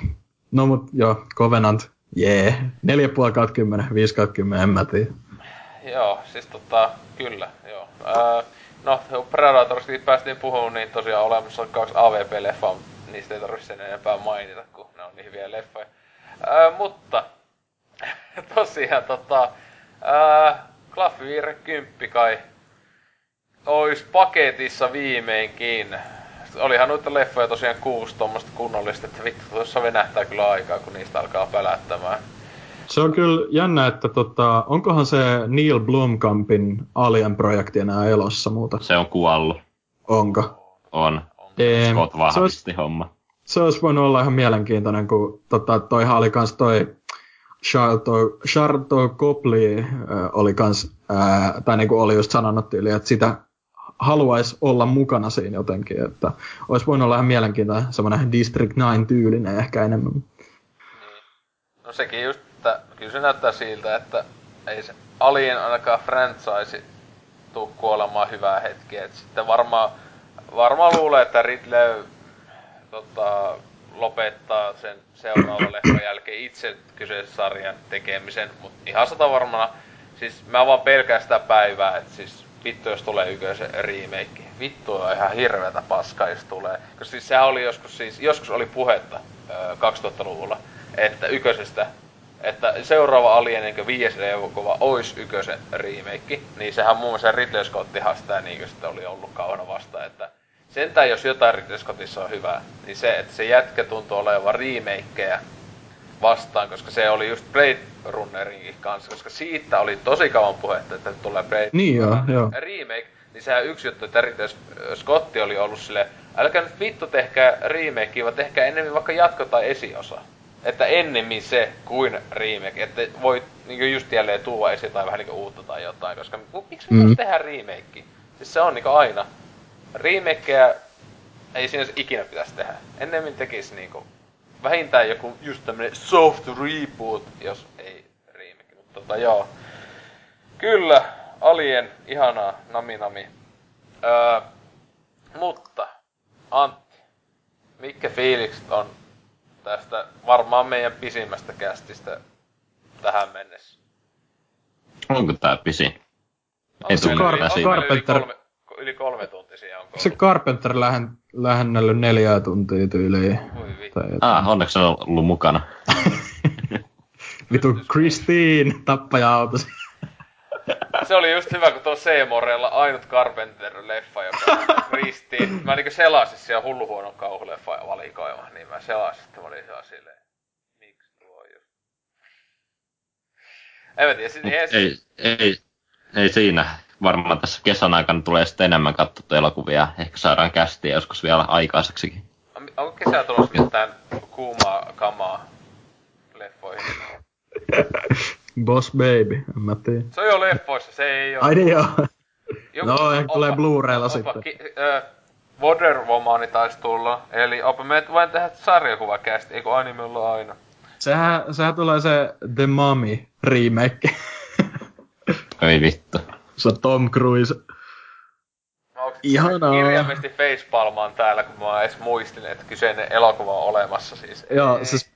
No mut joo, Covenant, jee. Yeah. 4,5 kautta 10, 5 kautta 10, en mä tiedä. joo, siis tota, kyllä, joo. Ää, no, Predatorista päästiin puhumaan, niin tosiaan olemassa on kaksi AVP-leffaa, niistä ei tarvitse sen enempää mainita, kun ne on niin hyviä leffoja. Ää, mutta, tosiaan tota, ää, Claffir 10 kai ois paketissa viimeinkin. Olihan noita leffoja tosiaan kuusi tuommoista kunnollista, että vittu tuossa venähtää kyllä aikaa, kun niistä alkaa pelättämään. Se on kyllä jännä, että tota, onkohan se Neil Blomkampin Alien-projekti enää elossa muuta? Se on kuollut. Onko? On. Ee, Scott se vahvisti olisi, homma. se olisi voinut olla ihan mielenkiintoinen, kun tota, toihan oli kans toi Charlton, Charlton Copley äh, oli kans, äh, tai niinku oli just sanonut tyyli, että sitä haluaisi olla mukana siinä jotenkin, että olisi voinut olla ihan mielenkiintoinen semmoinen District 9 tyylinen ehkä enemmän. No sekin just, että kyllä se näyttää siltä, että ei se Alien ainakaan franchise tuu kuolemaan hyvää hetkeä. Et sitten varmaan, varmaan luulee, että Ridley tota, lopettaa sen seuraavan leffan jälkeen itse kyseisen sarjan tekemisen, mutta ihan sata varmana, siis mä vaan pelkään sitä päivää, että siis vittu jos tulee yköisen remake. Vittu on ihan hirveätä paskaa jos tulee. Koska siis sehän oli joskus siis, joskus oli puhetta ö, 2000-luvulla, että yköisestä että seuraava Alien, niin viides elokuva, ois ykösen remake, niin sehän muun muassa Ridley Scottihan sitä niin sitten oli ollut kauan vasta, että sentään jos jotain Ridley Scottissa on hyvää, niin se, että se jätkä tuntuu olevan remakeja vastaan, koska se oli just Blade Runnerinkin kanssa, koska siitä oli tosi kauan puhetta, että tulee Blade Niin joo, joo. remake, niin sehän yksi juttu, että Ridley Scotti oli ollut sille, älkää nyt vittu tehkää remakea, vaan tehkää ennemmin vaikka jatko tai esiosa. Että ennemmin se kuin remake, että voi niinku just jälleen tuoda esiin tai vähän niinku uutta tai jotain, koska miksi me mm. tehdään remake? Siis se on niinku aina. Remakeja ei siinä ikinä pitäisi tehdä. Ennemmin tekisi niinku vähintään joku just tämmönen soft reboot, jos ei remake. Mutta tota joo. Kyllä, Alien, ihanaa, nami nami. Öö, mutta, Antti, mitkä fiilikset on tästä varmaan meidän pisimmästä kästistä tähän mennessä? Onko tää pisin? Onko tule Carpenter- yli kolme tuntisia onko Se ollut? Carpenter lähen, lähennellyt neljää tuntia tyyliin. Ah, onneksi on ollut mukana. Vitu Christine, tappaja-auto. Se oli just hyvä, kun tuo Seemorella ainut Carpenter-leffa, joka ristiin. Mä niinku selasin siellä hulluhuonon kauhuleffa valikoima, niin mä selasin, että mä olin ihan silleen, miksi tuo just. En mä tiedä, sit Mut ei, ei, ei, ei siinä. Varmaan tässä kesän aikana tulee sitten enemmän katsottu elokuvia. Ehkä saadaan kästiä joskus vielä aikaiseksikin. onko kesä tulossa mitään kuumaa kamaa leffoihin? Boss Baby, en mä tiedä. Se on jo leffoissa, se ei oo. Ai niin joo. Joku- No, ehkä tulee Blu-raylla sitten. Ki, ö, Wonder Womani taisi tulla. Eli oppa me vain tehdä sarjakuvakästi, eikö anime olla aina? Sehän, sehän tulee se The Mummy remake. Ei vittu. Se on Tom Cruise. Onks Ihanaa. Kirjaimesti facepalmaan täällä, kun mä edes muistin, että kyseinen elokuva on olemassa siis. Joo, Ei. siis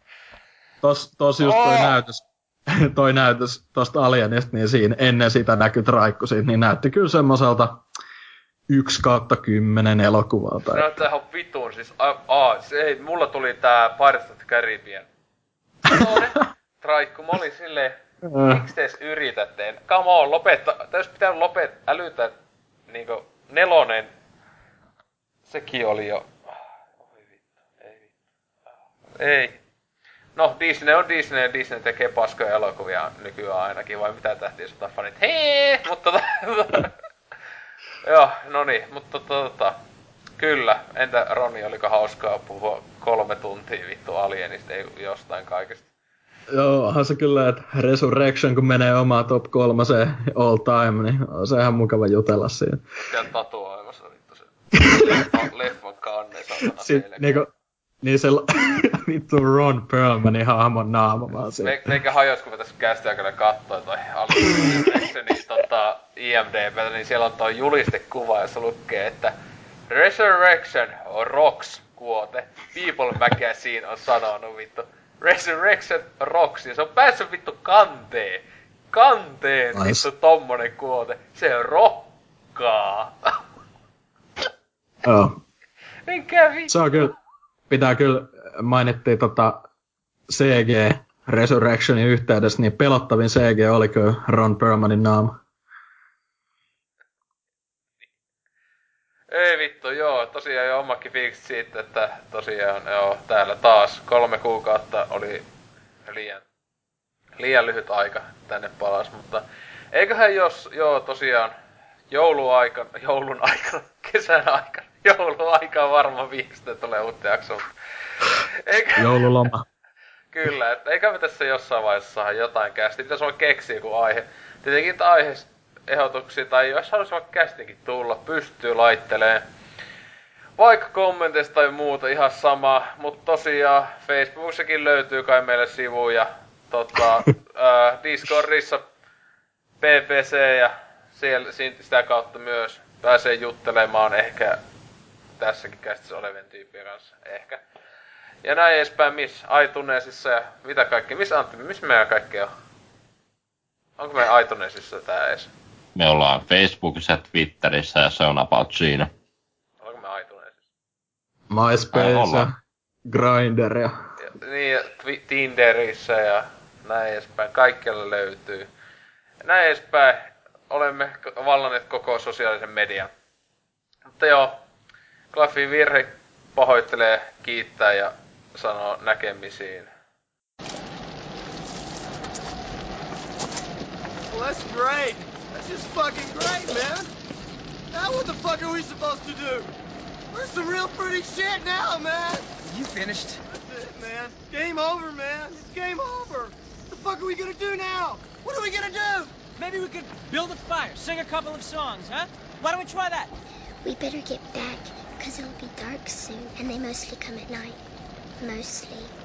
tos, tos just toi Oo! näytös, toi näytös tosta Alienista, niin siinä ennen sitä näkyi traikku siitä, niin näytti kyllä semmoiselta 1 kautta 10 elokuvaa. Se Tai... näyttää ihan vitun, siis a, a, se, ei, mulla tuli tää Pirates of the Caribbean. Toinen traikku, mä olin silleen, miksi te edes yritätte? Come on, lopetta, täys pitää lopet, älytä, niinku, nelonen, sekin oli jo, oi vittu, ei vittu, ei. No, Disney on Disney Disney tekee paskoja elokuvia nykyään ainakin, vai mitä tähtiä sota fanit? Hei, mutta tota, Joo, no niin, mutta tota, kyllä. Entä Roni, oliko hauskaa puhua kolme tuntia vittu alienista, ei jostain kaikesta? Joo, onhan se kyllä, että Resurrection kun menee omaa top kolmaseen all time, niin on se ihan mukava jutella siinä. Siellä tatuoimassa vittu se leffan, leffan kanne, Sitten niinku, niin se vittu Ron Perlmanin hahmon naama vaan siinä. Me, meikä hajos, kun me tässä kästi aikana kattoi toi Resurrectionin tota, IMDB, niin siellä on toi julistekuva, jossa lukee, että Resurrection rocks kuote. People Magazine on sanonut vittu. Resurrection rocks, ja se on päässyt vittu kanteen. kanteen Nice. vittu tommonen kuote. Se rokkaa. Joo. Mikä vittu? Se on kyllä, pitää kyllä, mainittiin tota CG Resurrectionin yhteydessä, niin pelottavin CG oli kyllä Ron Perlmanin naama. Ei vittu, joo, tosiaan jo omakin fiilikset siitä, että tosiaan joo, täällä taas kolme kuukautta oli liian, liian lyhyt aika tänne palas, mutta eiköhän jos, joo tosiaan jouluaikana, joulun aikana, kesän aikana, jouluaika on varmaan viimeistä tulee uutta jaksoa, mutta eikö, Joululoma. Kyllä, että eikä me tässä jossain vaiheessa saada jotain kästiä. Pitäisi vaan keksiä joku aihe. Tietenkin että aiheehdotuksia, tai jos haluaisi vaikka kästinkin tulla, pystyy laittelee. Vaikka kommenteista tai muuta, ihan sama. Mutta tosiaan, Facebookissakin löytyy kai meille sivuja. Tota, ää, Discordissa PPC ja siellä, si- sitä kautta myös pääsee juttelemaan ehkä tässäkin kästissä olevien tyyppien kanssa. Ehkä. Ja näin edespäin, missä iTunesissa ja mitä kaikkea. Missä Antti, missä meidän kaikki on? Onko meidän iTunesissa tää edes? Me ollaan Facebookissa, Twitterissä ja se on about siinä. Onko me iTunesissa? MySpace. Grindr ja Ja, niin, ja Twi- Tinderissä ja näin edespäin. Kaikkialla löytyy. Näin edespäin. Olemme vallanneet koko sosiaalisen median. Mutta joo, Klaffi Virhe pahoittelee, kiittää ja sanoo näkemisiin. Well, that's great. That's is fucking great, man. Now what the fuck are we supposed to do? We're some real pretty shit now, man. You finished? That's it, man. Game over, man. It's game over. What the fuck are we gonna do now? What are we gonna do? Maybe we could build a fire, sing a couple of songs, huh? Why don't we try that? We better get back, because it'll be dark soon, and they mostly come at night. Mostly.